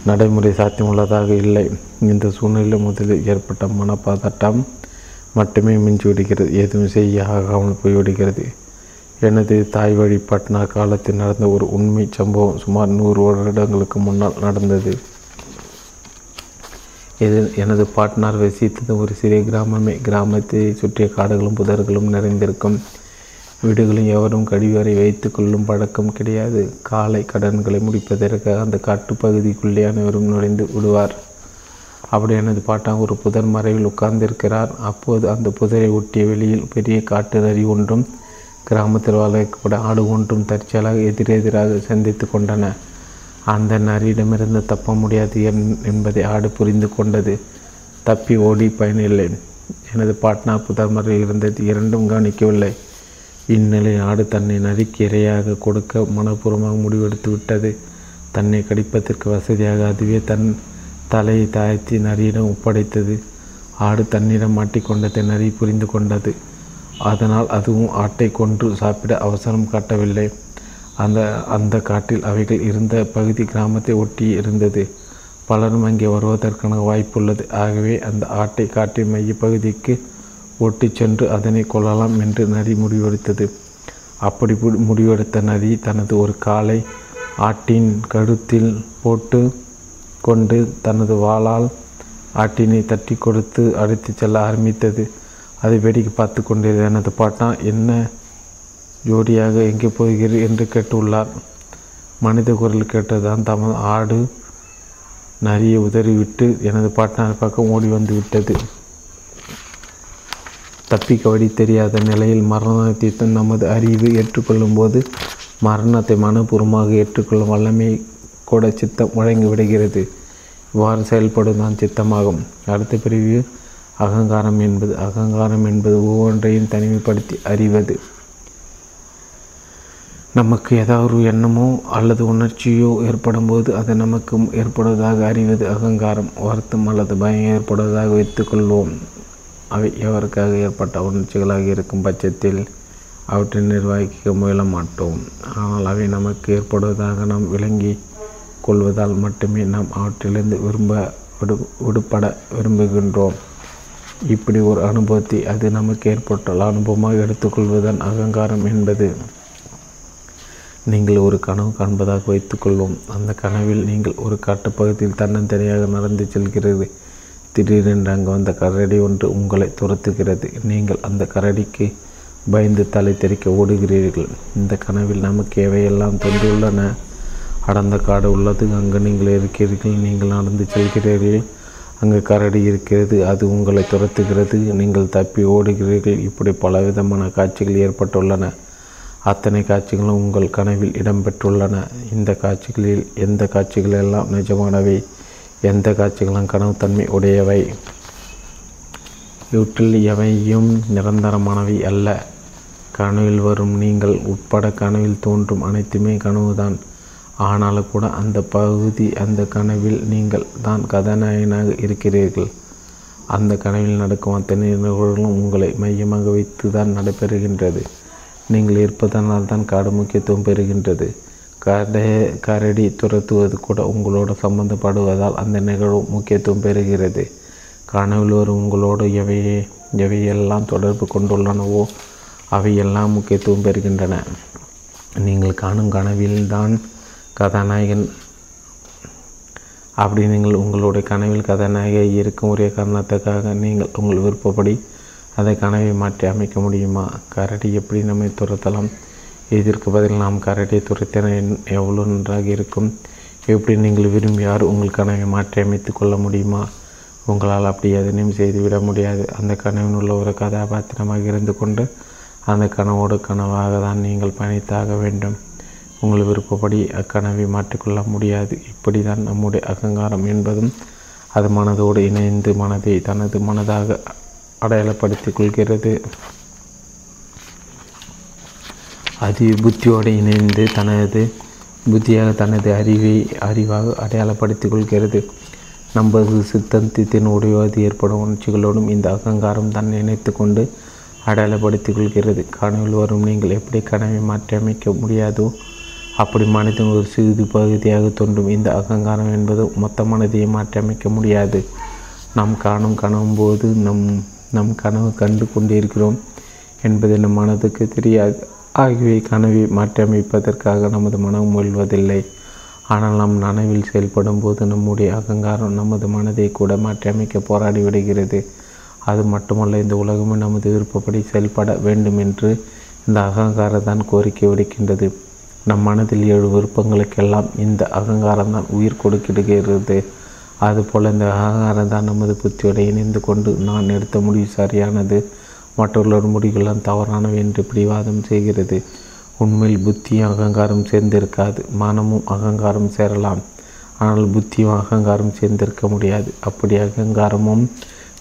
நடைமுறை சாத்தியமுள்ளதாக இல்லை. இந்த சூழ்நிலை முதலில் ஏற்பட்ட மனப்பதட்டம் மட்டுமே மிஞ்சிவிடுகிறது. எதுவும் செய்ய ஆகாமல் போய்விடுகிறது. எனது தாய் வழி பட்னா காலத்தில் நடந்த ஒரு உண்மை சம்பவம் சுமார் நூறு வருடங்களுக்கு முன்னால் நடந்தது. எது எனது பாட்னார் வசித்தது ஒரு சிறிய கிராமமே. கிராமத்தை சுற்றிய காடுகளும் புதர்களும் நிறைந்திருக்கும். வீடுகளும் எவரும் கழிவறை வைத்து கொள்ளும் பழக்கம் கிடையாது. காலை கடன்களை முடிப்பதற்காக அந்த காட்டுப்பகுதிக்குள்ளே அனைவரும் நுழைந்து விடுவார். அப்படி எனது பாட்டான் ஒரு புதர் மறைவில் உட்கார்ந்திருக்கிறார். அப்போது அந்த புதரை ஒட்டிய வெளியில் பெரிய காட்டு நரி ஒன்றும் கிராமத்தில் வளர்க்கப்பட ஆடு ஒன்றும் தற்செயலாக எதிரெதிராக சந்தித்து கொண்டன. அந்த நரியிடமிருந்து தப்ப முடியாது என்பதை ஆடு புரிந்து கொண்டது. தப்பி ஓடி பயனில்லை எனது பாட்னா புதர்மரில் இருந்தது இரண்டும் கவனிக்கவில்லை. இந்நிலை ஆடு தன்னை நரிக்கு இரையாக கொடுக்க மனப்பூர்வமாக முடிவெடுத்து விட்டது. தன்னை கடிப்பதற்கு வசதியாக அதுவே தன் தலையை தாழ்த்தி நரியிடம் ஒப்படைத்தது. ஆடு தன்னிடம் மாட்டிக்கொண்டதை நரி புரிந்து கொண்டது. அதனால் அதுவும் ஆட்டை கொன்று சாப்பிட அவசரம் காட்டவில்லை. அந்த அந்த காட்டில் அவைகள் இருந்த பகுதி கிராமத்தை ஒட்டி இருந்தது. பலரும் அங்கே வருவதற்கான வாய்ப்புள்ளது. ஆகவே அந்த ஆட்டை காட்டின் மைய பகுதிக்கு ஓட்டி சென்று அதனை கொள்ளலாம் என்று நரி முடிவெடுத்தது. அப்படி முடிவெடுத்த நரி தனது ஒரு காலை ஆட்டின் கழுத்தில் போட்டு கொண்டு தனது வாளால் ஆட்டினை தட்டி கொடுத்து அடித்து செல்ல ஆரம்பித்தது. அதை வேடிக்கை பார்த்து கொண்டிருந்த எனது பாட்டா என்ன ஜோடியாக எங்கே போகிறீர் என்று கேட்டுள்ளார். மனித குரல் கேட்டதுதான் தமது ஆடு நரியை உதறிவிட்டு எனது பாட்டனார் பக்கம் ஓடி வந்து விட்டது. தப்பிக்க வழி தெரியாத நிலையில் மரணத்தை நமது அறிவு ஏற்றுக்கொள்ளும் போது மரணத்தை மனப்பூர்வமாக ஏற்றுக்கொள்ளும் வல்லமை கூட சித்தம் வழங்கி விடுகிறது. இவ்வாறு செயல்படும் தான் சித்தமாகும். அடுத்த பிரிவு அகங்காரம் என்பது. அகங்காரம் என்பது ஒவ்வொன்றையும் தனிமைப்படுத்தி அறிவது. நமக்கு ஏதாவது ஒரு எண்ணமோ அல்லது உணர்ச்சியோ ஏற்படும் போது அது நமக்கு ஏற்படுவதாக அறிவது அகங்காரம் வருத்தம் அல்லது பயம் ஏற்படுவதாக வைத்துக்கொள்வோம். அவை எவருக்காக ஏற்பட்ட உணர்ச்சிகளாக இருக்கும் பட்சத்தில் அவற்றை நிர்வகிக்க முயல மாட்டோம். ஆனால் அவை நமக்கு ஏற்படுவதாக நாம் விளங்கி கொள்வதால் மட்டுமே நாம் அவற்றிலிருந்து விரும்ப விடு விடுபட விரும்புகின்றோம். இப்படி ஒரு அனுபவத்தை அது நமக்கு ஏற்பட்டால் அனுபவமாக எடுத்துக்கொள்வதன் அகங்காரம் என்பது. நீங்கள் ஒரு கனவு காண்பதாக வைத்துக்கொள்வோம். அந்த கனவில் நீங்கள் ஒரு காட்டுப்பகுதியில் தன்னந்தனியாக நடந்து செல்கிறது. திடீரென்று அங்கு வந்த கரடி ஒன்று உங்களை துரத்துகிறது. நீங்கள் அந்த கரடிக்கு பயந்து தலை தெறிக்க ஓடுகிறீர்கள். இந்த கனவில் நமக்கு எவையெல்லாம் தோன்றியுள்ளன? அடர்ந்த காடு உள்ளது. அங்கு நீங்கள் இருக்கிறீர்கள். நீங்கள் நடந்து செல்கிறீர்கள். அங்கு கரடி இருக்கிறது. அது உங்களை துரத்துகிறது. நீங்கள் தப்பி ஓடுகிறீர்கள். இப்படி பலவிதமான காட்சிகள் ஏற்பட்டுள்ளன. அத்தனை காட்சிகளும் உங்கள் கனவில் இடம்பெற்றுள்ளன. இந்த காட்சிகளில் எந்த காட்சிகளெல்லாம் நிஜமானவை? எந்த காட்சிகளும் கனவுத்தன்மை உடையவை? இவற்றில் எவையும் நிரந்தரமானவை அல்ல. கனவில் வரும் நீங்கள் உட்பட கனவில் தோன்றும் அனைத்துமே கனவுதான். ஆனாலும் கூட அந்த பகுதி அந்த கனவில் நீங்கள் தான் கதாநாயகனாக இருக்கிறீர்கள். அந்த கனவில் நடக்கும் அத்தனை நிகழ்வுகளும் உங்களை மையமாக வைத்து தான் நடைபெறுகின்றது. நீங்கள் இருப்பதனால் தான் காடு முக்கியத்துவம் பெறுகின்றது. கடை கரடி துரத்துவது கூட உங்களோட சம்பந்தப்படுவதால் அந்த நிகழ்வு முக்கியத்துவம் பெறுகிறது. கனவில் வரும் உங்களோடு எவையே எவையெல்லாம் தொடர்பு கொண்டுள்ளனவோ அவையெல்லாம் முக்கியத்துவம் பெறுகின்றன. நீங்கள் காணும் கனவில்தான் கதாநாயகன். அப்படி நீங்கள் உங்களுடைய கனவில் கதாநாயகி இருக்கும் ஒரே காரணத்துக்காக நீங்கள் உங்கள் விருப்பப்படி அதை கனவை மாற்றி அமைக்க முடியுமா? கரடி எப்படி நம்மை துரத்தலாம்? இதற்கு பதில் நாம் கரடியை துரத்தின எவ்வளோ நன்றாக இருக்கும்? எப்படி நீங்கள் விரும்பியார் உங்கள் கனவை மாற்றி அமைத்து கொள்ள முடியுமா? உங்களால் அப்படி எதனையும் செய்துவிட முடியாது. அந்த கனவின் உள்ள ஒரு கதாபாத்திரமாக இருந்து கொண்டு அந்த கனவோடு கனவாக தான் நீங்கள் பயணித்தாக வேண்டும். உங்கள் விருப்பப்படி அக்கனவை மாற்றிக்கொள்ள முடியாது. இப்படி தான் நம்முடைய அகங்காரம் என்பதும் அது மனதோடு இணைந்து மனதை தனது மனதாக அடையாளப்படுத்திக் கொள்கிறது அது புத்தியோடு இணைந்து தனது புத்தியாக தனது அறிவை அறிவாக அடையாளப்படுத்திக் கொள்கிறது நமது சித்தந்தத்தின் உடைவது ஏற்படும் உணர்ச்சிகளோடும் இந்த அகங்காரம் தன்னை இணைத்து கொண்டு அடையாளப்படுத்திக் கொள்கிறது கனவில் வரும் நீங்கள் எப்படி கனவை மாற்றியமைக்க முடியாதோ அப்படி மனதின் ஒரு சிறிது பகுதியாக தோன்றும். இந்த அகங்காரம் என்பது மொத்த மனதையை மாற்றியமைக்க முடியாது. நாம் காணும் கனவும் போது நம் நம் கனவு கண்டு கொண்டிருக்கிறோம் என்பது நம் மனதுக்கு தெரியாது. ஆகியவை கனவை மாற்றியமைப்பதற்காக நமது மனம் முயல்வதில்லை. ஆனால் நம் நனவில் செயல்படும் போது நம்முடைய அகங்காரம் நமது மனதை கூட மாற்றியமைக்க போராடி விடுகிறது. அது மட்டுமல்ல இந்த உலகமே நமது விருப்பப்படி செயல்பட வேண்டும் என்று இந்த அகங்காரம் தான் கோரிக்கை விடுக்கின்றது. நம் மனதில் ஏழு விருப்பங்களுக்கெல்லாம் இந்த அகங்காரம் தான் உயிர் கொடுக்கிடுகிறது. அதுபோல் இந்த அகங்காரம் தான் நமது புத்தியோடு இணைந்து கொண்டு நான் எடுத்த முடிவு சரியானது. மற்றவர்களோட முடிவுகள்லாம் தவறானவை என்று பிடிவாதம் செய்கிறது. உண்மையில் புத்தியும் அகங்காரம் சேர்ந்திருக்காது. மனமும் அகங்காரம் சேரலாம். ஆனால் புத்தியும் அகங்காரம் சேர்ந்திருக்க முடியாது. அப்படி அகங்காரமும்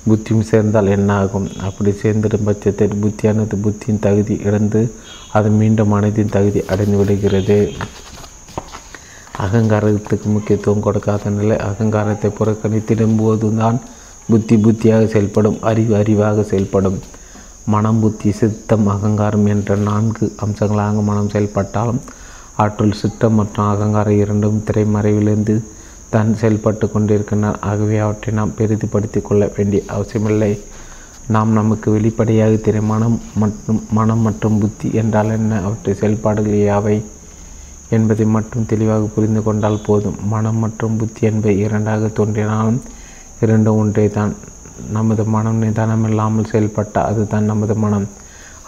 புத்தியும் சேர்ந்தால் என்ன ஆகும் அப்படி சேர்ந்திடும் பட்சத்தில் புத்தியானது புத்தியின் தகுதி இழந்து அது மீண்டும் மனதின் தகுதி அடைந்து விடுகிறது. அகங்காரத்துக்கு முக்கியத்துவம் கொடுக்காத நிலை அகங்காரத்தை புறக்கணித்திடும்போது தான் புத்தி புத்தியாக செயல்படும் அறிவு அறிவாக செயல்படும். மனம் புத்தி சித்தம் அகங்காரம் என்ற நான்கு அம்சங்களாக மனம் செயல்பட்டாலும் ஆற்றல் சித்தம் மற்றும் அகங்காரம் இரண்டும் திரைமறைவிலிருந்து தான் செயல்பட்டு கொண்டிருக்கின்றன. ஆகவே அவற்றை நாம் பெரிதுபடுத்திக் கொள்ள வேண்டிய அவசியமில்லை. நாம் நமக்கு வெளிப்படையாக தெரியும் மனம் மற்றும் மனம் மற்றும் புத்தி என்றால் என்ன? அவற்றை செயல்பாடுகள் யாவை? என்பதை மட்டும் தெளிவாக புரிந்து கொண்டால் போதும். மனம் மற்றும் புத்தி என்பவை இரண்டாக தோன்றினாலும் இரண்டும் ஒன்றே தான் நமது மனம் நிதானமில்லாமல் செயல்பட்ட அதுதான் நமது மனம்.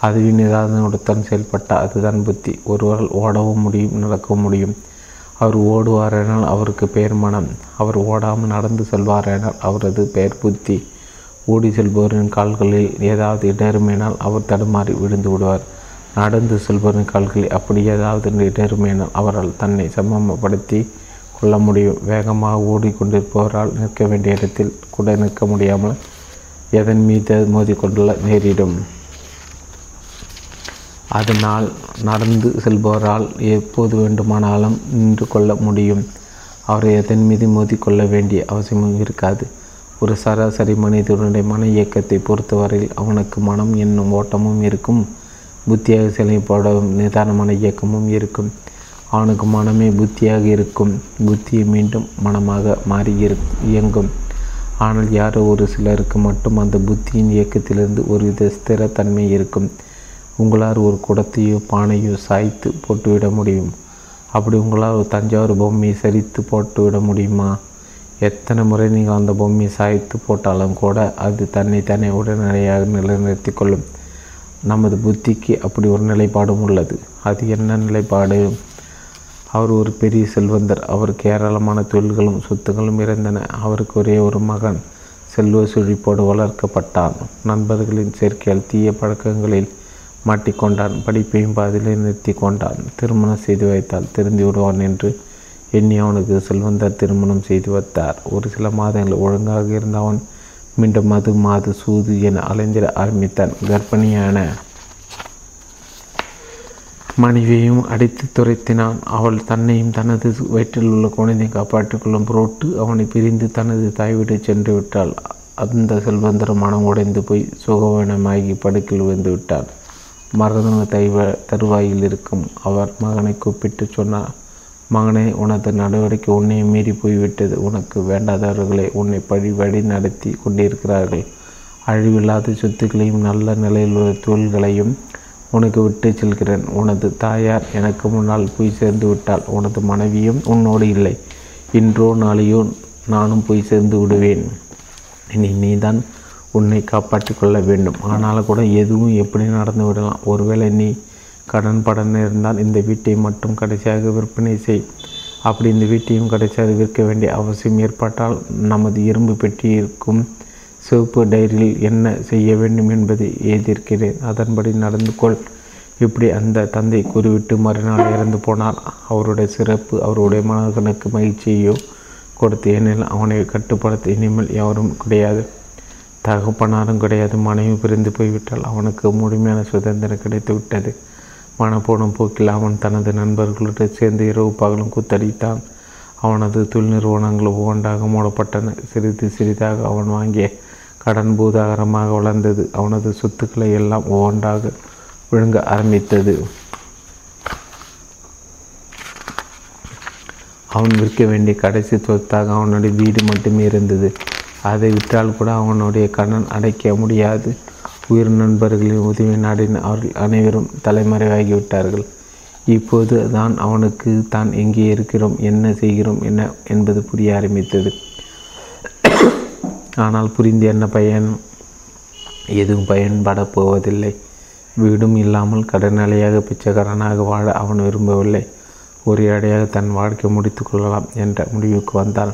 அதுவே நிதானத்துடன் செயல்பட்ட அதுதான் புத்தி. ஒருவர் ஓடவும் முடியும் நடக்கவும் முடியும். அவர் ஓடுவாரெனால் அவருக்கு பெயர் மனம். அவர் ஓடாமல் நடந்து செல்வாரெனால் அவரது பெயர் புத்தி. ஓடி செல்பவரின் கால்களில் ஏதாவது இடருமேனால் அவர் தடுமாறி விழுந்து விடுவார். நடந்து செல்பவரின் கால்களில் அப்படி ஏதாவது இடருமேனால் அவரால் தன்னை சமமப்படுத்தி கொள்ள முடியும். வேகமாக ஓடிக்கொண்டிருப்பவரால் நிற்க வேண்டிய இடத்தில் கூட நிற்க முடியாமல் எதன் மீது மோதிக்கொள்ள நேரிடும். அதனால் நடந்து செல்பவரால் எப்போது வேண்டுமானாலும் நின்று கொள்ள முடியும். அவரை எதன் மீது மோதிக்கொள்ள வேண்டிய அவசியமும் இருக்காது. ஒரு சராசரி மனிதனுடைய மன இயக்கத்தை பொறுத்தவரையில் அவனுக்கு மனம் என்னும் ஓட்டமும் இருக்கும். புத்தியாக செயல்படும் நிதானமான இயக்கமும் இருக்கும். அவனுக்கு மனமே புத்தியாக இருக்கும். புத்தியை மீண்டும் மனமாக மாறி இயங்கும். ஆனால் யாரோ ஒரு சிலருக்கு மட்டும் அந்த புத்தியின் இயக்கத்திலிருந்து ஒருவித ஸ்திரத்தன்மை இருக்கும். உங்களால் ஒரு குடத்தையோ பானையோ சாய்த்து போட்டுவிட முடியும். அப்படி உங்களால் ஒரு தஞ்சாவூர் பொம்மையை சரித்து போட்டுவிட முடியுமா? எத்தனை முறை நீங்கள் அந்த பொம்மையை சாய்த்து போட்டாலும் கூட அது தன்னை தன்னை உடனடியாக நிலைநிறுத்தி கொள்ளும். நமது புத்திக்கு அப்படி ஒரு நிலைப்பாடும் உள்ளது. அது என்ன நிலைப்பாடு? அவர் ஒரு பெரிய செல்வந்தர். அவருக்கு ஏராளமான தொழில்களும் சொத்துகளும் இருந்தன அவருக்கு ஒரே ஒரு மகன். செல்வ சுழிப்போடு வளர்க்கப்பட்டான். நண்பர்களின் சேர்க்கையால் தீய பழக்கங்களில் மாட்டிக்கொண்டான். படிப்பையும் பாதிலே நிறுத்தி கொண்டான். திருமணம் செய்து வைத்தால் திருந்தி விடுவான் என்று எண்ணி அவனுக்கு செல்வந்தர் திருமணம் செய்து வைத்தார். ஒரு சில மாதங்கள் ஒழுங்காக இருந்தவன் மீண்டும் மது மாது சூது என அலைஞ்சிட ஆரம்பித்தான் கர்ப்பிணியான மனைவியையும் அடித்து துரைத்தினான். அவள் தன்னையும் தனது வயிற்றில் உள்ள குழந்தை காப்பாற்றிக் கொள்ளும் பொருட்டு அவனை பிரிந்து தனது தாய்விட்டு சென்று விட்டாள். அந்த செல்வந்தர் மனம் உடைந்து போய் சுகவனமாகி படுக்கில் விழுந்து விட்டான். மரண தைவ தருவாயில் இருக்கும். அவர் மகனை கூப்பிட்டு சொன்னார் மகனே உனது நடவடிக்கை உன்னை மீறி போய்விட்டது. உனக்கு வேண்டாதவர்களை உன்னை பழி வழி நடத்தி கொண்டிருக்கிறார்கள். அழிவில்லாத சொத்துக்களையும் நல்ல நிலையில் உள்ள தொழில்களையும் உனக்கு விட்டு செல்கிறேன். உனது தாயார் எனக்கு முன்னால் போய் சேர்ந்து விட்டால் உனது மனைவியும் உன்னோடு இல்லை. இன்றோ நாளையோ நானும் போய் சேர்ந்து விடுவேன். இனி நீதான் உன்னை காப்பாற்றி கொள்ள வேண்டும். ஆனால் கூட எதுவும் எப்படி நடந்து விடலாம்? ஒருவேளை நீ கடன் படன் இருந்தால் இந்த வீட்டை மட்டும் கடைசியாக விற்பனை செய். அப்படி இந்த வீட்டையும் கடைசியாக விற்க வேண்டிய அவசியம் ஏற்பட்டால் நமது இரும்பு பெட்டி இருக்கும் சிவப்பு டைரியில் என்ன செய்ய வேண்டும் என்பதை எழுதியிருக்கிறேன் அதன்படி நடந்து கொள். இப்படி அந்த தந்தை கூறிவிட்டு மறுநாள் இறந்து போனார் அவருடைய சிறப்பு அவருடைய மகனுக்கு மகிழ்ச்சியையோ கொடுத்து ஏனெனில் அவனை கட்டுப்படுத்த இனிமேல் யாரும் கிடையாது. தகப்பனாரும் கிடையாது. மனைவி பிரிந்து போய்விட்டால் அவனுக்கு முழுமையான சுதந்திரம் கிடைத்து விட்டது மனப்போனும் போக்கில் அவன் தனது நண்பர்களுடன் சேர்ந்து இரவு பகலும் குத்தடித்தான். அவனது தொழில் நிறுவனங்கள் ஒவ்வொன்றாக மூடப்பட்டன. சிறிது சிறிதாக அவன் வாங்கிய கடன் பூதாகரமாக வளர்ந்தது. அவனது சொத்துக்களை எல்லாம் ஒவ்வொன்றாக விழுங்க ஆரம்பித்தது. அவன் விற்க வேண்டிய கடைசி சொத்தாக அவனுடைய வீடு மட்டுமே இருந்தது. அதை விற்றால் கூட அவனுடைய கடன் அடைக்க முடியாது. உயிர் நண்பர்களின் உதவி நாடின அவர்கள் அனைவரும் தலைமறைவாகிவிட்டார்கள். இப்போது தான் அவனுக்கு தான் எங்கே இருக்கிறோம் என்ன செய்கிறோம் என்ன என்பது புரிய ஆரம்பித்தது. ஆனால் புரிந்து என்ன பயன்? எதுவும் பயன்பட போவதில்லை வீடும் இல்லாமல் கடனாளியாக பிச்சைக்காரனாக வாழ அவன் விரும்பவில்லை. ஒரே அடையாக தன் வாழ்க்கை முடித்து கொள்ளலாம் என்ற முடிவுக்கு வந்தான்.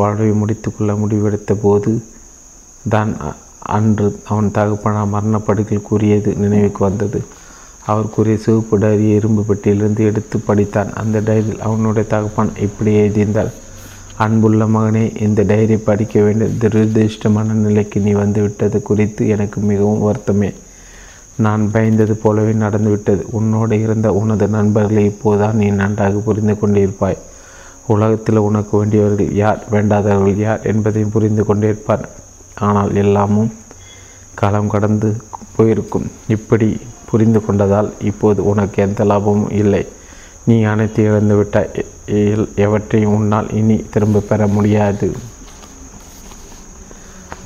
வாழ்வை முடித்துக்கொள்ள முடிவெடுத்த போது தான் அன்று அவன் தகப்பனா மரணப்படுக்கையில் கூறியது நினைவுக்கு வந்தது. அவர் கூறிய சிவப்பு டைரியை இரும்பு பெட்டியிலிருந்து எடுத்து படித்தான். அந்த டைரியில் அவனுடைய தகப்பன் இப்படி எழுதியிருந்தார் அன்புள்ள மகனே இந்த டைரி படிக்க வேண்டிய துரதிருஷ்டமான நிலைக்கு நீ வந்துவிட்டது குறித்து எனக்கு மிகவும் வருத்தமே. நான் பயந்தது போலவே நடந்துவிட்டது உன்னோடு இருந்த உனது நண்பர்களை இப்போதான் நீ நன்றாக புரிந்து கொண்டிருப்பாய். உலகத்தில் உனக்கு வேண்டியவர்கள் யார்? வேண்டாதவர்கள் யார்? என்பதையும் புரிந்து கொண்டிருப்பார் ஆனால் எல்லாமும் காலம் கடந்து போயிருக்கும். இப்படி புரிந்து கொண்டதால் இப்போது உனக்கு எந்த லாபமும் இல்லை. நீ அனைத்து இழந்துவிட்டால் எவற்றையும் உன்னால் இனி திரும்ப பெற முடியாது.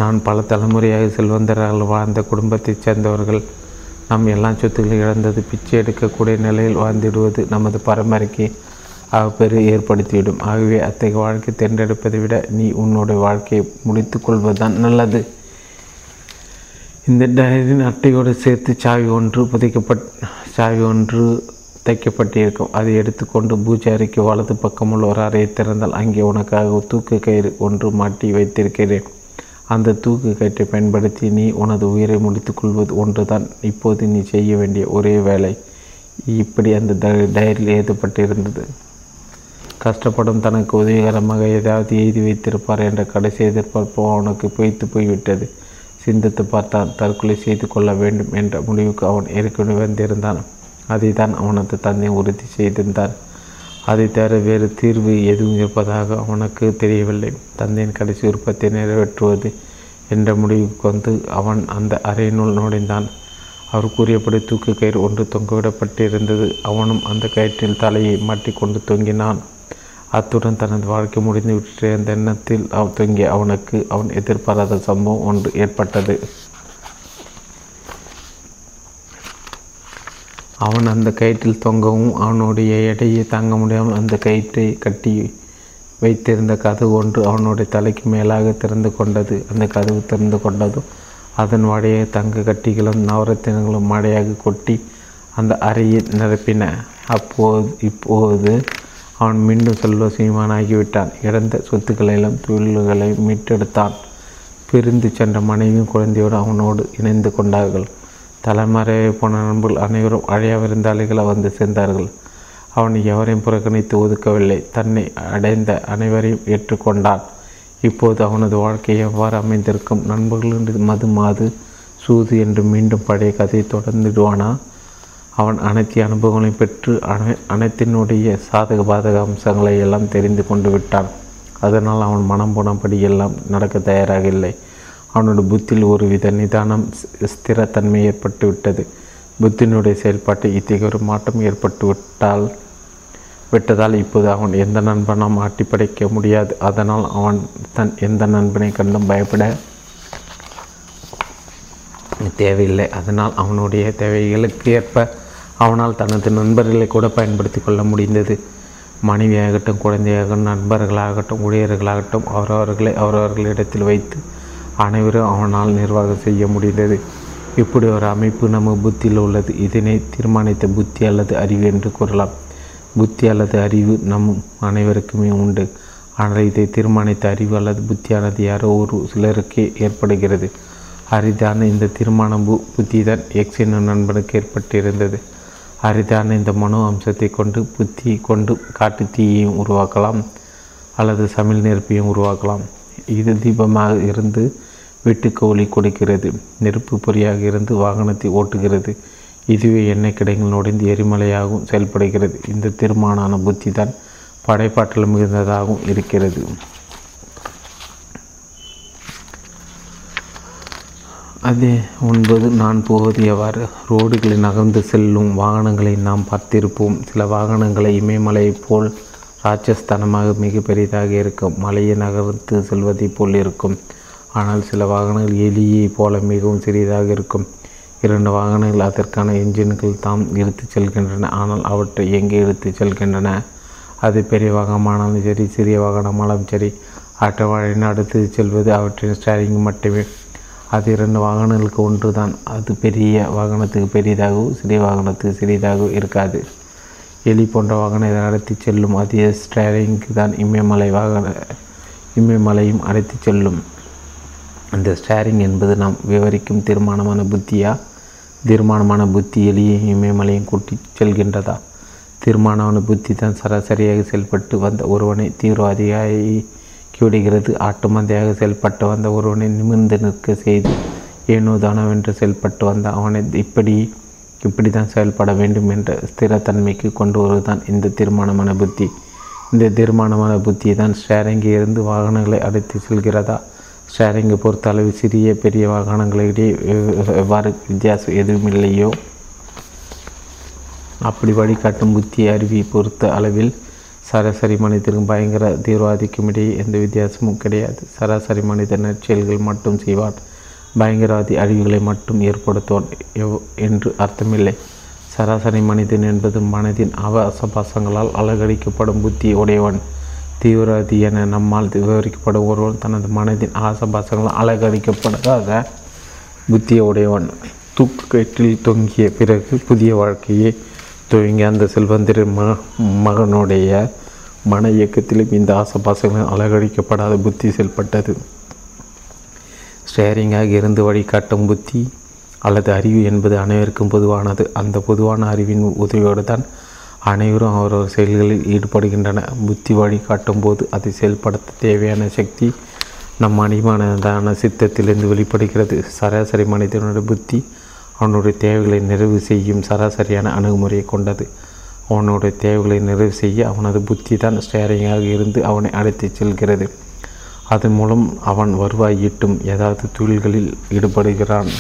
நான் பல தலைமுறையாக செல்வந்தர்கள் வாழ்ந்த குடும்பத்தைச் சேர்ந்தவர்கள் நம் எல்லா சொத்துக்களை இழந்தது பிச்சை எடுக்கக்கூடிய நிலையில் வாழ்ந்திடுவது நமது பரம்பரைக்கு பெரு ஏற்படுத்திவிடும். ஆகவே அத்தகைய வாழ்க்கை தேர்ந்தெடுப்பதை விட நீ உன்னுடைய வாழ்க்கையை முடித்து கொள்வதுதான் நல்லது. இந்த டயரின் அட்டையோடு சேர்த்து சாவி ஒன்று புதைக்கப்பட் சாவி ஒன்று தைக்கப்பட்டிருக்கும். அதை எடுத்துக்கொண்டு பூஜை அறைக்கு வலது பக்கமுள்ள ஒரு அறையை திறந்தால் அங்கே உனக்காக தூக்கு கயிறு ஒன்று மாட்டி வைத்திருக்கிறேன். அந்த தூக்கு கயிற்றை பயன்படுத்தி நீ உனது உயிரை முடித்துக்கொள்வது ஒன்றுதான். இப்போது நீ செய்ய வேண்டிய ஒரே வேலை. இப்படி அந்த டைரியில் எழுதப்பட்டிருந்தது. கஷ்டப்படும் தனக்கு உதவிகரமாக ஏதாவது எழுதி வைத்திருப்பார் என்ற கடைசி எதிர்பார்ப்பு அவனுக்கு பொய்த்து போய்விட்டது. சிந்தித்து பார்த்தான் தற்கொலை செய்து கொள்ள வேண்டும் என்ற முடிவுக்கு அவன் ஏற்கனவே வந்திருந்தான். அதை தான் அவனது தந்தை உறுதி செய்திருந்தான் அதை தவிர வேறு தீர்வு எதுவும் இருப்பதாக அவனுக்கு தெரியவில்லை. தந்தையின் கடைசி விருப்பத்தை நிறைவேற்றுவது என்ற முடிவுக்கு வந்து அவன் அந்த அறையினுள் நுழைந்தான். அவர் கூறியபடி தூக்கு கயிறு ஒன்று தொங்கவிடப்பட்டிருந்தது. அவனும் அந்த கயிற்றில் தலையை மாட்டிக்கொண்டு தொங்கினான். அத்துடன் தனது வாழ்க்கை முடிந்து விட்டு அந்த எண்ணத்தில் அவன் தொங்கிய அவனுக்கு அவன் எதிர்பாராத சம்பவம் ஒன்று ஏற்பட்டது. அவன் அந்த கயிற்றில் தொங்கவும் அவனுடைய எடையை தாங்க முடியாமல் அந்த கயிற்றை கட்டி வைத்திருந்த கதவு ஒன்று அவனுடைய தலைக்கு மேலாக திறந்து கொண்டது. அந்த கதவு திறந்து கொண்டதும் அதன் வடையை தங்க கட்டிகளும் நவரத்தினங்களும் மழையாக கொட்டி அந்த அறையை நிரப்பின. அப்போது இப்போது அவன் மீண்டும் செல்வ சீமானாகிவிட்டான். இழந்த சொத்துக்களெல்லாம் தொழில்களை மீட்டெடுத்தான். பிரிந்து சென்ற மனைவியும் குழந்தையோடு அவனோடு இணைந்து கொண்டார்கள். தலைமறைவை போன நண்பர்கள் அனைவரும் அழைய விருந்தாளிகளை வந்து சேர்ந்தார்கள். அவன் எவரையும் புறக்கணித்து ஒதுக்கவில்லை. தன்னை அடைந்த அனைவரையும் ஏற்றுக்கொண்டான். இப்போது அவனது வாழ்க்கை எவ்வாறு அமைந்திருக்கும்? நண்பர்கள் மது மாது சூது என்று மீண்டும் பழைய கதையை தொடர்ந்துடுவானா? அவன் அனைத்து அனுபவங்களையும் பெற்று அனை அனைத்தினுடைய சாதக பாதக அம்சங்களை எல்லாம் தெரிந்து கொண்டு விட்டான். அதனால் அவன் மனம் போனபடி எல்லாம் நடக்க தயாராக இல்லை. அவனோட புத்தியில் ஒரு வித நிதானம் ஸ்திரத்தன்மை ஏற்பட்டு விட்டது. புத்தினுடைய செயல்பாட்டு இத்தகைய ஒரு மாற்றம் ஏற்பட்டு விட்டால் விட்டதால் இப்போது அவன் எந்த நண்பனும் ஆட்டி படைக்க முடியாது. அதனால் அவன் தன் எந்த நண்பனை கண்டும் பயப்பட தேவையில்லை. அதனால் அவனுடைய தேவைகளுக்கு ஏற்ப அவனால் தனது நண்பர்களை கூட பயன்படுத்தி கொள்ள முடிந்தது. மனைவியாகட்டும் குழந்தையாகட்டும் நண்பர்களாகட்டும் ஊழியர்களாகட்டும் அவரவர்களை அவரவர்களிடத்தில் வைத்து அனைவரும் அவனால் நிர்வாகம் செய்ய முடிந்தது. இப்படி ஒரு அமைப்பு நம்ம புத்தியில் உள்ளது. இதனை தீர்மானித்த புத்தி அல்லது அறிவு என்று கூறலாம். புத்தி அல்லது அறிவு நம் அனைவருக்குமே உண்டு. ஆனால் இதை தீர்மானித்த அறிவு அல்லது புத்தியானது யாரோ ஒரு சிலருக்கே ஏற்படுகிறது. அரிதான இந்த தீர்மான பு புத்தி தான் எக்ஸ் என்னும் நண்பனுக்கு ஏற்பட்டிருந்தது. அரிதான இந்த மனோ அம்சத்தை கொண்டு புத்தி கொண்டு காட்டு தீயையும் உருவாக்கலாம் அல்லது சமையல் நெருப்பையும் உருவாக்கலாம். இது தீபமாக இருந்து வீட்டுக்கு ஒளி கொடுக்கிறது நெருப்பு பொறியாக இருந்து வாகனத்தை ஓட்டுகிறது. இதுவே எண்ணெய் கிடைகள் நுழைந்து எரிமலையாகவும் செயல்படுகிறது. இந்த தீர்மானான புத்தி தான் படைப்பாற்றல் மிகுந்ததாகவும் இருக்கிறது. அதே ஒன்பது நான் போவது எவ்வாறு? ரோடுகளை நகர்ந்து செல்லும் வாகனங்களை நாம் பார்த்திருப்போம். சில வாகனங்களை இமயமலையைப் போல் ராட்சஸ்தானமாக மிக பெரிதாக இருக்கும். மலையை நகர்த்து செல்வதைப் போல் இருக்கும். ஆனால் சில வாகனங்கள் எலியை போல மிகவும் சிறியதாக இருக்கும். இரண்டு வாகனங்கள் அதற்கான என்ஜின்கள் தாம் இழுத்துச் செல்கின்றன. ஆனால் அவற்றை எங்கே எடுத்து செல்கின்றன? அது பெரிய வாகனமானாலும் சரி சிறிய வாகனமானாலும் சரி ஆட்டவாழின் அடுத்து செல்வது அவற்றின் ஸ்டேரிங் மட்டுமே. அது இரண்டு வாகனங்களுக்கு ஒன்று தான் அது பெரிய வாகனத்துக்கு பெரியதாகவும் சிறிய வாகனத்துக்கு சிறியதாகவும் இருக்காது. எலி போன்ற வாகனத்தை நடத்தி செல்லும்? அதிக ஸ்டேரிங்க்கு தான் இமயமலை வாகன இமயமலையும் அழைத்து செல்லும். அந்த ஸ்டேரிங் என்பது நாம் விவரிக்கும் தீர்மானமான புத்தியா? தீர்மானமான புத்தி எலியையும் இமயமலையும் கூட்டி செல்கின்றதா? தீர்மானமான புத்தி தான் சராசரியாக செயல்பட்டு வந்த ஒருவனை தீவிரவாதியாகி விடுகிறது ஆட்டு மந்தையாக செயல்பட்டு வந்த ஒருவனை நிமிர்ந்து நிற்க செய்து ஏனோ தானவென்று செயல்பட்டு வந்த அவனை இப்படி இப்படி தான் செயல்பட வேண்டும் என்ற ஸ்திரத்தன்மைக்கு கொண்டு வருவதுதான் இந்த தீர்மானமான புத்தி. இந்த தீர்மானமான புத்தி தான் ஸ்டேரிங்கி இருந்து வாகனங்களை அழைத்து செல்கிறதா? ஸ்டேரிங்கை பொறுத்த அளவு சிறிய பெரிய வாகனங்களிடையே எவ்வாறு வித்தியாசம் எதுவும் இல்லையோ அப்படி வழிகாட்டும் புத்தி அறிவி பொறுத்த அளவில் சராசரி மனிதருக்கும் பயங்கர தீவிரவாதிக்கும் இடையே எந்த வித்தியாசமும் கிடையாது. சராசரி மனிதர் நற்செயல்கள் மட்டும் செய்வான் பயங்கரவாதி அழிவுகளை மட்டும் ஏற்படுத்துவான் எவ் என்று அர்த்தமில்லை. சராசரி மனிதன் என்பது மனதின் அவசபாசங்களால் அலகடிக்கப்படும் புத்தி உடையவன். தீவிரவாதி என நம்மால் விவரிக்கப்படும் ஒருவன் தனது மனதின் ஆசபாசங்களால் அழகடிக்கப்படாத புத்திய உடையவன். தூக்கு கயிற்றில் தொங்கிய பிறகு புதிய வாழ்க்கையை துவங்கிய அந்த செல்வந்திர ம மகனுடைய மன இயக்கத்திலும் இந்த ஆசபாசங்களும் அலகடிக்கப்படாத புத்தி செயல்பட்டது. ஸ்டேரிங்காக இருந்து வழிகாட்டும் புத்தி அல்லது அறிவு என்பது அனைவருக்கும் பொதுவானது. அந்த பொதுவான அறிவின் உதவியோடு தான் அனைவரும் அவரவர் செயல்களில் ஈடுபடுகின்றன. புத்தி வழிகாட்டும் போது அதை செயல்படுத்த தேவையான சக்தி நம் அடிமானதான சித்தத்திலிருந்து வெளிப்படுகிறது. சராசரி மனிதனுடைய புத்தி அவனுடைய தேவைகளை நிறைவு செய்யும் சராசரியான அணுகுமுறையை கொண்டது. அவனுடைய தேவைகளை நிறைவு செய்ய அவனது புத்தி தான் ஸ்டேரிங்காக இருந்து அவனை அழைத்துச் செல்கிறது. அதன் மூலம் அவன் வருவாய் ஈட்டும் ஏதாவது தொழில்களில் ஈடுபடுகிறான்.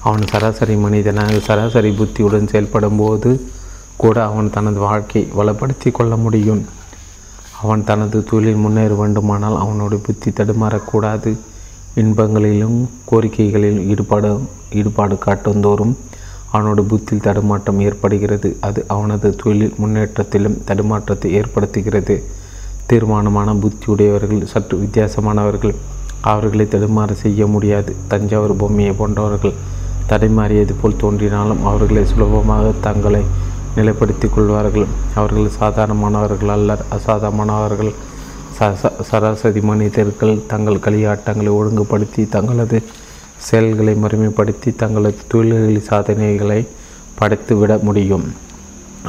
அவன் சராசரி மனிதனாக சராசரி புத்தியுடன் செயல்படும் போது கூட அவன் தனது வாழ்க்கை வளப்படுத்தி கொள்ள முடியும். அவன் தனது தொழில் முன்னேற வேண்டுமானால் அவனுடைய புத்தி தடுமாறக்கூடாது. இன்பங்களிலும் கோரிக்கைகளிலும் ஈடுபாடு ஈடுபாடு காட்டுந்தோறும் அவனோட புத்தியில் தடுமாற்றம் ஏற்படுகிறது. அது அவனது தொழில் முன்னேற்றத்திலும் தடுமாற்றத்தை ஏற்படுத்துகிறது. தீர்மானமான புத்தியுடையவர்கள் சற்று வித்தியாசமானவர்கள். அவர்களை தடுமாற செய்ய முடியாது. தஞ்சாவூர் பொம்மையை போன்றவர்கள் தடைமாறியது போல் தோன்றினாலும் அவர்களை சுலபமாக தங்களை நிலைப்படுத்திக் கொள்வார்கள். அவர்கள் சாதாரணமானவர்கள் அல்ல அசாதாரணமானவர்கள் சராசரி மனிதர்கள் தங்கள் களியாட்டங்களை ஒழுங்குபடுத்தி தங்களது செயல்களை மறுமைப்படுத்தி தங்களது தொழில்களில் சாதனைகளை படைத்துவிட முடியும்.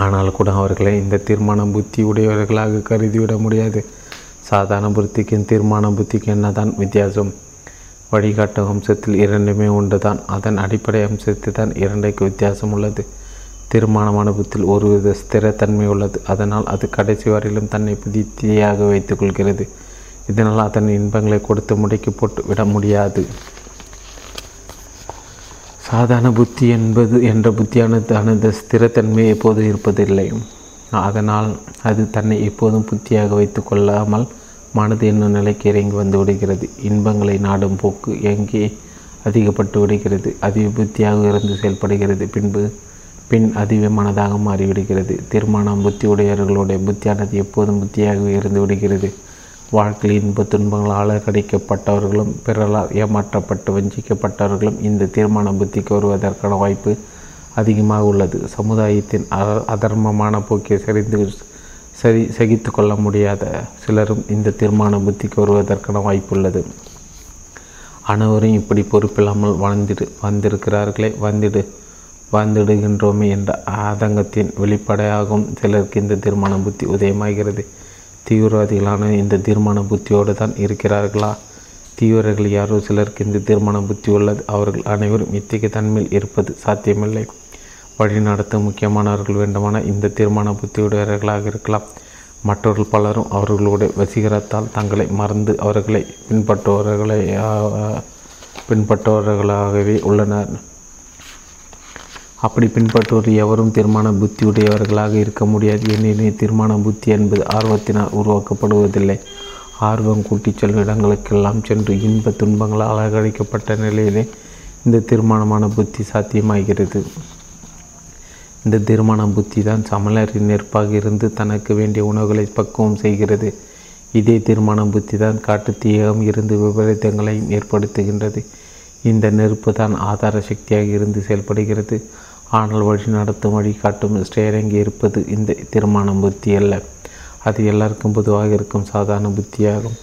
ஆனால் கூட அவர்களை இந்த தீர்மான புத்தி உடையவர்களாக கருதிவிட முடியாது. சாதாரண புத்திக்கும் தீர்மான புத்திக்கும் என்னதான் வித்தியாசம்? வழிகாட்டு அம்சத்தில் இரண்டுமே உண்டு தான் அதன் அடிப்படை அம்சத்தில் தான் இரண்டைக்கு வித்தியாசம் உள்ளது. தீர்மானமான புத்தில் ஒருவித ஸ்திரத்தன்மை உள்ளது. அதனால் அது கடைசி வரையிலும் தன்னை புதித்தியாக வைத்துக்கொள்கிறது இதனால் அதன் இன்பங்களை கொடுத்து முடக்கி போட்டு விட முடியாது. சாதாரண புத்தி என்பது என்ற புத்தியானது அந்த ஸ்திரத்தன்மை எப்போது இருப்பதில்லை. அதனால் அது தன்னை எப்போதும் புத்தியாக வைத்து கொள்ளாமல் மனது என்னும் நிலைக்கு இறங்கி வந்து விடுகிறது. இன்பங்களை நாடும் போக்கு எங்கே அதிகப்பட்டு விடுகிறது. அதிக புத்தியாக இருந்து செயல்படுகிறது. பின்பு பின் அதிக மனதாக மாறிவிடுகிறது. தீர்மானம் புத்தி உடையவர்களுடைய புத்தியானது எப்போதும் புத்தியாக இருந்து விடுகிறது. வாழ்க்கையில் இன்ப துன்பங்களால் அலக்கடிக்கப்பட்டவர்களும் பிறரால் ஏமாற்றப்பட்டு வஞ்சிக்கப்பட்டவர்களும் இந்த தீர்மான புத்திக்கு வருவதற்கான வாய்ப்பு அதிகமாக உள்ளது. சமுதாயத்தின் அதர்மமான போக்கை சரிந்து சரி சகித்து கொள்ள முடியாத சிலரும் இந்த தீர்மான புத்திக்கு வருவதற்கான வாய்ப்புள்ளது அனைவரும் இப்படி பொறுப்பில்லாமல் வாழ்ந்திடு வந்திருக்கிறார்களே வந்திடு. வாழ்ந்துடுகின்றோமே என்ற ஆதங்கத்தின் வெளிப்படையாகும் சிலருக்கு இந்த தீர்மான புத்தி உதயமாகிறது. தீவிரவாதிகளான இந்த தீர்மான புத்தியோடு தான் இருக்கிறார்களா? தீவிரர்கள் யாரோ சிலருக்கு இந்த தீர்மான புத்தி உள்ளது. அவர்கள் அனைவரும் இத்தகைய தன்மையில் இருப்பது சாத்தியமில்லை. வழிநடத்த முக்கியமானவர்கள் வேண்டுமான இந்த தீர்மான புத்தியுடையவர்களாக இருக்கலாம். மற்றவர்கள் பலரும் அவர்களுடைய வசீகரத்தால் தங்களை மறந்து அவர்களை பின்பற்றுபவர்களை பின்பற்றுபவர்களாகவே உள்ளனர். அப்படி பின்பற்றுவோர் எவரும் தீர்மான புத்தியுடையவர்களாக இருக்க முடியாது ஏனெனில் தீர்மான புத்தி என்பது ஆர்வத்தினால் உருவாக்கப்படுவதில்லை. ஆர்வம் கூட்டிச் செல்லும் இடங்களுக்கெல்லாம் சென்று இன்ப துன்பங்களால் அலங்கரிக்கப்பட்ட நிலையிலே இந்த தீர்மானமான புத்தி சாத்தியமாகிறது. இந்த தீர்மான புத்தி தான் சமலரின் நெருப்பாக இருந்து தனக்கு வேண்டிய உணவுகளை பக்குவம் செய்கிறது. இதே தீர்மான புத்தி தான் காட்டு தீயகம் இருந்து விபரீதங்களையும் ஏற்படுத்துகின்றது. இந்த நெருப்பு தான் ஆதார சக்தியாக இருந்து செயல்படுகிறது. ஆனால் வழி நடத்தும் வழி காட்டும் இருப்பது? இந்த தீர்மானம் புத்தி அல்ல அது எல்லாருக்கும் பொதுவாக இருக்கும் சாதாரண புத்தியாகும்.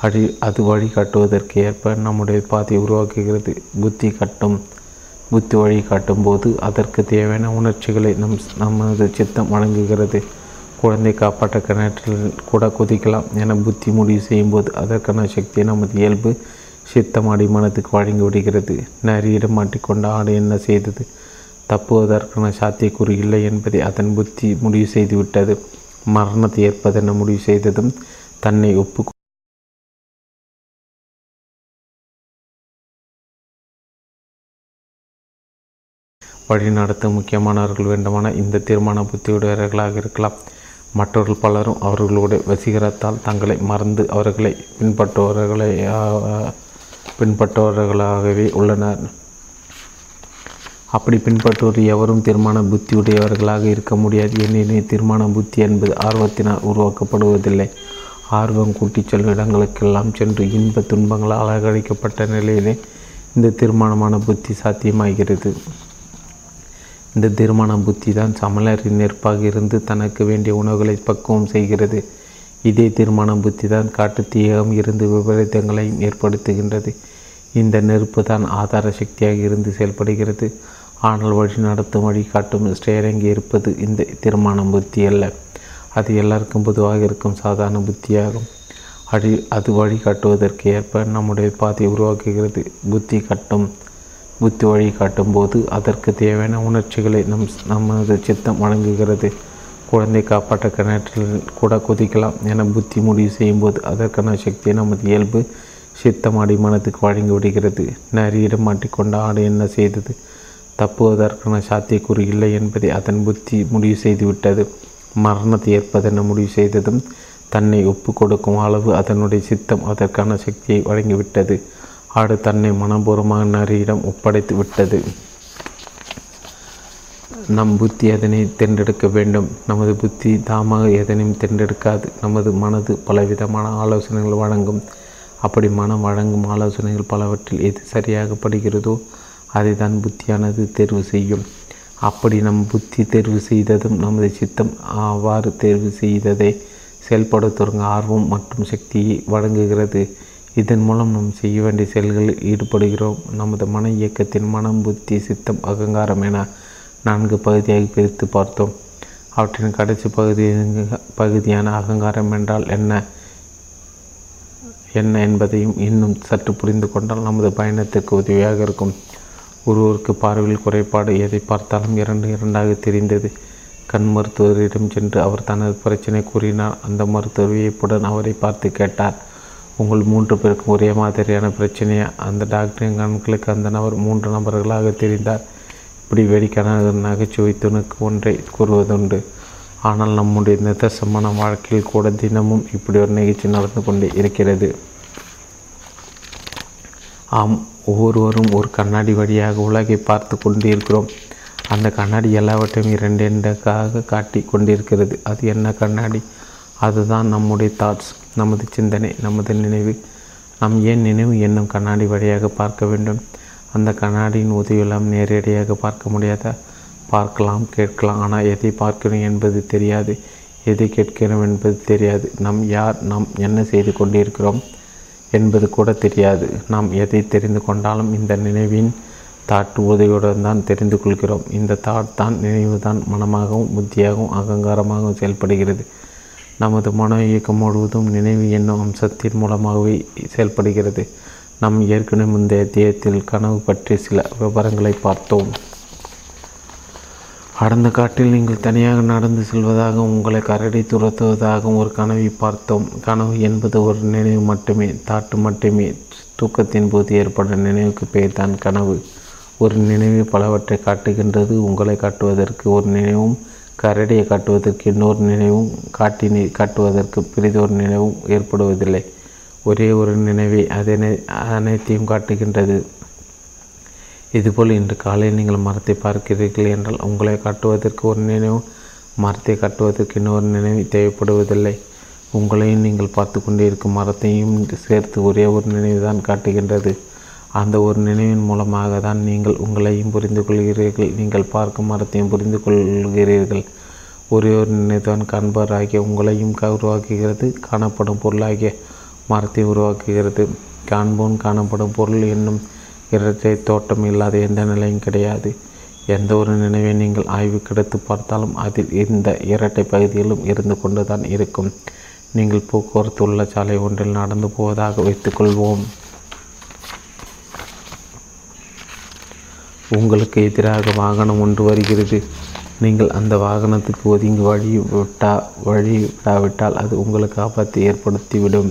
அழி அது வழிகாட்டுவதற்கு ஏற்ப நம்முடைய பாதையை உருவாக்குகிறது. புத்தி கட்டும் புத்தி வழி காட்டும் போது அதற்கு தேவையான உணர்ச்சிகளை நம் நமது சித்தம் வழங்குகிறது. குழந்தை காப்பாற்ற கிணற்றில் கூட குதிக்கலாம் என புத்தி முடிவு செய்யும்போது அதற்கான சக்தியை நமது இயல்பு சித்தம் அடிமனத்துக்கு வழங்கி விடுகிறது. நரியிடம் மாட்டிக்கொண்ட ஆடு என்ன செய்தது? தப்புவதற்கான சாத்தியக்கூறு இல்லை என்பதை அதன் புத்தி முடிவு செய்துவிட்டது. மரணத்தை ஏற்பதென முடிவு செய்ததும் தன்னை ஒப்பு வழிநடத்த முக்கியமானவர்கள் வேண்டுமான இந்த தீர்மான புத்தியுடையவர்களாக இருக்கலாம். மற்றவர்கள் பலரும் அவர்களுடைய வசீகரத்தால் தங்களை மறந்து அவர்களை பின்பற்றுபவர்களை பின்பற்றுபவர்களாகவே உள்ளனர். அப்படி பின்பற்றுவோர் எவரும் தீர்மான புத்தியுடையவர்களாக இருக்க முடியாது ஏனெனில் தீர்மான புத்தி என்பது ஆர்வத்தினால் உருவாக்கப்படுவதில்லை. ஆர்வம் கூட்டிச் செல்லும் இடங்களுக்கெல்லாம் சென்று இன்ப துன்பங்களால் அலங்கரிக்கப்பட்ட நிலையிலே இந்த தீர்மானமான புத்தி சாத்தியமாகிறது. இந்த தீர்மான புத்தி தான் சமலரின் நெருப்பாக இருந்து தனக்கு வேண்டிய உணவுகளை பக்குவம் செய்கிறது. இதே தீர்மான புத்தி தான் காட்டு தீயகம் இருந்து விபரீதங்களையும் ஏற்படுத்துகின்றது. இந்த நெருப்பு தான் ஆதார சக்தியாக இருந்து செயல்படுகிறது. ஆனால் வழி நடத்தும் வழி காட்டும் ஸ்டேரிங் இருப்பது இந்த தீர்மானம் புத்தி அல்ல. அது எல்லாருக்கும் பொதுவாக இருக்கும் சாதாரண புத்தியாகும். அடி அது வழிகாட்டுவதற்கு ஏற்ப நம்முடைய பாதையை உருவாக்குகிறது. புத்தி கட்டும் புத்தி வழி காட்டும் போது அதற்கு தேவையான உணர்ச்சிகளை நம் நமது சித்தம் வழங்குகிறது. குழந்தை காப்பாற்ற கிணற்றில் கூட குதிக்கலாம் என புத்தி முடிவு செய்யும்போது அதற்கான சக்தியை நமது இயல்பு சித்தம் அடிமனத்துக்கு வழங்கி விடுகிறது. நரியிடம் மாட்டிக்கொண்ட ஆடு என்ன செய்தது? தப்புவதற்கான சாத்தியக்கூறு இல்லை என்பதை அதன் புத்தி முடிவு செய்துவிட்டது. மரணத்தை ஏற்பதென முடிவு செய்ததும் தன்னை ஒப்பு கொடுக்கும் அளவு அதனுடைய சித்தம் அதற்கான சக்தியை வழங்கிவிட்டது. ஆடு தன்னை மனப்பூர்வமாக நரியிடம் ஒப்படைத்து விட்டது. நம் புத்தி அதனை தென்றெடுக்க வேண்டும். நமது புத்தி தாமாக எதனையும் தென்றெடுக்காது. நமது மனது பலவிதமான ஆலோசனைகள் வழங்கும். அப்படி மனம் வழங்கும் ஆலோசனைகள் பலவற்றில் எது சரியாக படுகிறதோ அதை தான் புத்தியானது தேர்வு செய்யும். அப்படி நம் புத்தி தேர்வு செய்ததும் நமது சித்தம் அவ்வாறு தேர்வு செய்ததை செயல்பட தொடங்க ஆர்வம் மற்றும் சக்தியை வழங்குகிறது. இதன் மூலம் நாம் செய்ய வேண்டிய செயல்களில் ஈடுபடுகிறோம். நமது மன இயக்கத்தின் மனம் புத்தி சித்தம் அகங்காரம் என நான்கு பகுதியாக பிரித்து பார்த்தோம். அவற்றின் கடைசி பகுதி பகுதியான அகங்காரம் என்றால் என்ன? என்ன என்பதையும் இன்னும் சற்று புரிந்து கொண்டால் நமது பயணத்திற்கு உதவியாக இருக்கும். ஒருவருக்கு பார்வையில் குறைபாடு எதை பார்த்தாலும் இரண்டு இரண்டாக தெரிந்தது. கண் மருத்துவரிடம் சென்று அவர் தனது பிரச்சனை கூறினார். அந்த மருத்துவர் வியப்புடன் அவரை பார்த்து கேட்டார் உங்கள் மூன்று பேருக்கும் ஒரே மாதிரியான பிரச்சனையா? அந்த டாக்டரின் கண்களுக்கு அந்த நபர் மூன்று நபர்களாக தெரிந்தார். இப்படி வேடிக்கையான நகைச்சுவை துணுக்கு ஒன்றை கூறுவதுண்டு. ஆனால் நம்முடைய நிதர்சமான வாழ்க்கையில் கூட தினமும் இப்படி ஒரு நிகழ்ச்சி நடந்து கொண்டே இருக்கிறது. ஆம் ஒவ்வொருவரும் ஒரு கண்ணாடி வழியாக உலகை பார்த்து கொண்டிருக்கிறோம். அந்த கண்ணாடி எல்லாவற்றையும் இரண்டு காட்டி கொண்டிருக்கிறது. அது என்ன கண்ணாடி? அதுதான் நம்முடைய தாட்ஸ் நமது சிந்தனை நமது நினைவு. நாம் ஏன் நினைவு என்னும் கண்ணாடி வழியாக பார்க்க வேண்டும்? அந்த கண்ணாடியின் உதவியெல்லாம் நேரடியாக பார்க்க முடியாத? பார்க்கலாம் கேட்கலாம். ஆனால் எதை பார்க்கிறோம் என்பது தெரியாது. எதை கேட்கிறோம் என்பது தெரியாது. நாம் யார்? நாம் என்ன செய்து கொண்டிருக்கிறோம்? என்பது கூட தெரியாது. நாம் எதை தெரிந்து கொண்டாலும் இந்த நினைவின் தாட்டு உதவியுடன் தான் தெரிந்து கொள்கிறோம். இந்த தாட் தான் நினைவு தான் மனமாகவும் புத்தியாகவும் அகங்காரமாகவும் செயல்படுகிறது. நமது மன இயக்கம் முழுவதும் நினைவு என்னும் அம்சத்தின் மூலமாகவே செயல்படுகிறது. நாம் ஏற்கனவே முந்தைய தேயத்தில் கனவு பற்றி சில விவரங்களை பார்த்தோம். அடர்ந்த காட்டில் நீங்கள் தனியாக நடந்து செல்வதாகவும் உங்களை கரடி துரத்துவதாகவும் ஒரு கனவை பார்த்தோம். கனவு என்பது ஒரு நினைவு மட்டுமே. தாட்டு மட்டுமே. தூக்கத்தின் போது ஏற்படும் நினைவுக்கு பெயர் தான் கனவு. ஒரு நினைவு பலவற்றை காட்டுகின்றது. உங்களை காட்டுவதற்கு ஒரு நினைவும் கரடியை காட்டுவதற்கு இன்னொரு நினைவும் காட்டினை காட்டுவதற்கு பெரிதொரு நினைவும் ஏற்படுவதில்லை. ஒரே ஒரு நினைவே அதனை அனைத்தையும் காட்டுகின்றது. இதுபோல் இன்று காலையில் நீங்கள் மரத்தை பார்க்கிறீர்கள் என்றால் உங்களை காட்டுவதற்கு ஒரு நினைவு மரத்தை காட்டுவதற்கு இன்னொரு நினைவு தேவைப்படுவதில்லை. உங்களையும் நீங்கள் பார்த்து கொண்டிருக்கும் மரத்தையும் சேர்த்து ஒரே ஒரு நினைவு தான் காட்டுகின்றது. அந்த ஒரு நினைவின் மூலமாக தான் நீங்கள் உங்களையும் புரிந்து கொள்கிறீர்கள் நீங்கள் பார்க்கும் மரத்தையும் புரிந்து கொள்கிறீர்கள். ஒரே ஒரு நினைவுதான் காண்பவராகிய உங்களையும் உருவாக்குகிறது காணப்படும் பொருளாகிய மரத்தை உருவாக்குகிறது. காண்போன் காணப்படும் பொருள் என்னும் இரட்டை தோட்டம் இல்லாத எந்த நிலையும் கிடையாது. எந்த ஒரு நினைவை நீங்கள் ஆய்வு கிடைத்து பார்த்தாலும் அதில் இந்த இரட்டை பகுதியிலும் இருந்து கொண்டு தான் இருக்கும். நீங்கள் போக்குவரத்து உள்ள சாலை ஒன்றில் நடந்து போவதாக வைத்துக்கொள்வோம். உங்களுக்கு எதிராக வாகனம் ஒன்று வருகிறது. நீங்கள் அந்த வாகனத்துக்கு ஒதுங்கி வழி விட்டா வழி விடாவிட்டால் அது உங்களுக்கு ஆபத்தை ஏற்படுத்திவிடும்.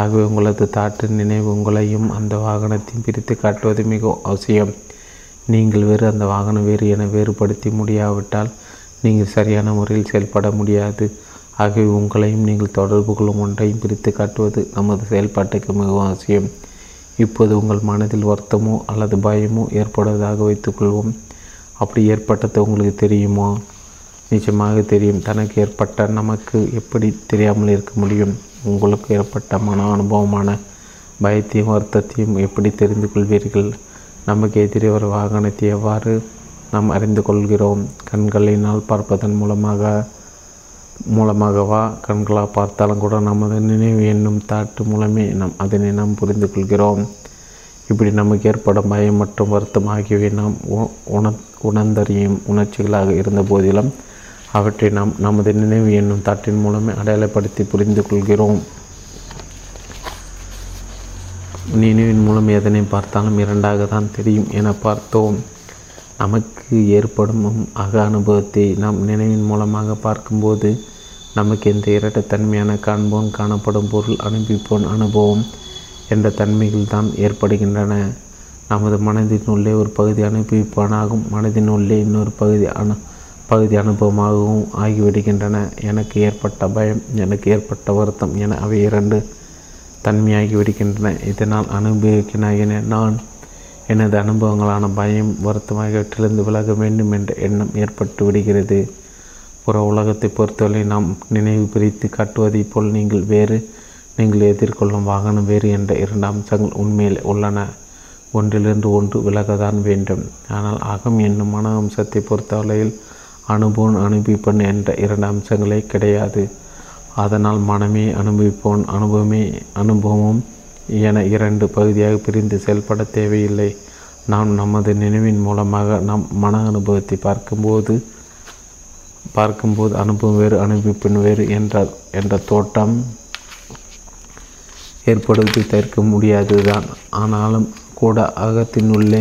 ஆகவே உங்களது தாட்டு நினைவு உங்களையும் அந்த வாகனத்தையும் பிரித்து காட்டுவது மிக அவசியம். நீங்கள் வேறு அந்த வாகனம் வேறு என வேறுபடுத்தி முடியாவிட்டால் நீங்கள் சரியான முறையில் செயல்பட முடியாது. ஆகவே உங்களையும் நீங்கள் தொடர்பு கொள்ளும் ஒன்றையும் பிரித்து காட்டுவது நமது செயல்பாட்டுக்கு மிகவும் அவசியம். இப்போது உங்கள் மனதில் வருத்தமோ அல்லது பயமோ ஏற்படுவதாக வைத்துக்கொள்வோம். அப்படி ஏற்பட்டது உங்களுக்கு தெரியுமா? நிச்சயமாக தெரியும். தனக்கு ஏற்பட்ட நமக்கு எப்படி தெரியாமல் இருக்க முடியும்? உங்களுக்கு ஏற்பட்ட மன அனுபவமான பயத்தையும் வருத்தத்தையும் எப்படி தெரிந்து கொள்வீர்கள்? நமக்கு எதிரே ஒரு வாகனத்தை எவ்வாறு நாம் அறிந்து கொள்கிறோம்? கண்களினால் பார்ப்பதன் மூலமாக மூலமாகவா? கண்களாக பார்த்தாலும் கூட நமது நினைவு என்னும் தாட்டு மூலமே நாம் அதனை நாம் புரிந்து கொள்கிறோம். இப்படி நமக்கு ஏற்படும் பயம் மற்றும் வருத்தம் ஆகியவை நாம் உண உணர்ந்தறியும் உணர்ச்சிகளாக இருந்த போதிலும் அவற்றை நாம் நமது நினைவு என்னும் தாட்டின் மூலமே அடையாளப்படுத்தி புரிந்து கொள்கிறோம். நினைவின் மூலம் எதனை பார்த்தாலும் இரண்டாக தான் தெரியும் என பார்த்தோம். நமக்கு ஏற்படும் அக அனுபவத்தை நாம் நினைவின் மூலமாக பார்க்கும்போது நமக்கு இந்த இரட்டைத்தன்மையான காண்போன் காணப்படும் பொருள் அனுப்பிப்போன் அனுபவம் என்ற தன்மைகள் தான் ஏற்படுகின்றன. நமது மனதின் உள்ளே ஒரு பகுதி அனுப்பிப்பானாகும் மனதின் உள்ளே இன்னொரு பகுதி அனு பகுதி அனுபவமாகவும் ஆகிவிடுகின்றன எனக்கு ஏற்பட்ட பயம் எனக்கு ஏற்பட்ட வருத்தம் என அவை இரண்டு தன்மையாகி விடுகின்றன. இதனால் அனுபவிக்கின நான் எனது அனுபவங்களான பயம் வருத்தம் ஆகியவற்றிலிருந்து விலக வேண்டும் என்ற எண்ணம் ஏற்பட்டு விடுகிறது. புற உலகத்தை பொறுத்தவரை நாம் நினைவு பிரித்து காட்டுவதைப் போல் நீங்கள் வேறு நீங்கள் எதிர்கொள்ளும் வாகனம் வேறு என்ற இரண்டு அம்சங்கள் உண்மையில் உள்ளன. ஒன்றிலிருந்து ஒன்று விலகத்தான் வேண்டும். ஆனால் அகம் என்னும் மன அம்சத்தை பொறுத்தவரையில் அனுபவம் அனுபவிப்பன் என்ற இரண்டு அம்சங்களே கிடையாது. அதனால் மனமே அனுபவிப்போன் அனுபவமே அனுபவமும் என இரண்டு பகுதியாக பிரிந்து செயல்பட தேவையில்லை. நாம் நமது நினைவின் மூலமாக நம் மன அனுபவத்தை பார்க்கும்போது பார்க்கும்போது அனுபவம் வேறு அனுபவிப்பின் வேறு என்ற என்ற தோட்டம் ஏற்படுவதை தவிர்க்க முடியாது தான் ஆனாலும் கூட அகத்தினுள்ளே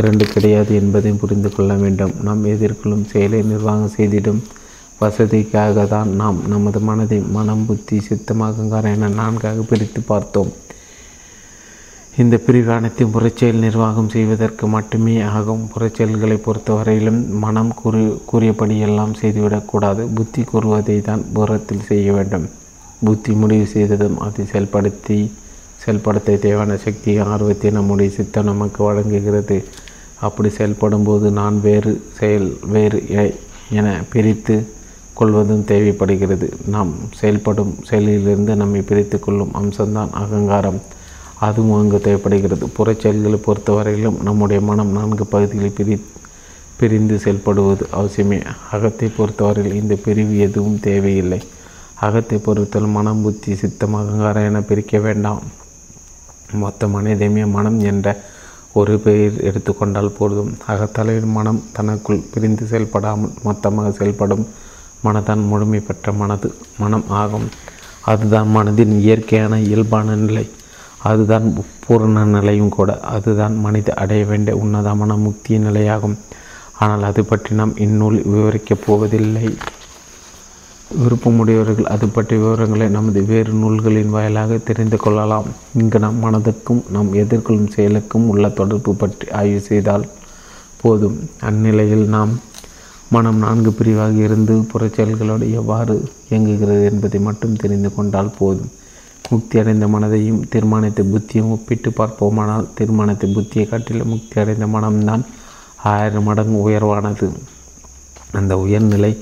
இரண்டு கிடையாது என்பதையும் புரிந்து கொள்ள வேண்டும். நாம் எதிர்கொள்ளும் செயலை நிர்வாகம் செய்திடும். வசதிக்காக தான் நாம் நமது மனதை மனம் புத்தி சித்தமாக அகங்காரம் என நான்காக பிரித்து பார்த்தோம். இந்த பிரிவு அனைத்தையும் புறச்செயல் நிர்வாகம் செய்வதற்கு மட்டுமே ஆகும். புறச்செயல்களை பொறுத்தவரையிலும் மனம் கூறி கூறியபடியெல்லாம் செய்துவிடக்கூடாது புத்தி கூறுவதை தான் புறத்தில் செய்ய வேண்டும். புத்தி முடிவு செய்ததும் அதை செயல்படுத்தி செயல்படுத்த தேவையான சக்தி ஆர்வத்தை நம்முடைய சித்தம் நமக்கு வழங்குகிறது. அப்படி செயல்படும் போது நான் வேறு செயல் வேறு என பிரித்து கொள்வதும் தேவைப்படுகிறது. நாம் செயல்படும் செயலிலிருந்து நம்மை பிரித்து கொள்ளும் அம்சம்தான் அகங்காரம். அதுவும் அங்கு தேவைப்படுகிறது. புறச்செயல்களை பொறுத்தவரையிலும் நம்முடைய மனம் நான்கு பகுதிகளில் பிரி பிரிந்து செயல்படுவது அவசியமே. அகத்தை பொறுத்தவரையில் இந்த பிரிவு எதுவும் தேவையில்லை. அகத்தை பொறுத்தல் மனம் புத்தி சித்தம் அகங்காரம் என பிரிக்க வேண்டாம். மொத்த மனிதமே மனம் என்ற ஒரு பெயர் எடுத்துக்கொண்டால் போதும். அகத்தலையின் மனம் தனக்குள் பிரிந்து செயல்படாமல் மொத்தமாக செயல்படும். மனதான் முழுமை பெற்ற மனது மனம் ஆகும். அதுதான் மனதின் இயற்கையான இயல்பான நிலை. அதுதான் பூரண நிலையும் கூட. அதுதான் மனித அடைய வேண்டிய உன்னதமான முக்திய நிலையாகும். ஆனால் அது பற்றி நாம் இந்நூல் விவரிக்கப் போவதில்லை. விருப்பமுடையவர்கள் அது பற்றிய விவரங்களை நமது வேறு நூல்களின் வாயிலாக தெரிந்து கொள்ளலாம். இங்கு நம் மனதுக்கும் நாம் எதிர்கொள்ளும் செயலுக்கும் உள்ள தொடர்பு பற்றி ஆய்வு செய்தால் போதும். அந்நிலையில் நாம் மனம் நான்கு பிரிவாக இருந்து புறச்செயல்களோடு எவ்வாறு இயங்குகிறது என்பதை மட்டும் தெரிந்து கொண்டால் போதும். முக்தி அடைந்த மனதையும் தீர்மானித்த புத்தியும் ஒப்பிட்டு பார்ப்போமானால் தீர்மானித்த புத்தியை காட்டிலும் முக்தி அடைந்த மனம்தான் ஆயிரம் மடங்கு உயர்வானது. அந்த உயர்நிலை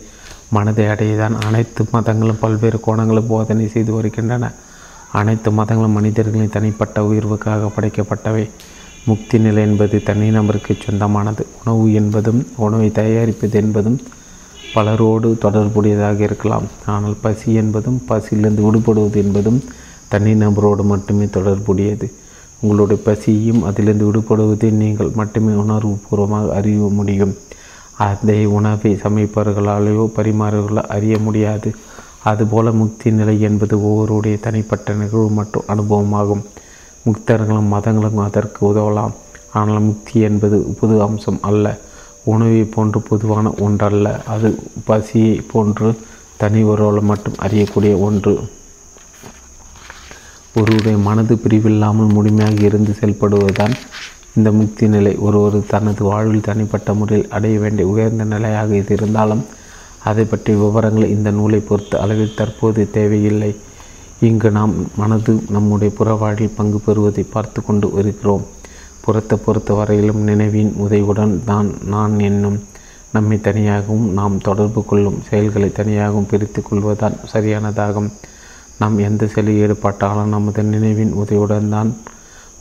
மனதை அடையதான் அனைத்து மதங்களும் பல்வேறு கோணங்களும் போதனை செய்து வருகின்றன. அனைத்து மதங்களும் மனிதர்களின் தனிப்பட்ட உயர்வுக்காக படைக்கப்பட்டவை. முக்தி நிலை என்பது தனிநபருக்கு சொந்தமானது. உணவு என்பதும் உணவை தயாரிப்பது என்பதும் பலரோடு தொடர்புடையதாக இருக்கலாம். ஆனால் பசி என்பதும் பசியிலிருந்து விடுபடுவது என்பதும் தனிநபரோடு மட்டுமே தொடர்புடையது. உங்களுடைய பசியும் அதிலிருந்து விடுபடுவதை நீங்கள் மட்டுமே உணர்வுபூர்வமாக அறிய முடியும். அதை உணவை சமைப்பவர்களாலேயோ பரிமாறுகளோ அறிய முடியாது. அதுபோல முக்தி நிலை என்பது ஒவ்வொருடைய தனிப்பட்ட நிகழ்வு மற்றும் அனுபவமாகும். முக்தர்களும் மதங்களும் அதற்கு உதவலாம். ஆனால் முக்தி என்பது புது அம்சம் அல்ல. உணவை போன்று பொதுவான ஒன்றல்ல. அது பசியை போன்று தனி ஒருவளம் மட்டும் அறியக்கூடிய ஒன்று. ஒருவருடைய மனது பிரிவில்லாமல் முழுமையாக இருந்து செயல்படுவதுதான் இந்த முக்தி நிலை ஒருவர் தனது வாழ்வில் தனிப்பட்ட முறையில் அடைய வேண்டிய உயர்ந்த நிலையாக இது இருந்தாலும் அதை பற்றிய விவரங்கள் இந்த நூலை பொறுத்த அளவில் தற்போது தேவையில்லை. இங்கு நாம் மனது நம்முடைய புற வாழ்வில் பங்கு பெறுவதை பார்த்து கொண்டு வருகிறோம் புறத்தை பொறுத்த வரையிலும் நினைவின் உதவியுடன் தான் நான் என்னும் நம்மை தனியாகவும் நாம் தொடர்பு கொள்ளும் செயல்களை தனியாகவும் பிரித்து கொள்வதுதான் சரியானதாகும். நாம் எந்த செயலில் ஈடுபட்டாலும் நமது நினைவின் உதவியுடன் தான்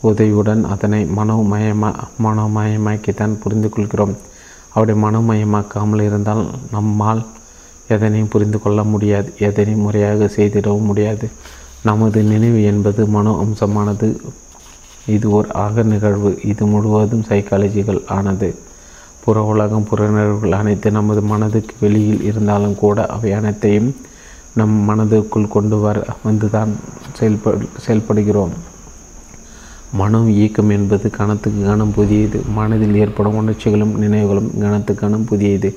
உதவியுடன் அதனை மனோமயமா மனோமயமாக்கித்தான் புரிந்து கொள்கிறோம் அப்படி மனோமயமாக்காமல் இருந்தால் நம்மால் எதனையும் புரிந்து கொள்ள முடியாது. எதனையும் முறையாக செய்திடவும் முடியாது. நமது நினைவு என்பது மனோ அம்சமானது. இது ஒரு ஆக நிகழ்வு. இது முழுவதும் சைக்காலஜிகள் ஆனது. புற உலகம் புற நிகழ்வுகள் அனைத்து நமது மனதுக்கு வெளியில் இருந்தாலும் கூட அவை அனைத்தையும் நம் மனதுக்குள் கொண்டு வர வந்துதான் செயல்படு செயல்படுகிறோம். மனம் இயக்கம் என்பது கணத்துக்கு கணம் புதியது. மனதில் ஏற்படும் உணர்ச்சிகளும் நினைவுகளும் கணத்துக்கு கணம் புதியது.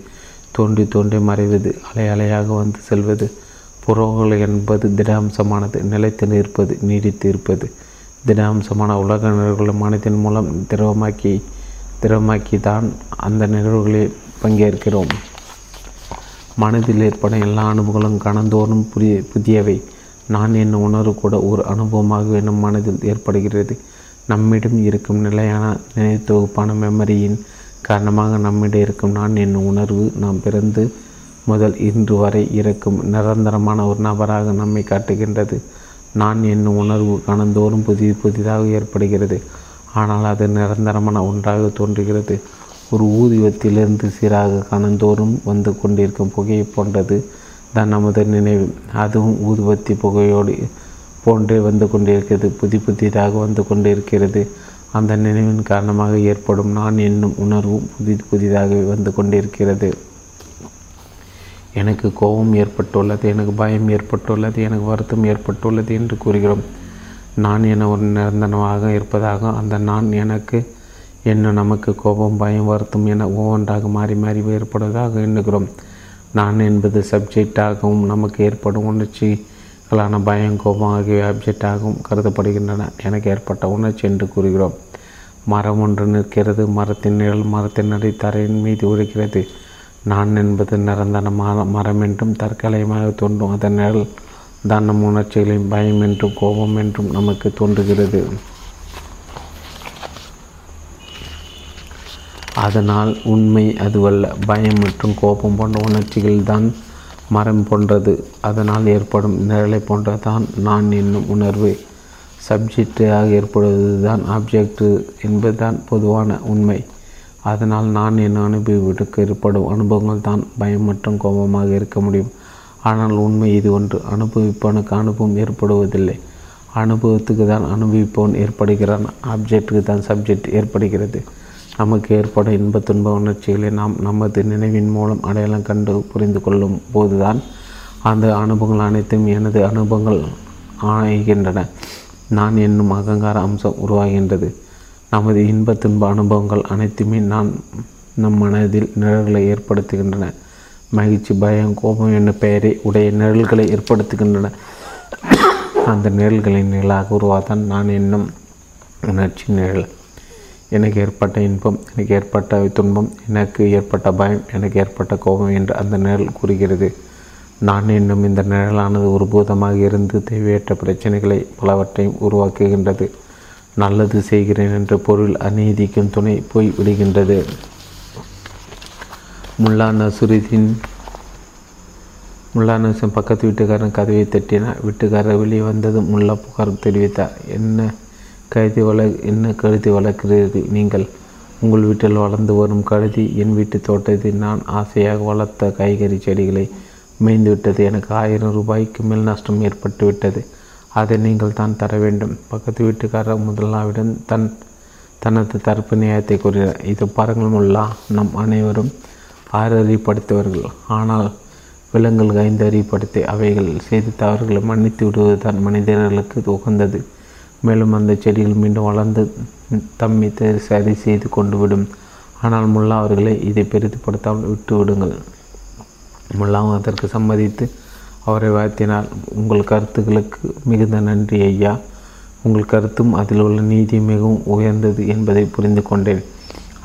தோன்றி தோன்றி மறைவது அலை அலையாக வந்து செல்வது. புறவுகள் என்பது திடாம்சமானது நிலைத்து நிற்பது நீடித்து இருப்பது. திடாம்சமான உலக நிகழ்வுகளை மனதின் மூலம் திரவமாக்கி திரவமாக்கி தான் அந்த நிகழ்வுகளில் பங்கேற்கிறோம். மனதில் ஏற்படும் எல்லா அனுபவங்களும் கணந்தோறும் புதிய புதியவை. நான் என்ன உணர்வு கூட ஒரு அனுபவமாக என்னும் மனதில் ஏற்படுகிறது. நம்மிடம் இருக்கும் நிலையான நினைவு தொகுப்பான மெமரியின் காரணமாக நம்மிடம் இருக்கும் நான் என்னும் உணர்வு நாம் பிறந்து முதல் இன்று வரை இருக்கும் நிரந்தரமான ஒரு நபராக நம்மை காட்டுகின்றது. நான் என்னும் உணர்வு கணந்தோறும் புதிய புதிதாக ஏற்படுகிறது. ஆனால் அது நிரந்தரமான ஒன்றாக தோன்றுகிறது. ஒரு ஊதியத்திலிருந்து சீராக கணந்தோறும் வந்து கொண்டிருக்கும் புகையை போன்றது தான் நமது நினைவு. அதுவும் ஊதுபத்தி புகையோடு போன்றே வந்து கொண்டிருக்கிறது புதி புதிதாக வந்து கொண்டிருக்கிறது. அந்த நினைவின் காரணமாக ஏற்படும் நான் என்னும் உணர்வும் புதி புதிதாக வந்து கொண்டிருக்கிறது. எனக்கு கோபம் ஏற்பட்டுள்ளது எனக்கு பயம் ஏற்பட்டுள்ளது எனக்கு வருத்தம் ஏற்பட்டுள்ளது என்று கூறுகிறோம். நான் என ஒரு நிரந்தரமாக இருப்பதாக அந்த நான் எனக்கு என்ன நமக்கு கோபம் பயம் வருத்தம் என ஒவ்வொன்றாக மாறி மாறி ஏற்படுவதாக எண்ணுகிறோம். நான் என்பது சப்ஜெக்டாகவும் நமக்கு ஏற்படும் உணர்ச்சி உணர்ச்சிகளான பயம் கோபம் ஆகிய ஆப்ஜெக்டாகவும் கருதப்படுகின்றன. எனக்கு ஏற்பட்ட உணர்ச்சி என்று கூறுகிறோம். மரம் ஒன்று நிற்கிறது. மரத்தின் நிழல் மரத்தின் நடை தரையின் மீது உழைக்கிறது நான் என்பது நிரந்தரமான மரம் என்றும் தற்காலிகமாக தோன்றும். அதன் நிழல் தான் நம் உணர்ச்சிகளையும் பயம் என்றும் கோபம் என்றும் நமக்கு தோன்றுகிறது. அதனால் உண்மை அதுவல்ல. பயம் மற்றும் கோபம் போன்ற உணர்ச்சிகள் தான் மரம் போன்றது. அதனால் ஏற்படும் நிழலை போன்றதான் நான் என்னும் உணர்வு. சப்ஜெக்டாக ஏற்படுவது தான் ஆப்ஜெக்ட் என்பதுதான் பொதுவான உண்மை. அதனால் நான் என் அனுபவிக்கு ஏற்படும் அனுபவங்கள் தான் பயம் மற்றும் கோபமாக இருக்க முடியும். ஆனால் உண்மை இது ஒன்று. அனுபவிப்பவனுக்கு அனுபவம் ஏற்படுவதில்லை. அனுபவத்துக்கு தான் அனுபவிப்பவன் ஏற்படுகிறான். ஆப்ஜெக்டுக்கு தான் சப்ஜெக்ட் ஏற்படுகிறது. நமக்கு ஏற்படும் இன்ப துன்ப உணர்ச்சிகளை நாம் நமது நினைவின் மூலம் அடையாளம் கண்டு புரிந்து கொள்ளும் போதுதான் அந்த அனுபவங்கள் அனைத்தும் எனது அனுபவங்கள் ஆகின்றன நான் என்னும் அகங்கார அம்சம் உருவாகின்றது. நமது இன்ப துன்ப அனுபவங்கள் அனைத்துமே நான் நம் மனதில் நிழல்களை ஏற்படுத்துகின்றன. மகிழ்ச்சி பயம் கோபம் என்னும் பெயரை உடைய நிழல்களை ஏற்படுத்துகின்றன. அந்த நிழல்களின் நிழலாக உருவாதான் நான் என்னும் உணர்ச்சி நிழல். எனக்கு ஏற்பட்ட இன்பம் எனக்கு ஏற்பட்ட துன்பம் எனக்கு ஏற்பட்ட பயம் எனக்கு ஏற்பட்ட கோபம் என்று அந்த நிழல் கூறுகிறது. நான் என்னும் இந்த நிழலானது ஒரு பூதமாக இருந்து தேவையற்ற பிரச்சனைகளை பலவற்றையும் உருவாக்குகின்றது. நல்லது செய்கிறேன் என்ற பொருள் அநீதிக்கும் துணை போய் விடுகின்றது. முல்லா நசுருதீன் முல்லா நசும் பக்கத்து வீட்டுக்காரன் கதவை தட்டினார் வீட்டுக்காரர் வெளியே வந்ததும் முல்லா புகார் தெரிவித்தார். என்ன கழுதி வள என்ன கழுதி வளர்க்கிறீர்கள்? நீங்கள் உங்கள் வீட்டில் வளர்ந்து வரும் கழுதி என் வீட்டு தோட்டத்தில் நான் ஆசையாக வளர்த்த காய்கறி செடிகளை மேய்ந்துவிட்டது எனக்கு ஆயிரம் ரூபாய்க்கு மேல் நஷ்டம் ஏற்பட்டுவிட்டது. அதை நீங்கள் தான் தர வேண்டும். பக்கத்து வீட்டுக்காரர் முதலாவிடம் தன் தனது தரப்பு நியாயத்தை கூறுகிறார். இது பாருங்கள் முல்லா நம் அனைவரும் ஆறு அறிவுப்படுத்தவர்கள் ஆனால் விலங்குகள் ஐந்து அறிவுப்படுத்தி அவைகள் செய்து தவறுகளை மன்னித்து விடுவதுதான் மனிதர்களுக்கு உகந்தது. மேலும் அந்த செடிகள் மீண்டும் வளர்ந்து தம்மை சரி செய்து கொண்டு விடும். ஆனால் முல்லா அவர்களை இதை பெரிதுபடுத்தாமல் விட்டு விடுங்கள் முல்லாவும் அதற்கு சம்மதித்து அவரை வாழ்த்தினார் உங்கள் கருத்துக்களுக்கு மிகுந்த நன்றி ஐயா. உங்கள் கருத்தும் அதில் உள்ள நீதி மிகவும் உயர்ந்தது என்பதை புரிந்து கொண்டேன்.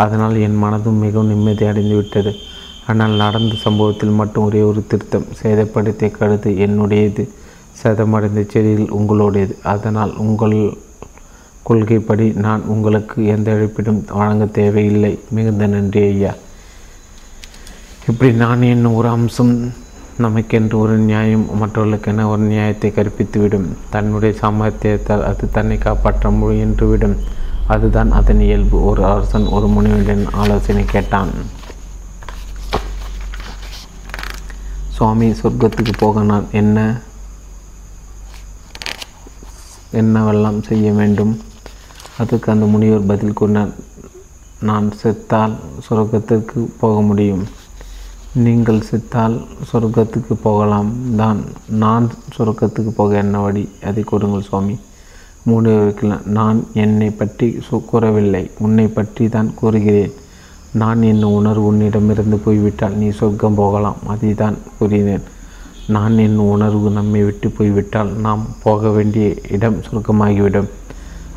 அதனால் என் மனதும் மிகவும் நிம்மதி அடைந்து விட்டது. ஆனால் நடந்த சம்பவத்தில் மட்டும் ஒரே ஒரு திருத்தம் சேதப்படுத்திய கருத்து என்னுடையது. சேதமடைந்த செடியில் உங்களுடையது. அதனால் உங்கள் கொள்கைப்படி நான் உங்களுக்கு எந்த இழப்பீடும் வழங்க தேவையில்லை. மிகுந்த நன்றி ஐயா. இப்படி நான் என்னும் ஒரு அம்சம் நமக்கென்று ஒரு நியாயம் மற்றவர்களுக்கென ஒரு நியாயத்தை கற்பித்துவிடும். தன்னுடைய சாமர்த்தியத்தால் அது தன்னை காப்பாற்ற முயன்றுவிடும் அதுதான் அதன் இயல்பு. ஒரு அரசன் ஒரு முனிவனின் ஆலோசனை கேட்டான். சுவாமி சொர்க்கத்துக்கு போக நான் என்ன? என்னவெல்லாம் செய்ய வேண்டும்? அதுக்கு அந்த முனிவர் பதில் கூறினார் நான் செத்தால் சொர்க்கத்திற்கு போக முடியும். நீங்கள் செத்தால் சொர்க்கத்துக்கு போகலாம். தான் நான் சொர்க்கத்துக்கு போக என்ன வழி அதை கூறுங்கள் சுவாமி. மூணு நான் என்னை பற்றி கூறவில்லை. உன்னை பற்றி தான் கூறுகிறேன். நான் என்னும் உணர்வு உன்னிடமிருந்து போய்விட்டால் நீ சொர்க்கம் போகலாம். அதை தான் கூறினேன். நான் என்னும் உணர்வு நம்மை விட்டு போய்விட்டால் நாம் போக வேண்டிய இடம் சுருக்கமாகிவிடும்.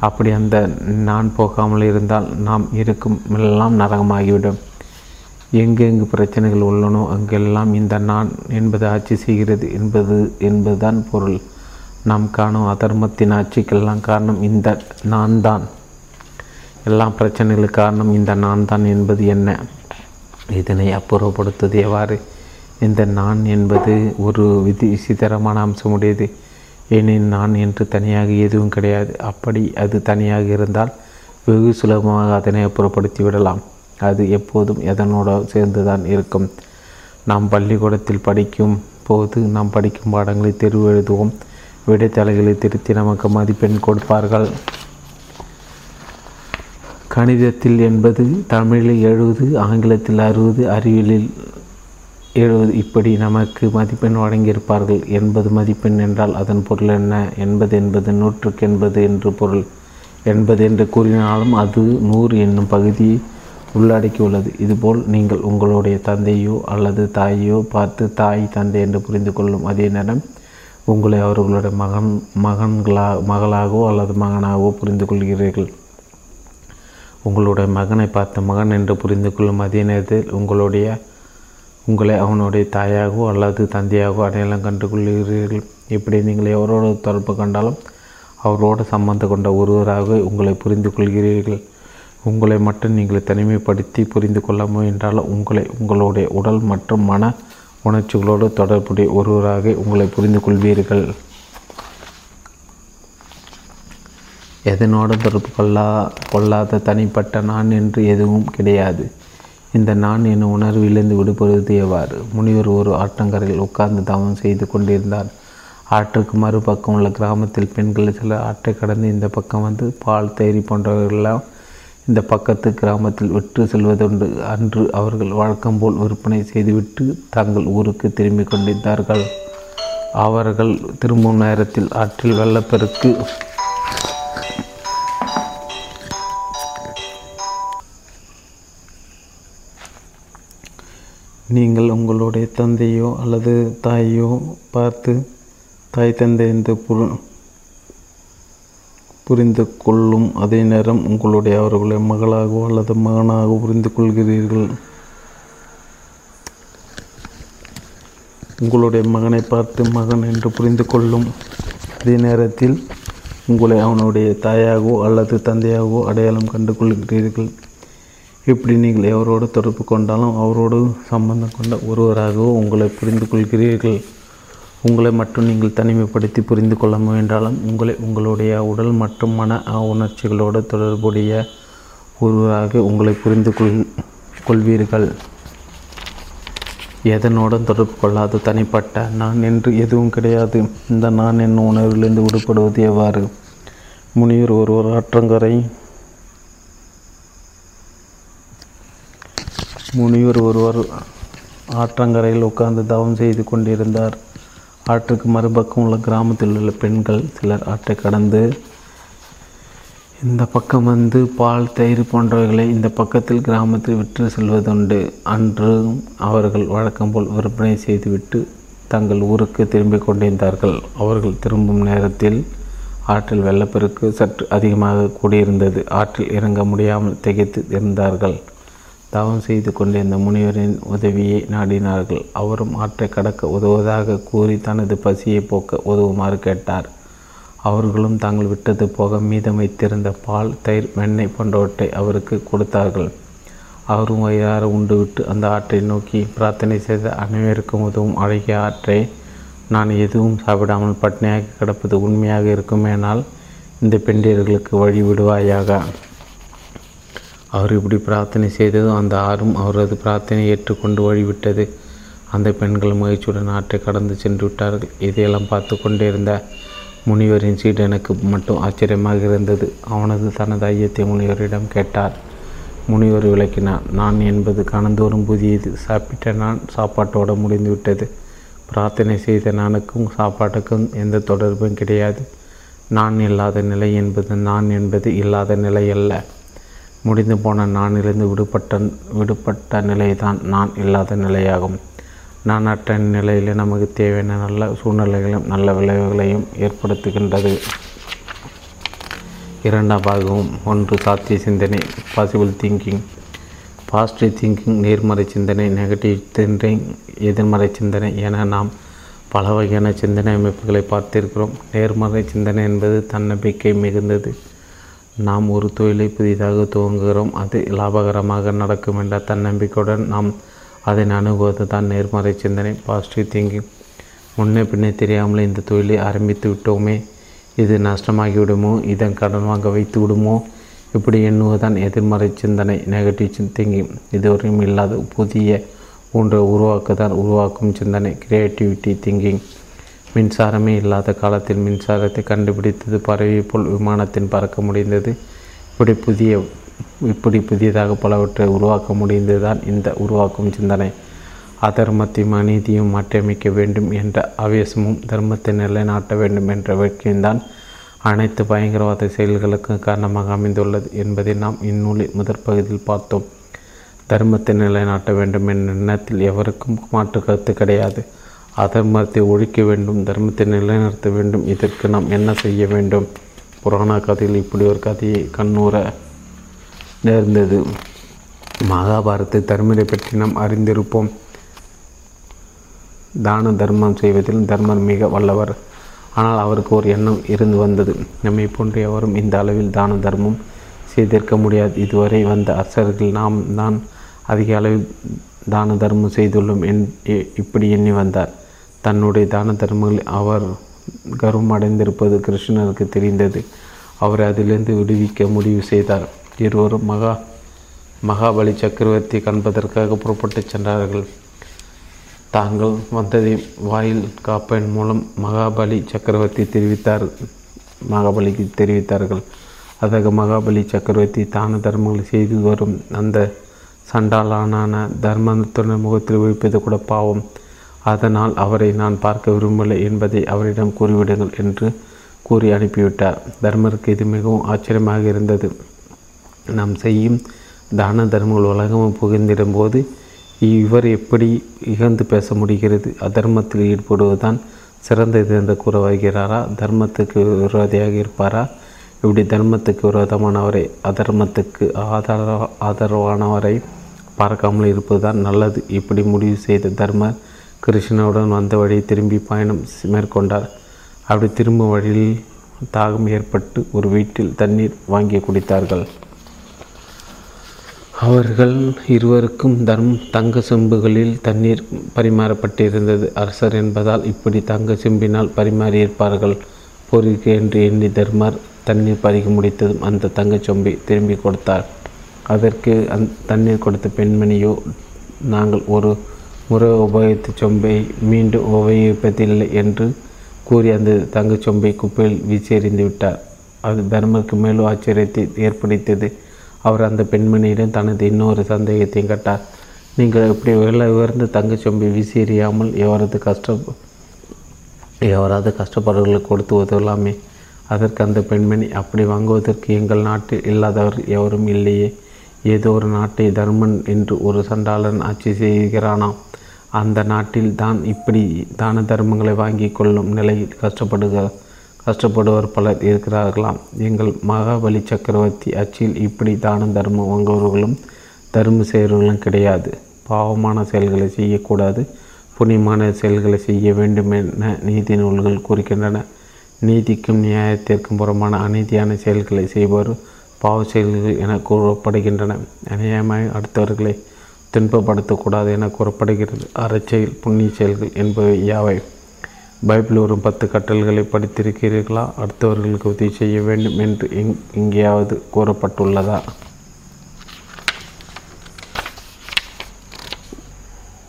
அப்படி அந்த நான் போகாமல் இருந்தால் நாம் இருக்கும் எல்லாம் நரகமாகிவிடும். எங்கெங்கு பிரச்சனைகள் உள்ளனோ அங்கெல்லாம் இந்த நான் என்பது ஆட்சி செய்கிறது என்பது என்பதுதான் பொருள். நாம் காணும் அதர்மத்தின் ஆட்சிக்கெல்லாம் காரணம் இந்த நான் தான் எல்லா பிரச்சனைகளுக்கு காரணம் இந்த நான் தான் என்பது என்ன? இதனை அப்புறப்படுத்துவது எவ்வாறு இந்த நான் என்பது ஒரு விதி விசித்திரமான அம்சமுடையது. ஏனெனில் நான் என்று தனியாக எதுவும் கிடையாது. அப்படி அது தனியாக இருந்தால் வெகு சுலபமாக அதனை அப்புறப்படுத்தி விடலாம் அது எப்போதும் எதனோட சேர்ந்துதான் இருக்கும். நாம் பள்ளிக்கூடத்தில் படிக்கும் போது நாம் படிக்கும் பாடங்களை தெரிவு எழுதுவோம். விடைத்தலைகளை திருத்தி நமக்கு மதிப்பெண் கொடுப்பார்கள். கணிதத்தில் என்பது தமிழில் எழுபது ஆங்கிலத்தில் அறுபது அறிவியலில் எழுபது இப்படி நமக்கு மதிப்பெண் வழங்கியிருப்பார்கள். எண்பது மதிப்பெண் என்றால் அதன் பொருள் என்ன? எண்பது என்பது நூற்றுக்கு எண்பது என்று பொருள். எண்பது என்று கூறினாலும் அது நூறு என்னும் பகுதியை உள்ளடக்கியுள்ளது இதுபோல் நீங்கள் உங்களுடைய தந்தையோ அல்லது தாயையோ பார்த்து தாய் தந்தை என்று புரிந்து கொள்ளும் அதே நேரம் உங்களை அவர்களுடைய மகன் மகன்களா மகளாகவோ அல்லது மகனாகவோ புரிந்து கொள்கிறீர்கள். உங்களுடைய மகனை பார்த்த மகன் என்று புரிந்து கொள்ளும் அதே நேரத்தில் உங்களுடைய உங்களை அவனுடைய தாயாகவோ அல்லது தந்தையாகவோ அடையாளம் கண்டு கொள்கிறீர்கள் இப்படி நீங்கள் எவரோடு தொடர்பு கண்டாலும் அவரோடு சம்பந்தம் கொண்ட ஒருவராக உங்களை புரிந்து கொள்கிறீர்கள் உங்களை மட்டும் நீங்கள் தனிமைப்படுத்தி புரிந்து கொள்ள முயன்றால் உங்களை உங்களுடைய உடல் மற்றும் மன உணர்ச்சிகளோடு தொடர்புடைய ஒருவராக உங்களை புரிந்து கொள்வீர்கள் எதனோடு தொடர்பு கொள்ளா கொள்ளாத தனிப்பட்ட நான் என்று எதுவும் கிடையாது. இந்த நான் என்னும் உணர்விலிருந்து விடுபடுவது எவ்வாறு? முனிவர் ஒரு ஆற்றங்கரையில் உட்கார்ந்து தவம் செய்து கொண்டிருந்தார். ஆற்றுக்கு மறுபக்கம் உள்ள கிராமத்தில் பெண்கள் சில ஆற்றை கடந்து இந்த பக்கம் வந்து பால் தேரி போன்றவர்களெல்லாம் இந்த பக்கத்து கிராமத்தில் விற்று செல்வதுண்டு. அன்று அவர்கள் வழக்கம் போல் விற்பனை செய்துவிட்டு தங்கள் ஊருக்கு திரும்பிக் கொண்டிருந்தார்கள். அவர்கள் திரும்பும் நேரத்தில் ஆற்றில் வெள்ளப்பெருக்கு நீங்கள் உங்களுடைய தந்தையோ அல்லது தாயையோ பார்த்து தாய் தந்தை என்று புரு புரிந்து கொள்ளும் அதே நேரம் உங்களுடைய அவர்களை மகளாகவோ அல்லது மகனாகவோ புரிந்து கொள்கிறீர்கள். உங்களுடைய மகனை பார்த்து மகன் என்று புரிந்து கொள்ளும் அதே நேரத்தில் உங்களை அவனுடைய தாயாகவோ அல்லது தந்தையாகவோ அடையாளம் கண்டு கொள்கிறீர்கள் இப்படி நீங்கள் எவரோடு தொடர்பு கொண்டாலும் அவரோடு சம்பந்தம் கொண்ட ஒருவராகவோ உங்களை புரிந்து கொள்கிறீர்கள். உங்களை மட்டும் நீங்கள் தனிமைப்படுத்தி புரிந்து கொள்ள முயன்றாலும் உங்களை உங்களுடைய உடல் மற்றும் மன உணர்ச்சிகளோடு தொடர்புடைய ஒருவராக உங்களை புரிந்து கொள் கொள்வீர்கள். எதனுடன் தொடர்பு கொள்ளாத. தனிப்பட்ட நான் என்று எதுவும் கிடையாது. இந்த நான் என்னும் உணர்விலிருந்து விடுபடுவது எவ்வாறு? முனிவர் ஒருவர் ஆற்றங்கரை முனிவர் ஒருவர் ஆற்றங்கரையில் உட்கார்ந்து தவம் செய்து கொண்டிருந்தார். ஆற்றுக்கு மறுபக்கம் உள்ள கிராமத்தில் உள்ள பெண்கள் சிலர் ஆற்றை கடந்து இந்த பக்கம் வந்து பால் தயிர் போன்றவைகளை இந்த பக்கத்தில் கிராமத்தில் விற்று செல்வதுண்டு அன்றும் அவர்கள் வழக்கம் போல் விற்பனை செய்துவிட்டு தங்கள் ஊருக்கு திரும்பிக் கொண்டிருந்தார்கள். அவர்கள் திரும்பும் நேரத்தில் ஆற்றில் வெள்ளப்பெருக்கு சற்று அதிகமாக கூடியிருந்தது. ஆற்றில் இறங்க முடியாமல் திகைத்து இருந்தார்கள். தவம் செய்து கொண்டிருந்த முனிவரின் உதவியை நாடினார்கள். அவரும் ஆற்றை கடக்க உதவுவதாக கூறி தனது பசியை போக்க உதவுமாறு கேட்டார். அவர்களும் தாங்கள் விட்டது போக மீதம் வைத்திருந்த பால் தயிர் வெண்ணெய் போன்றவற்றை அவருக்கு கொடுத்தார்கள். அவரும் வயிறார உண்டுவிட்டு அந்த ஆற்றை நோக்கி பிரார்த்தனை செய்த அனைவருக்கும் உதவும் அழகிய ஆற்றை நான் எதுவும் சாப்பிடாமல் பட்னியாக கிடப்பது உண்மையாக இருக்குமேனால் இந்த பெண்டியர்களுக்கு வழி விடுவாயாக. அவர் இப்படி பிரார்த்தனை செய்ததும் அந்த ஆறும் அவரது பிரார்த்தனை ஏற்றுக்கொண்டு வழிவிட்டது. அந்த பெண்கள் முயற்சியுடன் ஆற்றை கடந்து சென்று விட்டார்கள். இதையெல்லாம் பார்த்து கொண்டிருந்த முனிவரின் சீடனுக்கு மட்டும் ஆச்சரியமாக இருந்தது. அவனது தனது ஐயத்தை முனிவரிடம் கேட்டார். முனிவர் விளக்கினார் நான் என்பது கணந்தோறும் புதியது. சாப்பிட்ட நான் சாப்பாட்டோடு முடிந்துவிட்டது பிரார்த்தனை செய்த நானுக்கும் சாப்பாட்டுக்கும் எந்த தொடர்பும் கிடையாது. நான் இல்லாத நிலை என்பது நான் என்பது இல்லாத நிலை அல்ல. முடிந்து போன நானிலிருந்து விடுபட்ட விடுபட்ட நிலைதான் நான் இல்லாத நிலையாகும். நான் அற்ற நிலையில் நமக்கு தேவையான நல்ல சூழ்நிலைகளையும் நல்ல விளைவுகளையும் ஏற்படுத்துகின்றது. இரண்டாம் பாகமும் ஒன்று சாத்திய சிந்தனை பாசிபிள் திங்கிங் பாசிட்டிவ் திங்கிங் நேர்மறை சிந்தனை நெகட்டிவ் திங்கிங் எதிர்மறை சிந்தனை என நாம் பல வகையான சிந்தனை அமைப்புகளை பார்த்திருக்கிறோம். நேர்மறை சிந்தனை என்பது தன்னம்பிக்கை மிகுந்தது. நாம் ஒரு தொழிலை புதிதாக துவங்குகிறோம் அது லாபகரமாக நடக்கும் என்ற தன்னம்பிக்கையுடன் நாம் அதை அணுகுவது தான் நேர்மறை சிந்தனை பாசிட்டிவ் திங்கிங் முன்னே பின்னே தெரியாமல் இந்த தொழிலை ஆரம்பித்து விட்டோமே. இது நஷ்டமாகிவிடுமோ? இதன் கடன் வாங்க வைத்து விடுமோ? இப்படி எண்ணுவதுதான் எதிர்மறை சிந்தனை நெகட்டிவ் திங்கிங் இதுவரையும் இல்லாத புதிய ஒன்றை உருவாக்குதான் உருவாக்கும் சிந்தனை கிரியேட்டிவிட்டி திங்கிங் மின்சாரமே இல்லாத காலத்தில் மின்சாரத்தை கண்டுபிடித்தது பறவை போல் விமானத்தின் பறக்க முடிந்தது. இப்படி புதிய இப்படி புதியதாக பலவற்றை உருவாக்க முடிந்ததுதான் இந்த உருவாக்கும் சிந்தனை. அதர்மத்தையும் அநீதியும் மாற்றியமைக்க வேண்டும் என்ற ஆவேசமும் தர்மத்தை நிலைநாட்ட வேண்டும் என்ற வேட்கையும்தான் அனைத்து பயங்கரவாத செயல்களுக்கும் காரணமாக அமைந்துள்ளது என்பதை நாம் இந்நூலில் முதற் பகுதியில் பார்த்தோம். தர்மத்தை நிலைநாட்ட வேண்டும் என்ற எண்ணத்தில் எவருக்கும் மாற்று கருத்து கிடையாது. அதர்மத்தை ஒழிக்க வேண்டும் தர்மத்தை நிலைநிறுத்த வேண்டும். இதற்கு நாம் என்ன செய்ய வேண்டும்? புராண கதையில் இப்படி ஒரு கதையை கண்ணூர நேர்ந்தது. மகாபாரத்தை தர்மரை பற்றி நாம் அறிந்திருப்போம். தான தர்மம் செய்வதில் தர்மர் மிக வல்லவர். ஆனால் அவருக்கு ஒரு எண்ணம் இருந்து வந்தது. நம்மை போன்ற எவரும் இந்த அளவில் தான தர்மம் செய்திருக்க முடியாது. இதுவரை வந்த அரசர்கள் நாம் தான் அதிக அளவில் தான தர்மம் செய்துள்ளோம் என் இப்படி எண்ணி வந்தார். தன்னுடைய தான தர்மங்கள் அவர் கர்வம் அடைந்திருப்பது கிருஷ்ணனுக்கு தெரிந்தது. அவரை அதிலிருந்து விடுவிக்க முடிவு செய்தார். இருவரும் மகா மகாபலி சக்கரவர்த்தி காண்பதற்காக புறப்பட்டு சென்றார்கள். தாங்கள் வந்ததை வாயில் காப்பேன் மூலம் மகாபலி சக்கரவர்த்தி தெரிவித்தார் மகாபலிக்கு தெரிவித்தார்கள். அதற்கு மகாபலி சக்கரவர்த்தி தான தர்மங்களை செய்து வரும் அந்த சண்டாலான தர்மத்துடன் முகத்தில் ஒழிப்பது கூட பாவம். அதனால் அவரை நான் பார்க்க விரும்பவில்லை என்பதை அவரிடம் கூறிவிடுங்கள் என்று கூறி அனுப்பிவிட்டார். தர்மருக்கு இது மிகவும் ஆச்சரியமாக இருந்தது. நாம் செய்யும் தான தர்மங்கள் உலகமும் புகுந்திடும் போது இவர் எப்படி இகழ்ந்து பேச முடிகிறது? அதர்மத்தில் ஈடுபடுவதுதான் சிறந்தது என்று கூற வருகிறாரா? தர்மத்துக்கு விரோதியாக இருப்பாரா? இப்படி தர்மத்துக்கு விரோதமானவரை அதர்மத்துக்கு ஆதரவ ஆதரவானவரை பார்க்காமல் இருப்பதுதான் நல்லது. இப்படி முடிவு செய்த தர்மர் கிருஷ்ணனுடன் வந்த வழியை திரும்பி பயணம் மேற்கொண்டார். அப்படி திரும்பும் வழியில் தாகம் ஏற்பட்டு ஒரு வீட்டில் தண்ணீர் வாங்கி குடித்தார்கள். அவர்கள் இருவருக்கும் தர்ம் தங்க செம்புகளில் தண்ணீர் பரிமாறப்பட்டிருந்தது. அரசர் என்பதால் இப்படி தங்க செம்பினால் பரிமாறியிருப்பார்கள் போருக்கு என்று எண்ணி தர்மர் தண்ணீர் பருகி முடித்ததும் அந்த தங்கச் சொம்பை திரும்பி கொடுத்தார். அதற்கு அந் தண்ணீர் கொடுத்த பெண்மணியோ நாங்கள் ஒரு முறை உபயோகித்த சொம்பை மீண்டும் உபயோகிப்பதில்லை என்று கூறி அந்த தங்கச் சொம்பை குப்பையில் வீசியறிந்து விட்டார். அது தர்மருக்கு மேலும் ஆச்சரியத்தை ஏற்படுத்தியது. அவர் அந்த பெண்மணியிடம் தனது இன்னொரு சந்தேகத்தையும் கேட்டார். நீங்கள் இப்படி விலை உயர்ந்த தங்கச் சொம்பை எவரது கஷ்டம் எவராது கஷ்டப்படுவர்களுக்கு கொடுத்து உதவலாமே? அதற்கு அந்த பெண்மணி அப்படி வாங்குவதற்கு எங்கள் நாட்டில் இல்லாதவர் எவரும் இல்லையே. ஏதோ ஒரு நாட்டை தர்மன் என்று ஒரு சண்டாளன் ஆட்சி செய்கிறானாம். அந்த நாட்டில் தான் இப்படி தான தர்மங்களை வாங்கி கொள்ளும் நிலையில் கஷ்டப்படுக கஷ்டப்படுவர் பலர் இருக்கிறார்களாம். எங்கள் மகாபலி சக்கரவர்த்தி அச்சில் இப்படி தான தர்மம் வாங்குபவர்களும் தர்ம செய்கிறவர்களும் கிடையாது. பாவமான செயல்களை செய்யக்கூடாது. புண்ணியமான செயல்களை செய்ய வேண்டும் என நீதி நூல்கள் கூறுகின்றன. நீதிக்கும் நியாயத்திற்கும் புறமான அநீதியான செயல்களை செய்பவர் பாவ செயல்கள் என கூறப்படுகின்றன. அநியாயமாக அடுத்தவர்களை துன்பப்படுத்தக்கூடாது என கூறப்படுகிறது. அறச்செயல் புண்ணிய செயல்கள் என்பவை யாவை? பைபிள் வரும் பத்து கட்டல்களை படித்திருக்கிறீர்களா? அடுத்தவர்களுக்கு உதவி செய்ய வேண்டும் என்று எங் எங்கேயாவது கூறப்பட்டுள்ளதா?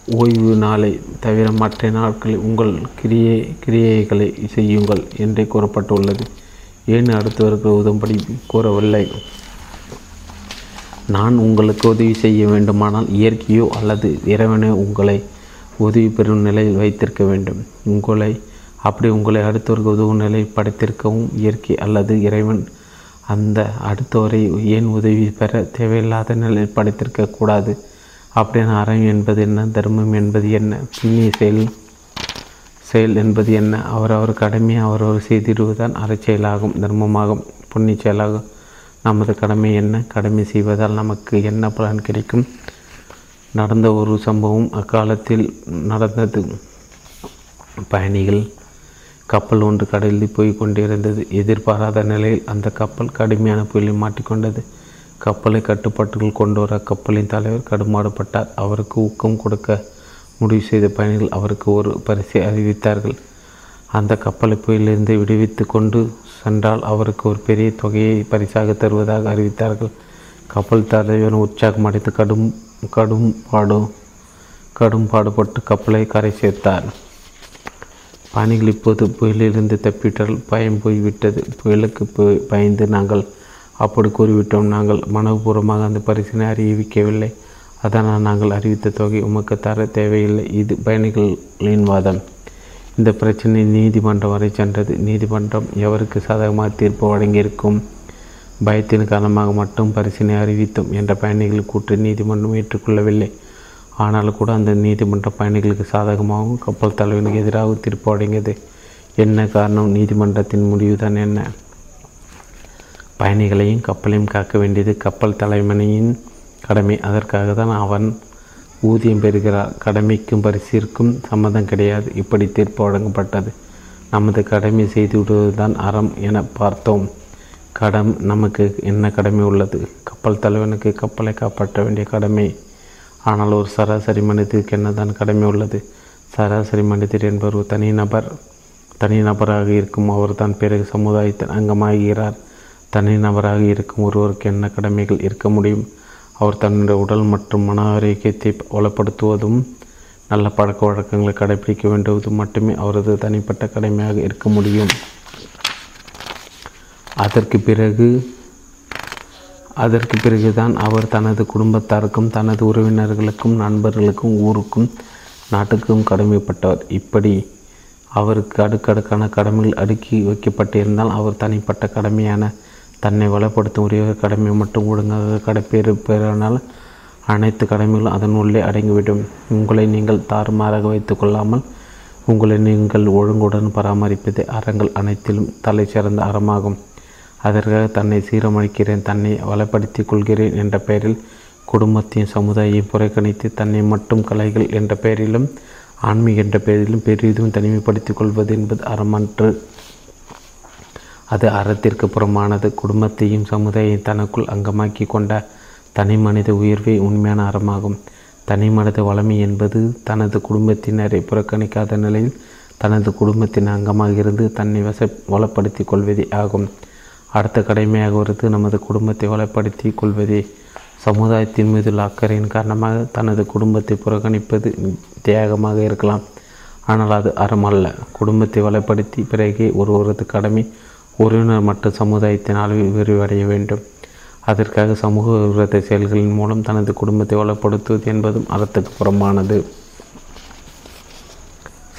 ஓய்வு நாளை தவிர மற்ற நாட்களில் உங்கள் கிரியை கிரியைகளை செய்யுங்கள் என்றே கூறப்பட்டுள்ளது. ஏன் அடுத்தவருக்கு உதவும்படி கூறவில்லை? நான் உங்களுக்கு உதவி செய்ய வேண்டுமானால் இயற்கையோ அல்லது இறைவனோ உங்களை உதவி பெறும் நிலையில் வைத்திருக்க வேண்டும். உங்களை அப்படி உங்களை அடுத்தவருக்கு உதவும் நிலை படைத்திருக்கவும் இயற்கை அல்லது இறைவன் அந்த அடுத்தவரை ஏன் உதவி பெற தேவையில்லாத நிலையில் படைத்திருக்கக்கூடாது அப்படின்னு அறம் என்பது என்ன? தர்மம் என்பது என்ன? புண்ணிய செயல் செயல் என்பது என்ன? அவரவர் கடமையை அவரவர் செய்திடுவதுதான் அறச்செயலாகும் தர்மமாகும் புண்ணிய செயலாகும். நமது கடமை என்ன? கடமை செய்வதால் நமக்கு என்ன பலன் கிடைக்கும்? நடந்த ஒரு சம்பவம் அக்காலத்தில் நடந்தது. பயணிகள் கப்பல் ஒன்று கடலில் போய் கொண்டிருந்தது. எதிர்பாராத நிலையில் அந்த கப்பல் கடுமையான புயலில் மாட்டிக்கொண்டது. கப்பலை கட்டுப்பாட்டுக்குள் கொண்டு வர கப்பலின் தலைவர் கடுமாடுபட்டார் அவருக்கு ஊக்கம் கொடுக்க முடிவு செய்த பயணிகள் அவருக்கு ஒரு பரிசை அறிவித்தார்கள். அந்த கப்பலை புயலிருந்து விடுவித்து கொண்டு சென்றால் அவருக்கு ஒரு பெரிய தொகையை பரிசாக தருவதாக அறிவித்தார்கள். கப்பல் தலைவன் உற்சாகம் அடைத்து கடும் கடும் பாடு கடும் பாடுபட்டு கப்பலை கரை சேர்த்தார் பயணிகள் இப்போது புயலிலிருந்து தப்பிவிட்டால் பயம் போய்விட்டது. புயலுக்கு பயந்து நாங்கள் அப்படி கூறிவிட்டோம். நாங்கள் மனப்பூர்வமாக அந்த பரிசினை அறிவிக்கவில்லை. அதனால் நாங்கள் அறிவித்த தொகை உமக்கு தர தேவையில்லை. இது பயணிகளின் வாதம். இந்த பிரச்சனை நீதிமன்றம் வரை சென்றது. நீதிமன்றம் எவருக்கு சாதகமாக தீர்ப்பு வழங்கியிருக்கும்? பயத்தின் காரணமாக மட்டும் பரிசினை அறிவித்தோம் என்ற பயணிகள் கூற்று நீதிமன்றம் ஏற்றுக்கொள்ளவில்லை. ஆனால் கூட அந்த நீதிமன்ற பயணிகளுக்கு சாதகமாகவும் கப்பல் தலைவனுக்கு எதிராக தீர்ப்பு வழங்கியது. என்ன காரணம்? நீதிமன்றத்தின் முடிவுதான் என்ன? பயணிகளையும் கப்பலையும் காக்க வேண்டியது கப்பல் தலைமனையின் கடமை. அதற்காக தான் அவன் ஊதியம் பெறுகிறார் கடமைக்கும் பரிசிற்கும் சம்மதம் கிடையாது. இப்படி தீர்ப்பு வழங்கப்பட்டது. நமது கடமை செய்து விடுவதுதான் அறம் என பார்த்தோம். கடம் நமக்கு என்ன கடமை உள்ளது? கப்பல் தலைவனுக்கு கப்பலை காப்பாற்ற வேண்டிய கடமை. ஆனால் ஒரு சராசரி மனிதருக்கு என்னதான் கடமை உள்ளது? சராசரி மனிதர் என்பவர் ஒரு தனிநபர் தனிநபராக இருக்கும் அவர் தான் பிறகு சமுதாயத்தின் அங்கமாகிறார். தனிநபராக இருக்கும் ஒருவருக்கு என்ன கடமைகள் இருக்க முடியும்? அவர் தன்னுடைய உடல் மற்றும் மன ஆரோக்கியத்தை வளப்படுத்துவதும் நல்ல பழக்க வழக்கங்களை கடைபிடிக்க வேண்டுவதும் மட்டுமே அவரது தனிப்பட்ட கடமையாக இருக்க முடியும். அதற்கு பிறகு அதற்கு பிறகுதான் அவர் தனது குடும்பத்தாருக்கும் தனது உறவினர்களுக்கும் நண்பர்களுக்கும் ஊருக்கும் நாட்டுக்கும் கடமைப்பட்டவர். இப்படி அவருக்கு அடுக்கடுக்கான கடமைகள் அடுக்கி வைக்கப்பட்டிருந்தால் அவர் தனிப்பட்ட கடமையான தன்னை வளப்படுத்தும் உரிய கடமை மட்டும் ஒழுங்காக கடைப்பெறுப்பினால் அனைத்து கடமைகளும் அதன் உள்ளே அடங்கிவிடும். உங்களை நீங்கள் தாறுமாறாக வைத்து கொள்ளாமல் உங்களை நீங்கள் ஒழுங்குடன் பராமரிப்பது அறங்கள் அனைத்திலும் தலை சிறந்த அறமாகும். அதற்காக தன்னை சீரமளிக்கிறேன் தன்னை வளப்படுத்திக் கொள்கிறேன் என்ற பெயரில் குடும்பத்தையும் சமுதாயையும் புறக்கணித்து தன்னை மட்டும் கலைகள் என்ற பெயரிலும் ஆன்மீக என்ற பெயரிலும் பெரிதும் தனிமைப்படுத்திக் கொள்வது என்பது அறமன்று. அது அறத்திற்கு புறமானது. குடும்பத்தையும் சமுதாயம் தனக்குள் அங்கமாக்கி கொண்ட தனி மனித உயர்வே உண்மையான அறமாகும். தனி மனித வளமை என்பது தனது குடும்பத்தினரை புறக்கணிக்காத நிலையில் தனது குடும்பத்தின் அங்கமாக இருந்து தன்னை வச வளப்படுத்தி கொள்வதே ஆகும். அடுத்த கடமையாக வருது நமது குடும்பத்தை வளப்படுத்தி கொள்வதே. சமுதாயத்தின் மீதுள்ள அக்கறையின் காரணமாக தனது குடும்பத்தை புறக்கணிப்பது தியாகமாக இருக்கலாம். ஆனால் அது அறமல்ல குடும்பத்தை வளப்படுத்தி பிறகே ஒருவரது கடமை உறவினர் மற்றும் சமுதாயத்தின் அளவில் விரிவடைய வேண்டும். அதற்காக சமூக விரோத செயல்களின் மூலம் தனது குடும்பத்தை வளப்படுத்துவது என்பதும் அறத்துக்கு புறம்பானது.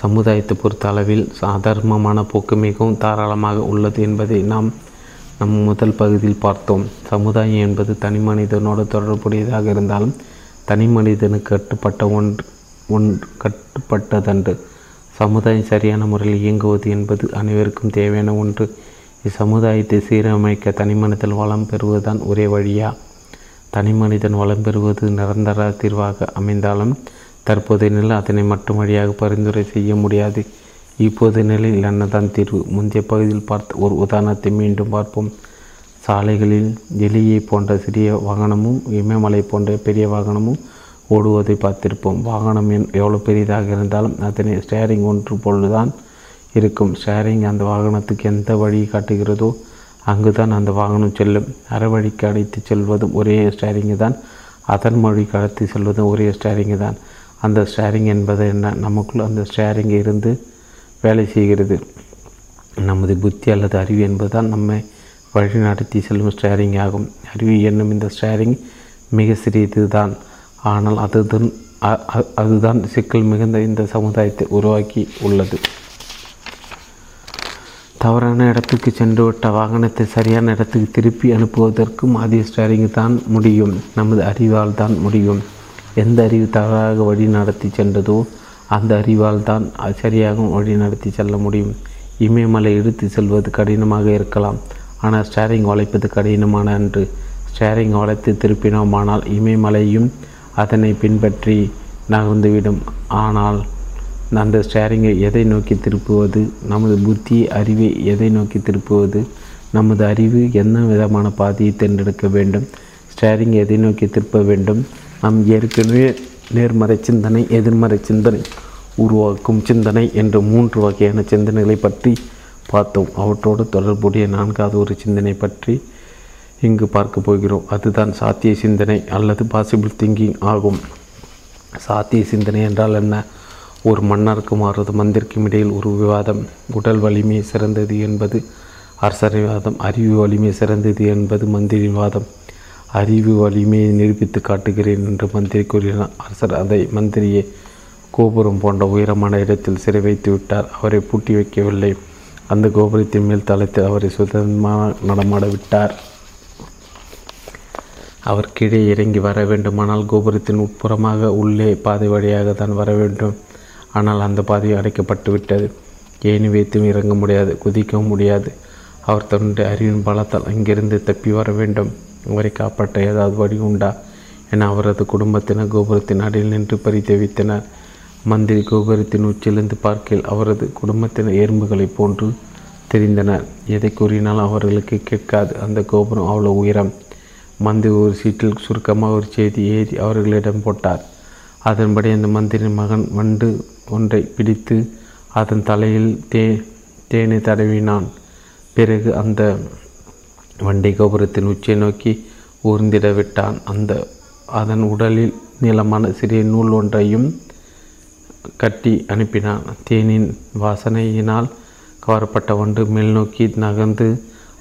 சமுதாயத்தை பொறுத்த அளவில் சாதாரணமான போக்கு மிகவும் தாராளமாக உள்ளது என்பதை நாம் நம் முதல் பகுதியில் பார்த்தோம். சமுதாயம் என்பது தனி மனிதனோடு தொடர்புடையதாக இருந்தாலும் தனி மனிதனுக்கு கட்டுப்பட்ட ஒன்று ஒன்று கட்டுப்பட்டதன்று. சமுதாயம் சரியான முறையில் இயங்குவது என்பது அனைவருக்கும் தேவையான ஒன்று. இச்சமுதாயத்தை சீரமைக்க தனிமனிதன் வளம் பெறுவதுதான் ஒரே வழியா? தனிமனிதன் வளம் பெறுவது நிரந்தர தீர்வாக அமைந்தாலும் தற்போதைய நிலை அதனை மட்டும் வழியாக பரிந்துரை செய்ய முடியாது. இப்போது நிலையில் என்னதான் தீர்வு. முந்தைய பகுதியில் பார்த்த ஒரு உதாரணத்தை மீண்டும் பார்ப்போம். சாலைகளில் எலியை போன்ற சிறிய வாகனமும் இமயமலை போன்ற பெரிய வாகனமும் ஓடுவதை பார்த்திருப்போம். வாகனம் எவ்வளோ பெரியதாக இருந்தாலும் அதனை ஸ்டேரிங் ஒன்று பொழுதுதான் இருக்கும். ஷேரிங் அந்த வாகனத்துக்கு எந்த வழி காட்டுகிறதோ அங்கு தான் அந்த வாகனம் செல்லும். அறவழிக்கு அழைத்து செல்வதும் ஒரே ஸ்டேரிங்கு தான். அதன் மொழிக்கு கடத்தி செல்வதும் ஒரே ஸ்டேரிங்கு தான். அந்த ஸ்டேரிங் என்பது என்ன? நமக்குள் அந்த ஸ்டேரிங் இருந்து வேலை செய்கிறது. நமது புத்தி அல்லது அறிவு என்பதுதான் நம்மை வழி நடத்தி செல்லும் ஸ்டேரிங் ஆகும். அறிவு என்னும் இந்த ஸ்டேரிங் மிக சிறியது தான் ஆனால் அதுதான் அதுதான் சிக்கல் மிகுந்த இந்த சமுதாயத்தை உருவாக்கி உள்ளது. தவறான இடத்துக்கு சென்றுவிட்ட வாகனத்தை சரியான இடத்துக்கு திருப்பி அனுப்புவதற்கும் அதே ஸ்டேரிங் தான் முடியும். நமது அறிவால் தான் முடியும். எந்த அறிவு தவறாக வழி நடத்தி சென்றதோ அந்த அறிவால் தான் சரியாக வழி நடத்தி செல்ல முடியும். இமயமலை எடுத்து செல்வது கடினமாக இருக்கலாம். ஆனால் ஸ்டேரிங் வளைப்பது கடினமான அன்று. ஸ்டேரிங் வளைத்து திருப்பினோமானால் இமயமலையும் அதனை பின்பற்றி நகர்ந்துவிடும். ஆனால் அந்த ஸ்டேரிங்கை எதை நோக்கி திருப்புவது? நமது புத்தியை அறிவை எதை நோக்கி திருப்புவது? நமது அறிவு என்ன விதமான பாதையை தேர்ந்தெடுக்க வேண்டும்? ஸ்டேரிங் எதை நோக்கி திருப்ப வேண்டும்? நாம் ஏற்கனவே நேர்மறை சிந்தனை எதிர்மறை சிந்தனை உருவாக்கும் சிந்தனை என்ற மூன்று வகையான சிந்தனைகளை பற்றி பார்த்தோம். அவற்றோடு தொடர்புடைய நான்காவது ஒரு சிந்தனை பற்றி இங்கு பார்க்க போகிறோம். அதுதான் சாத்திய சிந்தனை அல்லது பாசிபிள் திங்கிங் ஆகும். சாத்திய சிந்தனை என்றால் என்ன? ஒரு மன்னருக்கும் அவரது மந்திரிக்கும் இடையில் ஒரு விவாதம். உடல் வலிமை சிறந்தது என்பது அரசரிவாதம் அறிவு வலிமை சிறந்தது என்பது மந்திரின் வாதம் அறிவு வலிமையை நிரூபித்து காட்டுகிறேன் என்று மந்திரி கூறினார். அரசர் அதை மந்திரியை கோபுரம் போன்ற உயரமான இடத்தில் சிறை வைத்து விட்டார். அவரை பூட்டி வைக்கவில்லை. அந்த கோபுரத்தின் மேல் தளத்தில் அவரை சுதந்திரமாக நடமாட விட்டார். அவர் கீழே இறங்கி வர வேண்டுமானால் கோபுரத்தின் உட்புறமாக உள்ளே பாதை வழியாக தான் வர வேண்டும். ஆனால் அந்த பாதை அடைக்கப்பட்டு விட்டது. ஏணி வைத்தும் இறங்க முடியாது குதிக்கவும் முடியாது. அவர் தன்னுடைய அறிவின் பலத்தால் அங்கிருந்து தப்பி வர வேண்டும். அவரை காப்பாற்ற ஏதாவது வழி உண்டா? என அவரது குடும்பத்தினர் கோபுரத்தின் அடியில் நின்று பரிதவித்தனர். மந்திரி கோபுரத்தின் உச்சிலிருந்து பார்க்கையில் அவரது குடும்பத்தினர் எறும்புகளைப் போன்று தெரிந்தனர். எதை கூறினாலும் அவர்களுக்கு கேட்காது. அந்த கோபுரம் அவ்வளோ உயரம். மந்திரி ஒரு சீட்டில் சுருக்கமாக ஒரு செய்தி ஏறி அவர்களிடம் போட்டார். அதன்படி அந்த மந்திரின் மகன் வண்டு ஒன்றை பிடித்து அதன் தலையில் தே தேனை தடவினான். பிறகு அந்த வண்டி கோபுரத்தின் உச்சியை நோக்கி ஊர்ந்திட விட்டான். அந்த அதன் உடலில் நீளமான சிறிய நூல் ஒன்றையும் கட்டி அனுப்பினான். தேனின் வாசனையினால் கவரப்பட்ட ஒன்று மேல்நோக்கி நகர்ந்து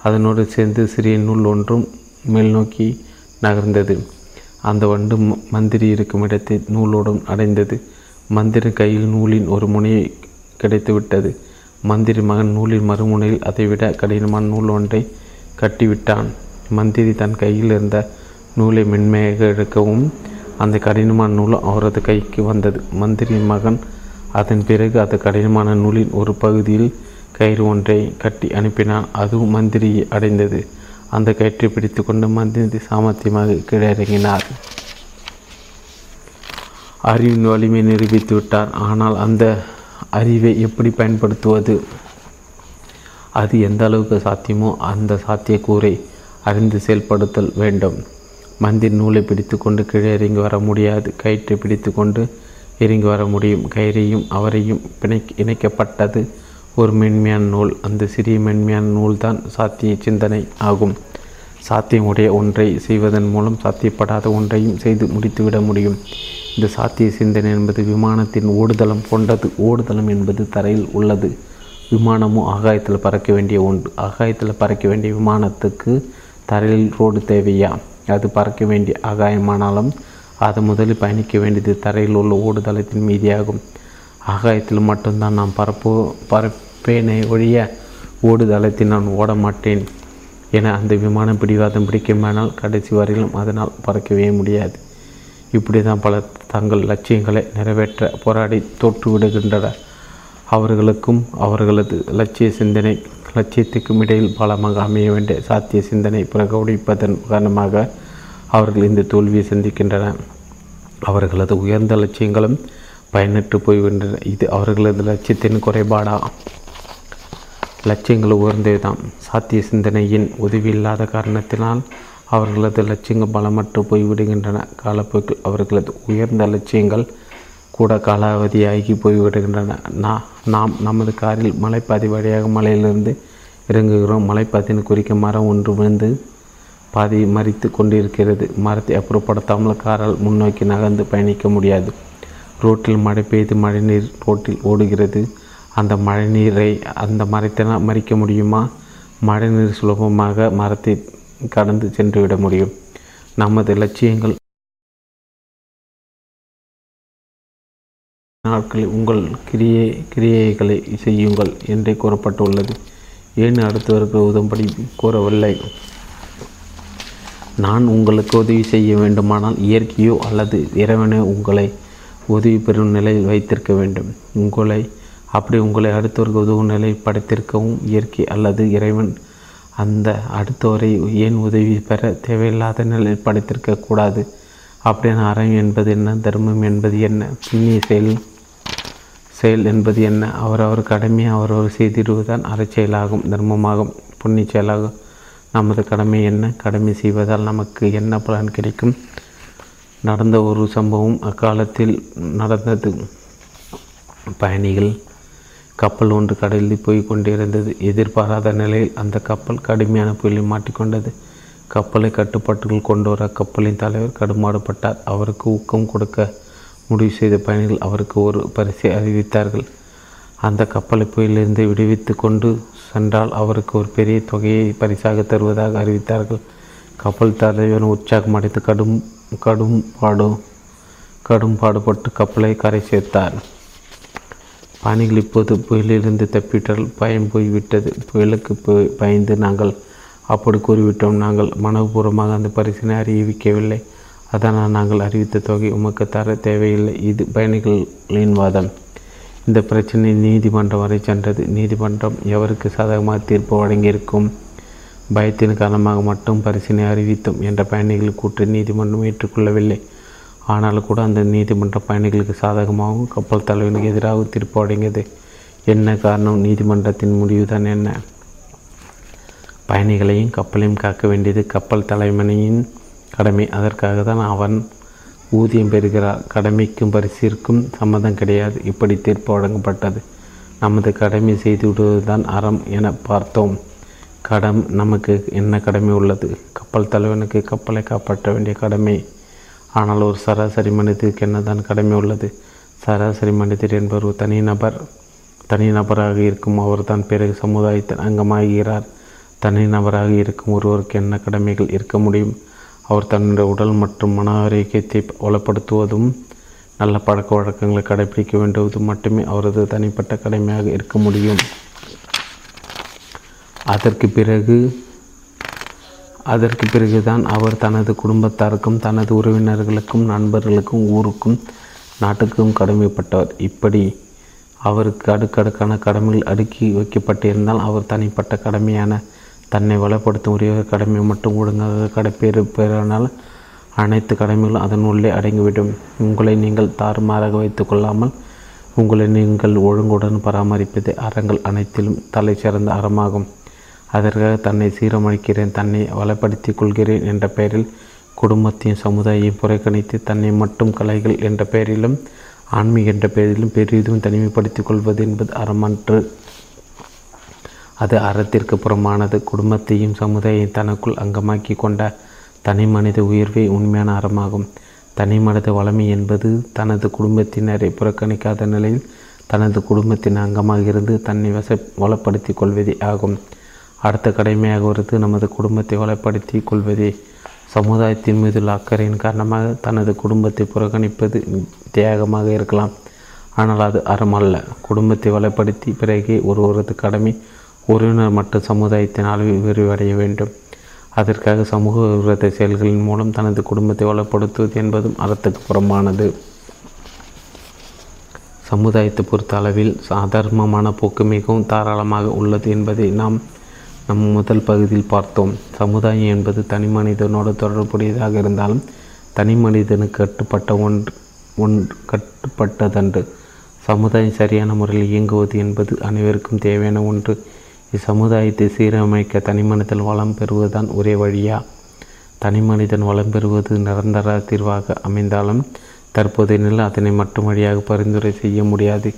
அதனோடு சேர்ந்து சிறிய நூல் ஒன்றும் மேல்நோக்கி நகர்ந்தது. அந்த வண்டு மந்திரி இருக்கும் இடத்தை நூலோடும் அடைந்தது. மந்திரி கையில் நூலின் ஒரு முனையை கிடைத்துவிட்டது. மந்திரி மகன் நூலின் மறுமுனையில் அதைவிட கடினமான நூல் ஒன்றை கட்டிவிட்டான். மந்திரி தன் கையில் இருந்த நூலை மென்மையாக எடுக்கவும் அந்த கடினமான நூல் அவரது கைக்கு வந்தது. மந்திரியின் மகன் அதன் பிறகு அந்த கடினமான நூலின் ஒரு பகுதியில் கயிறு ஒன்றை கட்டி அனுப்பினான். அதுவும் மந்திரியை அடைந்தது. அந்த கயிற்றை பிடித்து கொண்டு மந்திரி சாமர்த்தியமாக கீழிறங்கினார். அறிவின் வலிமை நிரூபித்து விட்டார். ஆனால் அந்த அறிவை எப்படி பயன்படுத்துவது? அது எந்த அளவுக்கு சாத்தியமோ அந்த சாத்தியக்கூறை அறிந்து செயல்படுத்தல் வேண்டும். மந்திர் நூலை பிடித்து கொண்டு கீழே இறங்கி வர முடியாது. கயிற்றை பிடித்து கொண்டு இறங்கி வர முடியும். கயிறையும் அவரையும் பிணை இணைக்கப்பட்டது ஒரு மென்மையான நூல். அந்த சிறிய மென்மையான நூல்தான் சாத்திய சிந்தனை ஆகும். சாத்தியமுடைய ஒன்றை செய்வதன் மூலம் சாத்தியப்படாத ஒன்றையும் செய்து முடித்துவிட முடியும். இந்த சாத்திய சிந்தனை என்பது விமானத்தின் ஓடுதளம் போன்றது ஓடுதளம் என்பது தரையில் உள்ளது. விமானமும் ஆகாயத்தில் பறக்க வேண்டிய ஒன்று. ஆகாயத்தில் பறக்க வேண்டிய விமானத்துக்கு தரையில் ரோடு தேவையா? அது பறக்க வேண்டிய ஆகாயமானாலும் அது முதலில் பயணிக்க வேண்டியது தரையில் உள்ள ஓடுதளத்தின் மீதியாகும். ஆகாயத்தில் மட்டும்தான் நான் பரப்போ பரப்பேனே ஒழிய ஓடுதளத்தில் நான் ஓட மாட்டேன் என அந்த விமானம் பிடிவாதம் பிடிக்குமானால் கடைசி வரையிலும் அதனால் பறக்கவே முடியாது. இப்படி தான் பலர் தங்கள் லட்சியங்களை நிறைவேற்ற போராடி தோற்றுவிடுகின்றனர் அவர்களுக்கும் அவர்களது லட்சிய சிந்தனை லட்சியத்துக்கும் இடையில் பலமாக அமைய வேண்டிய சாத்திய சிந்தனை பிரகடிப்பதன் காரணமாக அவர்கள் இந்த தோல்வியை சந்திக்கின்றனர் அவர்களது உயர்ந்த லட்சியங்களும் பயனற்று போய்வின்றன. இது அவர்களது லட்சியத்தின் குறைபாடா? லட்சியங்கள் உயர்ந்ததுதான். சாத்திய சிந்தனையின் உதவி இல்லாத காரணத்தினால் அவர்களது லட்சியங்கள் பலமற்று போய்விடுகின்றன. காலப்போக்கில் அவர்களது உயர்ந்த லட்சியங்கள் கூட காலாவதியாகி போய்விடுகின்றன. நான் நாம் நமது காரில் மலைப்பாதை வழியாக மலையிலிருந்து இறங்குகிறோம். மலைப்பாதையின் குறிக்க மரம் ஒன்று விழுந்து பாதி மறித்து கொண்டிருக்கிறது. மரத்தை அப்புறப்படுத்தாமல் காரால் முன்னோக்கி நகர்ந்து பயணிக்க முடியாது. ரோட்டில் மழை பெய்து மழைநீர் ரோட்டில் ஓடுகிறது. அந்த மழைநீரை அந்த மரத்தினால் மறிக்க முடியுமா? மழைநீர் சுலபமாக மரத்தை கடந்து சென்றுவிட முடியும். நமது லட்சியங்கள் நாட்களில் உங்கள் கிரியை கிரியைகளை செய்யுங்கள் என்றே கூறப்பட்டுள்ளது. ஏன் அடுத்தவருக்கு உதவும்படி கூறவில்லை? நான் உங்களுக்கு உதவி செய்ய வேண்டுமானால் இயற்கையோ அல்லது இறைவனோ உங்களை உதவி பெறும் நிலையில் வைத்திருக்க வேண்டும். உங்களை அப்படி உங்களை அடுத்தவருக்கு உதவும் நிலை படைத்திருக்கவும் இயற்கை அல்லது இறைவன் அந்த அடுத்தவரை ஏன் உதவி பெற தேவையில்லாத நிலையில் படைத்திருக்க கூடாது? அப்படின்னு அறம் என்பது என்ன? தர்மம் என்பது என்ன? புண்ணிய செயல் செயல் என்பது என்ன? அவரவர் கடமையை அவரவர் செய்திடுவதுதான் அறச்செயலாகும் தர்மமாகும் புண்ணிய செயலாகும். நமது கடமை என்ன? கடமை செய்வதால் நமக்கு என்ன பலன் கிடைக்கும்? நடந்த ஒரு சம்பவம் அக்காலத்தில் நடந்தது. பயணிகள் கப்பல் ஒன்று கடலில் போய் கொண்டிருந்தது. எதிர்பாராத நிலையில் அந்த கப்பல் கடுமையான புயலில் மாட்டிக்கொண்டது கப்பலை கட்டுப்பாட்டுகள் கொண்டு வர கப்பலின் தலைவர் கடுமாடுபட்டார் அவருக்கு ஊக்கம் கொடுக்க முடிவு செய்த பயணிகள் அவருக்கு ஒரு பரிசை அறிவித்தார்கள். அந்த கப்பலை புயலிருந்து விடுவித்து கொண்டு சென்றால் அவருக்கு ஒரு பெரிய தொகையை பரிசாக தருவதாக அறிவித்தார்கள். கப்பல் தலைவர் உற்சாகம் அடைத்து கடும் கடும் பாடும் கடும் பாடுபட்டு கப்பலை கரை சேர்த்தார். பயணிகள் இப்போது புயலிலிருந்து தப்பிட்டால் பயம் போய்விட்டது. புயலுக்கு பயந்து நாங்கள் அப்படி கூறிவிட்டோம் நாங்கள் மனப்பூர்வமாக அந்த பரிசினை அறிவிக்கவில்லை. அதனால் நாங்கள் அறிவித்த தொகை உமக்கு தர தேவையில்லை. இது பயணிகளின் வாதம். இந்த பிரச்சனை நீதிமன்றம் வரை சென்றது. நீதிமன்றம் எவருக்கு சாதகமாக தீர்ப்பு வழங்கியிருக்கும்? பயத்தின் காரணமாக மட்டும் பரிசினை அறிவித்தோம் என்ற பயணிகள் கூற்று நீதிமன்றம் ஏற்றுக்கொள்ளவில்லை. ஆனாலும் கூட அந்த நீதிமன்ற பயணிகளுக்கு சாதகமாகவும் கப்பல் தலைவனுக்கு எதிராக தீர்ப்பு வழங்கியது. என்ன காரணம்? நீதிமன்றத்தின் முடிவுதான் என்ன? பயணிகளையும் கப்பலையும் காக்க வேண்டியது கப்பல் தலைவனையின் கடமை. அதற்காக தான் அவன் ஊதியம் பெறுகிறார். கடமைக்கும் பரிசிற்கும் சம்மதம் கிடையாது. இப்படி தீர்ப்பு வழங்கப்பட்டது. நமது கடமை செய்து விடுவதுதான் அறம் என பார்த்தோம். கடம் நமக்கு என்ன கடமை உள்ளது? கப்பல் தலைவனுக்கு கப்பலை காப்பாற்ற வேண்டிய கடமை ஆனால் ஒரு சராசரி மனிதருக்கு என்னதான் கடமை உள்ளது? சராசரி மனிதர் என்பவர் ஒரு தனிநபர் தனிநபராக இருக்கும் அவர் தான் பிறகு சமுதாயத்தின் அங்கமாகிறார். தனிநபராக இருக்கும் ஒருவருக்கு என்ன கடமைகள் இருக்க முடியும்? அவர் தன்னுடைய உடல் மற்றும் மன ஆரோக்கியத்தை வளப்படுத்துவதும் நல்ல பழக்க வழக்கங்களை கடைபிடிக்க வேண்டுவதும் மட்டுமே அவரது தனிப்பட்ட கடமையாக இருக்க முடியும். அதற்கு பிறகு அதற்கு பிறகுதான் அவர் தனது குடும்பத்தாருக்கும் தனது உறவினர்களுக்கும் நண்பர்களுக்கும் ஊருக்கும் நாட்டுக்கும் கடமைப்பட்டவர். இப்படி அவருக்கு அடுக்கடுக்கான கடமைகள் அடுக்கி வைக்கப்பட்டிருந்தால் அவர் தனிப்பட்ட கடமையான தன்னை வளப்படுத்தும் உரிய கடமை மட்டும் ஒழுங்காக கடைப்பெறுப்பினால் அனைத்து கடமைகளும் அதன் உள்ளே அடங்கிவிடும். உங்களை நீங்கள் தாறுமாறாக வைத்து கொள்ளாமல் உங்களை நீங்கள் ஒழுங்குடன் பராமரிப்பது அறங்கள் அனைத்திலும் தலை சிறந்த அறமாகும். அதற்காக தன்னை சீரமளிக்கிறேன் தன்னை வளப்படுத்திக் கொள்கிறேன் என்ற பெயரில் குடும்பத்தையும் சமுதாயையும் புறக்கணித்து தன்னை மட்டும் கலைகள் என்ற பெயரிலும் ஆன்மீக என்ற பெயரிலும் பெரிதும் தனிமைப்படுத்திக் கொள்வது என்பது அறமன்று. அது அறத்திற்கு புறமானது. குடும்பத்தையும் சமுதாயம் தனக்குள் அங்கமாக்கி கொண்ட தனி மனித உயர்வே உண்மையான அறமாகும். தனி மனித வளமை என்பது தனது குடும்பத்தினரை புறக்கணிக்காத நிலையில் தனது குடும்பத்தின் அங்கமாக இருந்து தன்னை வச வளப்படுத்தி கொள்வதே ஆகும். அடுத்த கடமையாக வருது நமது குடும்பத்தை வளப்படுத்தி கொள்வதே சமுதாயத்தின் மீதுள்ள அக்கறையின் காரணமாக தனது குடும்பத்தை புறக்கணிப்பது தியாகமாக இருக்கலாம். ஆனால் அது அறமல்ல குடும்பத்தை வளப்படுத்தி பிறகே ஒருவரது கடமை உறவினர் மற்றும் சமுதாயத்தின் அளவில் விரிவடைய வேண்டும். அதற்காக சமூக விரோத செயல்களின் மூலம் தனது குடும்பத்தை வளப்படுத்துவது என்பதும் அறத்துக்கு புறமானது சமுதாயத்தை பொறுத்த அளவில் சாதாரணமான போக்கு மிகவும் தாராளமாக உள்ளது என்பதை நாம் நம் முதல் பகுதியில் பார்த்தோம். சமுதாயம் என்பது தனி மனிதனோடு தொடர்புடையதாக இருந்தாலும் தனி மனிதனுக்கு கட்டுப்பட்ட ஒன்று ஒன்று கட்டுப்பட்டதன்று. சமுதாயம் சரியான முறையில் இயங்குவது என்பது அனைவருக்கும் தேவையான ஒன்று. இச்சமுதாயத்தை சீரமைக்க தனிமனிதன் வளம் பெறுவதுதான் ஒரே வழியா? தனி மனிதன் வளம் பெறுவது நிரந்தர தீர்வாக அமைந்தாலும் தற்போதைய நிலை அதனை மட்டும் வழியாக பரிந்துரை செய்ய முடியாது.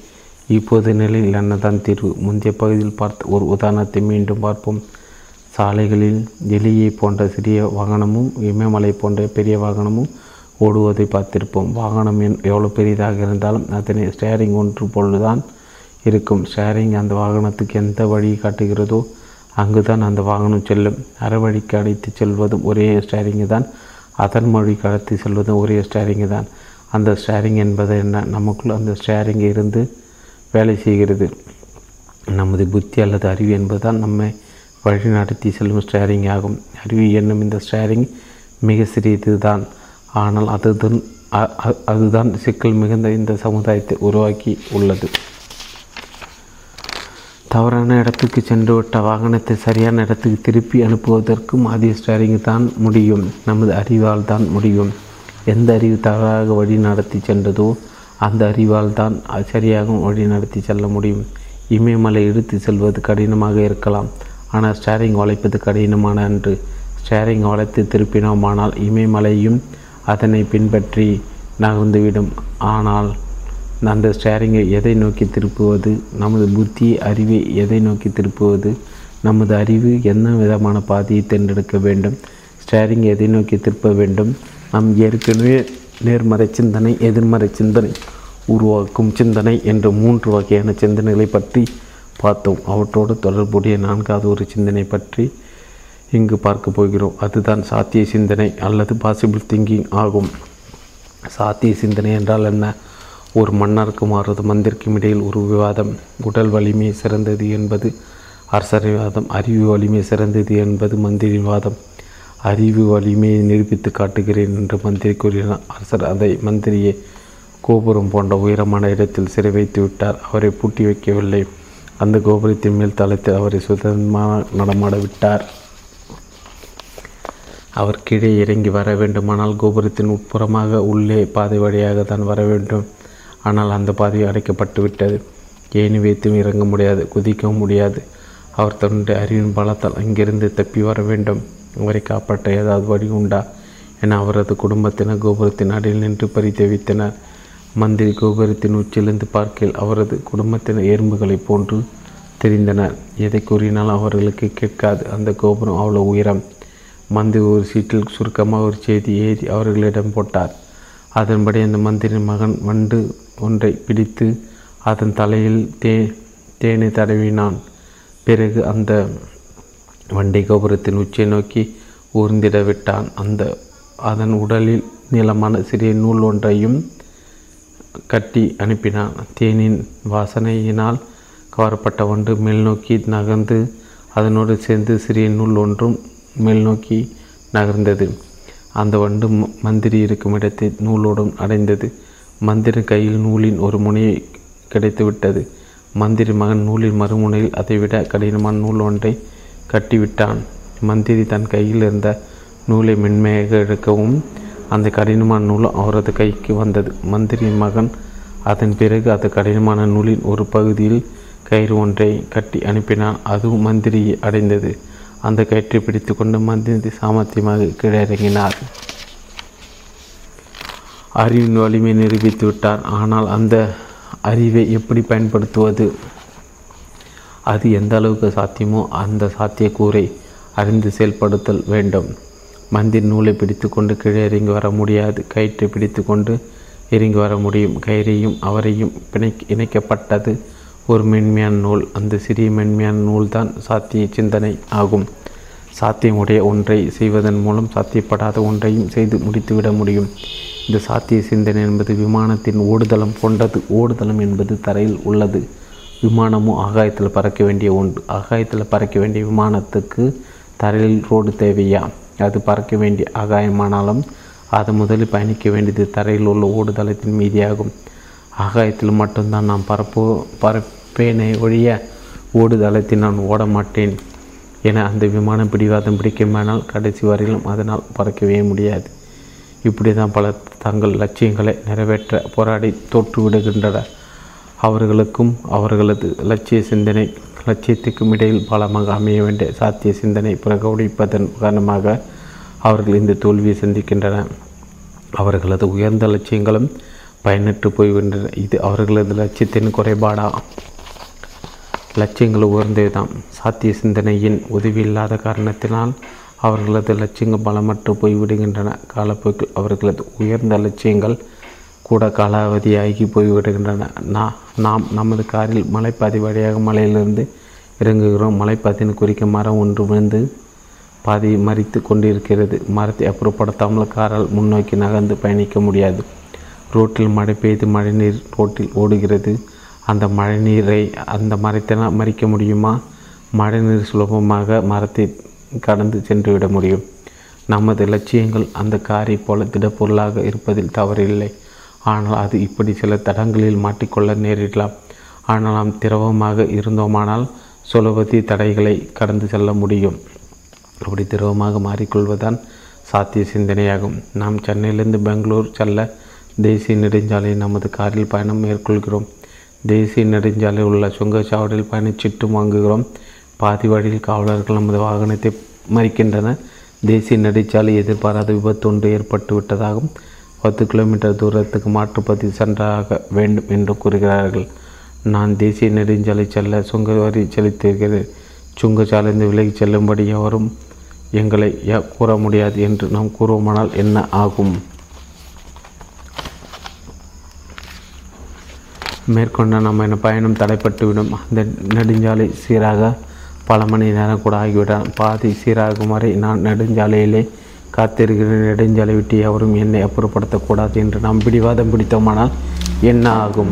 இப்போது நிலையில் என்னதான் தீர்வு. முந்தைய பகுதியில் பார்த்த ஒரு உதாரணத்தை மீண்டும் பார்ப்போம். சாலைகளில் எலியை போன்ற சிறிய வாகனமும் இமயமலை போன்ற பெரிய வாகனமும் ஓடுவதை பார்த்திருப்போம். வாகனம் எவ்வளோ பெரியதாக இருந்தாலும் அதனை ஸ்டேரிங் ஒன்று போல்தான் இருக்கும். ஸ்டேரிங் அந்த வாகனத்துக்கு எந்த வழியை காட்டுகிறதோ அங்குதான் அந்த வாகனம் செல்லும். அறவழிக்கு அழைத்து செல்வதும் ஒரே ஸ்டேரிங்கு தான். அதன் மொழி கடத்தி செல்வதும் ஒரே ஸ்டேரிங்கு தான். அந்த ஸ்டேரிங் என்பது என்ன? நமக்குள் அந்த ஸ்டேரிங் இருந்து வேலை செய்கிறது. நமது புத்தி அல்லது அறிவு என்பதுதான் நம்மை வழிநடத்தி செல்லும் ஸ்டேரிங் ஆகும். அறிவு என்னும் இந்த ஸ்டேரிங் மிக சிறியது தான் ஆனால் அதுதான் அதுதான் சிக்கல் மிகுந்த இந்த சமுதாயத்தை உருவாக்கி உள்ளது. தவறான இடத்துக்கு சென்றுவிட்ட வாகனத்தை சரியான இடத்துக்கு திருப்பி அனுப்புவதற்கும் அதே ஸ்டேரிங் தான் முடியும். நமது அறிவால் தான் முடியும். எந்த அறிவு தவறாக வழி நடத்தி சென்றதோ அந்த அறிவால் தான் சரியாக வழி நடத்தி செல்ல முடியும். இமயமலை எடுத்து செல்வது கடினமாக இருக்கலாம். ஆனால் ஸ்டேரிங் வளைப்பது கடினமான அன்று. ஸ்டேரிங் வளைத்து திருப்பினோமானால் இமயமலையும் அதனை பின்பற்றி நகர்ந்துவிடும். ஆனால் அந்த ஸ்டேரிங்கை எதை நோக்கி திருப்புவது? நமது புத்தி அறிவை எதை நோக்கி திருப்புவது? நமது அறிவு என்ன விதமான பாதையை தேர்ந்தெடுக்க வேண்டும்? ஸ்டேரிங் எதை நோக்கி திருப்ப வேண்டும்? நாம் ஏற்கனவே நேர்மறை சிந்தனை எதிர்மறை சிந்தனை உருவாக்கும் சிந்தனை என்ற மூன்று வகையான சிந்தனைகளை பற்றி பார்த்தோம். அவற்றோடு தொடர்புடைய நான்காவது ஒரு சிந்தனை பற்றி இங்கு பார்க்க போகிறோம். அதுதான் சாத்திய சிந்தனை அல்லது பாசிபிள் திங்கிங் ஆகும். சாத்திய சிந்தனை என்றால் என்ன? ஒரு மன்னருக்கும் அவரது மந்திரிக்கும் இடையில் ஒரு விவாதம். உடல் வலிமை சிறந்தது என்பது அரசர் விவாதம் அறிவு வலிமை சிறந்தது என்பது மந்திரி விவாதம். அறிவு வலிமையை நிரூபித்து காட்டுகிறேன் என்று மந்திரி கூறினார். அரசர் அதை மந்திரியை கோபுரம் போன்ற உயரமான இடத்தில் சிறை வைத்து விட்டார். அவரை பூட்டி வைக்கவில்லை. அந்த கோபுரத்தின் மேல் தளத்தில் அவரை சுதந்திரமாக நடமாட விட்டார். அவர் கீழே இறங்கி வர வேண்டுமானால் கோபுரத்தின் உட்புறமாக உள்ளே பாதை வழியாக தான் வர வேண்டும். ஆனால் அந்த பாதை அடைக்கப்பட்டு விட்டது. ஏணி வைத்தும் இறங்க முடியாது குதிக்கவும் முடியாது. அவர் தன்னுடைய அறிவின் பலத்தால் அங்கிருந்து தப்பி வர வேண்டும். இவரை காப்பாற்ற ஏதாவது வழி உண்டா? என அவரது குடும்பத்தினர் கோபுரத்தின் அடியில் நின்று பரிதவித்தனர் மந்திரி கோபுரத்தின் உச்சிலிருந்து பார்க்கையில் அவரது குடும்பத்தினர் எறும்புகளைப் போன்று தெரிந்தனர். எதை கூறினாலும் அவர்களுக்கு கேட்காது. அந்த கோபுரம் அவ்வளோ உயரம். மந்திரி ஒரு சீட்டில் சுருக்கமாக ஒரு செய்தி எழுதி அவர்களிடம் போட்டார். அதன்படி அந்த மந்திரின் மகன் வண்டு ஒன்றை பிடித்து அதன் தலையில் தே தேனை தடவினான். பிறகு அந்த வண்டி கோபுரத்தின் உச்சியை நோக்கி ஊர்ந்திட விட்டான். அந்த அதன் உடலில் நீளமான சிறிய நூல் ஒன்றையும் கட்டி அனுப்பினான். தேனின் வாசனையினால் கவரப்பட்ட ஒன்று மேல்நோக்கி நகர்ந்து அதனோடு சேர்ந்து சிறிய நூல் ஒன்றும் மேல்நோக்கி நகர்ந்தது. அந்த வண்டு மந்திரி இருக்கும் இடத்தை நூலோடும் அடைந்தது. மந்திரி கையில் நூலின் ஒரு முனையை கிடைத்துவிட்டது. மந்திரி மகன் நூலின் மறுமுனையில் அதைவிட கடினமான நூல் ஒன்றை கட்டிவிட்டான். மந்திரி தன் கையில் இருந்த நூலை மென்மையாக எடுக்கவும் அந்த கடினமான நூல் அவரது கைக்கு வந்தது. மந்திரியின் மகன் அதன் பிறகு அது கடினமான நூலின் ஒரு பகுதியில் கயிறு ஒன்றை கட்டி அனுப்பினான். அதுவும் மந்திரியை அடைந்தது. அந்த கயிற்றை பிடித்து கொண்டு மந்திரி சாமர்த்தியமாக கீழிறங்கினார் அறிவின் வலிமை நிரூபித்து விட்டார். ஆனால் அந்த அறிவை எப்படி பயன்படுத்துவது? அது எந்த அளவுக்கு சாத்தியமோ அந்த சாத்தியக்கூறை அறிந்து செயல்படுத்தல் வேண்டும். மந்திர் நூலை பிடித்து கொண்டு கீழே இறங்கி வர முடியாது. கயிற்றை பிடித்து கொண்டு இறங்கி வர முடியும். கயிறையும் அவரையும் பிணை இணைக்கப்பட்டது ஒரு மென்மையான நூல். அந்த சிறிய மென்மையான நூல்தான் சாத்திய சிந்தனை ஆகும். சாத்தியமுடைய ஒன்றை செய்வதன் மூலம் சாத்தியப்படாத ஒன்றையும் செய்து முடித்துவிட முடியும். இந்த சாத்திய சிந்தனை என்பது விமானத்தின் ஓடுதளம் கொண்டது. ஓடுதளம் என்பது தரையில் உள்ளது. விமானமும் ஆகாயத்தில் பறக்க வேண்டிய உண்டு. ஆகாயத்தில் பறக்க வேண்டிய விமானத்துக்கு தரையில் ரோடு தேவையா? அது பறக்க வேண்டிய ஆகாயமானாலும் அது முதலில் பயணிக்க வேண்டியது தரையில் உள்ள ஓடுதளத்தின் மீதியாகும். ஆகாயத்தில் மட்டும்தான் நான் பரப்போ பரப்பேனை ஒழிய ஓடுதளத்தில் நான் ஓட மாட்டேன் என அந்த விமானம் பிடிவாதம் பிடிக்குமானால் கடைசி வரையிலும் அதனால் பறக்கவே முடியாது. இப்படி தான் பல தங்கள் லட்சியங்களை நிறைவேற்ற போராடி தோற்றுவிடுகின்றனர். அவர்களுக்கும் அவர்களது லட்சிய சிந்தனை லட்சியத்துக்கும் இடையில் பலமாக அமைய வேண்டிய சாத்திய சிந்தனை பிரகோடிப்பதன் காரணமாக அவர்கள் இந்த தோல்வியை சந்திக்கின்றனர் அவர்களது உயர்ந்த லட்சியங்களும் பயனற்று போய்வின்றன. இது அவர்களது லட்சியத்தின் குறைபாடா? லட்சியங்கள் உயர்ந்ததுதான். சாத்திய சிந்தனையின் உதவி இல்லாத காரணத்தினால் அவர்களது லட்சியங்கள் பலமற்று போய்விடுகின்றன. காலப்போக்கில் அவர்களது உயர்ந்த லட்சியங்கள் கூட காலாவதியாகி போய்விடுகின்றன. நான் நாம் நமது காரில் மலைப்பாதி வழியாக மலையிலிருந்து இறங்குகிறோம். மலைப்பாதையின் குறிக்க மரம் ஒன்று விழுந்து பாதி மறித்து கொண்டிருக்கிறது. மரத்தை அப்புறப்படுத்தாமல் காரால் முன்னோக்கி நகர்ந்து பயணிக்க முடியாது. ரோட்டில் மழை பெய்து மழைநீர் ரோட்டில் ஓடுகிறது. அந்த மழைநீரை அந்த மரத்தினால் மறிக்க முடியுமா? மழைநீர் சுலபமாக மரத்தை கடந்து சென்றுவிட முடியும். நமது லட்சியங்கள் அந்த காரை போல திடப்பொருளாக இருப்பதில் தவறில்லை. ஆனால் அது இப்படி சில தடங்களில் மாட்டிக்கொள்ள நேரிடலாம். ஆனால் நாம் திரவமாக இருந்தோமானால் சுலபதி தடைகளை கடந்து செல்ல முடியும். அப்படி திரவமாக மாறிக்கொள்வதுதான் சாத்திய சிந்தனையாகும். நாம் சென்னையிலிருந்து பெங்களூர் செல்ல தேசிய நெடுஞ்சாலையில் நமது காரில் பயணம் மேற்கொள்கிறோம். தேசிய நெடுஞ்சாலையில் உள்ள சுங்கச்சாவடியில் பயணச்சீட்டு வாங்குகிறோம். பாதி வழியில் காவலர்கள் நமது வாகனத்தை மறிக்கின்றனர். தேசிய நெடுஞ்சாலை எதிர்பாராத விபத்து ஒன்று ஏற்பட்டு விட்டதாகவும் பத்து கிலோமீட்டர் தூரத்துக்கு மாற்றுப்பதிவு சென்றாக வேண்டும் என்று கூறுகிறார்கள். நான் தேசிய நெடுஞ்சாலை செல்ல சுங்க வரி செலுத்திருக்கிறேன் சுங்கச்சாலைந்து விலகி செல்லும்படி எவரும் எங்களை கூற முடியாது என்று நாம் கூறுவோமானால் என்ன ஆகும்? மேற்கொண்ட நம்ம பயணம் தடைப்பட்டுவிடும். அந்த நெடுஞ்சாலை சீராக பல மணி நேரம் கூட ஆகிவிடும் பாதி சீராகும் வரை நான் நெடுஞ்சாலையிலே காத்திருக்கிற நெடுஞ்சாலை விட்டு எவரும் என்னை அப்புறப்படுத்தக்கூடாது என்று நாம் பிடிவாதம் பிடித்தோமானால் என்ன ஆகும்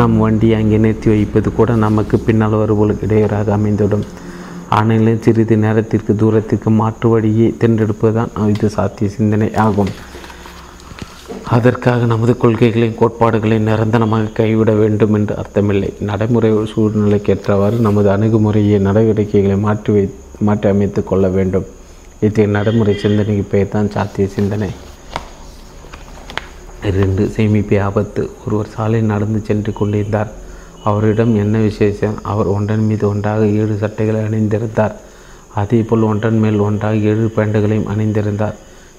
நம் வண்டியை அங்கே நிறுத்தி வைப்பது கூட நமக்கு பின்னால் வருவோருக்கு இடையூறாக அமைந்துவிடும். ஆனாலும் சிறிது நேரத்திற்கு தூரத்திற்கு மாற்று வழியை தேர்ந்தெடுப்பதுதான் இது சாத்திய சிந்தனை ஆகும். அதற்காக நமது கொள்கைகளையும் கோட்பாடுகளை நிரந்தரமாக கைவிட வேண்டும் என்று அர்த்தமில்லை. நடைமுறை சூழ்நிலைக்கேற்றவாறு நமது அணுகுமுறையை நடவடிக்கைகளை மாற்றி வை மாற்றி அமைத்து கொள்ள வேண்டும். இத்தகைய நடைமுறை சிந்தனைக்கு பெயர் தான் சாத்திய சிந்தனை. இரண்டு சேமிப்பு ஆபத்து. ஒருவர் சாலையில் நடந்து சென்று கொண்டிருந்தார். அவரிடம் என்ன விசேஷம்? அவர் ஒன்றன் மீது ஒன்றாக ஏழு சட்டைகளை அணிந்திருந்தார். அதேபோல் ஒன்றன் மேல் ஒன்றாக ஏழு பேண்டுகளையும் அணிந்திருந்தார்.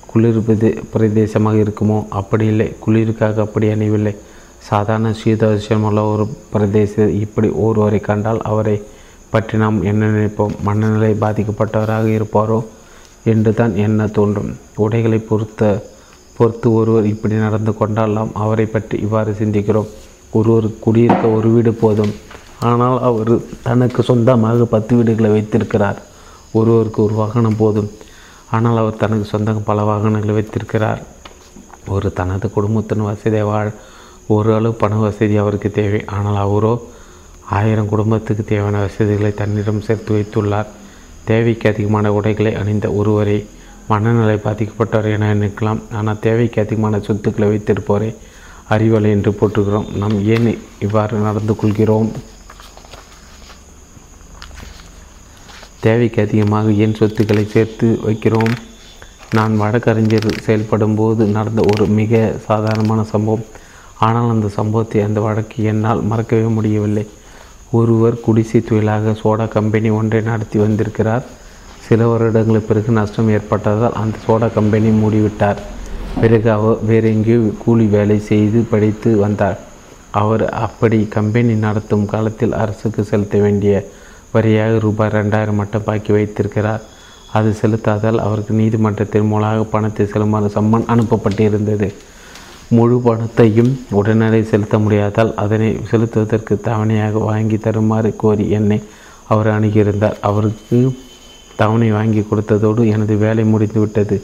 குளிர் பிரதே- பிரதேசமாக இருக்குமோ? அப்படி இல்லை. குளிருக்காக அப்படி அணியவில்லை. சாதாரண சீதோஷமுள்ள ஒரு பிரதேச இப்படி ஒருவரை கண்டால் அவரை பற்றி நாம் என்ன நினைப்போம்? மனநிலை பாதிக்கப்பட்டவராக இருப்பாரோ? என்று தான் என்ன தோன்றும். உடைகளை பொறுத்த பொறுத்து ஒருவர் இப்படி நடந்து கொண்டால் நாம் அவரை பற்றி இவ்வாறு சிந்திக்கிறோம். ஒருவர் குடியிருக்க ஒரு வீடு போதும். ஆனால் அவர் தனக்கு சொந்தமாக பத்து வீடுகளை வைத்திருக்கிறார். ஒருவருக்கு ஒரு வாகனம் போதும். ஆனால் அவர் தனக்கு சொந்தம் பல வாகனங்களை வைத்திருக்கிறார். ஒரு தனது குடும்பத்தின் வசதியை வாழ் ஓரளவு பண வசதி அவருக்கு தேவை. ஆனால் அவரோ ஆயிரம் குடும்பத்துக்கு தேவையான வசதிகளை தன்னிடம் சேர்த்து வைத்துள்ளார். தேவைக்கு அதிகமான உடைகளை அணிந்த ஒருவரை மனநிலை பாதிக்கப்பட்டவர் என நினைக்கலாம் ஆனால் தேவைக்கு அதிகமான சொத்துக்களை வைத்திருப்பவரை அறிவலை என்று போற்றுகிறோம். நாம் ஏன் இவ்வாறு நடந்து கொள்கிறோம்? தேவைக்கு அதிகமாக ஏன் சொத்துக்களை சேர்த்து வைக்கிறோம்? நான் வழக்கறிஞர் செயல்படும் போது நடந்த ஒரு மிக சாதாரணமான சம்பவம். ஆனால் அந்த சம்பவத்தை அந்த வழக்கு என்னால் மறக்கவே முடியவில்லை. ஒருவர் குடிசை தொழிலாக சோடா கம்பெனி ஒன்றை நடத்தி வந்திருக்கிறார். சில வருடங்களுக்கு பிறகு நஷ்டம் ஏற்பட்டதால் அந்த சோடா கம்பெனி மூடிவிட்டார். பிறகு அவர் வேறு எங்கேயோ கூலி வேலை செய்து படித்து வந்தார். அவர் அப்படி கம்பெனி நடத்தும் காலத்தில் அரசுக்கு செலுத்த வேண்டிய வரியாக ரூபாய் ரெண்டாயிரம் மட்டும் பாக்கி வைத்திருக்கிறார். அது செலுத்தாதால் அவருக்கு நீதிமன்றத்தின் மூலமாக பணத்தை செலுமாறு சம்மன் அனுப்பப்பட்டிருந்தது. முழு பணத்தையும் உடனடி செலுத்த முடியாதால் அதனை செலுத்துவதற்கு தவணையாக வாங்கி தருமாறு கோரி என்னை அவர் அணுகியிருந்தார். அவருக்கு தவணை வாங்கி கொடுத்ததோடு எனது வேலை முடிந்துவிட்டது.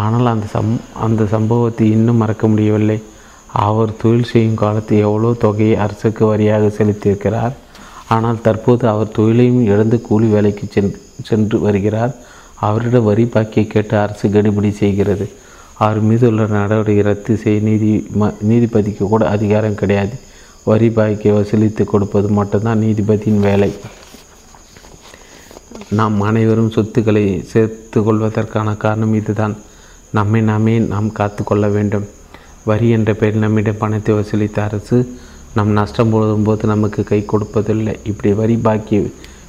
ஆனால் அந்த சம் அந்த சம்பவத்தை இன்னும் மறக்க முடியவில்லை. அவர் தொழில் செய்யும் காலத்தில் எவ்வளோ தொகையை அரசுக்கு வரியாக செலுத்தியிருக்கிறார். ஆனால் தற்போது அவர் தொழிலையும் இழந்து கூலி வேலைக்கு சென்று சென்று வருகிறார். அவரிடம் வரி பாக்கியை கேட்டு அரசு கடுபிடி செய்கிறது. அவர் மீது உள்ள நடவடிக்கை ரத்து செய்ய நீதி ம நீதிபதிக்கு கூட அதிகாரம் கிடையாது. வரி பாய்க்கை வசூலித்து கொடுப்பது மட்டும்தான் நீதிபதியின் வேலை. நாம் அனைவரும் சொத்துக்களை சேர்த்து கொள்வதற்கான காரணம் இதுதான். நம்மை நாமே நாம் காத்து கொள்ள வேண்டும். வரி என்ற பெயரில் நம்மிடம் பணத்தை வசூலித்த அரசு நம் நஷ்டம் போதும் போது நமக்கு கை கொடுப்பதில்லை. இப்படி வரி பாக்கி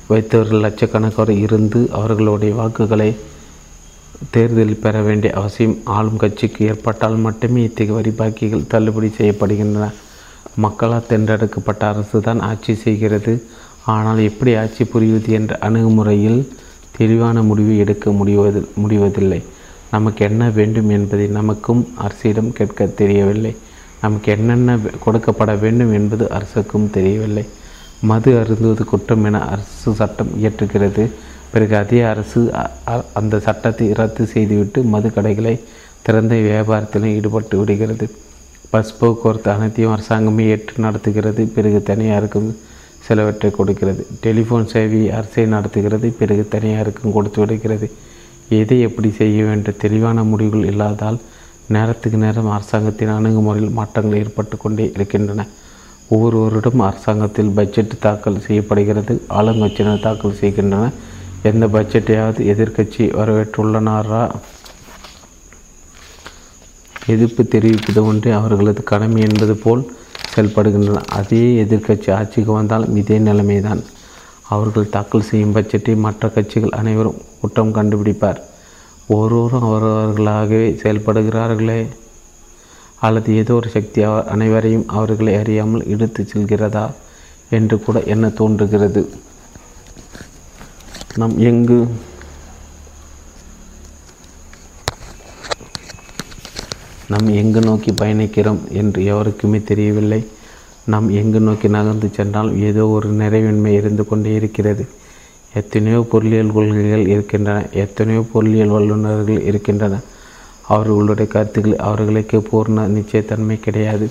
வைத்தவர்கள் லட்சக்கணக்கான இருந்து அவர்களுடைய வாக்குகளை தேர்தலில் பெற வேண்டிய அவசியம் ஆளும் கட்சிக்கு ஏற்பட்டால் மட்டுமே இத்தகைய வரி பாக்கிகள் தள்ளுபடி செய்யப்படுகின்றன. மக்களால் தென்றெடுக்கப்பட்ட அரசு தான் ஆட்சி செய்கிறது. ஆனால் எப்படி ஆட்சி புரிவது என்ற அணுகுமுறையில் தெளிவான முடிவு எடுக்க முடிவது முடிவதில்லை. நமக்கு என்ன வேண்டும் என்பதை நமக்கும் அரசிடம் கேட்க தெரியவில்லை. நமக்கு என்னென்ன கொடுக்கப்பட வேண்டும் என்பது அரசுக்கும் தெரியவில்லை. மது அருந்துவது குற்றம் என அரசு சட்டம் இயற்றுகிறது. பிறகு அதே அரசு அ- அந்த சட்டத்தை ரத்து செய்துவிட்டு மது கடைகளை திறந்த வியாபாரத்தில் ஈடுபட்டு விடுகிறது பஸ் போக்குவரத்து அனைத்தையும் அரசாங்கமே ஏற்று நடத்துகிறது. பிறகு தனியாருக்கும் சிலவற்றை கொடுக்கிறது. டெலிஃபோன் சேவையை அரசே நடத்துகிறது. பிறகு தனியாருக்கும் கொடுத்து விடுகிறது. எதை எப்படி செய்ய வேண்டும் தெளிவான முடிவுகள் இல்லாதால் நேரத்துக்கு நேரம் அரசாங்கத்தின் அணுகுமுறையில் மாற்றங்கள் ஏற்பட்டு கொண்டே இருக்கின்றன. ஒவ்வொருவரிடம் அரசாங்கத்தில் பட்ஜெட் தாக்கல் செய்யப்படுகிறது. ஆளுங்கட்சியினர் தாக்கல் செய்கின்றன எந்த பட்ஜெட்டையாவது எதிர்க்கட்சி வரவேற்றுள்ளனாரா? எதிர்ப்பு தெரிவிப்பது ஒன்றே அவர்களது கடமை என்பது போல் செயல்படுகின்றன. அதே எதிர்க்கட்சி ஆட்சிக்கு வந்தாலும் இதே நிலைமைதான். அவர்கள் தாக்கல் செய்யும் பட்ஜெட்டை மற்ற கட்சிகள் அனைவரும் குற்றம் கண்டுபிடிப்பார். ஒருவரும் அவரவர்களாகவே செயல்படுகிறார்களே? அல்லது ஏதோ ஒரு சக்தி அனைவரையும் அவர்களை அறியாமல் இழுத்து செல்கிறதா? என்று கூட என்ன தோன்றுகிறது. நாம் எங்கு? நாம் எங்கு நோக்கி பயணிக்கிறோம் என்று எவருக்குமே தெரியவில்லை. நாம் எங்கு நோக்கி நகர்ந்து சென்றால் ஏதோ ஒரு நிறைவின்மை இருந்து கொண்டே இருக்கிறது. எத்தனையோ பொருளியல் கொள்கைகள் இருக்கின்றன. எத்தனையோ பொருளியல் வல்லுநர்கள் இருக்கின்றன. அவர்களுடைய கருத்துக்கள் அவர்களுக்கு பூர்ண நிச்சயத்தன்மை கிடையாது.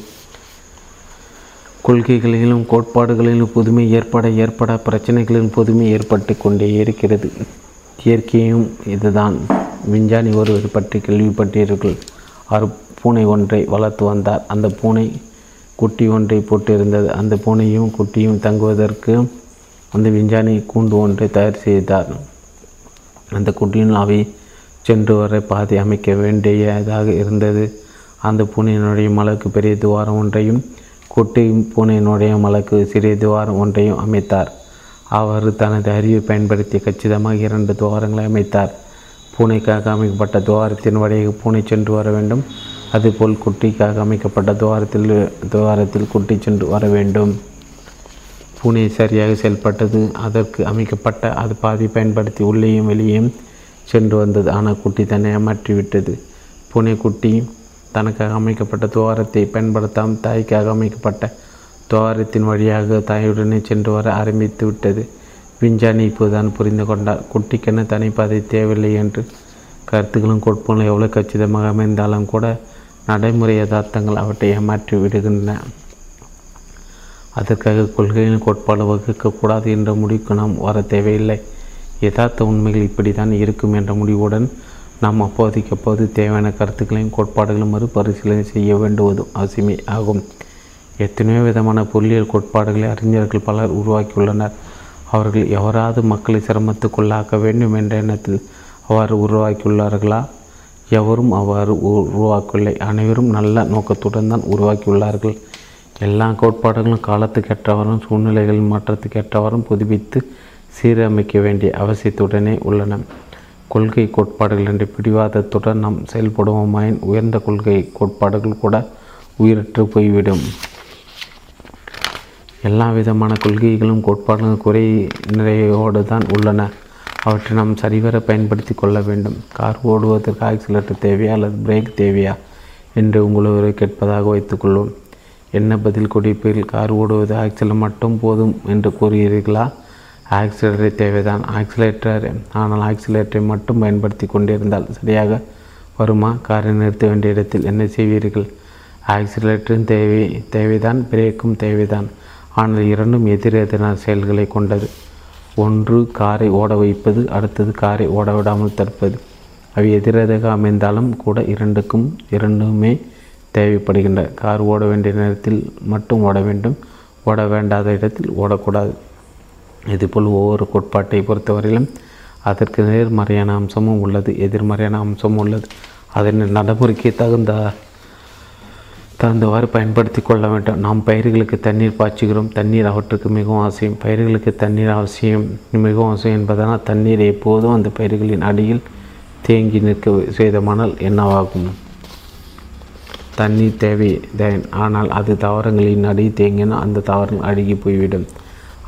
கொள்கைகளிலும் கோட்பாடுகளிலும் புதுமை ஏற்பட ஏற்பட பிரச்சனைகளின் புதுமை ஏற்பட்டு கொண்டே இருக்கிறது. இயற்கையும் இதுதான். விஞ்ஞானி ஒருவர் பற்றி கேள்விப்பட்டீர்கள் அவர் பூனை ஒன்றை வளர்த்து வந்தார். அந்த பூனை குட்டி ஒன்றை போட்டிருந்தது. அந்த பூனையும் குட்டியும் தங்குவதற்கு அந்த விஞ்ஞானி கூண்டு ஒன்றை தயார் செய்தார். அந்த குட்டியின் அவை சென்று வர பாதை அமைக்க வேண்டியதாக இருந்தது. அந்த பூனையினுடைய மலக்கு பெரிய துவாரம் ஒன்றையும் குட்டி பூனையினுடைய மலக்கு சிறிய துவாரம் ஒன்றையும் அமைத்தார். அவர் தனது அறிவை பயன்படுத்தி கச்சிதமாக இரண்டு துவாரங்களை அமைத்தார். பூனைக்காக அமைக்கப்பட்ட துவாரத்தின் வழியாக பூனை சென்று வர வேண்டும். அதுபோல் குட்டிக்காக அமைக்கப்பட்ட துவாரத்தில் துவாரத்தில் குட்டி சென்று வர வேண்டும். பூனை சரியாக செயல்பட்டது. அதற்கு அமைக்கப்பட்ட அது பாதி பயன்படுத்தி உள்ளேயும் வெளியேயும் சென்று வந்தது. ஆனால் குட்டி தன்னை ஏமாற்றிவிட்டது பூனை குட்டி தனக்காக அமைக்கப்பட்ட துவாரத்தை பயன்படுத்தாமல் தாய்க்காக அமைக்கப்பட்ட துவாரத்தின் வழியாக தாயுடனே சென்று வர ஆரம்பித்து விட்டது. விஞ்ஞானி இப்போதுதான் புரிந்து கொண்டார். குட்டிக்கென தனிப்பாதை தேவையில்லை என்று கருத்துக்களும் கோட்பாடுகளும் எவ்வளோ கச்சிதமாக அமைந்தாலும் கூட நடைமுறை யதார்த்தங்கள் அவற்றை ஏமாற்றி விடுகின்றன. அதற்காக கொள்கையின் கோட்பாடு வகுக்கக்கூடாது என்ற முடிவுக்கு நாம் வர தேவையில்லை. யதார்த்த உண்மைகள் இப்படி தான் இருக்கும் என்ற முடிவுடன் நாம் அப்போதைக்கு அப்போது தேவையான கருத்துக்களையும் கோட்பாடுகளும் மறுபரிசீலனை செய்ய வேண்டுவது அவசியமே ஆகும். எத்தனையோ விதமான பொருளியல் கோட்பாடுகளை அறிஞர்கள் பலர் உருவாக்கியுள்ளனர். அவர்கள் எவராது மக்களை சிரமத்துக்குள்ளாக்க வேண்டும் என்ற எண்ணத்தில் அவ்வாறு உருவாக்கியுள்ளார்களா? எவரும் அவ்வாறு உருவாக்கவில்லை. அனைவரும் நல்ல நோக்கத்துடன் தான் உருவாக்கியுள்ளார்கள். எல்லா கோட்பாடுகளும் காலத்துக்கேற்றவரும் சூழ்நிலைகளின் மாற்றத்துக்கேற்றவரும் புதுப்பித்து சீரமைக்க வேண்டிய அவசியத்துடனே உள்ளன. கொள்கை கோட்பாடுகள் என்ற பிடிவாதத்துடன் நாம் செயல்படுவோமாயின் உயர்ந்த கொள்கை கோட்பாடுகள் கூட உயிரற்று போய்விடும். எல்லா விதமான கொள்கைகளும் கோட்பாடுகள் குறை நிறையோடு தான் உள்ளன. அவற்றை நாம் சரிவர பயன்படுத்தி கொள்ள வேண்டும். கார் ஓடுவதற்கு ஆக்சிலேட்டர் தேவையா அல்லது பிரேக் தேவையா என்று உங்களை கேட்பதாக வைத்துக்கொள்வோம் என்ன பதில் கொடுப்பீர்கள்? கார் ஓடுவது ஆக்சிலேட்டர் மட்டும் போதும் என்று கூறுகிறீர்களா? ஆக்சிலேட்டரை தேவைதான். ஆக்சிலேட்டர் ஆனால் ஆக்சிலேட்டரை மட்டும் பயன்படுத்தி கொண்டிருந்தால் சரியாக வருமா? காரை நிறுத்த வேண்டிய இடத்தில் என்ன செய்வீர்கள்? ஆக்சிலேட்டரும் தேவை தேவைதான். பிரேக்கும் தேவைதான். ஆனால் இரண்டும் எதிரெதிரான செயல்களை கொண்டது. ஒன்று காரை ஓட வைப்பது. அடுத்தது காரை ஓட விடாமல் தடுப்பது. அவை எதிரெதிராக அமைந்தாலும் கூட இரண்டுக்கும் இரண்டுமே தேவைப்படுகின்றன. கார் ஓட வேண்டிய நேரத்தில் மட்டும் ஓட வேண்டும். ஓட வேண்டாத இடத்தில் ஓடக்கூடாது. இதுபோல் ஒவ்வொரு கோட்பாட்டை பொறுத்தவரையிலும் அதற்கு நேர்மறையான அம்சமும் உள்ளது எதிர்மறையான அம்சமும் உள்ளது. அதனை நடைமுறைக்கு தகுந்த தகுந்தவாறு பயன்படுத்தி கொள்ள வேண்டும். நாம் பயிர்களுக்கு தண்ணீர் பாய்ச்சுகிறோம். தண்ணீர் அவற்றுக்கு மிகவும் அவசியம். பயிர்களுக்கு தண்ணீர் அவசியம் மிகவும் அவசியம் என்பதனால் தண்ணீர் எப்போதும் அந்த பயிர்களின் அடியில் தேங்கி நிற்க செய்தமானால் என்னவாகும்? தண்ணீர் தேவை தேன். ஆனால் அது தாவரங்களின் அடி தேங்கினால் அந்த தாவரங்கள் அழுகி போய்விடும்.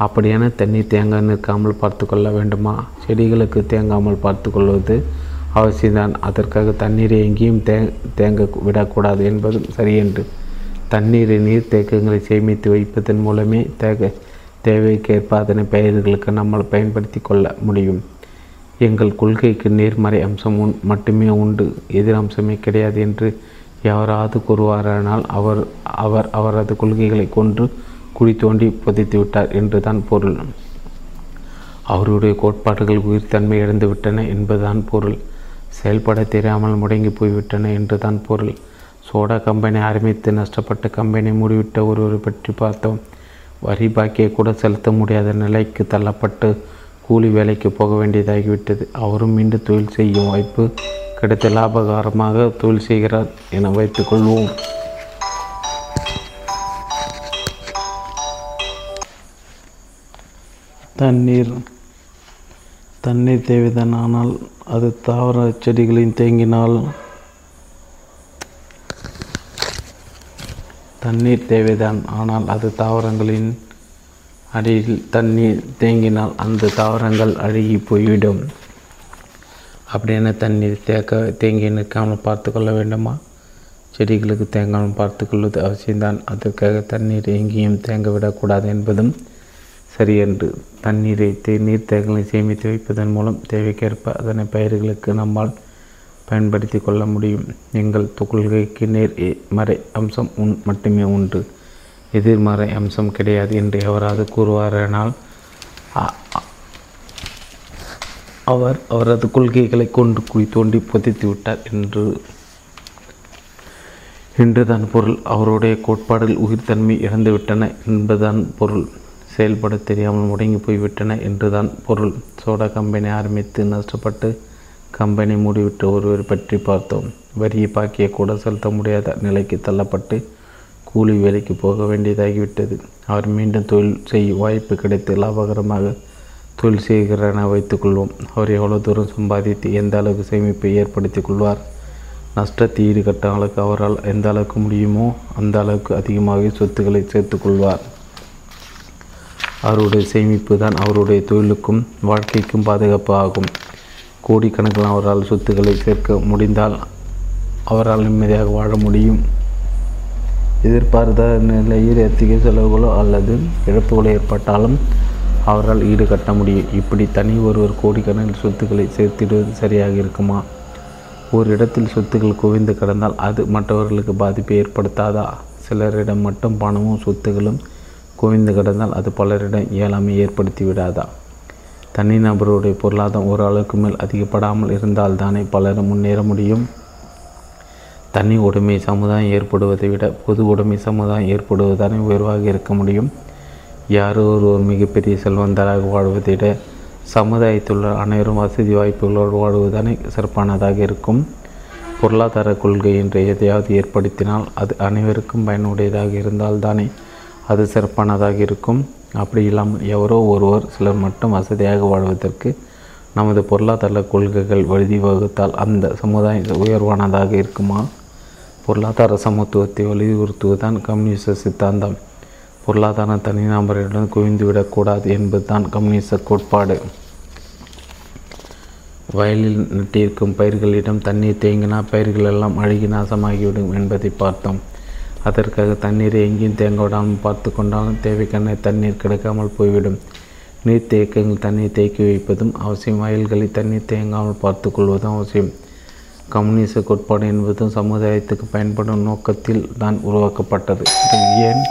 அப்படியான தண்ணீர் தேங்க நிற்காமல் பார்த்து கொள்ள வேண்டுமா? செடிகளுக்கு தேங்காமல் பார்த்து கொள்வது அவசியம்தான். அதற்காக தண்ணீரை எங்கேயும் தே தேங்க விடக்கூடாது என்பதும் சரியென்று. தண்ணீரை நீர் தேக்கங்களை சேமித்து வைப்பதன் மூலமே தேக தேவைக்கேற்ப அதனை பயிர்களுக்கு நம்மால் பயன்படுத்தி கொள்ள முடியும். எங்கள் கொள்கைக்கு நேர்மறை அம்சம் உண் மட்டுமே உண்டு. எதிர் அம்சமே கிடையாது என்று யாராவது கூறுவாரானால் அவர் அவர் அவரது கொள்கைகளை கொன்று குழி தோண்டி புதைத்து விட்டார் என்று தான் பொருள். அவருடைய கோட்பாடுகள் உயிர்த்தன்மை இழந்துவிட்டன என்பதுதான் பொருள். செயல்பட தெரியாமல் முடங்கி போய்விட்டன என்று தான் பொருள். சோடா கம்பெனி ஆரம்பித்து நஷ்டப்பட்ட கம்பெனி மூடிவிட்ட ஒருவரை பற்றி பார்த்தோம். வரி பாக்கியை கூட செலுத்த முடியாத நிலைக்கு தள்ளப்பட்டு கூலி வேலைக்கு போக வேண்டியதாகிவிட்டது. அவரும் மீண்டும் தொழில் செய்யும் வாய்ப்பு கிடைத்த லாபகரமாக தொழில் செய்கிறார் என வைத்துக்கொள்வோம் தண்ணீர். தண்ணீர் தேவைதான் ஆனால் அது தாவர செடிகளின் தேங்கினால் தண்ணீர் தேவைதான் ஆனால் அது தாவரங்களின் அடியில் தண்ணீர் தேங்கினால் அந்த தாவரங்கள் அழுகி போய்விடும். அப்படியான தண்ணீர் தேக்க தேங்கி நிற்காமல் பார்த்து கொள்ள வேண்டுமா? செடிகளுக்கு தேங்காமல் பார்த்து கொள்வது அவசியம்தான். அதற்காக தண்ணீர் எங்கேயும் தேங்க விடக்கூடாது என்பதும் சரியென்று தண்ணீரை நீர் தேக்கங்களை சேமித்து வைப்பதன் மூலம் தேவைக்கேற்ப அதனை பயிர்களுக்கு நம்மால் பயன்படுத்தி கொள்ள முடியும். எங்கள் கொள்கைக்கு நேர் மறை அம்சம் உன் மட்டுமே உண்டு. எதிர்மறை அம்சம் கிடையாது என்று எவராது கூறுவாரானால் அவர் அவரது கொள்கைகளை கொண்டு குழி தோண்டி புதைத்து விட்டார் என்று என்றுதான் பொருள். அவருடைய கோட்பாடுகள் உயிர்த்தன்மை இறந்துவிட்டன என்பதுதான் பொருள். செயல்பட தெரியாமல் முடங்கி போய்விட்டன என்றுதான் பொருள். சோடா கம்பெனி ஆரம்பித்து நஷ்டப்பட்டு கம்பெனி மூடிவிட்டு ஒருவர் பற்றி பார்த்தோம். வரியை பாக்கிய கூட செலுத்த முடியாத நிலைக்கு தள்ளப்பட்டு கூலி வேலைக்கு போக வேண்டியதாகிவிட்டது. அவர் மீண்டும் தொழில் செய்ய வாய்ப்பு கிடைத்து லாபகரமாக தொழில் செய்கிறார் என வைத்துக்கொள்வோம் அவர் எவ்வளோ தூரம் சம்பாதித்து எந்த அளவுக்கு சேமிப்பை ஏற்படுத்தி கொள்வார்? நஷ்டத்தை ஈடுகட்ட அளவுக்கு அவரால் எந்த அளவுக்கு முடியுமோ அந்த அளவுக்கு அதிகமாக சொத்துக்களை சேர்த்துக்கொள்வார் அவருடைய சேமிப்பு தான் அவருடைய தொழிலுக்கும் வாழ்க்கைக்கும் பாதுகாப்பு ஆகும். கோடிக்கணக்கில் அவரால் சொத்துக்களை சேர்க்க முடிந்தால் அவரால் நிம்மதியாக வாழ முடியும். எதிர்பார்த்த நிலையில் அதிக செலவுகளோ அல்லது இழப்புகளோ ஏற்பட்டாலும் அவரால் ஈடுகட்ட முடியும். இப்படி தனி ஒருவர் கோடிக்கணக்கில் சொத்துக்களை சேர்த்திடுவது சரியாக இருக்குமா? ஒரு இடத்தில் சொத்துக்கள் குவிந்து கிடந்தால் அது மற்றவர்களுக்கு பாதிப்பை ஏற்படுத்தாதா? சிலரிடம் மட்டும் பணமும் சொத்துகளும் குவிந்து கிடந்தால் அது பலரிடம் இயலாமை ஏற்படுத்தி விடாதா? தனிநபருடைய பொருளாதாரம் ஒரு அளவுக்கு மேல் அதிகப்படாமல் இருந்தால் தானே பலரும் முன்னேற முடியும்? தனி உடைமை சமுதாயம் ஏற்படுவதை விட பொது உடைமை சமுதாயம் ஏற்படுவதுதானே உயர்வாக இருக்க முடியும். யாரோ ஒரு மிகப்பெரிய செல்வந்தராக வாழ்வதை விட சமுதாயத்தில் உள்ள அனைவரும் வசதி வாய்ப்புகளோடு வாழ்வதுதானே சிறப்பானதாக இருக்கும். பொருளாதார கொள்கை என்று எதையாவது ஏற்படுத்தினால் அது அனைவருக்கும் பயனுடையதாக இருந்தால் தானே அது சிறப்பானதாக இருக்கும். அப்படி இல்லாமல் எவரோ ஒருவர் சிலர் மட்டும் வசதியாக வாழ்வதற்கு நமது பொருளாதார கொள்கைகள் வழிவகுத்தால் அந்த சமுதாயம் உயர்வானதாக இருக்குமா? பொருளாதார சமத்துவத்தை வலியுறுத்துவதுதான் கம்யூனிச சித்தாந்தம். பொருளாதார தனிநபரிடம் குவிந்துவிடக்கூடாது என்பதுதான் கம்யூனிச கோட்பாடு. வயலில் நட்டிருக்கும் பயிர்களிடம் தண்ணீர் தேங்கினா பயிர்கள் எல்லாம் அழுகி நாசமாகிவிடும் என்பதை பார்த்தோம். அதற்காக தண்ணீரை எங்கேயும் தேங்க விடாமல் பார்த்து கொண்டாலும் தேவைக்கான தண்ணீர் கிடைக்காமல் போய்விடும். நீர் தேக்கங்கள் தண்ணீர் தேக்கி வைப்பதும் அவசியம். வயல்களில் தண்ணீர் தேங்காமல் பார்த்து கொள்வதும் அவசியம். கம்யூனிச கோட்பாடு என்பதும் சமுதாயத்துக்கு பயன்படும் நோக்கத்தில் தான் உருவாக்கப்பட்டது. ஏன்?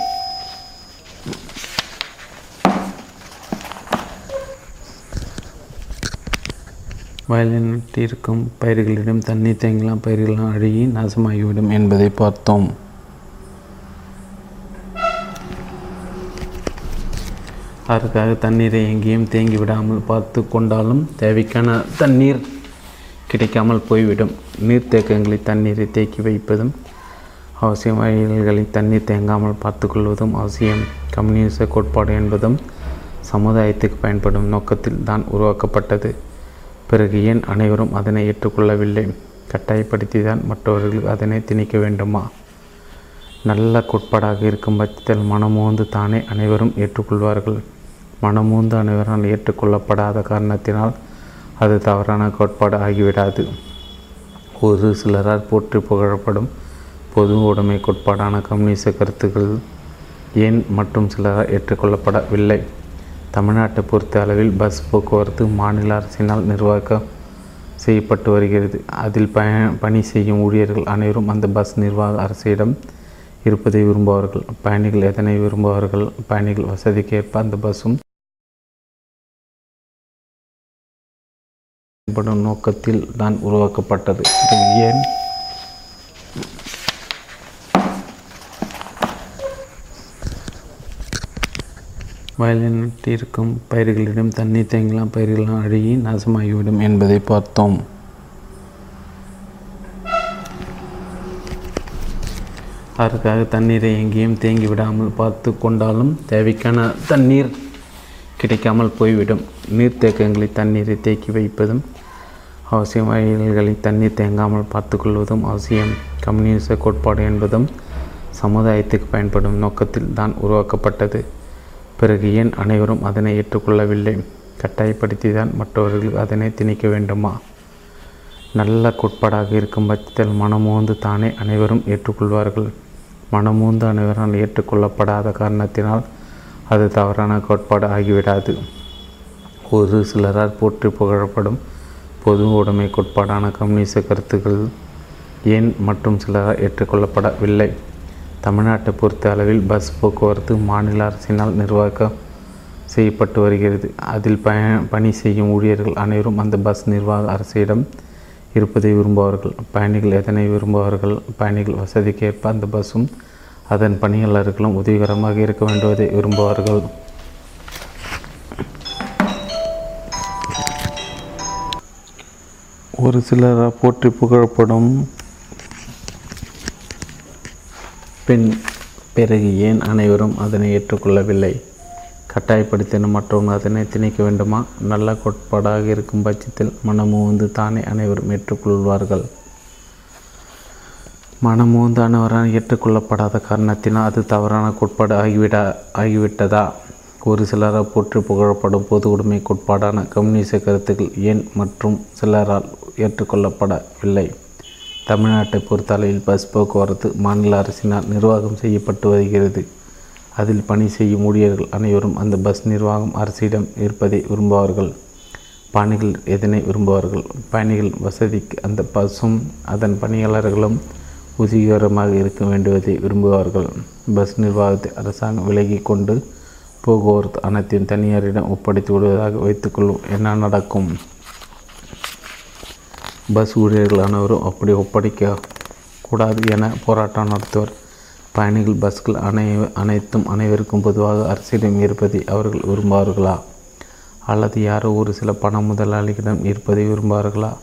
வயலில் நட்டிருக்கும் பயிர்களிடம் தண்ணீர் தேங்கலாம். பயிர்களெலாம் அழுகி நாசமாகிவிடும் என்பதை பார்த்தோம். அதற்காக தண்ணீரை எங்கேயும் தேங்கி விடாமல் பார்த்து கொண்டாலும் தேவைக்கான தண்ணீர் கிடைக்காமல் போய்விடும். நீர்த்தேக்கங்களில் தண்ணீரை தேக்கி வைப்பதும் அவசியம் வயல்களில் தண்ணீர் தேங்காமல் பார்த்துக்கொள்வதும் அவசியம். கம்யூனிச கோட்பாடு என்பதும் சமுதாயத்துக்கு பயன்படும் நோக்கத்தில் தான் உருவாக்கப்பட்டது. பிறகு ஏன் அனைவரும் அதனை ஏற்றுக்கொள்ளவில்லை? கட்டாயப்படுத்தி தான் மற்றவர்கள் அதனை திணிக்க வேண்டுமா? நல்ல கோட்பாடாக இருக்கும் பட்சத்தில் மனமோந்து தானே அனைவரும் ஏற்றுக்கொள்வார்கள். மனமூந்து அனைவரால் ஏற்றுக்கொள்ளப்படாத காரணத்தினால் அது தவறான கோட்பாடு ஆகிவிடாது. ஒரு சிலரால் போற்றி புகழப்படும் பொது உடைமை கோட்பாடான கம்யூனிச கருத்துக்கள் ஏன் மற்றும் சிலரால் ஏற்றுக்கொள்ளப்படவில்லை? தமிழ்நாட்டை பொறுத்த அளவில் பஸ் போக்குவரத்து மாநில அரசினால் நிர்வாகம் செய்யப்பட்டு வருகிறது. அதில் ப பணி செய்யும் ஊழியர்கள் அனைவரும் அந்த பஸ் நிர்வாக அரசிடம் இருப்பதை விரும்புவார்கள். பயணிகள் எதனை விரும்புவார்கள்? பயணிகள் வசதிக்கேற்ப அந்த பஸ்ஸும் பயன்படும் நோக்கத்தில் தான் உருவாக்கப்பட்டது. இது ஏன்? வயலினில் இருக்கும் பயிர்களிடம் தண்ணீர் தேங்கலாம் பயிர்களெலாம் அழுகி நாசமாகிவிடும் என்பதை பார்த்தோம். அதற்காக தண்ணீரை எங்கேயும் தேங்கி விடாமல் பார்த்து கொண்டாலும் தேவைக்கான தண்ணீர் கிடைக்காமல் போய்விடும். நீர்த்தேக்கங்களில் தண்ணீரை தேக்கி வைப்பதும் அவசியம் வயல்களில் தண்ணீர் தேங்காமல் பார்த்துக்கொள்வதும் அவசியம். கம்யூனிச கோட்பாடு என்பதும் சமுதாயத்துக்கு பயன்படும் நோக்கத்தில் தான் உருவாக்கப்பட்டது. பிறகு ஏன் அனைவரும் அதனை ஏற்றுக்கொள்ளவில்லை? கட்டாயப்படுத்தி தான் மற்றவர்கள் அதனை திணிக்க வேண்டுமா? நல்ல கோட்பாடாக இருக்கும் பட்சத்தில் மனமோந்து தானே அனைவரும் ஏற்றுக்கொள்வார்கள். மனமோந்து அனைவரால் ஏற்றுக்கொள்ளப்படாத காரணத்தினால் அது தவறான கோட்பாடு ஆகிவிடாது. ஒரு சிலரால் போற்றி புகழப்படும் பொது உடைமை கோட்பாடான கம்யூனிச கருத்துக்கள் ஏன் மற்றும் சிலரால் ஏற்றுக்கொள்ளப்படவில்லை? தமிழ்நாட்டை பொறுத்த அளவில் பஸ் போக்குவரத்து மாநில அரசினால் நிர்வாகம் செய்யப்பட்டு வருகிறது. அதில் ப பணி செய்யும் ஊழியர்கள் அனைவரும் அந்த பஸ் நிர்வாக அரசிடம் இருப்பதை விரும்புவார்கள். பயணிகள் எதனை விரும்புவார்கள்? பயணிகள் வசதிக்கேற்ப அந்த பஸ்ஸும் அதன் பணியாளர்களும் உதவிகரமாக இருக்க வேண்டுவதை விரும்புவார்கள். ஒரு சிலர் போற்றி புகழப்படும். பெண் பிறகு ஏன் அனைவரும் அதனை ஏற்றுக்கொள்ளவில்லை? கட்டாயப்படுத்தின மற்றும் அதனை திணிக்க வேண்டுமா? நல்ல கோட்பாடாக இருக்கும் பட்சத்தில் மனமூந்து தானே அனைவரும் ஏற்றுக்கொள்வார்கள். மனமுவந்து அனைவரால் ஏற்றுக்கொள்ளப்படாத காரணத்தினால் அது தவறான கோட்பாடு ஆகிவிட ஆகிவிட்டதா? ஒரு சிலரால் போற்றி புகழப்படும் பொது உடைமை கோட்பாடான கம்யூனிச கருத்துக்கள் ஏன் மற்றும் சிலரால் ஏற்றுக்கொள்ளப்படவில்லை? தமிழ்நாட்டை பொறுத்தளவில் பஸ் போக்குவரத்து மாநில அரசினால் நிர்வாகம் செய்யப்பட்டு வருகிறது. அதில் பணி செய்யும் ஊழியர்கள் அனைவரும் அந்த பஸ் நிர்வாகம் அரசிடம் இருப்பதை விரும்புவார்கள். பயணிகள் எதனை விரும்புவார்கள்? பயணிகள் வசதிக்கு அந்த பஸ்ஸும் அதன் பணியாளர்களும் உதவிகரமாக இருக்க வேண்டுவதை விரும்புவார்கள். பஸ் நிர்வாகத்தை அரசாங்கம் விலகி கொண்டு போக்குவரத்து அனைத்தையும் தனியாரிடம் ஒப்படைத்து விடுவதாக வைத்துக்கொள்வோம். என்ன நடக்கும்? பஸ் ஊழியர்கள் அனைவரும் அப்படி ஒப்படைக்க கூடாது என போராட்டம் நடத்துவர். பயணிகள் பஸ்கள் அனை அனைத்தும் அனைவருக்கும் பொதுவாக அரசிடம் இருப்பதை அவர்கள் விரும்புவார்களா? அல்லது யாரோ ஒரு சில பண முதலாளிகளிடம் இருப்பதை விரும்புவார்களா?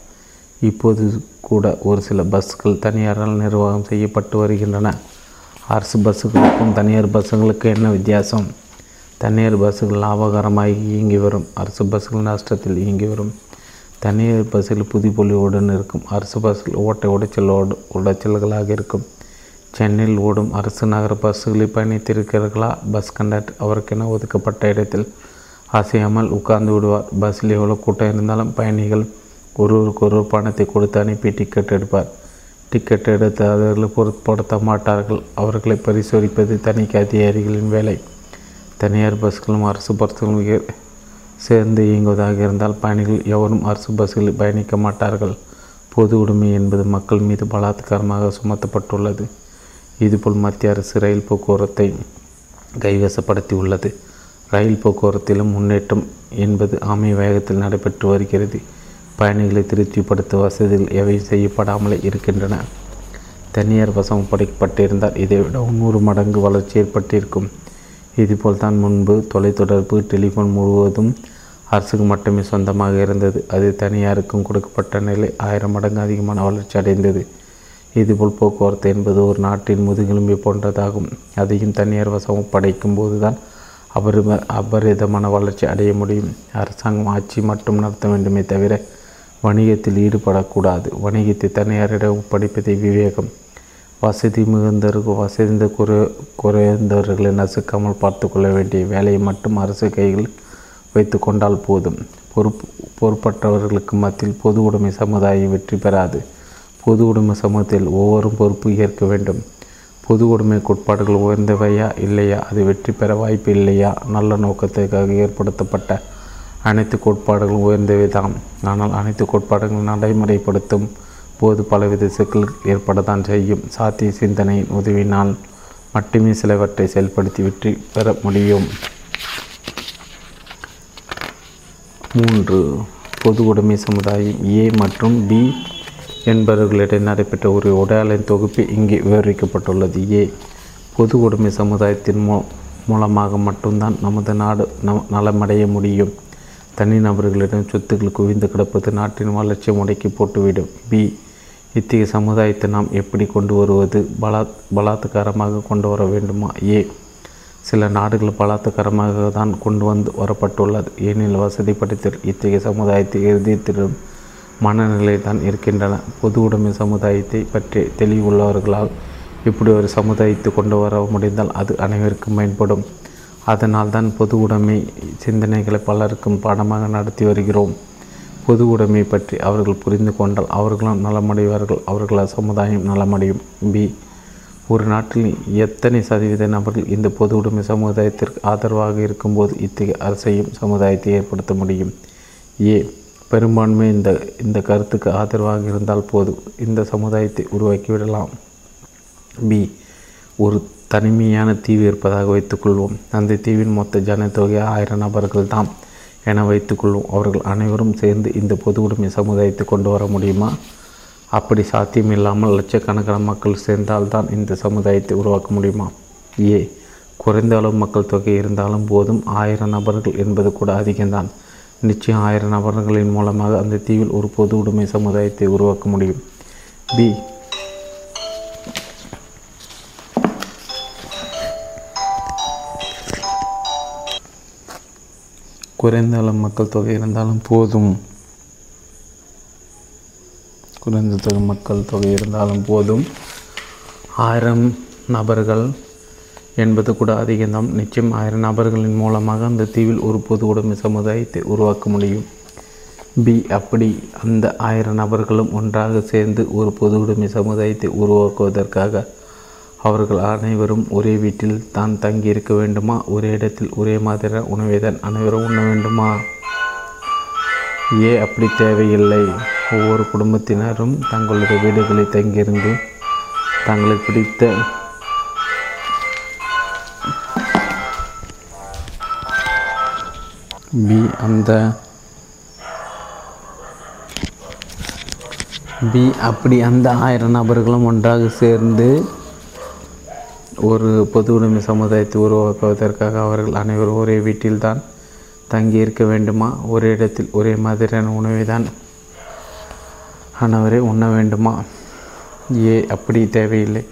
இப்போது கூட ஒரு சில பஸ்கள் தனியாரால் நிர்வாகம் செய்யப்பட்டு வருகின்றன. அரசு பஸ்ஸுகளுக்கும் தனியார் பஸ்ஸுகளுக்கும் என்ன வித்தியாசம்? தனியார் பஸ்ஸுகள் லாபகரமாக இயங்கி வரும். அரசு பஸ்ஸுகள் நஷ்டத்தில் இயங்கி வரும். தனியார் பஸ்ஸில் புதுப்பொலிவுடன் இருக்கும். அரசு பஸ்ஸில் ஓட்டை உடைச்சலோடு உடைச்சல்களாக இருக்கும். சென்னையில் ஓடும் அரசு நகர பஸ்ஸுகளில் பயணித்திருக்கிறார்களா? பஸ் கண்டக்டர் அவருக்கென ஒதுக்கப்பட்ட இடத்தில் அசையாமல் உட்கார்ந்து விடுவார். பஸ்ஸில் எவ்வளோ கூட்டம் இருந்தாலும் பயணிகள் ஒருவருக்கு ஒரு பணத்தை கொடுத்து அனுப்பி டிக்கெட் எடுப்பார். டிக்கெட் எடுத்து அவர்களை பொருட்படுத்த மாட்டார்கள். அவர்களை பரிசோதிப்பது தணிக்கை அதிகாரிகளின் வேலை. தனியார் பஸ்களும் அரசு பஸ்களும் சேர்ந்து இயங்குவதாக இருந்தால் பயணிகள் எவரும் அரசு பஸ்களில் பயணிக்க மாட்டார்கள். பொது உடைமை என்பது மக்கள் மீது பலாத்காரமாக சுமத்தப்பட்டுள்ளது. இதுபோல் மத்திய அரசு ரயில் போக்குவரத்தை கைவசப்படுத்தி உள்ளது ரயில் போக்குவரத்திலும் முன்னேற்றம் என்பது ஆமை வேகத்தில் நடைபெற்று வருகிறது. பயணிகளை திருப்திப்படுத்த வசதிகள் எவை செய்யப்படாமலே இருக்கின்றன. தனியார் வசம் படைக்கப்பட்டிருந்தால் இதைவிட நூறு மடங்கு வளர்ச்சி ஏற்பட்டிருக்கும். இதுபோல் தான் முன்பு தொலைத்தொடர்பு டெலிஃபோன் முழுவதும் அரசுக்கு மட்டுமே சொந்தமாக இருந்தது. அது தனியாருக்கும் கொடுக்கப்பட்ட நிலை ஆயிரம் மடங்கு அதிகமான வளர்ச்சி அடைந்தது. இதுபோல் போக்குவரத்து என்பது ஒரு நாட்டின் முதுகெலும்பை போன்றதாகும். அதையும் தனியார் வசம் படைக்கும் போதுதான் அபரிம அபரிதமான வளர்ச்சி அடைய முடியும். அரசாங்கம் ஆட்சி மட்டும் நடத்த வேண்டுமே தவிர வணிகத்தில் ஈடுபடக்கூடாது. வணிகத்தை தனியாரிடம் படிப்பதை விவேகம். வசதி மிகுந்தவர்கள் வசதி குறை குறைந்தவர்களை நசுக்காமல் பார்த்து கொள்ள வேண்டிய வேலையை மட்டும் அரசு கையில் வைத்து கொண்டால் போதும். பொறுப்பு பொறுப்பற்றவர்களுக்கு மத்தியில் பொது உடைமை சமுதாயம் வெற்றி பெறாது. பொது உடைமை சமூகத்தில் ஒவ்வொரும் பொறுப்பு ஏற்க வேண்டும். பொது உடைமை கோட்பாடுகள் உயர்ந்தவையா இல்லையா? அது வெற்றி பெற வாய்ப்பு இல்லையா? நல்ல நோக்கத்திற்காக ஏற்படுத்தப்பட்ட அனைத்து கோட்பாடுகளும் உயர்ந்தவை தான் ஆனால் அனைத்து கோட்பாடுகளும் நடைமுறைப்படுத்தும் இப்போது பலவித சிக்கல்கள் ஏற்படத்தான் செய்யும். சாத்திய சிந்தனையின் உதவினால் மட்டுமே சிலவற்றை செயல்படுத்தி வெற்றி பெற முடியும். மூன்று பொது உடைமை சமுதாயம் ஏ மற்றும் பி என்பவர்களிடம் நடைபெற்ற ஒரு உடையாளின் தொகுப்பு இங்கே விவரிக்கப்பட்டுள்ளது. ஏ பொது உடைமை சமுதாயத்தின் மூ மூலமாக மட்டும்தான் நமது நாடு நம் நலமடைய முடியும். தனிநபர்களிடம் சொத்துக்கள் குவிந்து கிடப்பது நாட்டின் வளர்ச்சியை முடக்கி போட்டுவிடும். பி இத்தகைய சமுதாயத்தை நாம் எப்படி கொண்டு வருவது? பலாத் பலாத்காரமாக கொண்டு வர வேண்டுமா? ஏ சில நாடுகள் பலாத்காரமாக தான் கொண்டு வந்து வரப்பட்டுள்ளது. ஏனெனில் வசதி படைத்தல் இத்தகைய சமுதாயத்தை எழுதித்திடும் மனநிலை தான் இருக்கின்றன. பொது உடைமை சமுதாயத்தை பற்றி தெளிவுள்ளவர்களால் இப்படி ஒரு சமுதாயத்தை கொண்டு வர முடிந்தால் அது அனைவருக்கும் பயன்படும் அதனால் தான் பொது உடைமை சிந்தனைகளை பலருக்கும் பாடமாக நடத்தி வருகிறோம். பொது உடைமை பற்றி அவர்கள் புரிந்து கொண்டால் அவர்களும் நலமடைவார்கள். அவர்களால் சமுதாயம் நலமடையும். பி. ஒரு நாட்டில் எத்தனை சதவீத நபர்கள் இந்த பொது உடைமை சமுதாயத்திற்கு ஆதரவாக இருக்கும்போது இத்தகைய அரசையும் சமுதாயத்தை ஏற்படுத்த முடியும்? ஏ. பெரும்பான்மை இந்த இந்த கருத்துக்கு ஆதரவாக இருந்தால் போதும் இந்த சமுதாயத்தை உருவாக்கிவிடலாம். பி. ஒரு தனிமையான தீவு இருப்பதாக வைத்துக்கொள்வோம். அந்த தீவின் மொத்த ஜனத்தொகை ஆயிரம் நபர்கள் தான் என வைத்துக்கொள்வோம் அவர்கள் அனைவரும் சேர்ந்து இந்த பொது உடைமை சமுதாயத்தை கொண்டு வர முடியுமா? அப்படி சாத்தியம் இல்லாமல் லட்சக்கணக்கான மக்கள் சேர்ந்தால்தான் இந்த சமுதாயத்தை உருவாக்க முடியுமா? ஏ. குறைந்த அளவு மக்கள் தொகை இருந்தாலும் போதும். ஆயிரம் நபர்கள் என்பது கூட அதிகம்தான். நிச்சயம் ஆயிரம் நபர்களின் மூலமாக அந்த தீவில் ஒரு பொது உடைமை சமுதாயத்தை உருவாக்க முடியும். பி. குறைந்த அளவு மக்கள் தொகை இருந்தாலும் போதும். குறைந்த தொகை மக்கள் தொகை இருந்தாலும் போதும். ஆயிரம் நபர்கள் என்பது கூட அதிகம்தான். நிச்சயம் ஆயிரம் நபர்களின் மூலமாக அந்த தீவில் ஒரு பொது உடைமை சமுதாயத்தை உருவாக்க முடியும். பி அப்படி அந்த ஆயிரம் நபர்களும் ஒன்றாக சேர்ந்து ஒரு பொது உடைமை சமுதாயத்தை உருவாக்குவதற்காக அவர்கள் அனைவரும் ஒரே வீட்டில் தான் தங்கி இருக்க வேண்டுமா? ஒரே இடத்தில் ஒரே மாதிரியான உணவை தான் அனைவரும் உண்ண வேண்டுமா? ஏ அப்படி தேவையில்லை. ஒவ்வொரு குடும்பத்தினரும் தங்களுடைய வீடுகளில் தங்கியிருந்து தங்களுக்கு பிடித்த பி அந்த பி அப்படி அந்த ஆயிரம் நபர்களும் ஒன்றாக சேர்ந்து ஒரு பொது உடைமை சமுதாயத்தை உருவாக்குவதற்காக அவர்கள் அனைவரும் ஒரே வீட்டில்தான் தங்கி இருக்க வேண்டுமா? ஒரே இடத்தில் ஒரே மாதிரியான உணவை தான் அனைவரே உண்ண வேண்டுமா? ஏ அப்படி தேவையில்லை.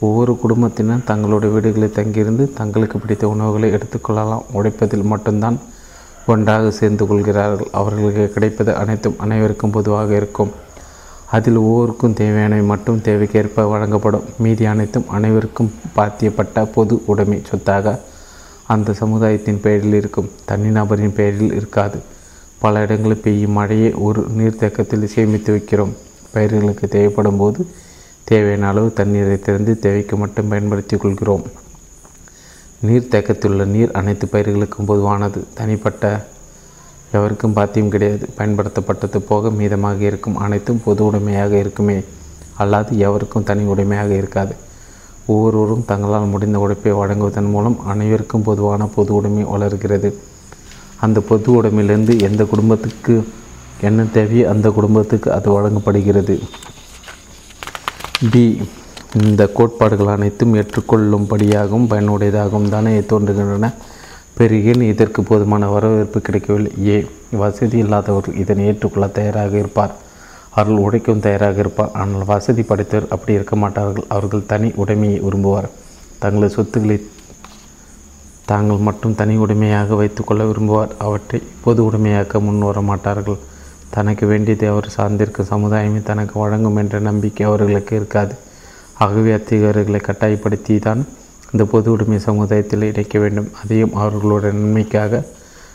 ஒவ்வொரு குடும்பத்தினர் தங்களுடைய வீடுகளில் தங்கியிருந்து தங்களுக்கு பிடித்த உணவுகளை எடுத்துக்கொள்ளலாம். உடைப்பதில் மட்டும்தான் ஒன்றாக சேர்ந்து கொள்கிறார்கள். அவர்களுக்கு கிடைப்பது அனைத்தும் அனைவருக்கும் பொதுவாக இருக்கும். அதில் ஒவ்வொருக்கும் தேவையானவை மட்டும் தேவைக்கேற்ப வழங்கப்படும். மீதி அனைத்தும் அனைவருக்கும் பாத்தியப்பட்ட பொது உடைமை சொத்தாக அந்த சமுதாயத்தின் பெயரில் இருக்கும். தனிநபரின் பெயரில் இருக்காது. பல இடங்களில் பெய்யும் மழையை ஒரு நீர்த்தேக்கத்தில் சேமித்து வைக்கிறோம். பயிர்களுக்கு தேவைப்படும் போது தேவையான அளவு தண்ணீரை திறந்து தேவைக்கு மட்டும் பயன்படுத்தி கொள்கிறோம். நீர்த்தேக்கத்தில் உள்ள நீர் அனைத்து பயிர்களுக்கும் பொதுவானது. தனிப்பட்ட எவருக்கும் பாத்தியம் கிடையாது. பயன்படுத்தப்பட்டது போக மீதமாக இருக்கும் அனைத்தும் பொது உடைமையாக இருக்குமே. அல்லாது எவருக்கும் தனி உடைமையாக இருக்காது. ஒவ்வொருவரும் தங்களால் முடிந்த உழைப்பை வழங்குவதன் மூலம் அனைவருக்கும் பொதுவான பொது உடைமை வளர்கிறது. அந்த பொது உடைமையிலிருந்து எந்த குடும்பத்துக்கு என்ன தேவையோ அந்த குடும்பத்துக்கு அது வழங்கப்படுகிறது. பி. இந்த கோட்பாடுகள் அனைத்தும் ஏற்றுக்கொள்ளும்படியாகவும் பயனுடையதாகவும் தானே தோன்றுகின்றன. பெருகில் இதற்கு போதுமான வரவேற்பு கிடைக்கவில்லை. ஏ. வசதி இல்லாதவர்கள் இதனை ஏற்றுக்கொள்ள தயாராக இருப்பார். அவர்கள் உழைக்கும் தயாராக இருப்பார். ஆனால் வசதி படைத்தவர் அப்படி இருக்க மாட்டார்கள். அவர்கள் தனி உடைமையை விரும்புவார். தங்களது சொத்துக்களை தாங்கள் மட்டும் தனி உடைமையாக வைத்துக்கொள்ள விரும்புவார். அவற்றை பொது உடைமையாக்க முன் வர மாட்டார்கள். தனக்கு வேண்டியதை அவர் சார்ந்திருக்கும் சமுதாயமே தனக்கு வழங்கும் என்ற நம்பிக்கை அவர்களுக்கு இருக்காது. ஆகவே அத்திகாரிகளை கட்டாயப்படுத்தி தான் இந்த பொது உடைமை சமுதாயத்தில் இணைக்க வேண்டும். அதையும் அவர்களுடைய நன்மைக்காக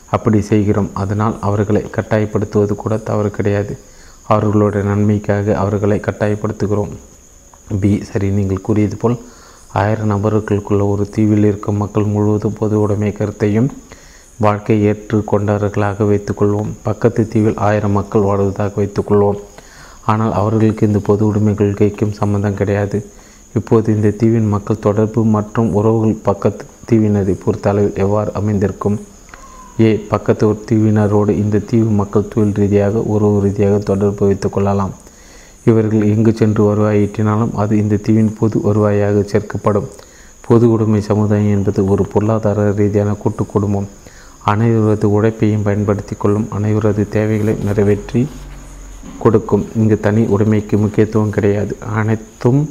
அப்படி செய்கிறோம். அதனால் அவர்களை கட்டாயப்படுத்துவது கூட தவறு கிடையாது. அவர்களுடைய நன்மைக்காக அவர்களை கட்டாயப்படுத்துகிறோம். பி. சரி நீங்கள் கூறியது போல் ஆயிரம் நபர்களுக்குள்ள ஒரு தீவில் இருக்கும் மக்கள் முழுவதும் பொது உடைமை கருத்தையும் வாழ்க்கை ஏற்று கொண்டவர்களாக வைத்துக்கொள்வோம். பக்கத்து தீவில் ஆயிரம் மக்கள் வாழ்வதாக வைத்துக்கொள்வோம். ஆனால் அவர்களுக்கு இந்த பொது உடைமை கொள்கைக்கும் சம்மந்தம் கிடையாது. இப்போது இந்த தீவின் மக்கள் தொடர்பு மற்றும் உறவுகள் பக்கத்து தீவினரை பொறுத்த அளவில் எவ்வாறு அமைந்திருக்கும்? ஏ பக்கத்து ஒரு தீவினரோடு இந்த தீவு மக்கள் தொழில் ரீதியாக உறவு ரீதியாக தொடர்பு வைத்துக் கொள்ளலாம். இவர்கள் எங்கு சென்று வருவாய் ஈட்டினாலும் அது இந்த தீவின் பொது வருவாயாக சேர்க்கப்படும். பொது உடைமை சமுதாயம் என்பது ஒரு பொருளாதார ரீதியான கூட்டு குடும்பம். அனைவரது உழைப்பையும் பயன்படுத்தி கொள்ளும் அனைவரது தேவைகளை நிறைவேற்றி கொடுக்கும். இங்கு தனி உடைமைக்கு முக்கியத்துவம் கிடையாது. அனைத்தும்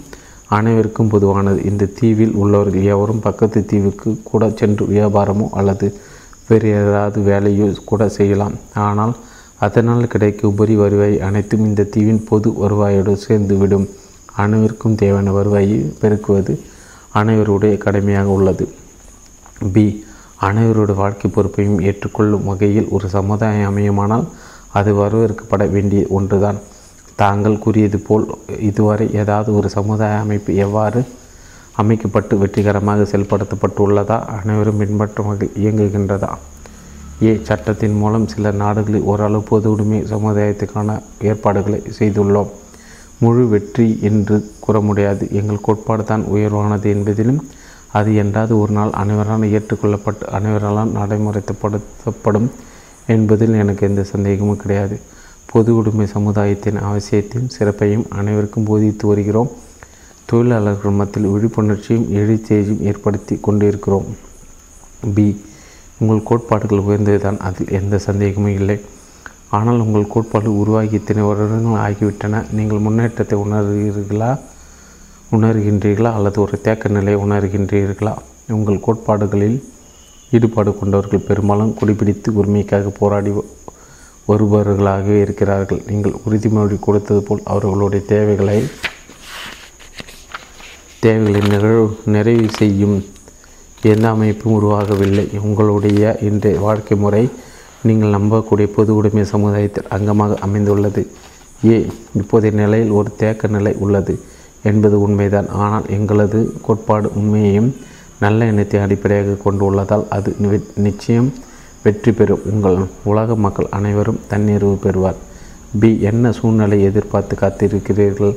அனைவருக்கும் பொதுவானது. இந்த தீவில் உள்ளவர்கள் எவரும் பக்கத்து தீவுக்கு கூட சென்று வியாபாரமோ அல்லது வேறு ஏதாவது வேலையோ கூட செய்யலாம். ஆனால் அதனால் கிடைக்கும் உபரி வருவாய் அனைத்தும் இந்த தீவின் பொது வருவாயோடு சேர்ந்துவிடும். அனைவருக்கும் தேவையான வருவாயை பெருக்குவது அனைவருடைய கடமையாக உள்ளது. பி. அனைவருடைய வாழ்க்கை பொறுப்பையும் ஏற்றுக்கொள்ளும் வகையில் ஒரு சமுதாயம் அமையுமானால் அது வரவேற்கப்பட வேண்டிய ஒன்றுதான். தாங்கள் கூறியது போல் இதுவரை ஏதாவது ஒரு சமுதாய அமைப்பு எவ்வாறு அமைக்கப்பட்டு வெற்றிகரமாக செயல்படுத்தப்பட்டுள்ளதா? அனைவரும் பின்பற்றும் வகையில் இயங்குகின்றதா? ஏ சட்டத்தின் மூலம் சில நாடுகளில் ஓரளவு பொது உடைமை சமுதாயத்துக்கான ஏற்பாடுகளை செய்துள்ளோம். முழு வெற்றி என்று கூற முடியாது. எங்கள் கோட்பாடு தான் உயர்வானது என்பதிலும் அது என்றாவது ஒரு நாள் அனைவரால் ஏற்றுக்கொள்ளப்பட்டு அனைவரால் நடைமுறைப்படுத்தப்படும் என்பதில் எனக்கு எந்த சந்தேகமும் கிடையாது. பொது உடைமை சமுதாயத்தின் அவசியத்தையும் சிறப்பையும் அனைவருக்கும் போதித்து வருகிறோம். தொழிலாளர்கள் மத்தியில் விழிப்புணர்ச்சியும் எழுச்சியையும் ஏற்படுத்தி கொண்டிருக்கிறோம். பி உங்கள் கோட்பாடுகள் உயர்ந்ததுதான் அதில் எந்த சந்தேகமும் இல்லை. ஆனால் உங்கள் கோட்பாடு உருவாகி இத்தனை வருடங்கள் ஆகிவிட்டன. நீங்கள் முன்னேற்றத்தை உணர்கிறீர்களா உணர்கின்றீர்களா அல்லது ஒரு தேக்க நிலையை உணர்கின்றீர்களா? உங்கள் கோட்பாடுகளில் ஈடுபாடு கொண்டவர்கள் பெரும்பாலும் குடிபிடித்து உரிமைக்காக போராடி வருபவர்களாகவே இருக்கிறார்கள். நீங்கள் உறுதிமொழி கொடுத்தது போல் அவர்களுடைய தேவைகளை தேவைகளை நிகழ்வு நிறைவு செய்யும் எந்த அமைப்பும் உருவாகவில்லை. உங்களுடைய இன்றைய வாழ்க்கை முறை நீங்கள் நம்பக்கூடிய பொது உடைமை சமுதாயத்தில் அங்கமாக அமைந்துள்ளது. ஏ இப்போதைய நிலையில் ஒரு தேக்க நிலை உள்ளது என்பது உண்மைதான். ஆனால் எங்களது கோட்பாடு உண்மையையும் நல்ல எண்ணத்தை அடிப்படையாக கொண்டுள்ளதால் அது நிச்சயம் வெற்றி பெறும். உங்கள் உலக மக்கள் அனைவரும் தன்னிறைவு பெறுவார். பி என்ன சூழ்நிலை எதிர்பார்த்து காத்திருக்கிறீர்கள்?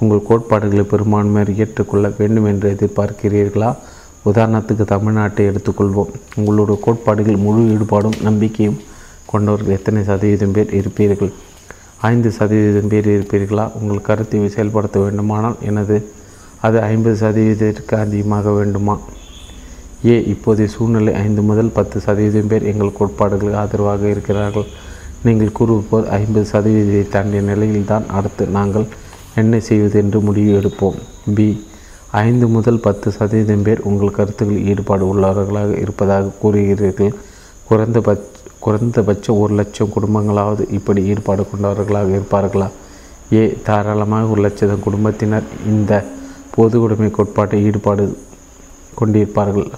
உங்கள் கோட்பாடுகளை பெரும்பான்மையர் ஏற்றுக்கொள்ள வேண்டும் என்று எதிர்பார்க்கிறீர்களா? உதாரணத்துக்கு தமிழ்நாட்டை எடுத்துக்கொள்வோம். உங்களுடைய கோட்பாடுகள் முழு ஈடுபாடும் நம்பிக்கையும் கொண்டவர்கள் எத்தனை சதவீதம் பேர் இருப்பீர்கள்? ஐந்து சதவீதம் பேர் இருப்பீர்களா? உங்கள் கருத்தை செயல்படுத்த வேண்டுமானால் எனது அது ஐம்பது சதவீதத்திற்கு அதிகமாக வேண்டுமா? ஏ இப்போதைய சூழ்நிலை ஐந்து முதல் பத்து சதவீதம் பேர் எங்கள் கோட்பாடுகளுக்கு ஆதரவாக இருக்கிறார்கள். நீங்கள் கூறுவோர் ஐம்பது சதவீதத்தை தாண்டிய நிலையில்தான் அடுத்து நாங்கள் என்ன செய்வது என்று முடிவு எடுப்போம். பி ஐந்து முதல் பத்து சதவீதம் பேர் உங்கள் கருத்துக்களில் ஈடுபாடு உள்ளவர்களாக இருப்பதாக கூறுகிறீர்கள். குறைந்தபட்ச குறைந்தபட்சம் ஒரு லட்சம் குடும்பங்களாவது இப்படி ஈடுபாடு கொண்டவர்களாக இருப்பார்களா? ஏ தாராளமாக ஒரு லட்சம் குடும்பத்தினர் இந்த பொது உடைமை கோட்பாட்டை ஈடுபாடு கொண்டிருப்பார்கள்.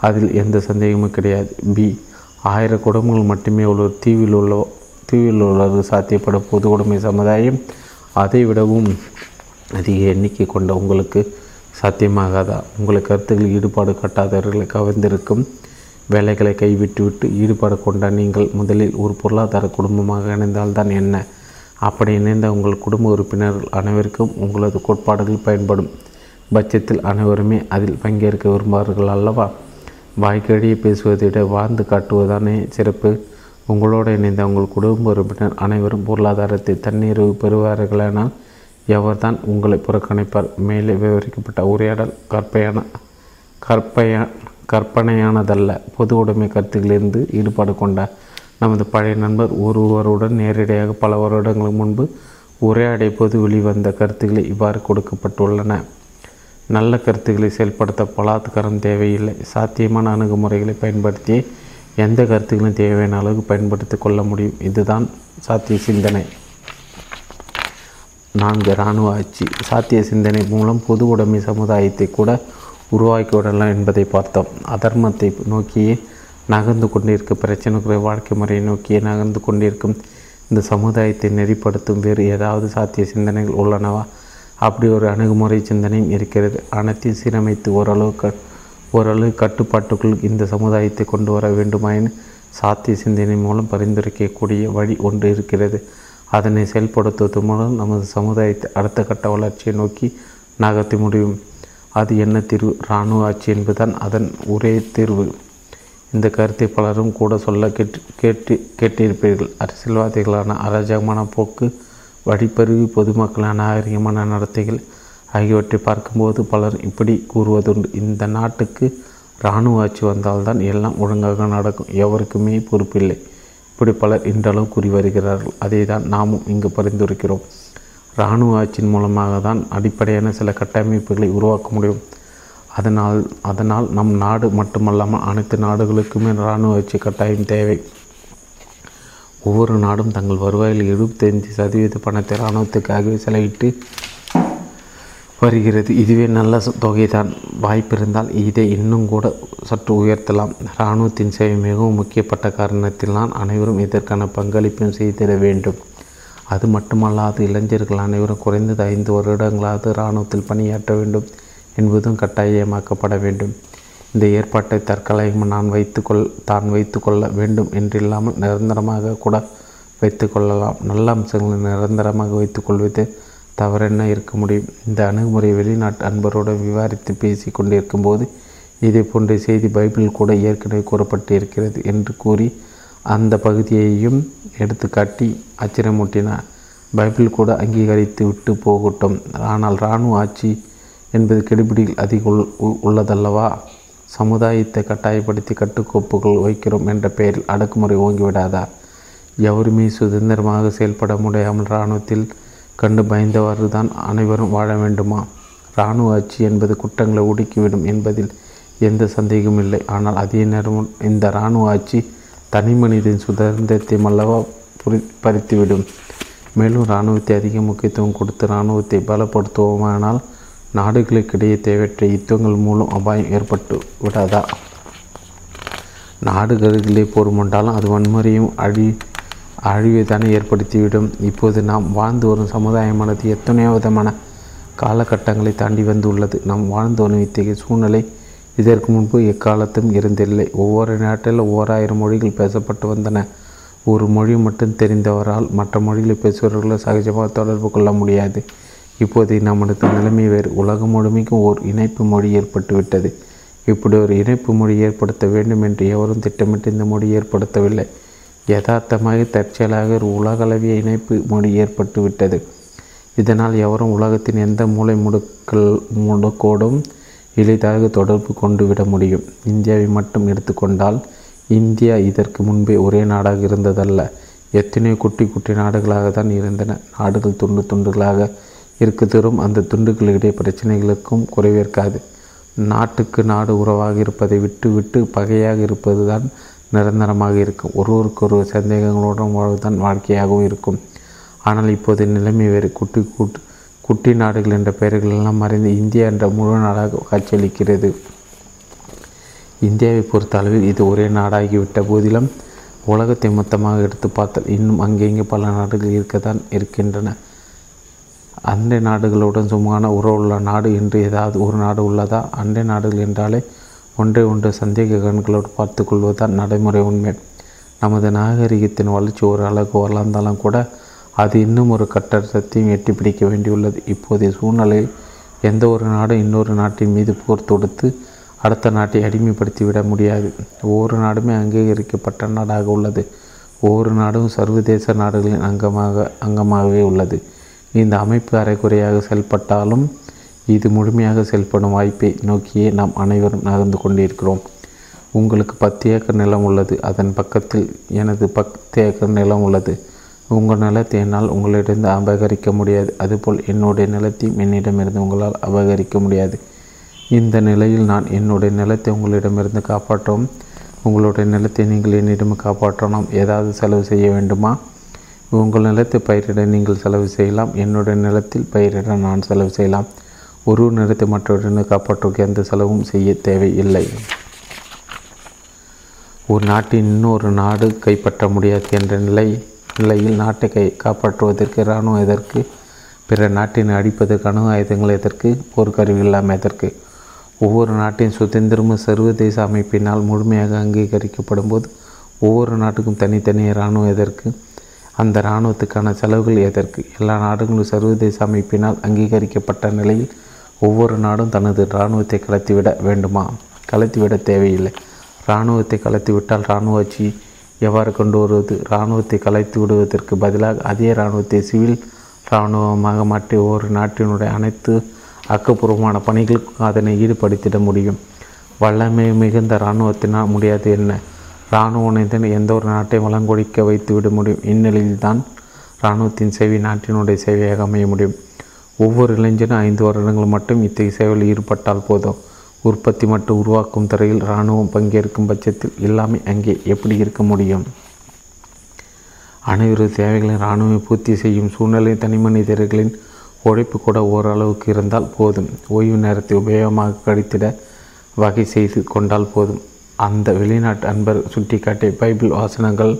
அதில் எந்த சந்தேகமும் கிடையாது. பி ஆயிரம் குடும்பங்கள் மட்டுமே உள்ள தீவில் உள்ள தீவில் உள்ளது சாத்தியப்படும் பொது உடைமை சமுதாயம். அதை விடவும் அதிக எண்ணிக்கை கொண்ட உங்களுக்கு சாத்தியமாகாதா? உங்கள் கருத்துக்களில் ஈடுபாடு கட்டாதவர்களை கவர்ந்திருக்கும் வேலைகளை கைவிட்டுவிட்டு ஈடுபாடு கொண்ட நீங்கள் முதலில் ஒரு பொருளாதார குடும்பமாக இணைந்தால்தான் என்ன? அப்படி இணைந்த உங்கள் குடும்ப உறுப்பினர்கள் அனைவருக்கும் உங்களது கோட்பாடுகள் பயன்படும் பட்சத்தில் அனைவருமே அதில் பங்கேற்க விரும்புவார்கள் அல்லவா? வாய்க்கடியே பேசுவதை விட வாழ்ந்து காட்டுவதானே சிறப்பு. உங்களோடு இணைந்த உங்கள் குடும்ப உறுப்பினர் அனைவரும் பொருளாதாரத்தை தண்ணீர் பெறுவார்களானால் எவர்தான் உங்களை புறக்கணிப்பார்? மேலே விவரிக்கப்பட்ட உரையாடல் கற்பையான கற்பையா கற்பனையானதல்ல. பொது உடைமை கருத்துக்களிலிருந்து ஈடுபாடு கொண்ட நமது பழைய நண்பர் ஒருவருடன் நேரடியாக பல வருடங்களுக்கு முன்பு உரையாடிய போது வெளிவந்த கருத்துக்களை இவ்வாறு கொடுக்கப்பட்டுள்ளன. நல்ல கருத்துக்களை செயல்படுத்த பலாத்காரம் தேவையில்லை. சாத்தியமான அணுகுமுறைகளை பயன்படுத்தி எந்த கருத்துக்களும் தேவையான அளவுக்கு பயன்படுத்தி கொள்ள முடியும். இதுதான் சாத்திய சிந்தனை. நான்கு இராணுவ ஆட்சி. சாத்திய சிந்தனை மூலம் பொது உடைமை சமுதாயத்தை கூட உருவாக்கி விடலாம் என்பதை பார்த்தோம். அதர்மத்தை நோக்கியே நகர்ந்து கொண்டிருக்க பிரச்சனைக்குரிய வாழ்க்கை முறையை நோக்கியே நகர்ந்து கொண்டிருக்கும் இந்த சமுதாயத்தை நெறிப்படுத்தும் வேறு ஏதாவது சாத்திய சிந்தனைகள் உள்ளனவா? அப்படி ஒரு அணுகுமுறை சிந்தனையும் இருக்கிறது. அனைத்தையும் சீரமைத்து ஓரளவு க ஓரளவு கட்டுப்பாட்டுக்குள் இந்த சமுதாயத்தை கொண்டு வர வேண்டுமாயின் சாத்திய சிந்தனை மூலம் பரிந்துரைக்கக்கூடிய வழி ஒன்று இருக்கிறது. அதனை செயல்படுத்துவது மூலம் நமது சமுதாயத்தை அடுத்த கட்ட வளர்ச்சியை நோக்கி நகர்த்த முடியும். அது என்ன தீர்வு? இராணுவ ஆட்சி என்பதுதான் அதன் ஒரே தீர்வு. இந்த கருத்தை பலரும் கூட சொல்ல கேட்டு கேட்டு கேட்டிருப்பீர்கள். அரசியல்வாதிகளான அராஜகமான போக்கு வழிப்பருவி பொதுமக்களின் அநாகரிகமான நடத்தைகள் ஆகியவற்றை பார்க்கும்போது பலர் இப்படி கூறுவதுண்டு. இந்த நாட்டுக்கு இராணுவ ஆட்சி வந்தால்தான் எல்லாம் ஒழுங்காக நடக்கும். எவருக்குமே பொறுப்பில்லை. இப்படி பலர் இன்றளவும் கூறி வருகிறார்கள். அதை தான் நாமும் இங்கு பரிந்துரைக்கிறோம். இராணுவ ஆட்சியின் மூலமாக தான் அடிப்படையான சில கட்டமைப்புகளை உருவாக்க முடியும். அதனால் அதனால் நம் நாடு மட்டுமல்லாமல் அனைத்து நாடுகளுக்குமே இராணுவ ஆட்சி கட்டாயம் தேவை. ஒவ்வொரு நாடும் தங்கள் வருவாயில் எழுபத்தைந்து சதவீத பணத்தை இராணுவத்துக்காகவே செலவிட்டு வருகிறது. இதுவே நல்ல தொகைதான். வாய்ப்பிருந்தால் இதை இன்னும் கூட சற்று உயர்த்தலாம். இராணுவத்தின் சேவை மிகவும் முக்கியப்பட்ட காரணத்தினால் அனைவரும் இதற்கான பங்களிப்பையும் செய்திட வேண்டும். அது மட்டுமல்லாது இளைஞர்கள் அனைவரும் குறைந்தது ஐந்து வருடங்களாவது இராணுவத்தில் பணியாற்ற வேண்டும் என்பதும் கட்டாயமாக்கப்பட வேண்டும். இந்த ஏற்பாட்டை தற்காலிகம் நான் வைத்துக்கொள் தான் வைத்துக்கொள்ள வேண்டும் என்றில்லாமல் நிரந்தரமாக கூட வைத்துக்கொள்ளலாம் நல்ல அம்சங்களை நிரந்தரமாக வைத்துக்கொள்வது தவறென்ன இருக்க முடியும்? இந்த அணுகுமுறை வெளிநாட்டு அன்பரோடு விவாரித்து பேசி கொண்டிருக்கும் போது இதே போன்ற செய்தி பைபிள் கூட ஏற்கனவே கூறப்பட்டு இருக்கிறது என்று கூறி அந்த பகுதியையும் எடுத்துக்காட்டி ஆச்சரியமூட்டினார். பைபிள் கூட அங்கீகரித்து விட்டு போகட்டும். ஆனால் இராணுவ ஆட்சி என்பது கெடுபிடியில் அதிக உள்ளதல்லவா? சமுதாயத்தை கட்டாயப்படுத்தி கட்டுக்கோப்புகள் வைக்கிறோம் என்ற பெயரில் அடக்குமுறை ஓங்கிவிடாதா? எவருமே சுதந்திரமாக செயல்பட முடியாமல் இராணுவத்தில் கண்டு பயந்தவாறு தான் அனைவரும் வாழ வேண்டுமா? இராணுவ ஆட்சி என்பது குற்றங்களை ஒடுக்கிவிடும் என்பதில் எந்த சந்தேகமும் இல்லை. ஆனால் அதே நேரம் இந்த இராணுவ ஆட்சி தனி மனிதன் சுதந்திரத்தை மல்லவா புரி பறித்துவிடும். மேலும் இராணுவத்தை அதிக முக்கியத்துவம் கொடுத்து இராணுவத்தை பலப்படுத்துவோமானால் நாடுகளுக்கிடையே தேவையற்ற யுத்தங்கள் மூலம் அபாயம் ஏற்பட்டு விடாதா? நாடுகளிலே போர் கொண்டாலும் அது வன்முறையும் அழி அழிவை தானே ஏற்படுத்திவிடும். இப்போது நாம் வாழ்ந்து வரும் சமுதாயமானது எத்தனையோ விதமான காலகட்டங்களை தாண்டி வந்துள்ளது. நாம் வாழ்ந்து வரும் இத்தகைய சூழ்நிலை இதற்கு முன்பு எக்காலத்தும் இருந்தில்லை. ஒவ்வொரு நாட்டில் ஓராயிரம் மொழிகள் பேசப்பட்டு வந்தன. ஒரு மொழி மட்டும் தெரிந்தவரால் மற்ற மொழிகளை பேசுபவர்களை சகஜமாக தொடர்பு கொள்ள முடியாது. இப்போது நமது நிலைமை வேறு. உலகம் முழுமைக்கும் ஓர் இணைப்பு மொழி ஏற்பட்டுவிட்டது இப்படி ஒரு இணைப்பு மொழி ஏற்படுத்த வேண்டும் என்று எவரும் திட்டமிட்டு இந்த மொழி ஏற்படுத்தவில்லை. யதார்த்தமாக தற்செயலாக ஒரு உலகளவிய இணைப்பு மொழி ஏற்பட்டுவிட்டது இதனால் எவரும் உலகத்தின் எந்த மூளை முடுக்கல் முடுக்கோடும் எளிதாக தொடர்பு கொண்டு விட முடியும். இந்தியாவை மட்டும் எடுத்துக்கொண்டால் இந்தியா இதற்கு முன்பே ஒரே நாடாக இருந்ததல்ல. எத்தனையோ குட்டி குட்டி நாடுகளாக தான் இருந்தன. நாடுகள் துண்டு துண்டுகளாக இருக்குதோறும் அந்த துண்டுகளிடையே பிரச்சனைகளுக்கும் குறைவிருக்காது நாட்டுக்கு நாடு உறவாக இருப்பதை விட்டு விட்டு பகையாக இருப்பது தான் நிரந்தரமாக இருக்கும். ஒருவருக்கொருவர் சந்தேகங்களுடன் வாழ்வுதான் வாழ்க்கையாகவும் இருக்கும். ஆனால் இப்போது நிலைமை வேறு. குட்டி கூட்டு குட்டி நாடுகள் என்ற பெயர்கள் எல்லாம் மறைந்து இந்தியா என்ற முழு நாடாக காட்சியளிக்கிறது. இந்தியாவை பொறுத்த அளவில் இது ஒரே நாடாகிவிட்ட போதிலும் உலகத்தை மொத்தமாக எடுத்து பார்த்தால் இன்னும் அங்கெங்கே பல நாடுகள் இருக்கத்தான் இருக்கின்றன. அண்டை நாடுகளுடன் சுமமான உறவுள்ள நாடு என்று ஏதாவது ஒரு நாடு உள்ளதா? அண்டை நாடுகள் என்றாலே ஒன்றை ஒன்று சந்தேக கண்களோடு பார்த்து கொள்வதுதான் நடைமுறை உண்மை. நமது நாகரிகத்தின் வளர்ச்சி ஒரு அளவுக்கு வளர்ந்தாலும் கூட அது இன்னும் ஒரு கட்டத்தையும் எட்டி பிடிக்க வேண்டியுள்ளது. இப்போதைய சூழ்நிலையில் எந்த ஒரு நாடும் இன்னொரு நாட்டின் மீது போர் தொடுத்து அடுத்த நாட்டை அடிமைப்படுத்தி விட முடியாது. ஒவ்வொரு நாடுமே அங்கீகரிக்கப்பட்ட நாடாக உள்ளது. ஒவ்வொரு நாடும் சர்வதேச நாடுகளின் அங்கமாக அங்கமாகவே உள்ளது. இந்த அமைப்பு அரைக்குறையாக செயல்பட்டாலும் இது முழுமையாக செயல்படும் வாய்ப்பை நோக்கியே நாம் அனைவரும் நகர்ந்து கொண்டிருக்கிறோம். உங்களுக்கு பத்து ஏக்கர் நிலம் உள்ளது. அதன் பக்கத்தில் எனது பத்து ஏக்கர் நிலம் உள்ளது. உங்கள் நிலத்தை என்னால் உங்களிடம் அபகரிக்க முடியாது. அதுபோல் என்னுடைய நிலத்தையும் என்னிடமிருந்து உங்களால் அபகரிக்க முடியாது. இந்த நிலையில் நான் என்னுடைய நிலத்தை உங்களிடமிருந்து காப்பாற்றவும் உங்களுடைய நிலத்தை நீங்கள் என்னிடம் காப்பாற்றணும் ஏதாவது செலவு செய்ய வேண்டுமா? உங்கள் நிலத்தை பயிரிட நீங்கள் செலவு செய்யலாம். என்னுடைய நிலத்தில் பயிரிட நான் செலவு செய்யலாம். ஒரு நிலத்தை மற்றவர்களை காப்பாற்றுவதற்கு எந்த செலவும் செய்ய தேவையில்லை. ஒரு நாட்டின் இன்னொரு நாடு கைப்பற்ற முடியாது என்ற நிலை நிலையில் நாட்டை கை காப்பாற்றுவதற்கு இராணுவம் எதற்கு பிற நாட்டினை அடிப்பதற்கு அணு ஆயுதங்கள் எதற்கு போர்க்கருவி இல்லாமல் எதற்கு. ஒவ்வொரு நாட்டின் சுதந்திரமும் சர்வதேச அமைப்பினால் முழுமையாக அங்கீகரிக்கப்படும் போது ஒவ்வொரு நாட்டுக்கும் தனித்தனி இராணுவம் எதற்கு அந்த இராணுவத்துக்கான செலவுகள் எதற்கு? எல்லா நாடுகளும் சர்வதேச அமைப்பினால் அங்கீகரிக்கப்பட்ட நிலையில் ஒவ்வொரு நாடும் தனது இராணுவத்தை கலத்திவிட வேண்டுமா? கலத்திவிட தேவையில்லை. இராணுவத்தை கலத்திவிட்டால் இராணுவ ஆட்சி எவ்வாறு கொண்டு வருவது? இராணுவத்தை கலைத்து விடுவதற்கு பதிலாக அதே இராணுவத்தை சிவில் இராணுவமாக மாற்றி ஒவ்வொரு நாட்டினுடைய அனைத்து ஆக்கப்பூர்வமான பணிகளுக்கும் அதனை ஈடுபடுத்திட முடியும். வல்லமை மிகுந்த இராணுவத்தினால் முடியாது என்ன? இராணுவத்தின் எந்த ஒரு நாட்டையும் வளங்கொழிக்க வைத்து விட முடியும்? இந்நிலையில்தான் இராணுவத்தின் சேவை நாட்டினுடைய சேவையாக அமைய முடியும். ஒவ்வொரு இளைஞனும் ஐந்து வருடங்கள் மட்டும் இத்தகைய சேவையில் ஈடுபட்டால் போதும். உற்பத்தி மற்றும் உருவாக்கும் துறையில் இராணுவம் பங்கேற்கும் பட்சத்தில் எல்லாமே அங்கே எப்படி இருக்க முடியும்? அனைவரு தேவைகளை இராணுவம் பூர்த்தி செய்யும் சூழ்நிலை தனி மனிதர்களின் உழைப்பு கூட ஓரளவுக்கு இருந்தால் போதும். ஓய்வு நேரத்தை உபயோகமாக கழித்திட வகை செய்து கொண்டால் போதும். அந்த வெளிநாட்டு அன்பர் சுட்டிக்காட்டிய பைபிள் வாசனங்கள்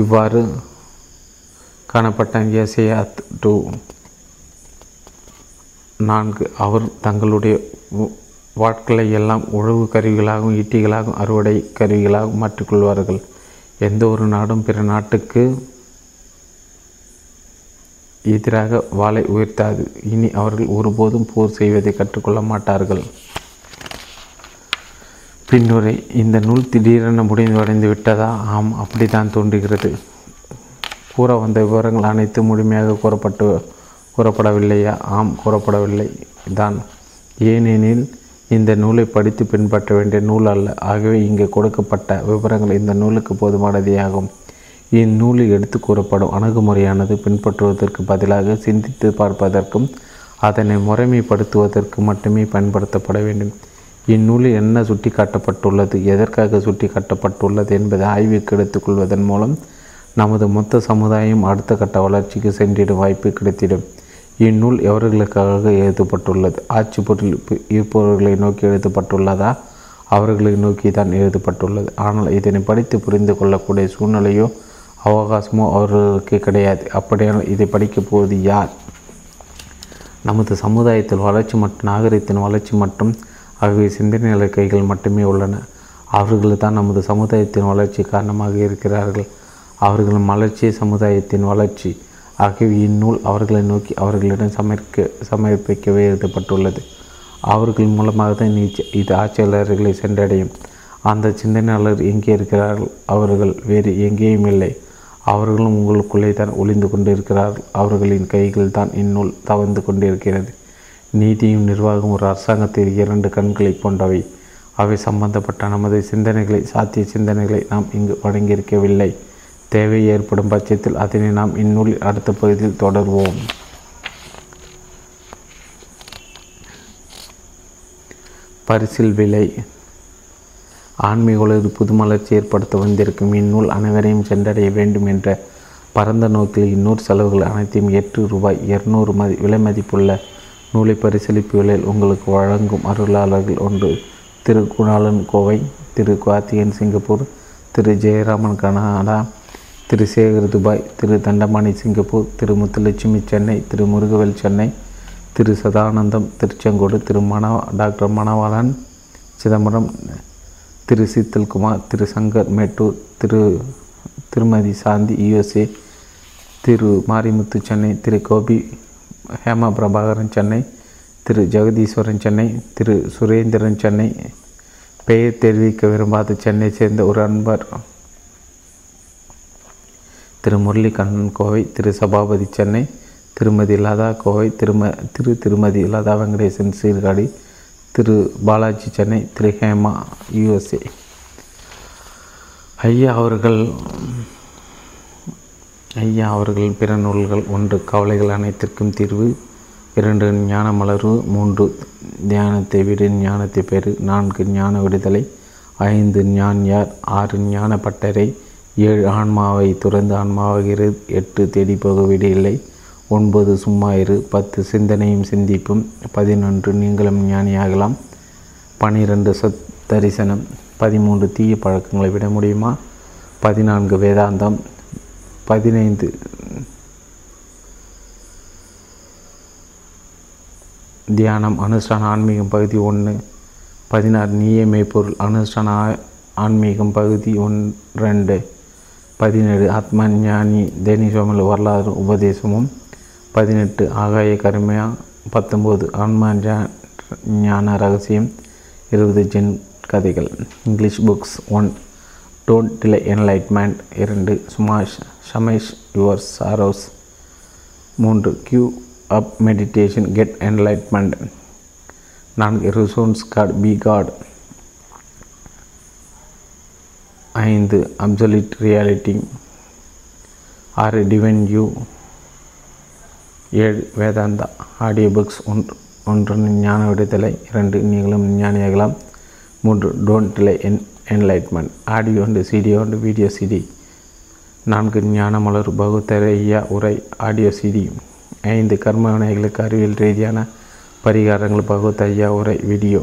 இவ்வாறு காணப்பட்ட ஏசையா டூ நான்கு. அவர் தங்களுடைய வாட்களை எல்லாம் உழவு கருவிகளாகவும் ஈட்டிகளாகவும் அறுவடை கருவிகளாகவும் மாற்றிக்கொள்வார்கள். எந்த ஒரு நாடும் பிற நாட்டுக்கு எதிராக வாளை உயர்த்தாது. இனி அவர்கள் ஒருபோதும் போர் செய்வதை கற்றுக்கொள்ள மாட்டார்கள். பின்னுரை இந்த நூல் திடீரென முடிந்து அடைந்து விட்டதா? ஆம் அப்படித்தான் தோன்றுகிறது. கூற வந்த விவரங்கள் அனைத்து முழுமையாக கூறப்பட்டு கூறப்படவில்லையா? ஆம் கூறப்படவில்லை. தான் ஏனெனில் இந்த நூலை படித்து பின்பற்ற வேண்டிய நூல் அல்ல. ஆகவே இங்கே கொடுக்கப்பட்ட விவரங்கள் இந்த நூலுக்கு போதுமானதேயாகும். இந்நூலில் எடுத்து கூறப்படும் அணுகுமுறையானது பின்பற்றுவதற்கு பதிலாக சிந்தித்து பார்ப்பதற்கும் அதனை முறைமைப்படுத்துவதற்கு மட்டுமே பயன்படுத்தப்பட வேண்டும். இந்நூலில் என்ன சுட்டி காட்டப்பட்டுள்ளது எதற்காக சுட்டி காட்டப்பட்டுள்ளது என்பதை ஆய்வுக்கு எடுத்துக்கொள்வதன் மூலம் நமது மொத்த சமுதாயம் அடுத்த கட்ட வளர்ச்சிக்கு சென்றிடும் வாய்ப்பு கிடைத்திடும். இந்நூல் எவர்களுக்காக எழுதப்பட்டுள்ளது? ஆட்சி பொருள் இருப்பவர்களை நோக்கி எழுதப்பட்டுள்ளதா? அவர்களை நோக்கி தான் எழுதப்பட்டுள்ளது. ஆனால் இதனை படித்து புரிந்து கொள்ளக்கூடிய சூழ்நிலையோ அவகாசமோ அவர்களுக்கு கிடையாது. அப்படியானால் இதை படிக்கப் போவது யார்? நமது சமுதாயத்தில் வளர்ச்சி மற்றும் நாகரிகத்தின் வளர்ச்சி மற்றும் ஆகிய சிந்தனை கைகள் மட்டுமே உள்ளன. அவர்கள் தான் நமது சமுதாயத்தின் வளர்ச்சி காரணமாக இருக்கிறார்கள். அவர்களின் வளர்ச்சி சமுதாயத்தின் வளர்ச்சி. ஆகியவை இந்நூல் அவர்களை நோக்கி அவர்களிடம் சமர்க்க சமர்ப்பிக்கவே எழுதப்பட்டுள்ளது. அவர்கள் மூலமாக தான் இது ஆட்சியாளர்களை சென்றடையும். அந்த சிந்தனையாளர் எங்கே இருக்கிறார்கள் அவர்கள் வேறு எங்கேயும் இல்லை. அவர்களும் உங்களுக்குள்ளே தான் ஒளிந்து கொண்டு இருக்கிறார்கள் அவர்களின் கைகள் தான் இந்நூல் தவழ்ந்து கொண்டிருக்கிறது. நீதியும் நிர்வாகம் ஒரு அரசாங்கத்தில் இரண்டு கண்களை போன்றவை. அவை சம்பந்தப்பட்ட நமது சிந்தனைகளை சாத்திய சிந்தனைகளை நாம் இங்கு வழங்கியிருக்கவில்லை. தேவை ஏற்படும் பட்சத்தில் அதனை நாம் இந்நூலில் அடுத்த பகுதியில் தொடர்வோம். பரிசில் விலை. ஆன்மீக உலகில் புதுமலர்ச்சி ஏற்படுத்த வந்திருக்கும் இந்நூல் அனைவரையும் சென்றடைய வேண்டும் என்ற பரந்த நோக்கில் இந்நூறு செலவுகள் அனைத்தையும் எட்டு ரூபாய் இருநூறு மதி விலை மதிப்புள்ள நூலை பரிசீலிப்புகளில் உங்களுக்கு வழங்கும் அருளாளர்கள் ஒன்று Thiru Gunalan Kovai Thiru Karthigan Singapore Thiru Jayaraman Canada Thiru Sekar Dubai Thiru Thandamani Singapore Thiru Muthulakshmi Chennai Thiru Murugavel Chennai Thiru Sadanandam Tiruchengode Thiru Manoah doctor Manavalan Chidambaram Thiru சீத்தல்குமார் Thiru Shankar Mettur Thiru Thirumathi Shanthi USA Thiru Marimuthu Chennai Thiru Gopi Hema Prabhakaran Chennai Thiru Jagadeeswaran Chennai Thiru Surendran Chennai பெயர் தெரிவிக்க விரும்பாத சென்னை சேர்ந்த ஒரு அன்பர் திரு முரளிகண்ணன் கோவை திரு சபாபதி சென்னை திருமதி லதா கோவை திரும திரு திருமதி லதா வெங்கடேசன் சீர்காழி திரு பாலாஜி சென்னை திரு ஹேமா யுஎஸ்ஏ. ஐயா அவர்கள் ஐயா அவர்கள் பிற நூல்கள் ஒன்று கவலைகள் அனைத்திற்கும் தீர்வு. இரண்டு ஞான மலர்வு மூன்று தியானத்தை விட ஞானத்தை பெறு. நான்கு ஞான விடுதலை. ஐந்து ஞான் யார்? ஆறு ஞான பட்டறை. ஏழு ஆன்மாவை துறந்து ஆன்மாவாகிறது எட்டு தேடி போக விடையில்லை ஒன்பது சும்மா இரு. பத்து சிந்தனையும் சிந்திப்பும். பதினொன்று நீங்களும் ஞானியாகலாம். பனிரெண்டு சத் தரிசனம். பதிமூன்று தீய பழக்கங்களை விட முடியுமா? பதினான்கு வேதாந்தம். பதினைந்து. தியானம் அனுஷ்டான ஆன்மீகம் பகுதி ஒன்று பதினாறு நீயே மெய்ப்பொருள் அனுஷ்டான ஆன்மீகம் பகுதி ஒன் ரெண்டு. பதினேழு ஆத்மா ஞானி தேனிசோமல் வரலாறு உபதேசமும். பதினெட்டு ஆகாய கருமையா. பத்தொம்போது ஆன்மா ஞான ரகசியம். இருபது ஜென் கதைகள். English books one. Don't delay enlightenment இரண்டு சுமாஷ் ஷமேஷ் யுவர் சாரோஸ் மூன்று give up meditation get enlightenment நான்கு ரிசோன்ஸ் காட் பி காட் ஐந்து அப்சலிட் ரியாலிட்டி ஆறு டிவென் யூ ஏழு வேதாந்தா ஆடியோ புக்ஸ் ஒன்று ஒன்று ஞான விடுதலை. இரண்டு நீங்களும் ஞானியாகலாம் மூன்று டோன்ட் டிலே என் என்லைட்மெண்ட் ஆடியோ ஒன்று சிடி ஒன்று வீடியோ சிடி நான்கு ஞானமலர் பகுத்தரையா உரை ஆடியோ சிடி ஐந்து கர்ம வினைகளுக்கு அறிவியல் ரீதியான பரிகாரங்கள் பகவத் ஐயா உரை வீடியோ.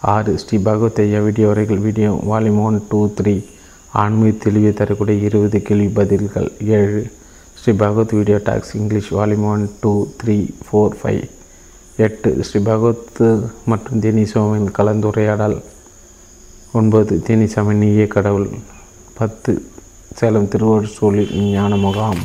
ஆறு ஸ்ரீ பகவத் ஐயா வீடியோ உரைகள் video. Volume one two three. ஆன்மீக தெளிவு தரக்கூடிய இருபது கேள்வி பதில்கள். ஏழு Shri Bhagavath video talks English. Volume one two three four five. எட்டு ஸ்ரீ பகவத் மற்றும் தேனிசோமின் கலந்துரையாடல். ஒன்பது தேனிசாமி நீயே கடவுள் பத்து சேலம் திருவள்ளூர் ஞான முகாம்.